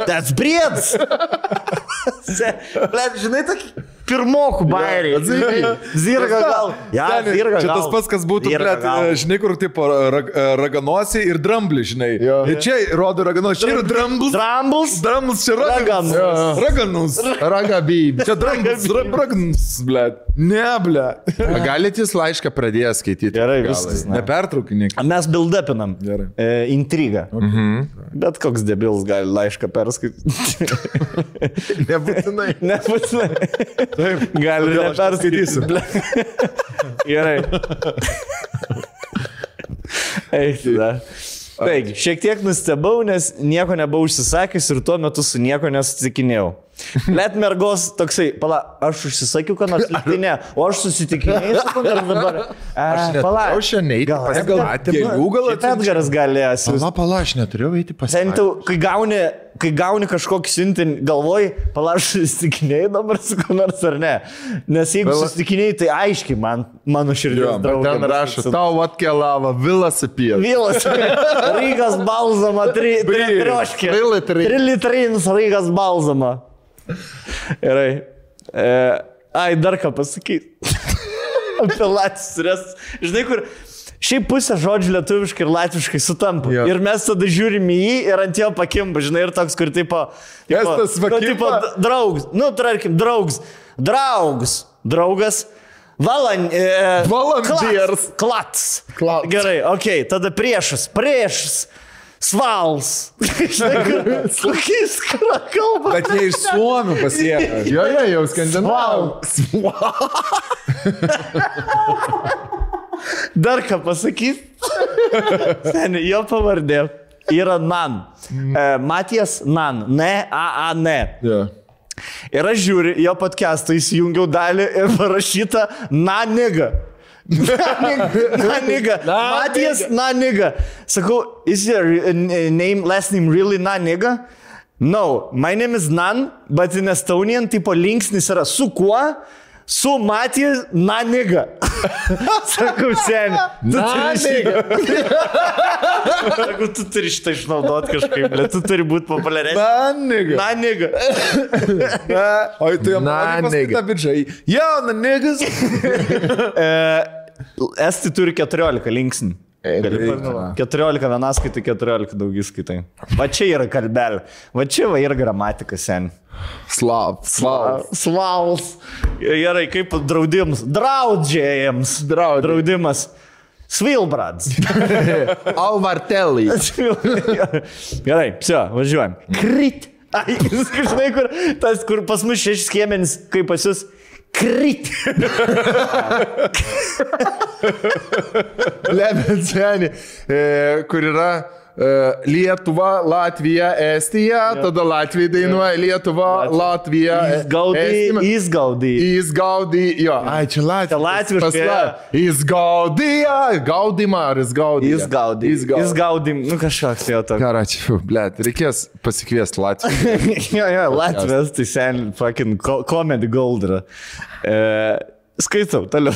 That's briedis. Blet, žinai, tokį pirmokų bairiai. Zirga gal. Ja, Seni, zirga čia gal. tas pats, kas būtų, gal. žinai, kur tipo rag, raganosi ir dramblį, žinai. Jo. Ir čia rodo raganosi, čia yra dramblis. Drambls. Dramblis, čia Raganus. raganus. Raganus. Ragabybė. Čia dramblis, ra- raganus, blet. Ne, blet. Galite jūs laišką pradėję skaityti? Gerai, viskas. Nepertraukinėk. Mes build-upinam. Gerai. E, intrigą. Mhm. Bet koks debilas gali laišką perskaityti. Nebūtinai. Nebūtinai. Taip. Gali neperskaitysiu. Gerai. Eik, tada. Taigi, šiek tiek nustebau, nes nieko nebuvau užsisakęs ir tuo metu su nieko nesutikinėjau. Net mergos toksai, pala, aš užsisakiau, ką nors, tai ne, o aš susitikinėjau su kuo dabar. Aš Pala, aš šiandien eiti Gal- pas gal- gatavą. Šiaip Edgaras galės. Pala, pala, aš neturėjau eiti pas Bent jau, kai gauni, kai gauni kažkokį siuntinį, galvoj, palašai, susitikinėjai dabar su kuo nors ar ne. Nes jeigu Pala- susitikinėjai, tai aiškiai man, mano širdis Jo, bet ten rašo, tau atkeliavo vilas apie. Vylas, Rygas balzama, tri, tri, trioškė. Tri litrai. Tri litrinis Rygas balzama. Gerai. E, ai, dar ką pasakyti. Apie latvius. Žinai, kur šiaip pusė žodžių lietuviškai ir latviškai sutampa. Jo. Ir mes tada žiūrim į jį ir ant jo pakimba, žinai, ir toks, kur tipo... Estas nu, pakimba? tipo, draugs, nu, tarkim, draugs, draugs, draugas. Valan, e, Valandiers. Klats. Klats. Gerai, okei, okay, tada priešas, priešas. Svals. Kokiais kra- kalba. Bet jie iš Suomių pasiemė. Jo, jo, jau skandinavau. Dar ką pasakyti? Seniai, jo pavardė yra Nan. Matijas Nan. Ne, A, A, ne. Jo. Ir aš žiūriu, jo podcastą įsijungiau dalį ir parašyta Naniga. Naniga. Matijas Naniga. Sakau, is your uh, name, last name really Naniga? No, my name is Nan, but in Estonian tipo linksnis yra su kuo? Su Matijas Naniga. Sakau, seniai. Naniga. Sakau, tu turi šitą išnaudoti kažkaip, bet tu turi būti populiaresnis. Naniga. Naniga. O tu jam Na, naniga. Jauna, niggas. E, Esti turi 14 linksnių. Gali reikia. pagalvot. 14 vienas skaitai, 14 daugis skaitai. Va čia yra kalbelė. Va čia va yra gramatika sen. Slav. Slav. Slavs. Gerai, kaip draudimas. Draudžėjams. Draudžiai. Draudimas. Svilbrads. Alvartelį. Gerai, psio, važiuojam. Krit. Ai, žinai, kur, tas, kur pas mus šešis kiemenis, kaip pas jūs. Krit. Lemens senį, e, kur yra Lietuva, Latvija, Estija, tada Latvija dainuoja Lietuva, Latvija, Įsgaudai. Įsgaudai. Įsgaudai, jo, ai čia Latvija. Čia latviškai, Įsgaudai, gaudimą ar įsgaudai. Įsgaudai. Įsgaudai. Nu kažkoks jo toks. Karačiu, blėt, reikės pasikviesti Latviją. jo, jo, Latvijas, tai sen, fucking co- comedy gold yra. E, skaitau, toliau.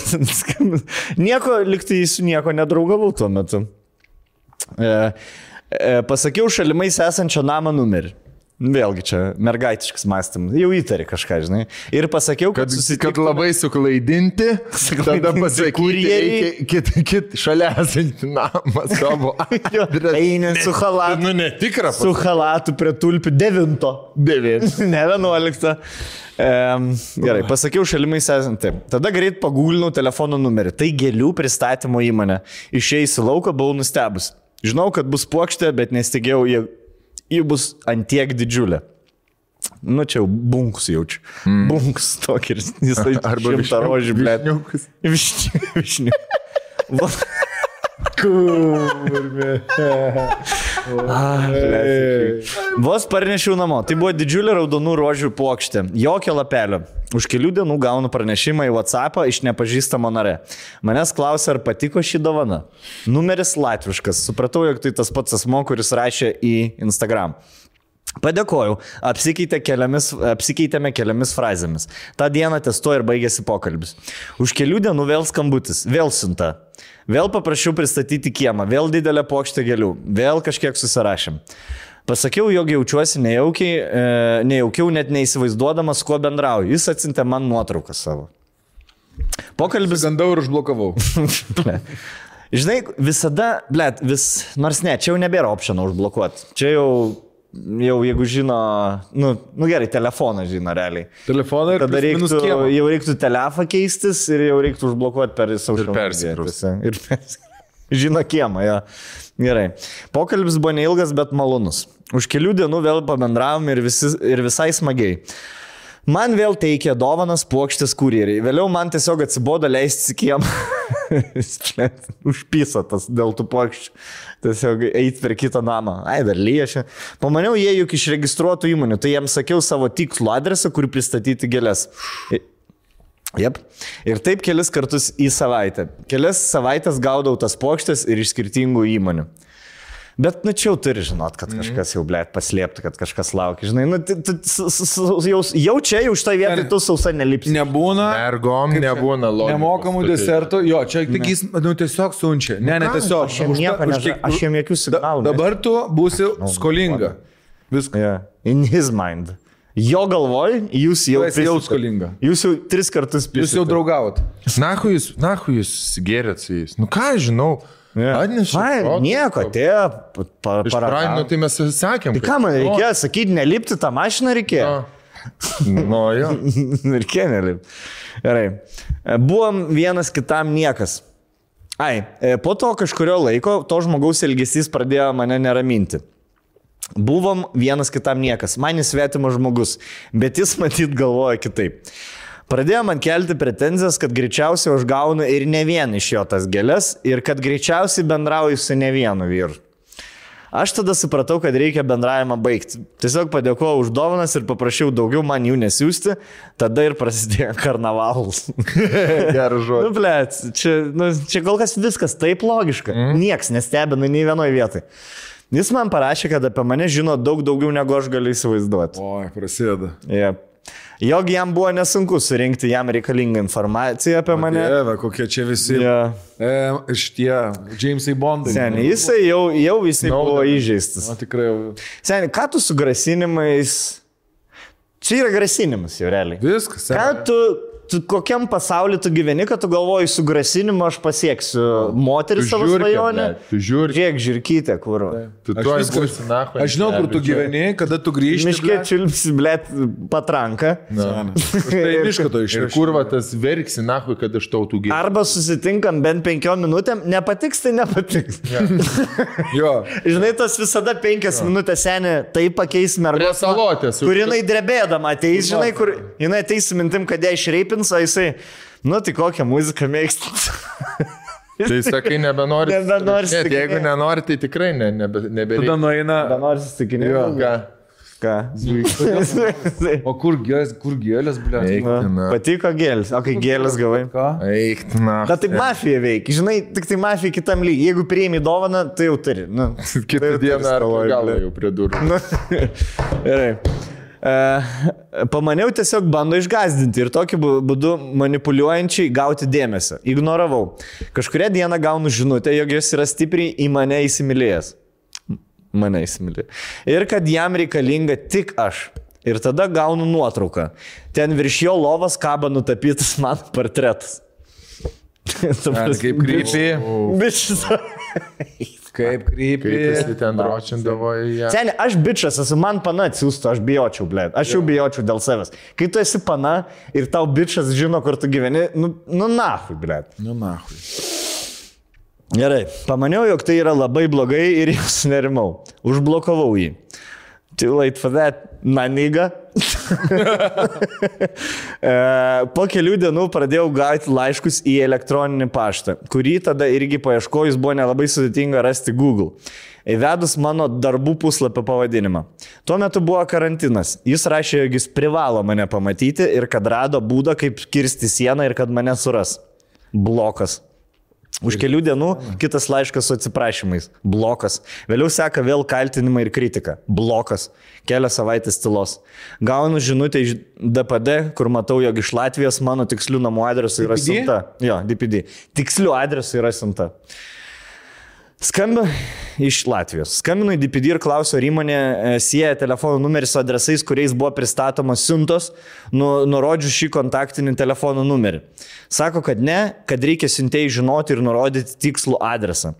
nieko, liktai su nieko nedraugavau tuo metu. E, e, pasakiau šalimais esančio namo numerį. Vėlgi čia mergaitiškas mąstymas. Jau įtari kažką, žinai. Ir pasakiau, kad, Kad, kad susitiktume- labai suklaidinti, tada Suklaidinti pasakyti, kurjeriai. reikia kit, kit, šalia esantį namą savo. Eini su halatu. Nu, netikra. Su halatu prie tulpių devinto. Dėvėt. ne 11. Um, gerai, pasakiau šalimais esant taip. Tada greit pagūlinau telefono numerį. Tai gėlių pristatymo įmonė. Išėjus į lauką buvau nustebus. Žinau, kad bus plokštė, bet nestigėjau, ji, ji bus antiek didžiulė. Nu čia jau bunkus jaučiu. Mm. Bunkus tokį ir jis Arba šimtą rožių, blė. višniukus. Višnių. Va. Ah. Vos parnešiau namo. Tai buvo didžiulė raudonų rožių plokštė. Jokio lapelio. Už kelių dienų gaunu pranešimą į WhatsApp iš nepažįstamo nare. Manęs klausė, ar patiko šį dovaną. Numeris latviškas. Supratau, jog tai tas pats asmo, kuris rašė į Instagram. Padėkojau, apsikeitė keliomis, apsikeitėme keliomis frazėmis. Ta diena testu ir baigėsi pokalbis. Už kelių dienų vėl skambutis, vėl siunta. Vėl paprašiau pristatyti kiemą, vėl didelę plokštę gėlių, vėl kažkiek susirašėm. Pasakiau, jog jaučiuosi nejaukiai, e, nejaukiau net neįsivaizduodamas, kuo bendrauju. Jis atsintė man nuotrauką savo. Pokalbis Gandau ir užblokavau. Žinai, visada, blėt, vis, nors ne, čia jau nebėra optiono užblokuoti. Čia jau, jau jeigu žino, nu, nu gerai, telefoną žino realiai. Telefoną ir Tada reiktų, jau reiktų telefą keistis ir jau reiktų užblokuoti per social media. Ir pers- Žino kiemą, jo. Gerai. Pokalbis buvo neilgas, bet malonus. Už kelių dienų vėl pabendravom ir, visi, ir visai smagiai. Man vėl teikė dovanas plokštės kurjeriai. Vėliau man tiesiog atsibodo leisti į kiemą. Užpyso tas dėl tų plokščių. Tiesiog eiti per kitą namą. Ai, dar liešia. Pamaniau, jie juk iš registruotų įmonių, tai jiems sakiau savo tikslų adresą, kur pristatyti gėlės. Jep. Ir taip kelis kartus į savaitę. Kelias savaitės gaudau tas plokštės ir iš skirtingų įmonių. Bet, nu, čia jau turi žinot, kad kažkas jau, blėt, paslėptų, kad kažkas laukia. Žinai, nu, su- jau, jau čia, jau štai vietoj tu sausa nelipsi. Nebūna. Mergom nebūna logikos. Nemokamų desertų, jo, čia tik jis, nu, tiesiog siunčia. Ne, ne, tiesiog. Aš jam nieko nežinau, aš jam jokių signalų. Da, dabar tu būsi skolinga. Viskas. Yeah. In his mind. Jo galvoj, jūs jau... Esi jau skolinga. Jūs jau tris kartus Jūs jau draugavot. Nahu jūs, nahu jūs gėrėt su jais. Nu ką aš žinau. Yeah. Ai, produktų. nieko, atėjo. pa- pa- Iš pradžių, paragavo. nu, tai mes sakėm. Tai ką man reikėjo sakyti, nelipti tą mašiną reikėjo? Nu, jo. Ir kenelį. Gerai. E, Buvom vienas kitam niekas. Ai, e, po to kažkurio laiko to žmogaus elgesys pradėjo mane neraminti. Buvom vienas kitam niekas, man jis svetimas žmogus, bet jis matyt galvoja kitaip. Pradėjo man kelti pretenzijas, kad greičiausiai aš gaunu ir ne vien iš jo tas gėlės ir kad greičiausiai bendrauju su ne vienu vyru. Aš tada supratau, kad reikia bendravimą baigti. Tiesiog padėkojau už dovanas ir paprašiau daugiau man jų nesiųsti, tada ir prasidėjo karnavalas. Geras žodis. nu, blėt, čia, nu, čia kol kas viskas taip logiška. Mm. Niekas nestebina nei vienoje vietoje. Jis man parašė, kad apie mane žino daug daugiau negu aš galiu įsivaizduoti. Oi, prasideda. Yep. Jog jam buvo nesunku surinkti jam reikalingą informaciją apie mane. Dieve, kokie čia visi. Yeah. E, iš tie Jamesai Bondai. Seniai, jisai jau, jau jisai buvo įžeistas. Na tikrai. Seniai, ką tu su grasinimais... Čia yra grasinimas jau realiai. Viskas. Ką tu, tu kokiam pasauliu tu gyveni, kad tu galvoji su grasinimu aš pasieksiu moterį Tu savo svajonę? žiūrėk. Žiūrėk, žirkytė, kur. Tu Aš būsi nahu. Aš žinau, kur tu gyveni, kada tu grįžti. Miškė čiulpsi, blėt, patranką. Tai mišką to Ir išvežti. kur va tas verksi nahu, kad iš tautų gyveni. Arba susitinkam bent penkiom minutėm, nepatiks, tai nepatiks. Jo. Žinai, tas visada penkias minutės senė, tai pakeis salotės. Kur jinai drebėdama ateis, žinai, kur jinai ateis mintim, kad ją išreipins, o jisai, nu tai kokią muziką mėgstat. Tai sakai, nebenori. Nebenori Net, jeigu nenori, tai tikrai ne, nebe, Tada nebereikia. nueina. Nors įstikinėjau. Ką? O kur gėlės, kur gėlės, ble? Patiko gėlis, o kai gėlis gavai. Ką? Eik, na. Taip mafija veikia, žinai, tik tai mafija kitam lygiai. Jeigu priimi dovaną, tai jau turi. Nu, Kitą tai dieną ar gal jau prie durų. Nu, Gerai. E, pamaniau tiesiog bando išgazdinti ir tokiu būdu manipuliuojančiai gauti dėmesio. Ignoravau. Kažkuria diena gaunu žinutę, jog jis yra stipriai į mane įsimylėjęs. Mane įsimylėjo. Ir kad jam reikalinga tik aš. Ir tada gaunu nuotrauką. Ten virš jo lovas kaba nutapytas mano portretas. Kaip krypiai? Bičias. Kaip jis ten dročindavo į ją. Seniai, aš bičias esu, man pana atsiųstų, aš bijočiau, blė. Aš jau bijočiau dėl savęs. Kai tu esi pana ir tau bičias žino, kur tu gyveni, nu, nu nahui, blė. Nu, na, hui. Gerai, pamaniau, jog tai yra labai blogai ir jau sunerimau. Užblokavau jį. Too late for that, maniga. E, po kelių dienų pradėjau gauti laiškus į elektroninį paštą, kurį tada irgi paieškojus buvo nelabai sudėtinga rasti Google. Įvedus mano darbų puslapio pavadinimą. Tuo metu buvo karantinas. Jis rašė, jog jis privalo mane pamatyti ir kad rado būdą, kaip kirsti sieną ir kad mane suras. Blokas. Už kelių dienų kitas laiškas su atsiprašymais. Blokas. Vėliau seka vėl kaltinimai ir kritika. Blokas. Kelias savaitės tylos. Gaunu žinutę iš DPD, kur matau, jog iš Latvijos mano tikslių namų adresų yra DPD? siunta. Jo, DPD. Tikslių adresų yra siunta. Skambinu iš Latvijos. Skambinu į DPD ir klausiu, ar įmonė e, sieja telefono numerį su adresais, kuriais buvo pristatomos siuntos, nu, nurodžiu šį kontaktinį telefono numerį. Sako, kad ne, kad reikia siuntėjai žinoti ir nurodyti tikslų adresą.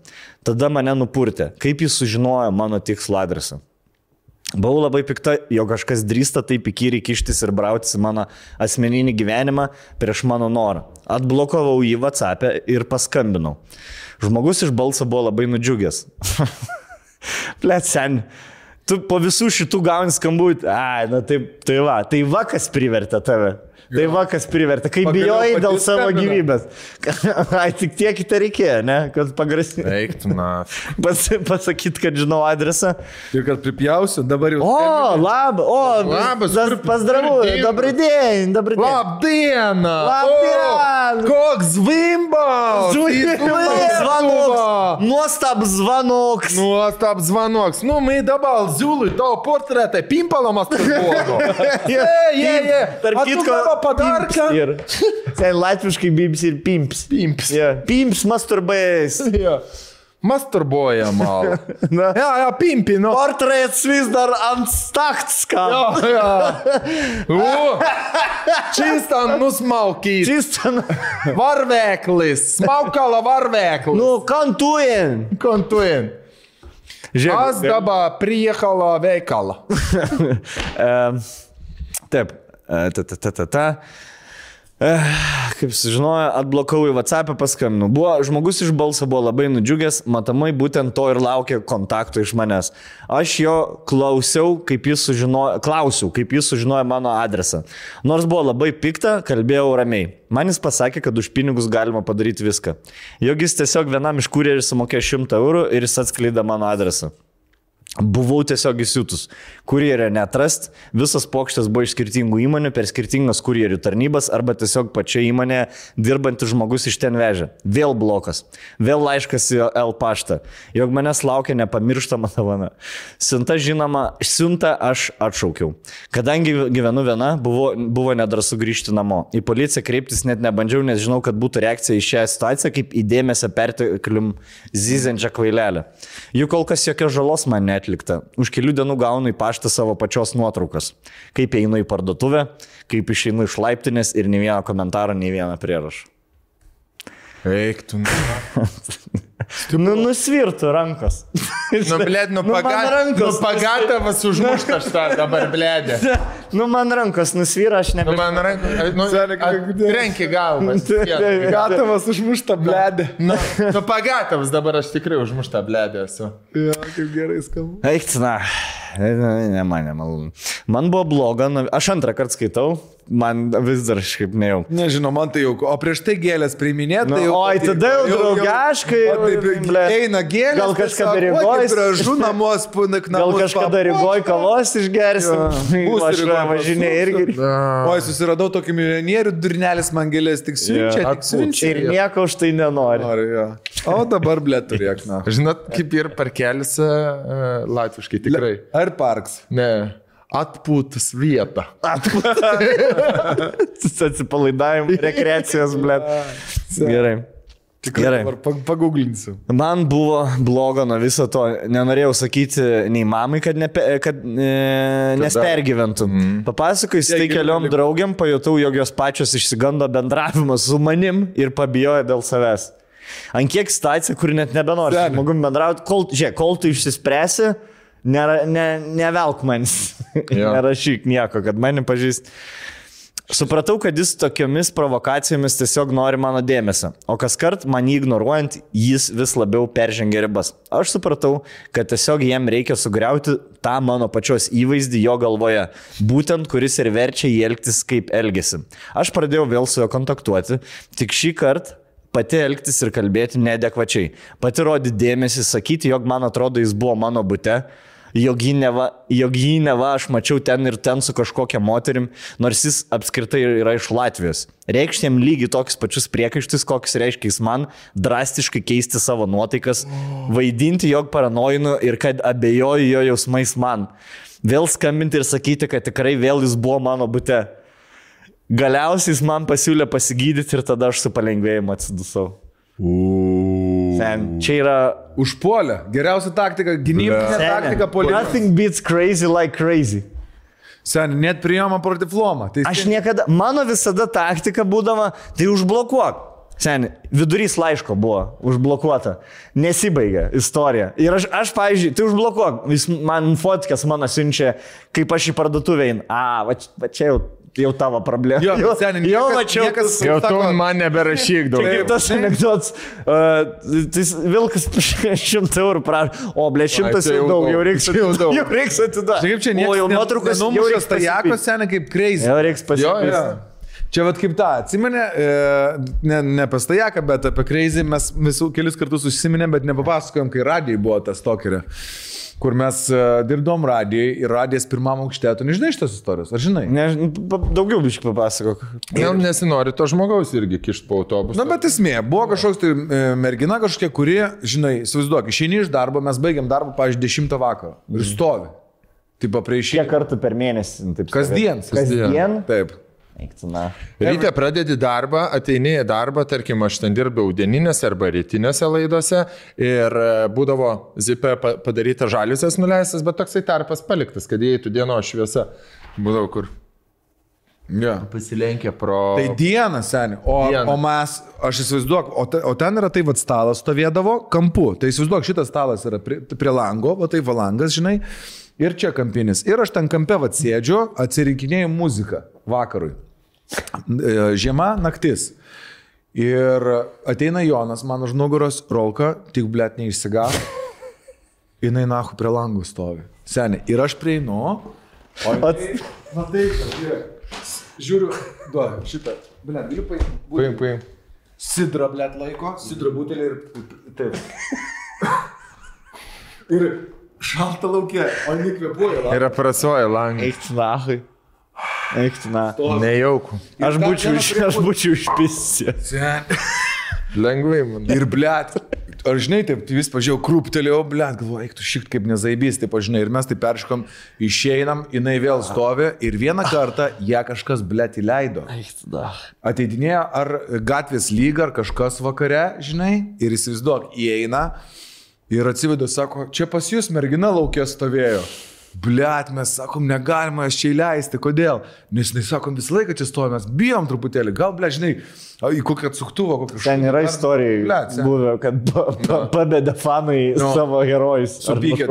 Tada mane nupurtė. Kaip jis sužinojo mano tikslų adresą? Buvau labai pikta, jog kažkas drįsta taip įkyriai kištis ir brautis į mano asmeninį gyvenimą prieš mano norą. Atblokavau jį WhatsApp ir paskambinau. Žmogus iš balso buvo labai nudžiugęs. Plet sen. Tu po visų šitų gauni skambutį. Ai, na taip, tai va, tai va kas privertė tave. Tai va, kas privertė, kai bijojai dėl savo skambina. gyvybės. Ai, tik tiek te reikėjo, ne, kad pagrasinti. Reiktina. Pas, pasakyti, kad žinau adresą. Ir kad pripjausiu, dabar jau. O, lab, o, labas. Zas, pazdravau, dobrą dieną, dobrą dieną. Labdieną. Labdieną. Koks zvimbas. Zvimbas. Nuostab zvanoks. Nuostab zvanoks. Nu, my dabar ziūlui tavo portretą, pimpalomas tas buvo. E, jei, jei, jei. Tarp kitko padarka. Ir. Sen latviškai bims ir pimps. Pimps. Yeah. Pimps masturbais. Yeah. Masturbuojama. Na, ja, ja, pimpinu. Portretas vis dar ant stakska. Ja, ja. Uh, čistan nusmaukyti. Čistan. Varveklis. Smaukala varveklis. Nu, kantujen. Kantujen. Žiūrėk. Aš dabar priekala veikala. um, taip e, Ta, ta, ta, ta, ta. Eh, Kaip sužinojo, atblokavau į WhatsApp, paskambinu. Buvo, žmogus iš balso buvo labai nudžiugęs, matomai būtent to ir laukė kontakto iš manęs. Aš jo klausiau, kaip jis sužinojo, klausiau, kaip jis sužinojo mano adresą. Nors buvo labai pikta, kalbėjau ramiai. Man jis pasakė, kad už pinigus galima padaryti viską. Jog jis tiesiog vienam iš kurjerių sumokėjo 100 eurų ir jis atskleidė mano adresą. Buvau tiesiog įsiutus. Kurjerė netrast, visas pokštas buvo iš skirtingų įmonių, per skirtingas kurjerių tarnybas arba tiesiog pačia įmonė dirbantis žmogus iš ten vežė. Vėl blokas, vėl laiškas į L paštą, jog manęs laukia nepamirštama dovana. Siunta žinoma, siunta aš atšaukiau. Kadangi gyvenu viena, buvo, buvo nedrasu grįžti namo. Į policiją kreiptis net nebandžiau, nes žinau, kad būtų reakcija į šią situaciją kaip įdėmėse perteklium zyzenčią kvailelę. Juk kol kas jokios žalos man netlikta. Už kelių dienų gaunu į paštą savo pačios nuotraukas. Kaip einu į parduotuvę, kaip išeinu iš laiptinės ir nei vieno komentaro, nei vieno prierašo. Eiktų. Nu, nusvirtų rankos. Nu, blėd, nu, Nu, man paga... nu rankos pagatavas užmuštas tą dabar, blėdė. nu, man rankos nusvyra, aš Nu, nebe... man ranka, nu, trenki galvas. Gatavas užmušta bledė. Nu, nu, pagatavas dabar aš tikrai užmuštą blėdę esu. Ja, kaip gerai skamba. Eik, na, ne, ne man nemalonu. Man buvo bloga, nu, aš antrą kartą skaitau, man vis dar šiaip nejau. Nežinau, man tai jau, o prieš tai gėlės priiminėti, Nu, tai jau... oi, tada jau ble. eina gėlės. Gal kažkada Rygoj- Gražu namuos, punak Gal namuos. kažkada Rygoj kavos išgersim. Aš Rygoj važinė irgi. Oi, susiradau tokį milijonierių, durnelis man gėlės tik siunčia, Jo. tik siunčia. Ir nieko už tai nenori. Nori, jo. O dabar blė turėk. Žinot, kaip ir parkelis uh, latviškai tikrai. Ar parks? Ne. Atpūtas vieta. Atsipalaidavim, rekreacijos, blė. Gerai. Gerai. Dabar pag- paguglinsiu. Man buvo bloga nuo viso to. Nenorėjau sakyti nei mamai, kad, nepe, kad e, nes pergyventum. Mm. Papasakojus tai keliom draugiam, pajutau, jog jos pačios išsigando bendravimą su manim ir pabijojo dėl savęs. Ant kiek situacija, kur net nebenori žmogum bendrauti, kol, žiūrėk, kol tu išsispręsi, nėra, ne, nevelk manis. Nerašyk nieko, kad mane pažįst. Supratau, kad jis tokiomis provokacijomis tiesiog nori mano dėmesio, o kas kart man jį ignoruojant, jis vis labiau peržengia ribas. Aš supratau, kad tiesiog jam reikia sugriauti tą mano pačios įvaizdį jo galvoje, būtent kuris ir verčia jį elgtis kaip elgesi. Aš pradėjau vėl su juo kontaktuoti, tik šį kartą pati elgtis ir kalbėti neadekvačiai, pati rodyti dėmesį, sakyti, jog man atrodo jis buvo mano būte, jog jį neva, jog jį neva aš mačiau ten ir ten su kažkokia moterim, nors jis apskritai yra iš Latvijos. Reikšti jam lygiai tokius pačius priekaištus, kokius reiškia jis man, drastiškai keisti savo nuotaikas, vaidinti, jog paranojinu ir kad abejoju jo jausmais man. Vėl skambinti ir sakyti, kad tikrai vėl jis buvo mano būte. Galiausiai jis man pasiūlė pasigydyti ir tada aš su palengvėjimu atsidusau. Ten, čia yra... Užpuolė. Geriausia taktika, gynybinė taktika polimas. Nothing beats crazy like crazy. Seniai, net priima protiflomą. Tai Aš niekada, mano visada taktika būdama, tai užblokuok. Seniai, vidurys laiško buvo užblokuota. Nesibaigė istorija. Ir aš, aš pavyzdžiui, tai užblokuok. Jis man fotkės mano siunčia, kaip aš į parduotuvę einu. A, va, va čia jau, jau tavo problema. Jo, jau, seni, jau niekas- mačiau. niekas- tas- Jau tu Sako- man neberašyk daugiau. kaip tas anegdotas, uh, tai vilkas šimtą eurų prašo, o ble šimtas jau jau daug, jau reiks jau daug. Jau reiks atiduoti. Kaip čia O niekas jau nuotraukas jau Numušęs pasipilti. seniai kaip crazy. Jau reiks Jo, pasipilti. jo. Čia vad kaip tą, atsimenė, e, ne, ne apie stajaką, bet apie crazy mes visų kelis kartus užsiminėm, bet nepapasakojom, kai radijai buvo tas tokerė, kur mes e, dirbdom radijai ir radijas pirmam aukšte, tu nežinai šitos istorijos, ar žinai? Ne, daugiau biškai papasakok. Jam nesinori to žmogaus irgi kišti po autobusą. Na, bet esmė, buvo kažkoks tai e, mergina kažkokia, kuri, žinai, įsivaizduok, išeini iš darbo, mes baigiam darbą, pavyzdžiui, 10 vakaro ir stovi. Taip, prie Kiek išėjimo. kartų per mėnesį? Taip, Kasdien, Kasdien. Kasdien? Taip. Eik tu, na. Ryte pradedi darbą, ateini į darbą, tarkim, aš ten dirbau dieninėse arba rytinėse laidose ir e, būdavo zipė pa- padaryta žaliusias nuleistas, bet toksai tarpas paliktas, kad įeitų dienos šviesa. Būdavo kur Ja. pasilenkia pro... Tai diena, seniai. O, Diena. o mes, aš įsivaizduok, o, te, o ten yra tai vad stalas stovėdavo kampu. Tai įsivaizduok, šitas stalas yra prie, prie lango, o tai va langas, žinai. Ir čia kampinis. Ir aš ten kampe vad sėdžiu, atsirinkinėjau muziką vakarui. E, Žiema, naktis. Ir ateina Jonas, man už nugaros, rolka, tik blėt neišsigavo. Jinai nahu prie langų stovi. Seniai. Ir aš prieinu. O Pats- Matai. Žiūriu, duoda šitą. Blet, galiu paimti. Paim, paim. Sidra, blet, laiko, sidra butelį ir taip. ir šalta laukia, o nekvepuoja. Ir aprasuoja langą. Eik tu, na. Eik tu, na. Nejaukų. Aš būčiau, iš, aš būčiau išpisęs. Lengvai man. Ir blet. Ar žinai, taip, tu vis pažiūrėjau, krūptelėjau, blet, galvoju, eik tu šikt kaip nezaibys, taip, žinai, ir mes taip perškom, išeinam, jinai vėl stovi ir vieną kartą ją kažkas, blet, įleido. Ateidinėjo ar gatvės lyga, ar kažkas vakare, žinai, ir įsivaizduok, įeina ir atsivedu, sako, čia pas jūs mergina laukė stovėjo. Bliat, mes sakom, negalima aš čia įleisti, kodėl? Nes, žinai, sakom, visą laiką čia stovime, mes bijom truputėlį, gal, ble, žinai, a, į kokią atsuktuvą, kokią Ten yra sen. buvę, kad pa- pa- pabėdė fanai Nu. savo herojus. Supykė.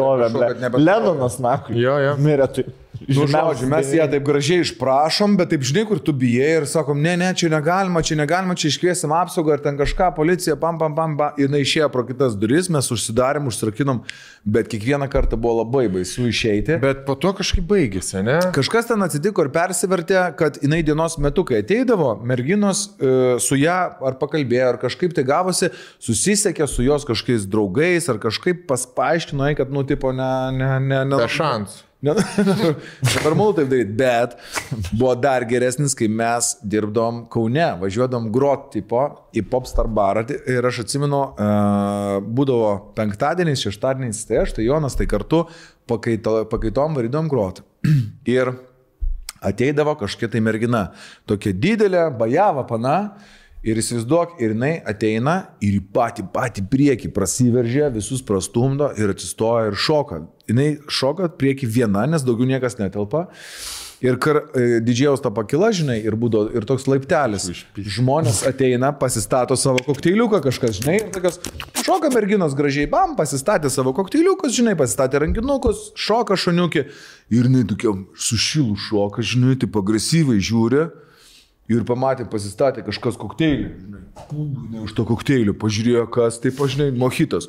Lenonas, na. Jo, jo. Mirė tai. Nu, žodžiu, mes ją taip gražiai išprašom, bet taip žinai, kur tu bijai ir sakom, ne, ne, čia negalima, čia negalima, čia iškviesim apsaugą ir ten kažką, policija, pam, pam, pam, pam. Ir jinai išėjo pro kitas duris, mes užsidarėm, užsirakinom, bet kiekvieną kartą buvo labai baisu išeiti. Bet po to kažkaip baigėsi, ne? Kažkas ten atsitiko ir persivertė, kad jinai dienos metu, kai ateidavo, merginos e, su ją ar pakalbėjo, ar kažkaip tai gavosi, susisiekė su jos kažkokiais draugais, ar kažkaip paspaaiškino, jai, kad, nu, tipo, ne, ne, ne, ne. Be šansų. Nenormalu taip daryti, bet buvo dar geresnis, kai mes dirbdom Kaune, važiuodom grot tipo į Popstar barą ir aš atsimenu, uh, būdavo penktadieniais, šeštadieniais, tai aš, tai Jonas, tai kartu pakaito, pakaitom varydom grot. Ir ateidavo kažkokia tai mergina, tokia didelė, bajava pana. Ir įsivaizduok, ir jinai ateina ir į patį, patį priekį prasiveržia, visus prastumdo ir atsistoja ir šoka. Jinai šoka priekį viena, nes daugiau niekas netelpa. Ir kar e, didžiaus ta pakila, žinai, ir būdavo ir toks laiptelis. Žmonės ateina, pasistato savo kokteiliuką, kažkas, žinai, ir tokios šoka merginos gražiai, bam, pasistatė savo kokteiliukus, žinai, pasistatė rankinukus, šoka šoniukį. Ir jinai tokia sušilų šoka, žinai, taip agresyviai žiūri. Ir pamatė, pasistatė kažkas kokteilį. Jinai Už to kokteilio pažiūrėjo, kas tai pažinai, mohitas.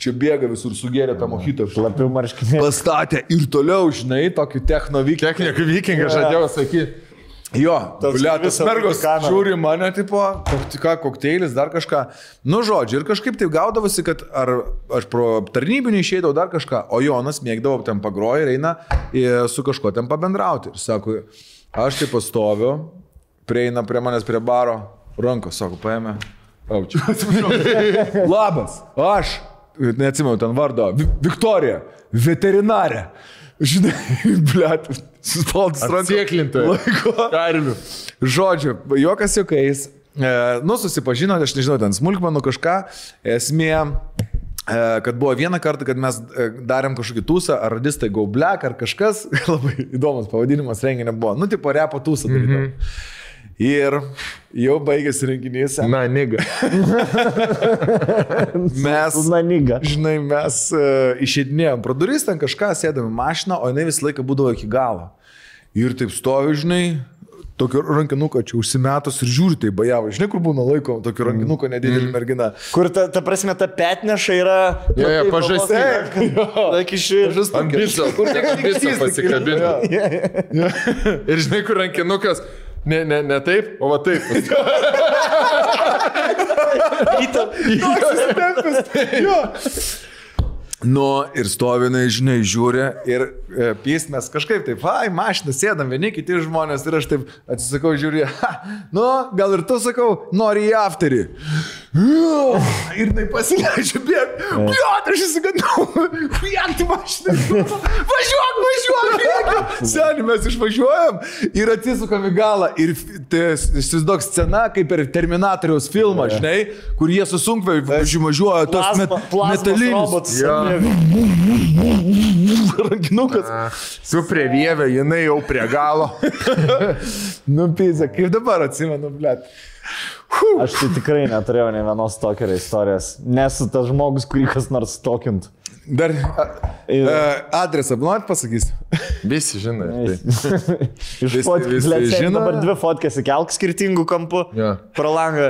Čia bėga visur sugėrė tą mohitą. Labiau marškinė. Pastatė ir toliau, žinai, tokį technovykę. Technikų vikingas žadėjau sakyti. Jo, Tas blėtas visą mergos žiūri mane, tipo, kokti- ką, kokteilis, dar kažką. Nu, žodžiu, ir kažkaip taip gaudavosi, kad ar aš pro tarnybinį išeidavau dar kažką, o Jonas mėgdavo ten pagroja ir eina į- su kažkuo ten pabendrauti. Ir sako, aš taip pastoviu, prieina prie manęs prie baro, rankos, sako, paėmė. Atsiprašau. Labas, aš, neatsimenu ten vardo, Vi- Viktorija, veterinarė. Žinai, blėt, suspaldus rankas. Atsieklintoja. Laiko. Karvių. Žodžiu, jokas juokais. e, nu, susipažino, aš nežinau, ten smulkmenų kažką, esmė, e, kad buvo vieną kartą, kad mes e, darėm kažkokį tūsą, ar radistai Go Black, ar kažkas, labai įdomus pavadinimas renginio buvo, nu, tipo repo tūsą darydavau. Mm -hmm. Ir jau baigėsi renginys. Na, niga. Mes, Na, niga. žinai, mes uh, išeidinėjom pro duris, ten kažką sėdame į mašiną, o jinai visą laiką būdavo iki galo. Ir taip stovi, žinai, tokio rankinuko čia užsimetus ir žiūri, tai bajavo. Žinai, kur būna laiko, tokio rankinuko nedidelį merginą. Kur ta, ta prasme, ta petneša yra... Jo, jo, taip, pažastinė. Tak iš ir... Ant biso, kur biso pasikabino. Ir žinai, kur rankinukas. Ne, ne, ne taip, o va taip. Nu, ir stovinai, žinai, žiūri ir e, pysmės kažkaip taip, ai, mašiną sėdam vieni kiti žmonės ir aš taip atsisakau, žiūri, ha, nu, gal ir tu sakau, nori į afterį. Ir tai pasileidžia, bėg, bėg, aš įsigandau, bėg, tu mašiną, važiuok, važiuok. Seniai, mes išvažiuojam ir atsisukam į galą ir tai įsivaizduok scena kaip per Terminatoriaus filmą, žinai, kur jie susunkvai važiuoja tos met, metalinius. robotus. Jo. Rankinukas. Su prievėvė, jinai jau prie galo. Nu, pizza, kaip dabar atsimenu, blėt. Aš tai tikrai neturėjau ne vienos tokerio istorijos. Nesu tas žmogus, kurį kas nors tokint. Dar a, adresą, norit pasakysiu? Visi žinai. Tai. Iš fotkės, žino. dabar dvi fotkės įkelk skirtingų kampų. Jo. Pro langą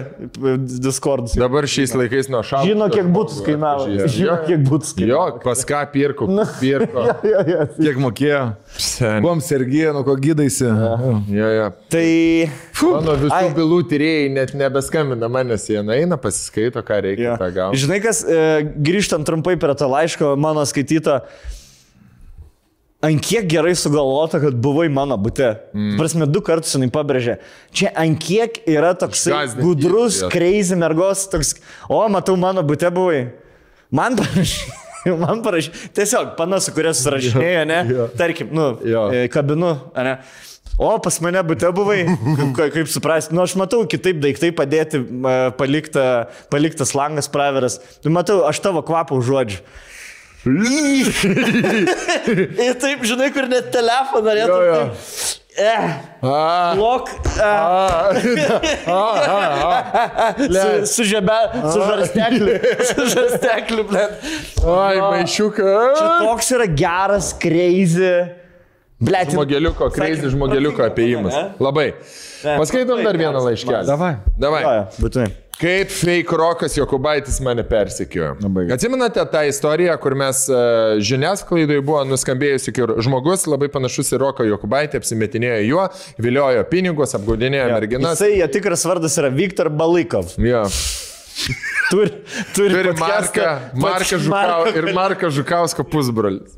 Discord. Dabar šiais laikais nuo šalto. Žino, kiek būtų kainavo. Žino, kiek būtų Jo, kainavo. pas ką pirko, pirko. Jo, jo. Kiek mokėjo? Sen. Kuom Sergija, nuo ko gydaisi? Jo, jo. Tai... Mano visų Ai. bylų tyrėjai net nebeskambina manęs, jie eina, pasiskaito, ką reikia Jo. tą gauti. Žinai, kas, e, grįžtant trumpai prie to laiško, mano skaityto, ant kiek gerai sugalvota, kad buvai mano bute. Mm. Prasme, du kartus jinai pabrėžė. Čia ant kiek yra toks gudrus, crazy mergos, toks, o, matau, mano bute buvai. Man parašė. Man parašė, tiesiog panasu, kurias surašinėjo, ne? Tarkim, nu, Jo. e, kabinu, ne? O, pas mane bute buvai, kaip, kaip suprasti, nu aš matau kitaip daiktai padėti, e, palikta, paliktas langas praveras, nu matau, aš tavo kvapą užuodžiu. Ir taip, žinai, kur net telefoną norėtum. Taip, Eh, A, blok. Eh, su, su žemė, su žarstekliu. Su žarstekliu, blėt. ai, Jo. maišiuką. Čia toks yra geras, crazy. Blėt, Žmogeliuko, kreizį žmogeliuko apėjimas. Labai. Paskaitom dar vieną laiškelį. Davai. Davai. Būtinai. Kaip fake rokas Jokubaitis mane persikėjo. Atsimenate tą istoriją, kur mes uh, žiniasklaidoje buvo nuskambėjusi, kur žmogus labai panašus į Roką Jokubaitį apsimetinėjo juo, viliojo pinigus, apgaudinėjo merginas. Jisai, jo tikras vardas yra Viktor Balikov. Jo. Turi, turi, Turi podcastą- Marką, Marką Žukau, ir Marką Žukausko pusbrolis.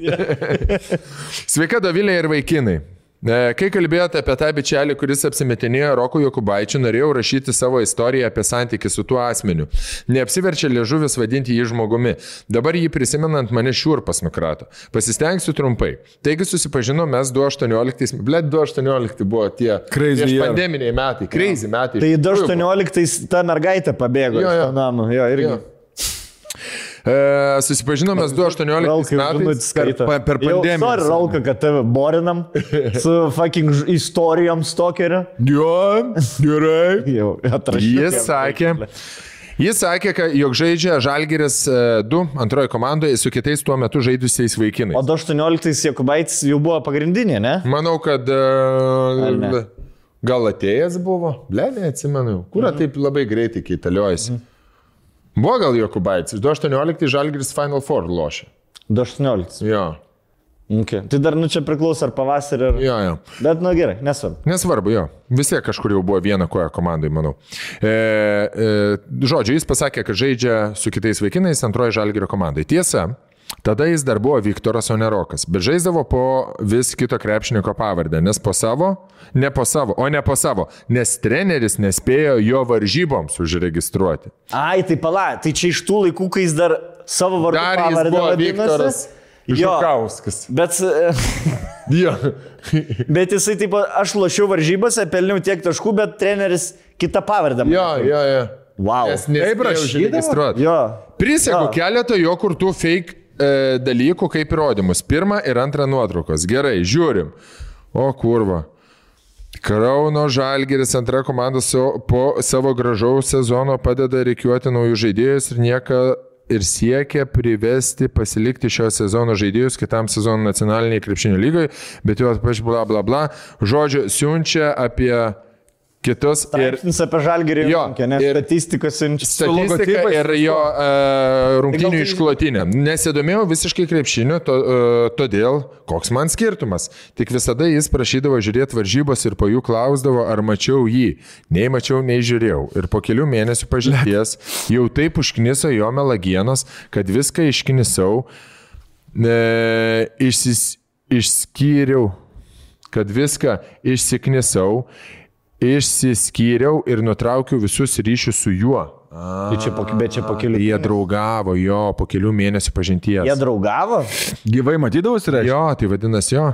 Sveika, Dovilė ir vaikinai. E, Kai kalbėjote apie tą bičelį, kuris apsimetinėjo Roku Jokubaičiu, norėjau rašyti savo istoriją apie santykių su tuo asmeniu. Neapsiverčia liežuvis vadinti jį žmogumi. Dabar jį prisimenant mane šiurpas nukrato. Pasistengsiu trumpai. Taigi susipažinom mes 2018, blėt 2018 buvo tie Crazy pandeminiai metai, crazy metai. Tai Iš tikrųjų buvo. 2018 ta mergaitė pabėgo Jo, iš jo. to namo. Jo, irgi. Jo. E, susipažinom mes 2018 Ralkai žinutį metais. per- per pandemiją. Sorry, Ralka, kad tave borinam su fucking istorijom stokeriu. Jo, gerai. Jau, atrašau. Jis sakė. Jis sakė, kad jog žaidžia Žalgeris 2 antroje komandoje su kitais tuo metu žaidusiais O vaikinais. 2018 Jokubaitis jau buvo pagrindinė, ne? Manau, kad Ar ne? e, gal atėjęs buvo, ble, neatsimenu, kur taip labai greitai keitaliojasi. Buvo gal Jokubaitis, 2018 Žalgeris Final Four lošė. 2018. Jo, Okay. Tai dar, nu čia priklauso ar pavasarį, ar... jo, jo. Bet, nu gerai, nesvarbu. Nesvarbu, jo. Vis tiek kažkur jau buvo viena koja komandai, manau. E, e, žodžiu, jis pasakė, kad žaidžia su kitais vaikinais antroji žalgerio komandai. Tiesa, tada jis dar buvo Viktoras Onerokas, bet žaisdavo po vis kito krepšininko pavardę, nes po savo, ne po savo, o ne po savo, nes treneris nespėjo jo varžyboms užregistruoti. Ai, tai pala, tai čia iš tų laikų, kai jis dar savo vardu Dar pavardę buvo. Viktoras Jo, Žukauskas. bet... Jo. Bet jisai taip, aš lošiau varžybose, pelniau tiek taškų, bet treneris kitą pavardę. Jo, jo, jo. Wow. Nes nespėjau rašydavo? Jo. Jo. keletą jo kurtų fake e, dalykų kaip įrodymus. Pirmą ir antrą nuotraukos. Gerai, žiūrim. O kurva. Krauno Žalgeris antra komanda su, po savo gražaus sezono padeda reikiuoti naujus žaidėjus ir nieka ir siekia privesti pasilikti šio sezono žaidėjus kitam sezonui nacionaliniai krepšinio lygai, bet juos paž bla bla bla. Žodžiu, siunčia apie kitus ir Straipsnis apie žalgerį Jo, nes ir- statistika siunčia. statistika ir jo uh, rungtinių tai- išklotinė. Nesidomėjau visiškai krepšiniu, to, uh, todėl koks man skirtumas. Tik visada jis prašydavo žiūrėti varžybos ir po jų klausdavo, ar mačiau jį. Nei mačiau, nei žiūrėjau. Ir po kelių mėnesių pažinties jau taip užkniso jo melagienos, kad viską išknisau, e, išsis, išskyriau, kad viską išsiknisau, išsiskyriau ir nutraukiau visus ryšius su juo. Tai čia po, bet čia po kelių. Jie draugavo jo po kelių mėnesių pažinties. Jie draugavo? Gyvai matydavosi, reiškia? Jo, tai vadinasi jo.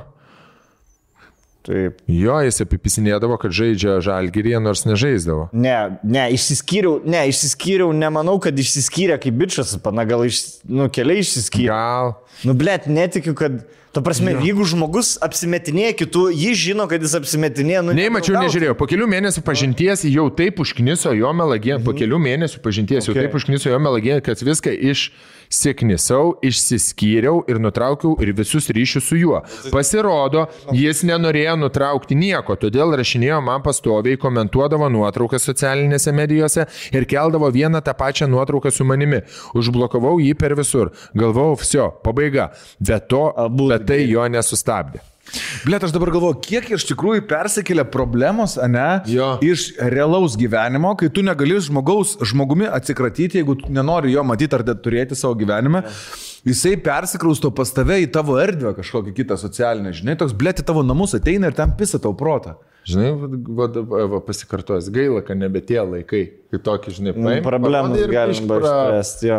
Taip. Jo, jis apipisinėdavo, kad žaidžia žalgyrį, nors nežaisdavo. Ne, ne, išsiskyriau, ne, išsiskyriau, nemanau, kad išsiskyrė kaip bičias, pana gal iš, nu, keliai išsiskyrė. Gal. Nu, blėt, netikiu, kad, tu prasme, jo. jeigu žmogus apsimetinėja kitų, jis žino, kad jis apsimetinėja, nu, Nei mačiau, nedraugauti. nežiūrėjau. Po kelių mėnesių pažinties jau taip užkniso jo melagien. Po kelių mėnesių pažinties jau Okay. taip užkniso jo melagien, kad viską išsiknisau, išsiskyriau ir nutraukiau ir visus ryšius su juo. Pasirodo, jis nenorėjo nutraukti nieko, todėl rašinėjo man pastoviai, komentuodavo nuotraukas socialinėse medijose ir keldavo vieną tą pačią nuotrauką su manimi. Užblokavau jį per visur. Galvojau, viso, pabaiga. Bet to, Abu bet tai jo nesustabdė. Blet, aš dabar galvoju, kiek iš tikrųjų persikėlė problemos, ne? Jo. Iš realaus gyvenimo, kai tu negali žmogaus, žmogumi atsikratyti, jeigu nenori jo matyti ar turėti savo gyvenime. Jisai persikrausto pas tave į tavo erdvę kažkokią kitą socialinę, žinai, toks blėti tavo namus ateina ir ten pisa tau protą. Žinai, va, va, va, pasikartos, gaila, kad nebe tie laikai, kai tokį, žinai, Nu, paimi, Problemas pra- išspręsti, jo.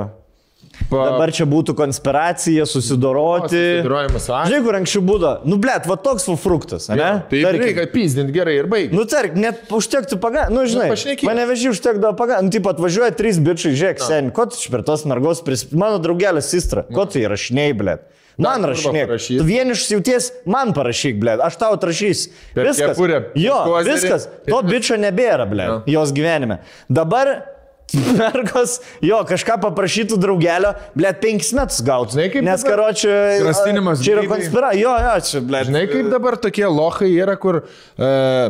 Pa- Dabar čia būtų konspiracija, susidoroti. Susidorojimas su akcija. Žinai, kur anksčiau būdavo, nu, blėt, va toks fruktas, ne? Tai Tarkim. reikia pizdinti gerai ir baigti. Nu, tark, net užtektų paga... Nu, žinai, Nu, mane veži užtekdavo paga... Nu, taip atvažiuoja trys bičiai, žiūrėk, sen, ko tu čia per tos mergos pris... Mano draugelis Sistra, ko tu įrašinėjai, blėt? Man parašyt. Tu vienišas jauties, man parašyk, blėt. Aš tau atrašysiu. Per Viskas. kepurę, Jo, viskas. To bičio nebėra, blėt. Jos gyvenime. Dabar mergos, jo, kažką paprašytų draugelio, blėt, penkis metus gautų. Žinai, kaip Nes, karočiui, Grasinimas čia yra konspiracija. Jo, jo, čia, blėt. Žinai, kaip dabar tokie lohai yra, kur uh,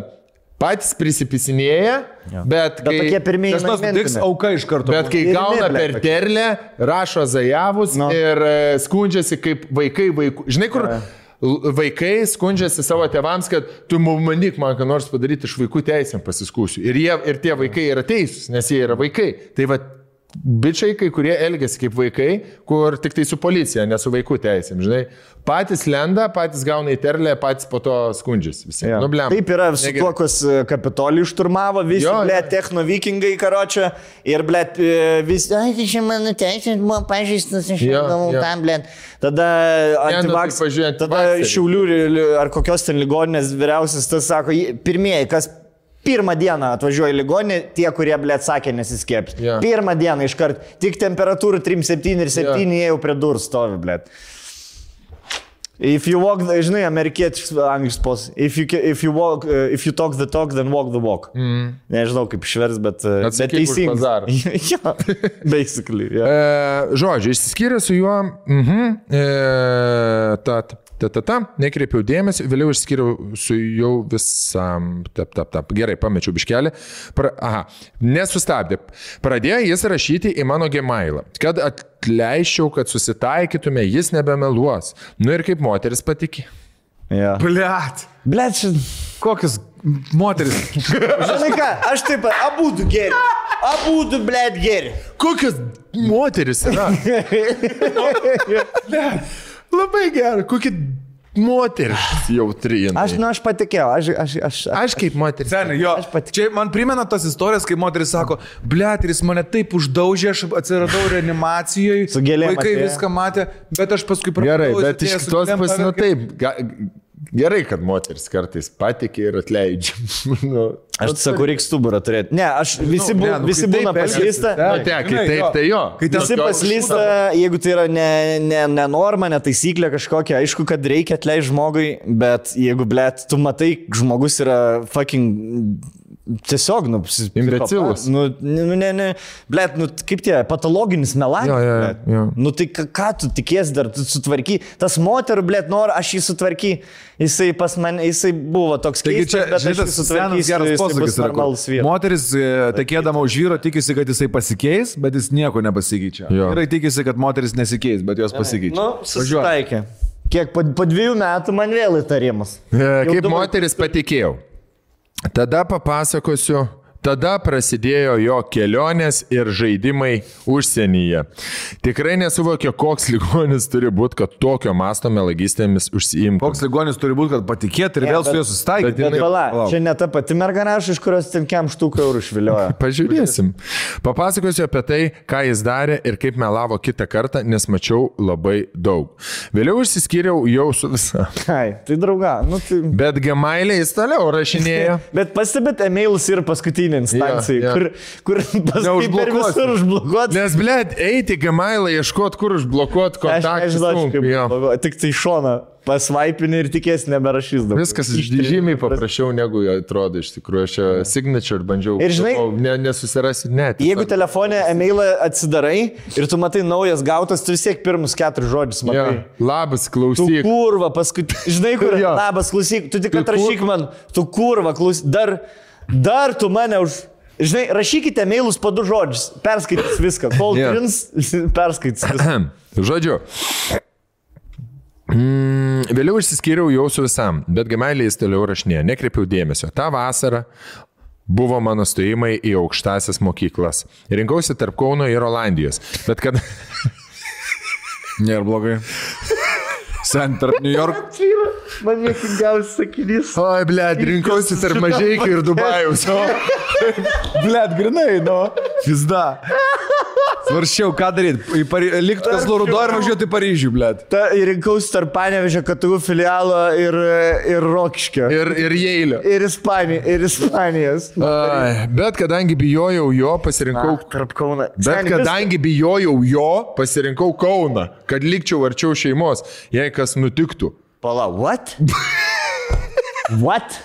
patys prisipisinėja, bet Bet kai... tokie pirmieji mentinai. tiks auka iš karto. Bet kai Ir gauna ne, per terlę, rašo zajavus Nu. ir e, skundžiasi kaip vaikai vaikų. Žinai, kur l- vaikai skundžiasi savo tėvams, kad tu mandyk man, ką nors padaryti iš vaikų teisėm pasiskūsiu. Ir, jie, ir tie vaikai yra teisūs, nes jie yra vaikai. Tai va, bičiai kai kurie elgesi kaip vaikai, kur tik tai su policija, ne su vaikų teisėm. Žinai, patys lenda, patys gauna į terlę, patys po to skundžiasi. Visi. Jo. Nu, blem. Taip yra su tuo, kas e, kapitolį išturmavo, visi, ble, techno vikingai karočią ir, ble, visi, ai, tai čia mano teisės buvo pažįstas, aš Jo, gavau tam, ble. Tada antivaks, tai pažiūrėk, tada ri- ar kokios ten ligoninės vyriausias, tas sako, "Jie- pirmieji, kas Pirmą dieną atvažiuoja į ligoninę, tie, kurie, blėt, sakė nesiskėps. Jo. Pirmą dieną iškart, tik temperatūra 3,7 ir 7, Jo. jie jau prie durų stovi, blėt. If you walk, the, žinai, amerikiečius angliškas pos. If you, if, you walk, uh, if you talk the talk, then walk the walk. Mm. Nežinau kaip išvers, bet, uh, bet teisingai. jo, basically. Jo. E, žodžiu, išsiskyrė su juo, mhm, e, ta, ta, ta, ta, ta, nekreipiau dėmesio, vėliau išskyriau su jau visam, tap, tap, tap, gerai, pamečiau biškelį, pra, aha, nesustabdė. Pradėjo jis rašyti į mano gemailą, kad atleiščiau, kad susitaikytume, jis nebemeluos. Nu ir kaip moteris patikė. Ja. Blet. Blet, čia... Kokias moteris. Žinai ką, aš taip pat, abu du geri. Abu du, blet, geri. Kokios moteris yra? Labai gerai, kokia moteris jautri. Aš, nu, aš patikėjau, aš, aš, aš, aš, Aš kaip moteris. Seniai, jo. Čia man primena tas istorijas, kai moteris sako, blet, ir jis mane taip uždaužė, aš atsiradau reanimacijoje. Vaikai atėjo. viską matė, bet aš paskui Gerai, pradėjau bet iš kitos pusės, nu taip, ga, Gerai, kad moteris kartais patikė ir atleidžia. nu, Aš tai sakau, reikia stuburą turėti. Ne, aš visi, Nu, bu, ne, nu, visi kai būna paslysta. tai- nu, kai Žinai, taip, tai jo. Kai Visi paslysta, jeigu tai yra ne, ne, ne norma, ne taisyklė kažkokia, aišku, kad reikia atleisti žmogui, bet jeigu, blėt, tu matai, žmogus yra fucking tiesiog, nu, Imbecilus. psichopatas. Nu, nu, ne, ne, blėt, nu, kaip tie, patologinis melanas. Jo, jo, jo. Nu, tai ką, tu tikies dar, tu sutvarky, tas moterų, blėt, nori, aš jį sutvarky, jisai pas mane, jisai buvo toks Taigi čia, bet aš žinai, jį tas senas sutvarkysiu, geras vyras. Moteris e, tekėdama už vyro tikisi, kad jisai pasikeis, bet jis nieko nepasikeičia. Vyrai tikisi, kad moteris nesikeis, bet jos pasikeičia. Nu, susitaikė. Kiek po, po dviejų metų man vėl įtarimas. E, Kaip moteris patikėjau. Tada papasakosiu. Tada prasidėjo jo kelionės ir žaidimai užsienyje. Tikrai nesuvokė, koks ligonis turi būti, kad tokio masto melagystėmis užsiimtų. Koks ligonis turi būti, kad patikėtų ir Ne, vėl su bet- juo susitaikyti. Bet pala, Palauk. čia ne ta pati mergana, iš kurios ten kem štuką eurų išviliojo. Pažiūrėsim. Papasakosiu apie tai, ką jis darė ir kaip melavo kitą kartą, nes mačiau labai daug. Vėliau išsiskyriau jau su visa. Ai, tai drauga, nu tai... Bet gemailė jis toliau rašinėjo. Bet pastebėt, emailus yra paskutinė instancija, Jo, jo. kur, kur paskui per visur užblokuoti. Nes, blėt, eiti gemailą ieškoti, kur užblokuoti Aš kontaktus. nežinau, sunku, kaip blogo. Tik tai šona pasvaipini ir tikės neberašys daug. Viskas žymiai paprasčiau negu atrodo iš tikrųjų. Aš čia signature bandžiau. Ir žinai- ne, nesusirasti net. Jeigu telefonė emailą atsidarai ir tu matai naujas gautas, tu vis tiek pirmus keturis žodžius Ja. matai. Labas, Tu klausyk. kurva, paskui, žinai, kur, Jo. labas, klausyk, tu tik Tu atrašyk man, tu kurva, klausyk, dar, dar tu mane už... Žinai, rašykite mailus po du žodžius, perskaitys viską, kol Jo. trins, perskaitys viską. Žodžiu. Mm, vėliau išsiskyriau jau su visam, bet gemailė jis toliau rašinėjo, nekreipiau dėmesio. Ta vasara buvo mano stojimai į aukštasias mokyklas. Rinkausi tarp Kauno ir Olandijos. Bet kad... Nėra blogai. Sen tarp New York. Čia yra man niekingiausias sakinys. Oi, ble, rinkausi tarp mažiekių ir Dubajaus. Blet, grinai, nu. Pizda. Svaršiau, ką daryti. Likti kas Lorudo ir važiuoti į Paryžių, blet. Ta rinkausi tarp Panevežio KTU filialo ir, ir Rokiškio. Ir, ir Jeilio. Ir, Ispanija, ir Ispanijos. Ai, bet kadangi bijojau jo, pasirinkau. Tarp Kauna. Bet kadangi bijojau jo, pasirinkau Kauną, kad likčiau arčiau šeimos, jei kas nutiktų. Pala, what? what?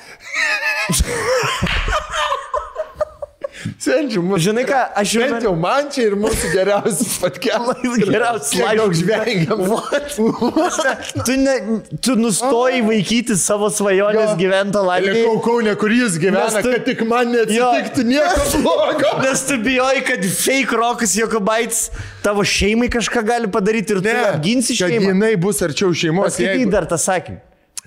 Sendžiu, mūsų. Žinai ką, aš jau... Bent jau man čia ir mūsų geriausias patkelas. Geriausias laiškas. žvengiam. Tu, ne, tu nustoji vaikyti savo svajonės Jo. gyventą laimę. Likau Kaune, kur jis gyvena, tu- kad tik man neatsitiktų nieko blogo. Nes tu bijojai, kad fake rokas Jokobaitis tavo šeimai kažką gali padaryti ir tu apginsi kad šeimą. jinai bus arčiau šeimos. Paskaityk Jeigu... dar tą sakinį.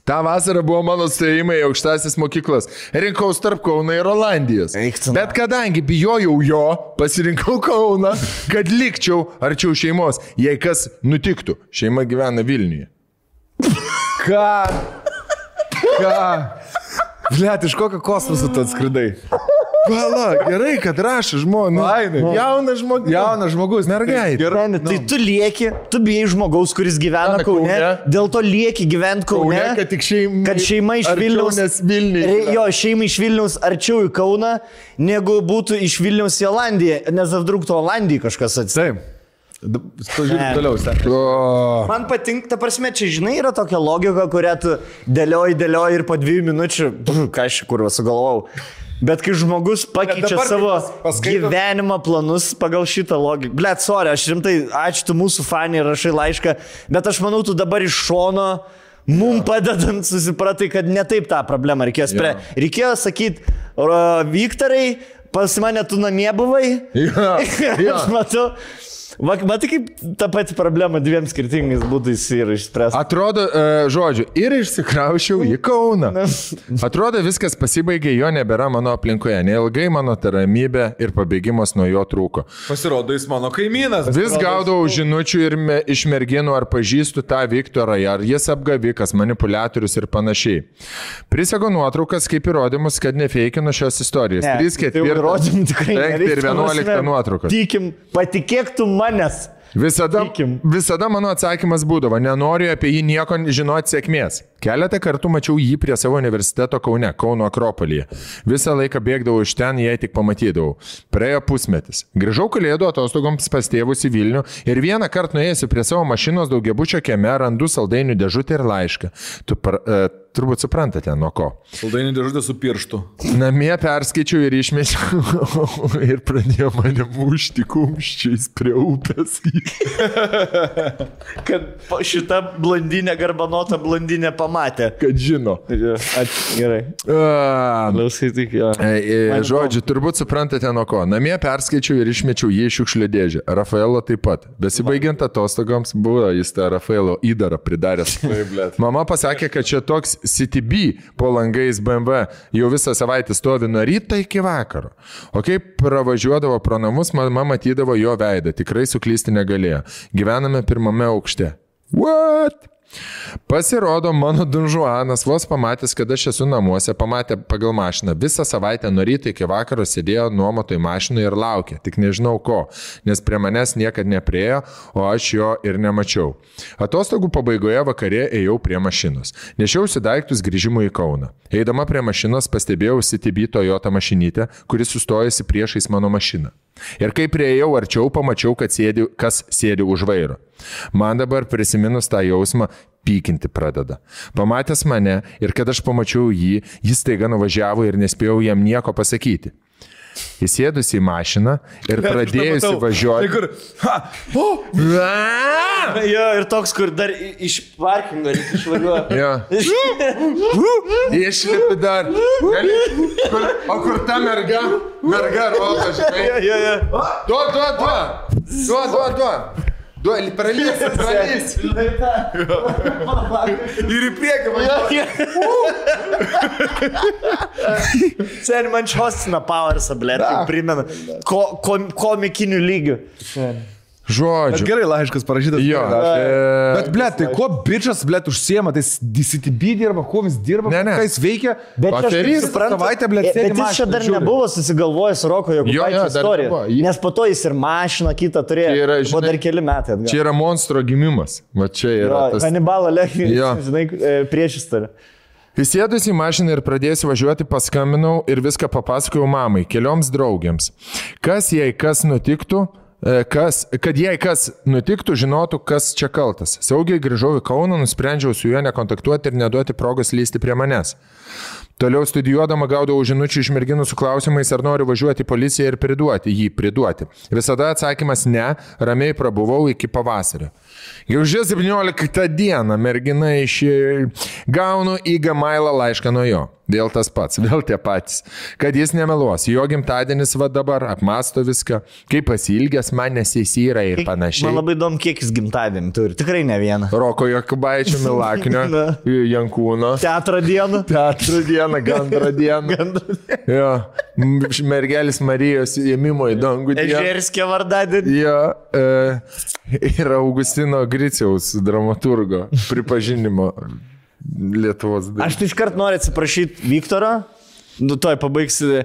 Ta vasara buvo mano stojimai į aukštasis mokyklas. Rinkaus tarp Kauno ir Olandijos. Eik tu Bet kadangi bijojau jo, pasirinkau Kauną, kad likčiau arčiau šeimos, jei kas nutiktų. Šeima gyvena Vilniuje. Ką? Ką? Blet, iš kokio kosmoso tu atskridai? Pala, gerai, kad rašo žmonės. Fainai. Jaunas žmogus. Jaunas žmogus. Mergaitė. Gerai. Ne, tai tu lieki, tu bijai žmogaus, kuris gyvena Gyvena Kaune, Kaune. dėl to lieki gyventi Kaune, Kaune, kad tik šeima. kad šeima iš Vilniuje. Re- jo, šeima iš Vilniaus arčiau į Kauną, negu būtų iš Vilniaus į Olandiją, nes apdruktų Olandijai kažkas atsitiko. Taip. Pažiūrėk toliau, sen. O, Man patinka, ta prasme, čia žinai, yra tokia logika, kurią tu dėlioji, dėlioji ir po dviejų minučių, ką aš kur sugalvojau. Bet kai žmogus pakeičia savo pas- paskaito- gyvenimo planus pagal šitą logiką. Blet, sorry, aš rimtai, ačiū tu mūsų fanį ir rašai laišką, bet aš manau, tu dabar iš šono mum padedant susipratai, kad ne taip tą problemą reikėjo spręsti. Reikėjo sakyti, Viktorai, pas mane tu namie buvai. Jo, jo. aš matau. Matai, kaip ta pati problema dviem skirtingais būdais yra išspręsta. Atrodo, e, žodžiu, ir išsikraušiau į Kauną. Atrodo, viskas pasibaigė, jo nebėra mano aplinkoje. Neilgai mano ta ramybė ir pabėgimas nuo jo trūko. Pasirodo, jis mano kaimynas. Vis gaudavau žinučių ir me, iš merginų, ar pažįstu tą Viktorą, ar jis apgavikas, manipuliatorius ir panašiai. Prisego nuotraukas kaip įrodymus, kad nefeikinu šios istorijos. Ne, 3, tai jau 4, įrodymų tikrai 5 ir nereikia, 11 prasme. nuotraukas. Tikim, patikėk tu manęs. Visada, Tikim. visada mano atsakymas būdavo, nenoriu apie jį nieko žinoti sėkmės. Keletą kartų mačiau jį prie savo universiteto Kaune, Kauno Akropolyje. Visą laiką bėgdavau iš ten, jei tik pamatydavau. Praėjo pusmetis. Grįžau kalėdų atostogoms pas tėvus į Vilnių ir vieną kartą nuėjęs prie savo mašinos daugiabučio kieme randu saldainių dėžutę ir laišką. Tu par, e, turbūt suprantate, nuo ko. Saldainį dėžutė su pirštu. Namie perskaičiau ir išmečiau ir pradėjo mane mušti kumščiais prie upės. Kad šita blondinė, garbanota blondinė pamatė. Kad žino. Ačiū, gerai. Man žodžiu, turbūt suprantate nuo ko. Namie perskaičiau ir išmečiau jį iš šiukšlių dėžę. Rafaelo taip pat. Besibaigiant atostogoms buvo jis tą Rafaelo įdarą pridaręs. Mama pasakė, kad čia toks CTB po langais BMW jau visą savaitę stovi nuo ryto iki vakaro. O kai pravažiuodavo pro namus, mama matydavo jo veidą. Tikrai suklysti negalėjo. Gyvename pirmame aukšte. What? Pasirodo, mano Dunžuanas vos pamatęs, kad aš esu namuose, pamatė pagal mašiną. Visą savaitę nuo ryto iki vakaro sėdėjo nuomotoj mašinoje ir laukė, tik nežinau ko, nes prie manęs niekada nepriejo, o aš jo ir nemačiau. Atostogų pabaigoje vakarė ėjau prie mašinos. Nešiausi daiktus grįžimui į Kauną. Eidama prie mašinos pastebėjau CTB Toyota mašinytę, kuris sustojusi priešais mano mašiną. Ir kai prieėjau arčiau, pamačiau, sėdi, kas sėdi už vairo. Man dabar prisiminus tą jausmą, pykinti pradeda. Pamatęs mane ir kad aš pamačiau jį, jis taiga nuvažiavo ir nespėjau jam nieko pasakyti. Įsėdus į mašiną ir pradėjusi važiuoti. Kur? Ha! O! Aaa! Jo, ir toks, kur dar iš parkingo reikia išvažiuoti. Jo. Išlipi dar. Kur, o kur ta merga? Merga rodo, žinai. Jo, jo, jo. Duo, duo, duo. Duo, duo, duo. Duo, pralys, pralys. Ir į priekį važiuoju. Sen man Čostina Powersą, blė, tai primena. Ko, ko, komikinių lygių. Bet Žodžiu. gerai laiškas parašytas. Jo. Gerai. e, Bet, ble, tai kuo bičias, ble, užsiema, tai jis DCTB dirba, kuo jis dirba, Ne, ne. ką jis veikia. Bet suprantu, Savaitę, blet, e, sėdi Bet jis čia dar žiūri. nebuvo susigalvojęs Roko Jo, jo, Jokubaičio dar istoriją. Nes po to jis ir mašiną kitą turėjo. Čia yra, Buvo žinai, dar keli metai. atgal. Čia yra monstro gimimas. Va čia yra Jo, tas. Hannibalo Lechis, Jo. žinai, e, prieš istoriją. Įsėdus į mašiną ir pradėjęs važiuoti, paskambinau ir viską papasakojau mamai, kelioms draugiams. Kas jei kas nutiktų, kas, kad jei kas nutiktų, žinotų, kas čia kaltas. Saugiai grįžau į Kauną, nusprendžiau su juo nekontaktuoti ir neduoti progos lysti prie manęs. Toliau studijuodama gaudavau žinučių iš merginų su klausimais, ar noriu važiuoti į policiją ir priduoti jį, priduoti. Visada atsakymas ne, ramiai prabuvau iki pavasario. Gegužės 17 dieną mergina iš... Gaunu į Gamailą laišką nuo jo. Vėl tas pats, vėl tie patys. Kad jis nemeluos, jo gimtadienis va dabar apmasto viską, kaip pasilgęs man nesisyra ir Man panašiai. labai įdomu, kiek jis gimtadienį turi. Tikrai ne vieną. Roko Jokubaičio Milaknio. Jankūno. Teatro dieną. Teatro dieną, gandro dieną. Jo, m- mergelis Marijos įmimo į dangų dieną. Ežerskė vardadienį. Jo, e, ir Augustino Griciaus dramaturgo pripažinimo Lietuvos dalyvių. Aš tai iškart noriu atsiprašyti Viktoro. Nu, toj pabaigsi.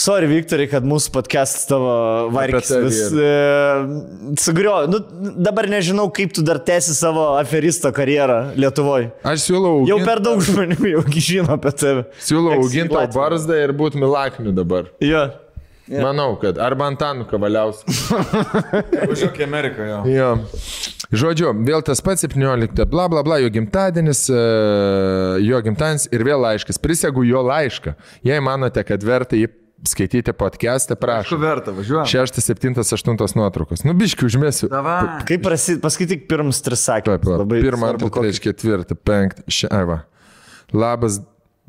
Sorry, Viktorai, kad mūsų podcastas tavo tave vis e, sugrio. Nu, dabar nežinau, kaip tu dar tęsi savo aferisto karjerą Lietuvoje. Aš siūlau Jau augint- per daug žmonių jau žino apie tave. siūlau auginti tau barzdą ir būti Milakniu dabar. Jo. Yeah. Manau, kad arba Antanu Kavaliaus. Važiuok į Ameriką, jo. jo. Žodžiu, vėl tas pats 17, bla bla bla, jo gimtadienis, e, jo gimtadienis ir vėl laiškas. Prisegu jo laišką. Jei manote, kad verta jį skaityti podcast'e, Aišku, prašau. verta, važiuok. 6, 7, 8 nuotraukos. Nu, biški užmėsiu. Davai. Kaip prasideda, paskaityk pirmus tris sakinius. pala. Labai Pirmą, antrą, kokį- trečią, ketvirtą, penktą, šeštą. Labas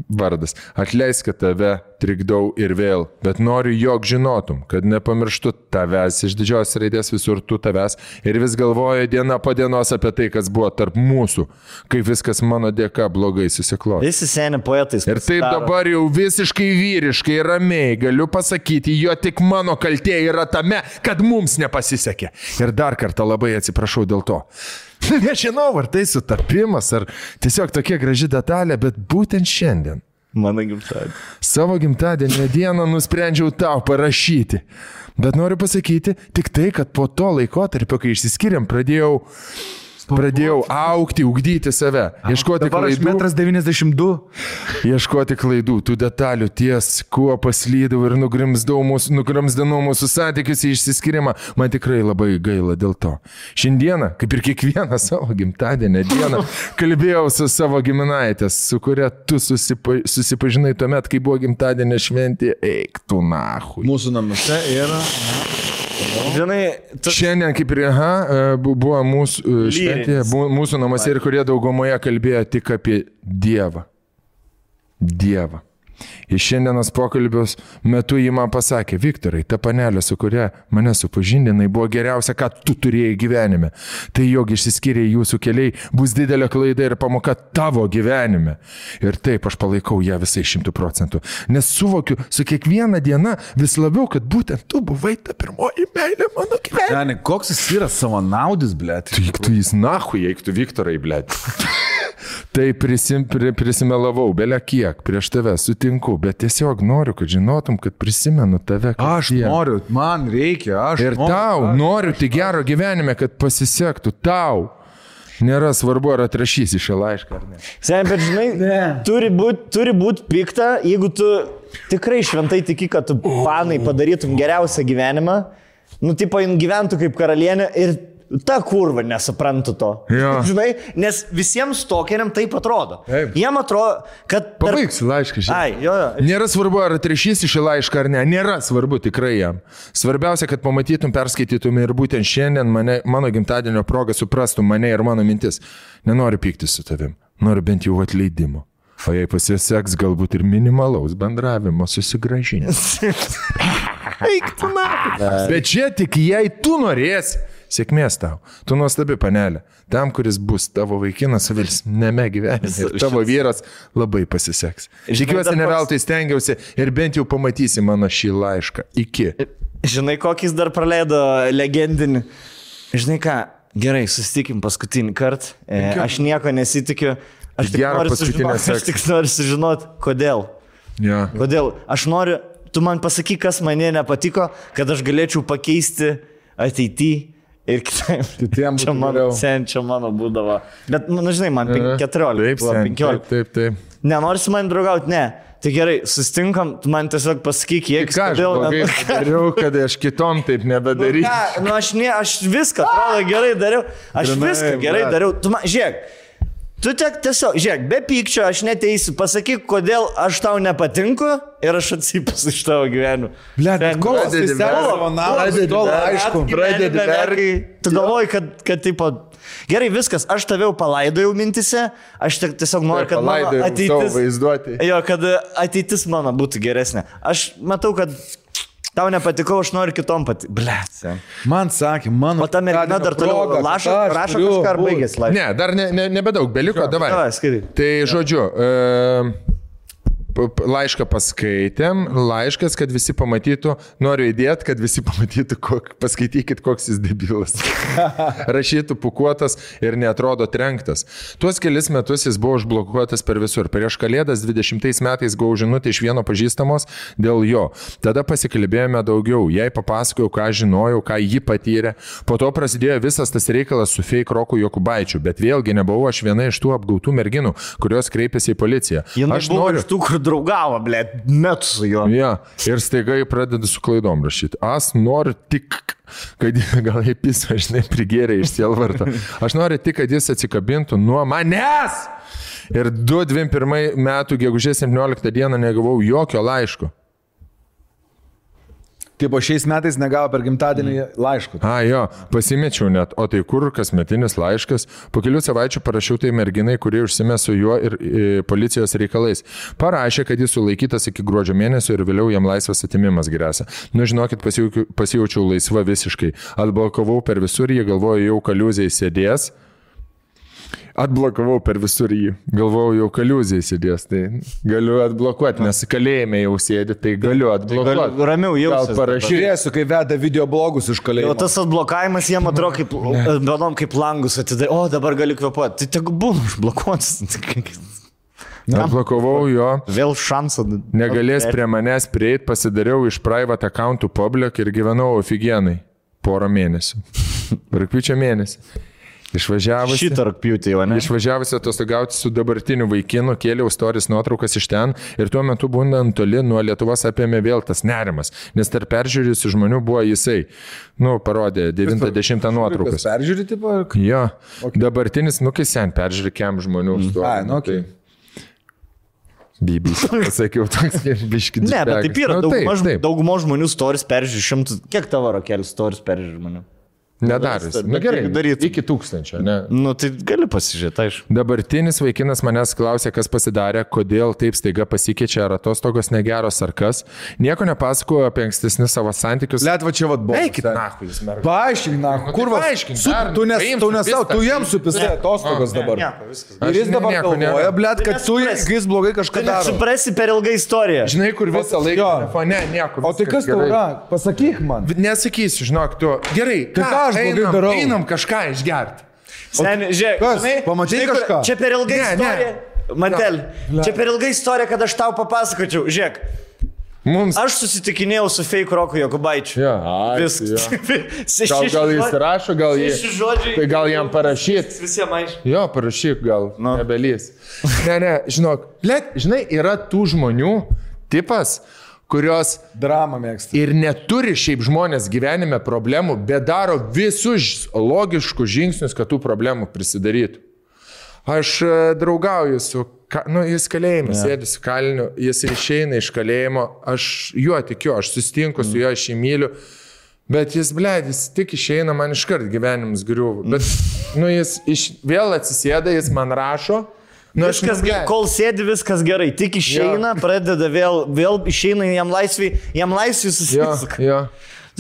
vardas. Atleisk, kad tave trikdau ir vėl, bet noriu, jog žinotum, kad nepamirštu tavęs iš didžios raidės visur tu tavęs ir vis galvoju diena po dienos apie tai, kas buvo tarp mūsų, kaip viskas mano dėka blogai susiklojo. Visi seni poetais. Ir taip dabar jau visiškai vyriškai, ramiai galiu pasakyti, jo tik mano kaltė yra tame, kad mums nepasisekė. Ir dar kartą labai atsiprašau dėl to. Nežinau, ar tai sutapimas, ar tiesiog tokia graži detalė, bet būtent šiandien Mano gimtadienį. Savo gimtadienio dieną nusprendžiau tau parašyti. Bet noriu pasakyti tik tai, kad po to laikotarpio, kai išsiskiriam, pradėjau, pradėjau aukti, ugdyti save, ieškoti Dabar klaidų. metras 92. Ieškoti klaidų, tų detalių, ties, kuo paslydau ir mūsų, nugrimzdinau mūsų santykius į išsiskyrimą. Man tikrai labai gaila dėl to. Šiandieną, kaip ir kiekvieną savo gimtadienį dieną, kalbėjau su savo giminaitės, su kuria tu susipa, susipažinai tuomet, kai buvo gimtadienio šventė. Eik tu nahu. Mūsų namuose yra. Žinai, tu... Šiandien kaip ir, aha, e, bu- buvo mūsų e, šventė, mūsų namuose ir kurie daugumoje kalbėjo tik apie Dievą. Dievą. Ir šiandienos pokalbios metu jį man pasakė, Viktorai, ta panelė, su kuria mane supažindinai, buvo geriausia, ką tu turėjai gyvenime. Tai jog išsiskyrė jūsų keliai, bus didelė klaida ir pamoka tavo gyvenime. Ir taip aš palaikau ją visai šimtų procentų. Nes suvokiu su kiekviena diena vis labiau, kad būtent tu buvai ta pirmoji meilė mano gyvenime. Seniai, koks jis yra savanaudis, blėt. Tu, tu jis nahu, jeigu tu Viktorai, blėt. Tai prisim, pri, prisimelavau, belia kiek, prieš tave sutinku, bet tiesiog noriu, kad žinotum, kad prisimenu tave. Aš kasdien. noriu, man reikia, aš Ir noriu. tau, noriu tik gero gyvenime, kad pasisektų tau. Nėra svarbu, ar atrašysi šią laišką ar ne. Sen, bet žinai, Ne. turi būti būt pikta, jeigu tu tikrai šventai tiki, kad tu panai padarytum geriausią gyvenimą, nu, tipo, jin gyventų kaip karalienė ir ta kurva nesuprantu to. Jo. Žinai, nes visiems tokeriam taip atrodo. Taip. Jiem atrodo, kad... per- Pabaigsi laišką šiandien. Ai, jo, jo. Nėra svarbu, ar atrašysi šį laišką ar ne. Nėra svarbu tikrai jam. Svarbiausia, kad pamatytum, perskaitytum ir būtent šiandien mane, mano gimtadienio proga suprastum mane ir mano mintis. Nenoriu pykti su tavim. Noriu bent jau atleidimo. O jei pasiseks, galbūt ir minimalaus bendravimo susigražinimas. Eik tu na. Bet čia tik jei tu norėsi. Sėkmės tau. Tu nuostabi panelė. Tam, kuris bus tavo vaikinas, vils neme gyvenime. Tavo vyras labai pasiseks. Tikiuosi, ne veltui stengiausi ir bent jau pamatysi mano šį laišką. Iki. Žinai, kokį jis dar praleido legendinį. Žinai ką, gerai, susitikim paskutinį kartą. E, aš nieko nesitikiu. Aš tik, noriu sužinot, aš tik noriu sužinoti, kodėl. Ja. Kodėl? Aš noriu, tu man pasakyk, kas mane nepatiko, kad aš galėčiau pakeisti ateityje ir kitaip. Kitiem čia mano, sen, čia mano būdavo. Bet, nu, nu, žinai, man pink- 14, Taip, sen, 15. taip, taip, taip. Nenori su manim draugauti, ne. Tai gerai, sustinkam, tu man tiesiog pasakyk, kiek Ką aš blogai padariau, kad aš kitom taip nebedarysiu. Ne, nu aš, ne, aš viską, atrodo, gerai dariau. Aš Grynai, viską gerai blet. dariau. Tu man, žiūrėk, tu tiek tiesiog, žiūrėk, be pykčio aš neteisiu, pasakyk, kodėl aš tau nepatinku ir aš atsipasu iš tavo gyvenimo. Blet, Ten- kol jis verkt. savanaudis, tol aišku. Pradedi verkai. Tu galvoji, kad, kad taip pat... Gerai, viskas, aš tave jau palaidojau mintise, aš tiesiog noriu, kad mano savo ateitis... Jo, kad ateitis mano būtų geresnė. Aš matau, kad tau nepatikau, aš noriu kitom patikti. Blet. Man sakė, mano. O ta mergina dar toliau proga, kad rašo, kažką ar baigėsi laivas. Ne, dar ne, ne, nebedaug, beliko, davai. Davai, skaityk. Tai žodžiu, e, laišką paskaitėm, laiškas, kad visi pamatytų, noriu įdėti, kad visi pamatytų, kok, paskaitykit, koks jis debilas. Rašytų pukuotas ir netrodo trenktas. Tuos kelis metus jis buvo užblokuotas per visur. Prieš kalėdas 20 metais gavau žinutę iš vieno pažįstamos dėl jo. Tada pasikalbėjome daugiau, jai papasakojau, ką žinojau, ką ji patyrė. Po to prasidėjo visas tas reikalas su fake roku Jokubaičiu, bet vėlgi nebuvau aš viena iš tų apgautų merginų, kurios kreipėsi į policiją. Jis Aš noriu. tų, kur draugavo, ble, metus su juo. Ja, ir staiga jį pradeda su klaidom rašyti. Aš noriu tik, kad gal jie piso, žinai, prigėrė iš sielvarto. Aš noriu tik, kad jis atsikabintų nuo manęs. Ir 2021 metų gegužės 17 dieną negavau jokio laiško. Taip, o šiais metais negavo per gimtadienį laiškų. A, jo, pasimečiau net, o tai kur kasmetinis laiškas? Po kelių savaičių parašiau tai merginai, kurie užsimė su juo ir e, policijos reikalais. Parašė, kad jis sulaikytas iki gruodžio mėnesio ir vėliau jam laisvas atimimas grėsia. Nu, žinokit, pasijaučiau, laisva visiškai. Atblokavau per visur, jie galvojo, jau kaliuzėje sėdės. Atblokavau per visur jį. Galvojau, jau kaliuzėje sėdės. Tai galiu atblokuoti, nes kalėjime jau sėdi, tai galiu atblokuoti. Galiu ramiau Gal jausis parašyti. Žiūrėsiu, kai veda video blogus iš O kalėjimo. tas atblokavimas jiem atrodo kaip, benom kaip langus atidai. O dabar galiu kvepuoti. Tai tegu būna užblokuotas. Atblokavau jo. Vėl šansą. Negalės prie manęs prieiti, pasidariau iš private accountų public ir gyvenau ofigienai porą mėnesių. Rūpiučio mėnesį. Išvažiavusi. Šitą rūpjūtį ne? Išvažiavusi atostogauti su dabartiniu vaikinu, kėliau istorijos nuotraukas iš ten ir tuo metu būnant toli nuo Lietuvos apėmė vėl tas nerimas, nes tarp peržiūrėjusių žmonių buvo jisai. Nu, parodė 90 nuotraukas. Peržiūrėti, tipo, Jo, dabartinis, nu, kai sen peržiūrė kiam žmonių. Mm. Ai, nu, okei. Bybys, pasakiau, toks biškis. Ne, bet taip yra. Nu, taip, Dauguma taip. dauguma žmonių stories peržiūri šimtus. Kiek tavo rakelis stories peržiūri žmonių? Nedarys. Na gerai, kaip daryt? Iki tūkstančio, ne? Nu, tai gali pasižiūrėti, aišku. Dabartinis vaikinas manęs klausė, kas pasidarė, kodėl taip staiga pasikeičia, ar atostogos negeros ar kas. Nieko nepasakoju apie ankstesnius savo santykius. Lietva čia vad buvo. Eikit, na, jūs mergai. Paaiškink, na, tai kur vas. paaiškink, Su, tu nes, tu nes, viską. tu jiems supisai atostogas dabar. Ir jis dabar galvoja, blėt, kad tu, jis blogai kažką daro. Suprasi per ilgą istoriją. Žinai, kur visą laiką Jo. telefone, nieko. O tai kas tau gerai. yra? Pasakyk man. Nesakysiu, žinok, tu. Gerai, Tai ką aš blogai einam, darau? Einam kažką išgerti. Seni, žiūrėk, kur- kažką? Čia per ilgai Ne, ne. istorija. Mantel, čia per ilgai istorija, kad aš tau papasakočiau. Žiūrėk, Mums. aš susitikinėjau su fake Roku Jokubaičiu. Jo, ai, Viskas. jo. Gal, gal jis rašo, gal jis. Šeši žodžiai. Tai gal jam parašyt. Visiems aišku. Jo, parašyk gal. Nu. Nebelys. Ne, ne, žinok, let, žinai, yra tų žmonių tipas, kurios Dramą mėgsti. ir neturi šiaip žmonės gyvenime problemų, bet daro visus logiškus žingsnius, kad tų problemų prisidarytų. Aš e, draugauju su, ka, nu, jis kalėjime, yeah. sėdi su kaliniu, jis išeina iš kalėjimo, aš juo tikiu, aš susitinku su juo, aš jį myliu. Bet jis, ble, jis tik išeina, man iškart gyvenimas griuvo. Bet, nu, jis iš, vėl atsisėda, jis man rašo. Nu, Viskas, ge- kol sėdi, viskas gerai. Tik išeina, pradeda vėl, vėl išeina jam laisvį, jam laisvį Jo, susisuka. jo.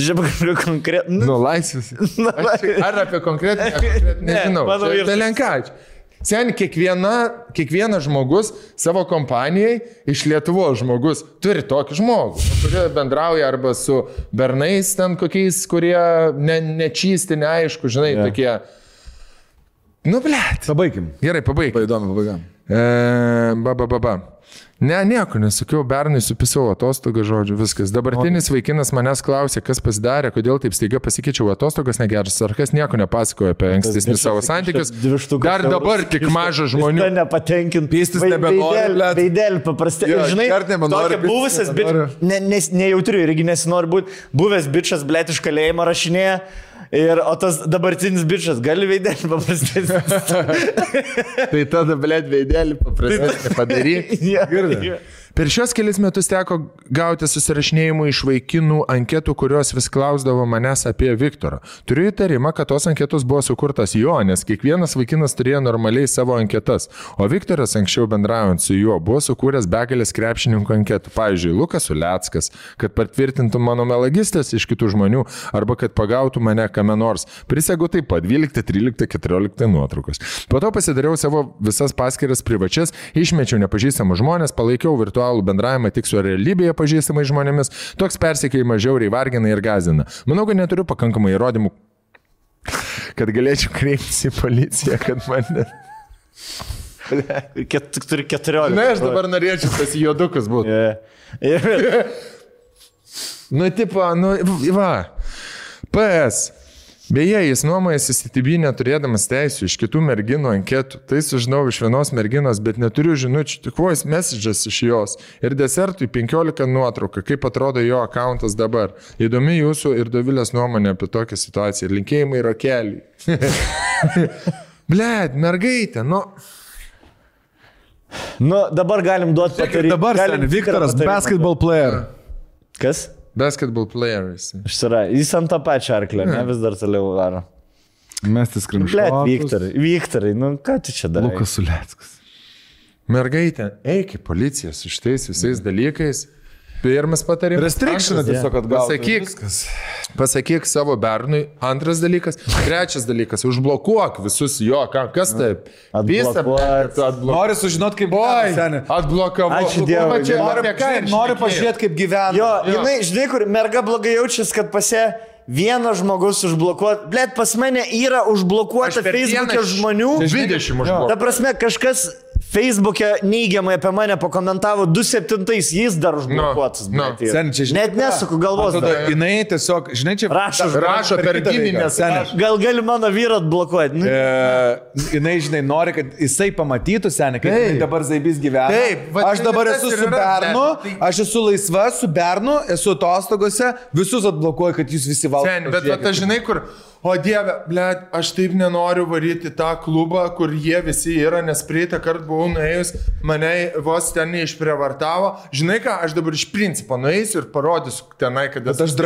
Žiūrėk, konkretų. Nu, laisvės. Nu, Aš čia- Ar apie konkretinę, konkretinę Ne, nežinau. manau, ir- Belenkač. Sen, kiekviena, kiekvienas žmogus savo kompanijai iš Lietuvos žmogus turi tokį žmogų, kurie bendrauja arba su bernais ten kokiais, kurie ne, nečysti, neaišku, žinai, yeah. tokie. Nu, blėt. Pabaikim. Gerai, pabaig. Labai įdomu, pabaiga. E, ba, ba, ba, ba. Ne, nieko nesakiau, bernai supisau atostogą, žodžiu, viskas. Dabartinis vaikinas manęs klausė, kas pasidarė, kodėl taip staiga pasikeičiau atostogas negeras, ar kas nieko nepasakojo apie ankstesnius savo santykius. Dar dabar tik mažas žmonių. Tai nepatenkint. Pystis nebenori. Veidelį paprastai. Ir žinai, nebenori, buvusias, bet ne, nes, nejautriu irgi nesinori būti. Buvęs bičias, blėt, iš kalėjimo rašinėje. Ir, o tas dabartinis bičias gali veidelį paprastai. Tai tada, blėt, veidelį paprastai padaryk. Girdi. Per šios kelias metus teko gauti susirašinėjimų iš vaikinų anketų, kurios vis klausdavo manęs apie Viktorą. Turiu įtarimą, kad tos anketos buvo sukurtas jo, nes kiekvienas vaikinas turėjo normaliai savo anketas, o Viktoras anksčiau bendraujant su juo buvo sukūręs begalės krepšininkų anketų. Pavyzdžiui, Lukas Uleckas, kad patvirtintų mano melagistės iš kitų žmonių arba kad pagautų mane kame nors. Prisegu taip pat 12, 13, 14 nuotraukos. Po to pasidariau savo visas paskiras privačias, išmečiau nepažįstamus žmonės, palaikiau virtualų bendravimą tik su realybėje pažįstamais žmonėmis. Toks persikėjimas žiauriai vargina ir gazina. Manau, kad neturiu pakankamai įrodymų, kad galėčiau kreiptis į policiją, kad mane... Ket, turi 14. Na, aš dabar norėčiau tas juodukas būti. Yeah. Ir, Nu, tipo, nu, va. PS. Beje, jis nuomojasi CTB neturėdamas teisų iš kitų merginų anketų. Tai sužinau iš vienos merginos, bet neturiu žinučių, tik voice messages iš jos. Ir desertui 15 nuotrauką, kaip atrodo jo akantas dabar. Įdomi jūsų ir Dovilės nuomonė apie tokią situaciją. Linkėjimai yra keliai. Blet, mergaitė, nu. nu, dabar galim duoti patarimą. Dabar, galim seni, Viktoras, patarimą. basketball player. Kas? Basketball players. Išsira. Jis ant tą pačią arklę, ne vis dar toliau varo. Mestis Blet, skrimšas. Viktorai, Viktorai, nu ką tu čia darai? Lukas Uleckas. Mergaitė, eik į policiją su šitais visais dalykais. Pirmas patarimas. Restrictioną Antras- tiesiog atgauti. Pasakyk, Viskas. pasakyk savo bernui. Antras dalykas. Trečias dalykas. Užblokuok visus jo. Kas taip? Visa, Atblokuot. tu atblokuok. Nori sužinoti, kaip seniai. atblokavau. Ačiū Dievui. Noriu- Noriu pažiūrėti, kaip gyvena. Jo, jinai, žinai, kur merga blogai jaučiasi, kad pasie vienas žmogus užblokuot. Blet, pas mane yra užblokuota Facebook'e žmonių. 20 užblokuoju. Ta prasme, kažkas Facebook'e neigiamai apie mane pakomentavo 27-ais, jis dar užblokuotas. Nu, blet, yra. Seni, čia žinai, Net nesuku galvos. Tada dar. jinai tiesiog, žinai, čia Rašo, Rašo per giminės. Seni, Gal gali mano vyrą atblokuoti? Nu, E, jinai, žinai, nori, kad jisai pamatytų senį, kaip Taip. jinai dabar Zaibys gyvena. Taip, va aš dabar esu su Bernu, bet tai- aš esu laisva su Bernu, esu atostogose, visus atblokuoju, kad jūs visi valdote. Sen, bet ta žinai, kur, o dieve, ble, aš taip nenoriu varyti tą klubą, kur jie visi yra, nes prieitą kartą buvau nuėjus, mane vos ten neišprievartavo. Žinai ką, aš dabar iš principo nueisiu ir parodysiu tenai, kad Bet aš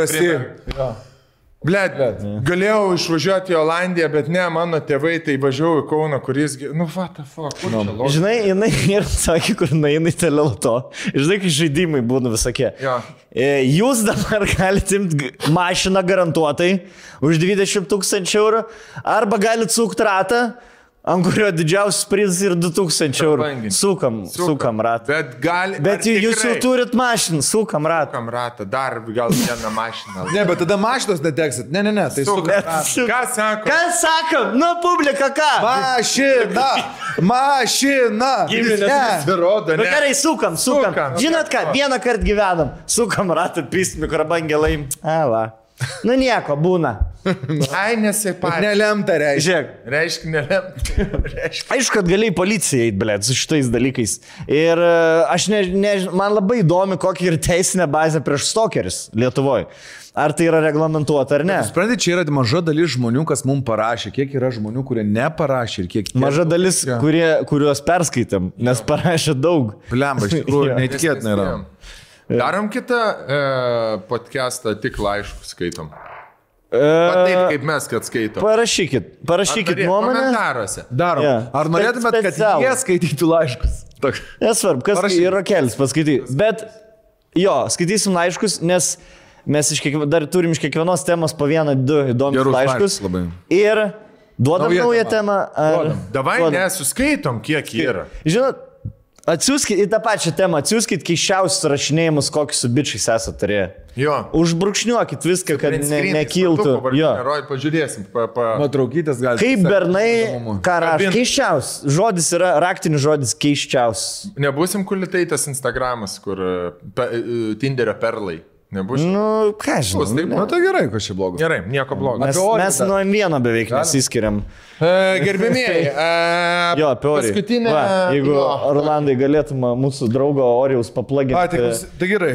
drąsi. Ble, galėjau išvažiuoti į Olandiją, bet ne, mano tėvai tai važiavo į Kauną, kuris, nu, what the fuck, čia logika? Žinai, jinai ir sakė, kur nueina į teleloto. Žinai, kai žaidimai būna visokie. Jo. E, Jūs dabar galite imti mašiną garantuotai už 20 tūkstančių eurų arba galite sukti ratą, ant kurio didžiausias prizas yra 2000 eurų. Prabangiai. Sukam, sukam ratą. Bet gali. Bet ar jūs jau turit mašiną, sukam ratą. Sukam ratą, dar gal vieną mašiną. Ne, bet tada mašinos neteksit. Ne, ne, ne, tai su... Bet su- Ką sako? Ką sakom? Nu, publika, ką? Mašina! Mašina! Giminės Ne. Pasirodo, Nu gerai, sukam, sukam. Sukam. Žinot ką, vieną kartą gyvenam, sukam ratą, pys mikrobangelai. A, va. Nu nieko, būna. Ai, nesipainioja. Nelemta reiškia. Žiūrėk, Reiškia, nelemta. Reiškia. aišku, kad galėjai policijai eiti, blėt, su šitais dalykais. Ir e, aš ne, ne, man labai įdomi, kokia yra teisinė bazė prieš stokeris Lietuvoje. Ar tai yra reglamentuota ar ne? Suprantate, čia yra maža dalis žmonių, kas mums parašė. Kiek yra žmonių, kurie neparašė ir kiek... Maža dalis, kurie, kuriuos perskaitėm, nes parašė daug. Blemba, iš tikrųjų, Jo. neįtikėtina yra. Darom kitą e, podcastą, tik laiškus skaitom. E, Va taip, kaip mes, kad skaitom. parašykit, parašykit nuomonę. Komentaruose. Darom. Jo. Ar norėtumėt, kad jie skaitytų laiškus? Nesvarbu, kas Parašyk. yra kelis, paskaitai. Bet jo, skaitysim laiškus, nes mes kiekvienos, dar turim iš kiekvienos temos po vieną, du įdomius laiškus. labai. Ir duodam Nauja naują tema. temą. Ar... Duodam. Davai, nesuskaitom, kiek yra. Žinot, atsiųskit į tą pačią temą, atsiųskit keiščiausius rašinėjimus, kokius su bičiais esate turėję. Jo. Užbrukšniuokit viską, kad ne, nekiltų. Jo. Roj, pažiūrėsim. Pa, pa. Nuotraukytas gali. Kaip bernai, ką rašo, keiščiausias. Žodis yra raktinis žodis keiščiausias. Nebūsim kulitaitas Instagramas, kur e, pe, e, Tinderio perlai. Nebūsim. Nu, ką žinau. Bus, taip, Na tai gerai, čia blogo. Gerai, nieko blogo. Mes, mes dar. nuo vieno beveik nesiskiriam. E, gerbėmieji, e, Jo, apie orį. paskutinę. Va, jeigu jo. Orlandai galėtum mūsų draugo Orijaus A, tai, paplaginti. klausy- tai gerai.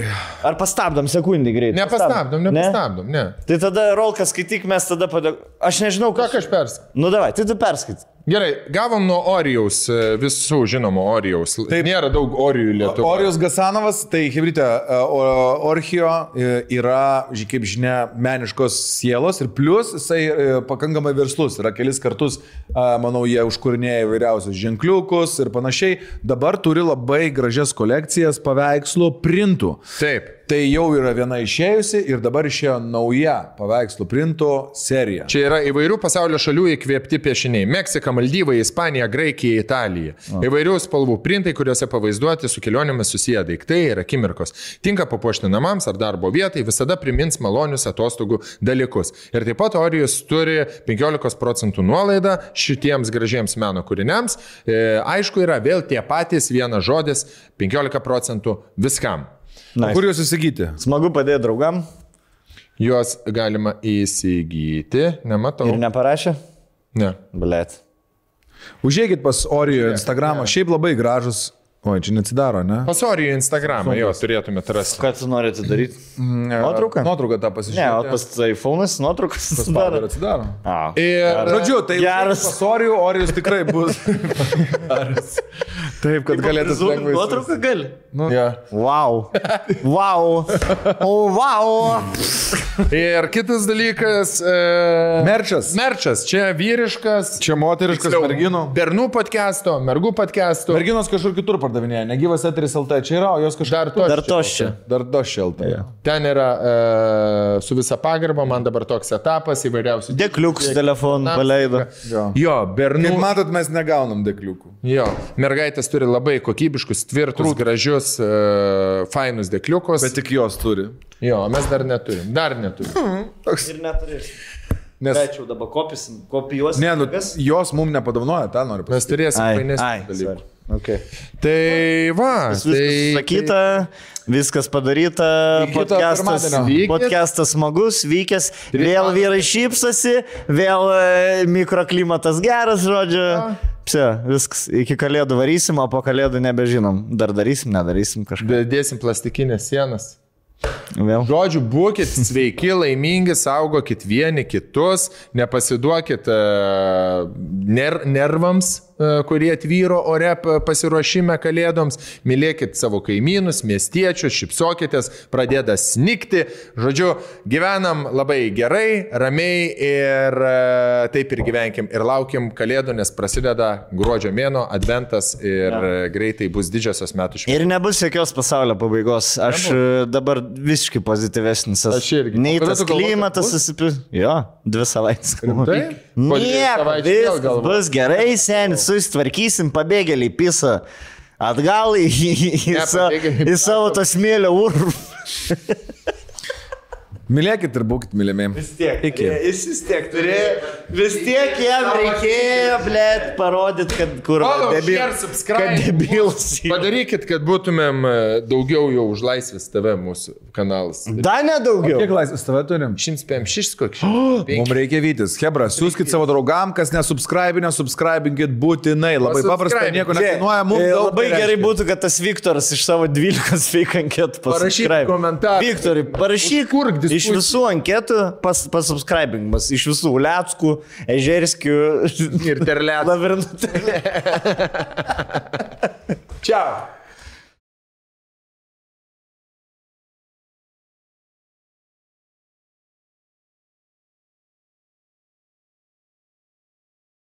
Ar pastabdom sekundį greitai? Nepastabdom, nepastabdom, ne. Tai tada Rolka skaityk, mes tada padėk. Aš nežinau, ką. Ką aš perskaičiu? Nu davai, tai tu perskait. Gerai, gavom nuo Orijaus, e, visų žinomų Orijaus. Taip, nėra daug Orijų Lietuvoje. Orijus Gasanovas, tai Hebrytė, Orchijo e, yra, kaip žinia, meniškos sielos ir plus jisai e, pakankamai verslus. Yra kelis kartus, manau, jie užkūrinėja įvairiausius ženkliukus ir panašiai. Dabar turi labai gražias kolekcijas paveikslų printų. Taip. Tai jau yra viena išėjusi ir dabar išėjo nauja paveikslų printų serija. Čia yra įvairių pasaulio šalių įkvėpti piešiniai. Meksika, Maldyvai, Ispanija, Graikija, Italija. Įvairių spalvų printai, kuriuose pavaizduoti su kelionėmis susiję daiktai ir akimirkos. Tinka papuošti namams ar darbo vietai, visada primins malonius atostogų dalykus. Ir taip pat Orijus turi 15 procentų nuolaidą šitiems gražiems meno kūriniams. E, aišku, yra vėl tie patys vienas žodis - 15 procentų viskam. Nice. Kur jūs įsigyti? Smagu padėti draugam Juos galima įsigyti, nematau. ir neparašė. Ne. Blet. Užėjkit pas Orijo Instagramą, šiaip labai gražus. Oi, čia neatsidaro, ne? Pasorijo Instagramą, jo turėtumėte rasti. Ką tu norite daryti? Nuotrauką? Nuotrauką tą Ne, o pas iPhone'as nuotraukas Dar sudaro. atsidaro. A. Ir Žodžiu, tai Geras. Pasorijų Orijus tikrai bus. Geras. Taip, kad galėtų. Nuotrauką gali. Ja. Wow. Wow. O, wow. Ir kitas dalykas. E... Merčas. Merčas, čia vyriškas. Čia moteriškas tiksliau, merginų. Bernų podcast'o, mergų podcast'o. Merginos kažkur kitur pardavinėja, negyvas eteris LT čia yra, o jos kažkur Dar to. Dar to čia. dar do šeltai. Ten yra e, su visa pagarba, man dabar toks etapas įvairiausių. Dėkliuks telefoną paleido. Jo. Jo, bernų. Kaip matot, mes negaunam dekliukų. Jo, mergaitės turi labai kokybiškus, tvirtus, gražius, e, fainus dėkliukus. Bet tik jos turi. Jo, mes dar neturim. Dar neturim. Ir neturėsiu. Nes, Pečiau dabar kopisim, kopijuosim. ne, nu, knygas. jos mums nepadovanoja, tą noriu Mes pasakyti. turėsim fainesnių ai, dalykų. sorry. Okay. Tai va, Viskas tai, sakyta, viskas padaryta, podcastas, podcastas smagus, vykęs, vėl vyrai šypsosi, vėl e, mikroklimatas geras, žodžiu. Pse, viskas, iki kalėdų varysim, o po kalėdų nebežinom. Dar darysim, nedarysim kažką. dėsim plastikinės sienas. Vėl. Žodžiu, būkite sveiki, laimingi, saugokit vieni kitus, nepasiduokit uh, ner nervams, kurie tvyro ore pa- pasiruošime kalėdoms, mylėkit savo kaimynus, miestiečius, šipsokitės, pradėda snikti. Žodžiu, gyvenam labai gerai, ramiai ir uh, taip ir gyvenkim. Ir laukiam kalėdų, nes prasideda gruodžio mėno, adventas ir uh, greitai bus didžiosios metų šventės. Ir nebus jokios pasaulio pabaigos. Aš e, dabar visiškai pozityvesnis. Aš irgi. Nei tas klimatas bus? susipil. Jo, dvi savaitės. Rimtai? Nieko, viskas bus gerai, seniai, susitvarkysim, pabėgėliai pisa. Atgal į, į, į, pabėgėliai į savo tą smėlio urvą. Mylėkit ir būkit mylimi. Vis tiek. Iki. Jis vis tiek turėjo. Vis tiek jam reikėjo, blėt, parodyti, kad kur. Follow, debil- share, subscribe. Kad debilas. Padarykit, kad būtumėm e, daugiau jau už laisvės TV mūsų kanalas. Dar nedaugiau. Kiek laisvės tave turim? 156 kokį. Mums reikia vytis. Hebra, siūskit savo draugam, kas nesubscribe, nesubscribinkit būtinai. Labai paprasta, nieko nekainuoja. Mums e, labai tai gerai būtų, kad tas Viktoras iš savo 12 fake anketų Parašyk pasubscribe. komentarą. Viktorai, parašyk, Užkurk iš visų anketų pas, pasubscribingas, iš visų Leckų, Ežerskių Ir terlė. lavirinų. Čiau.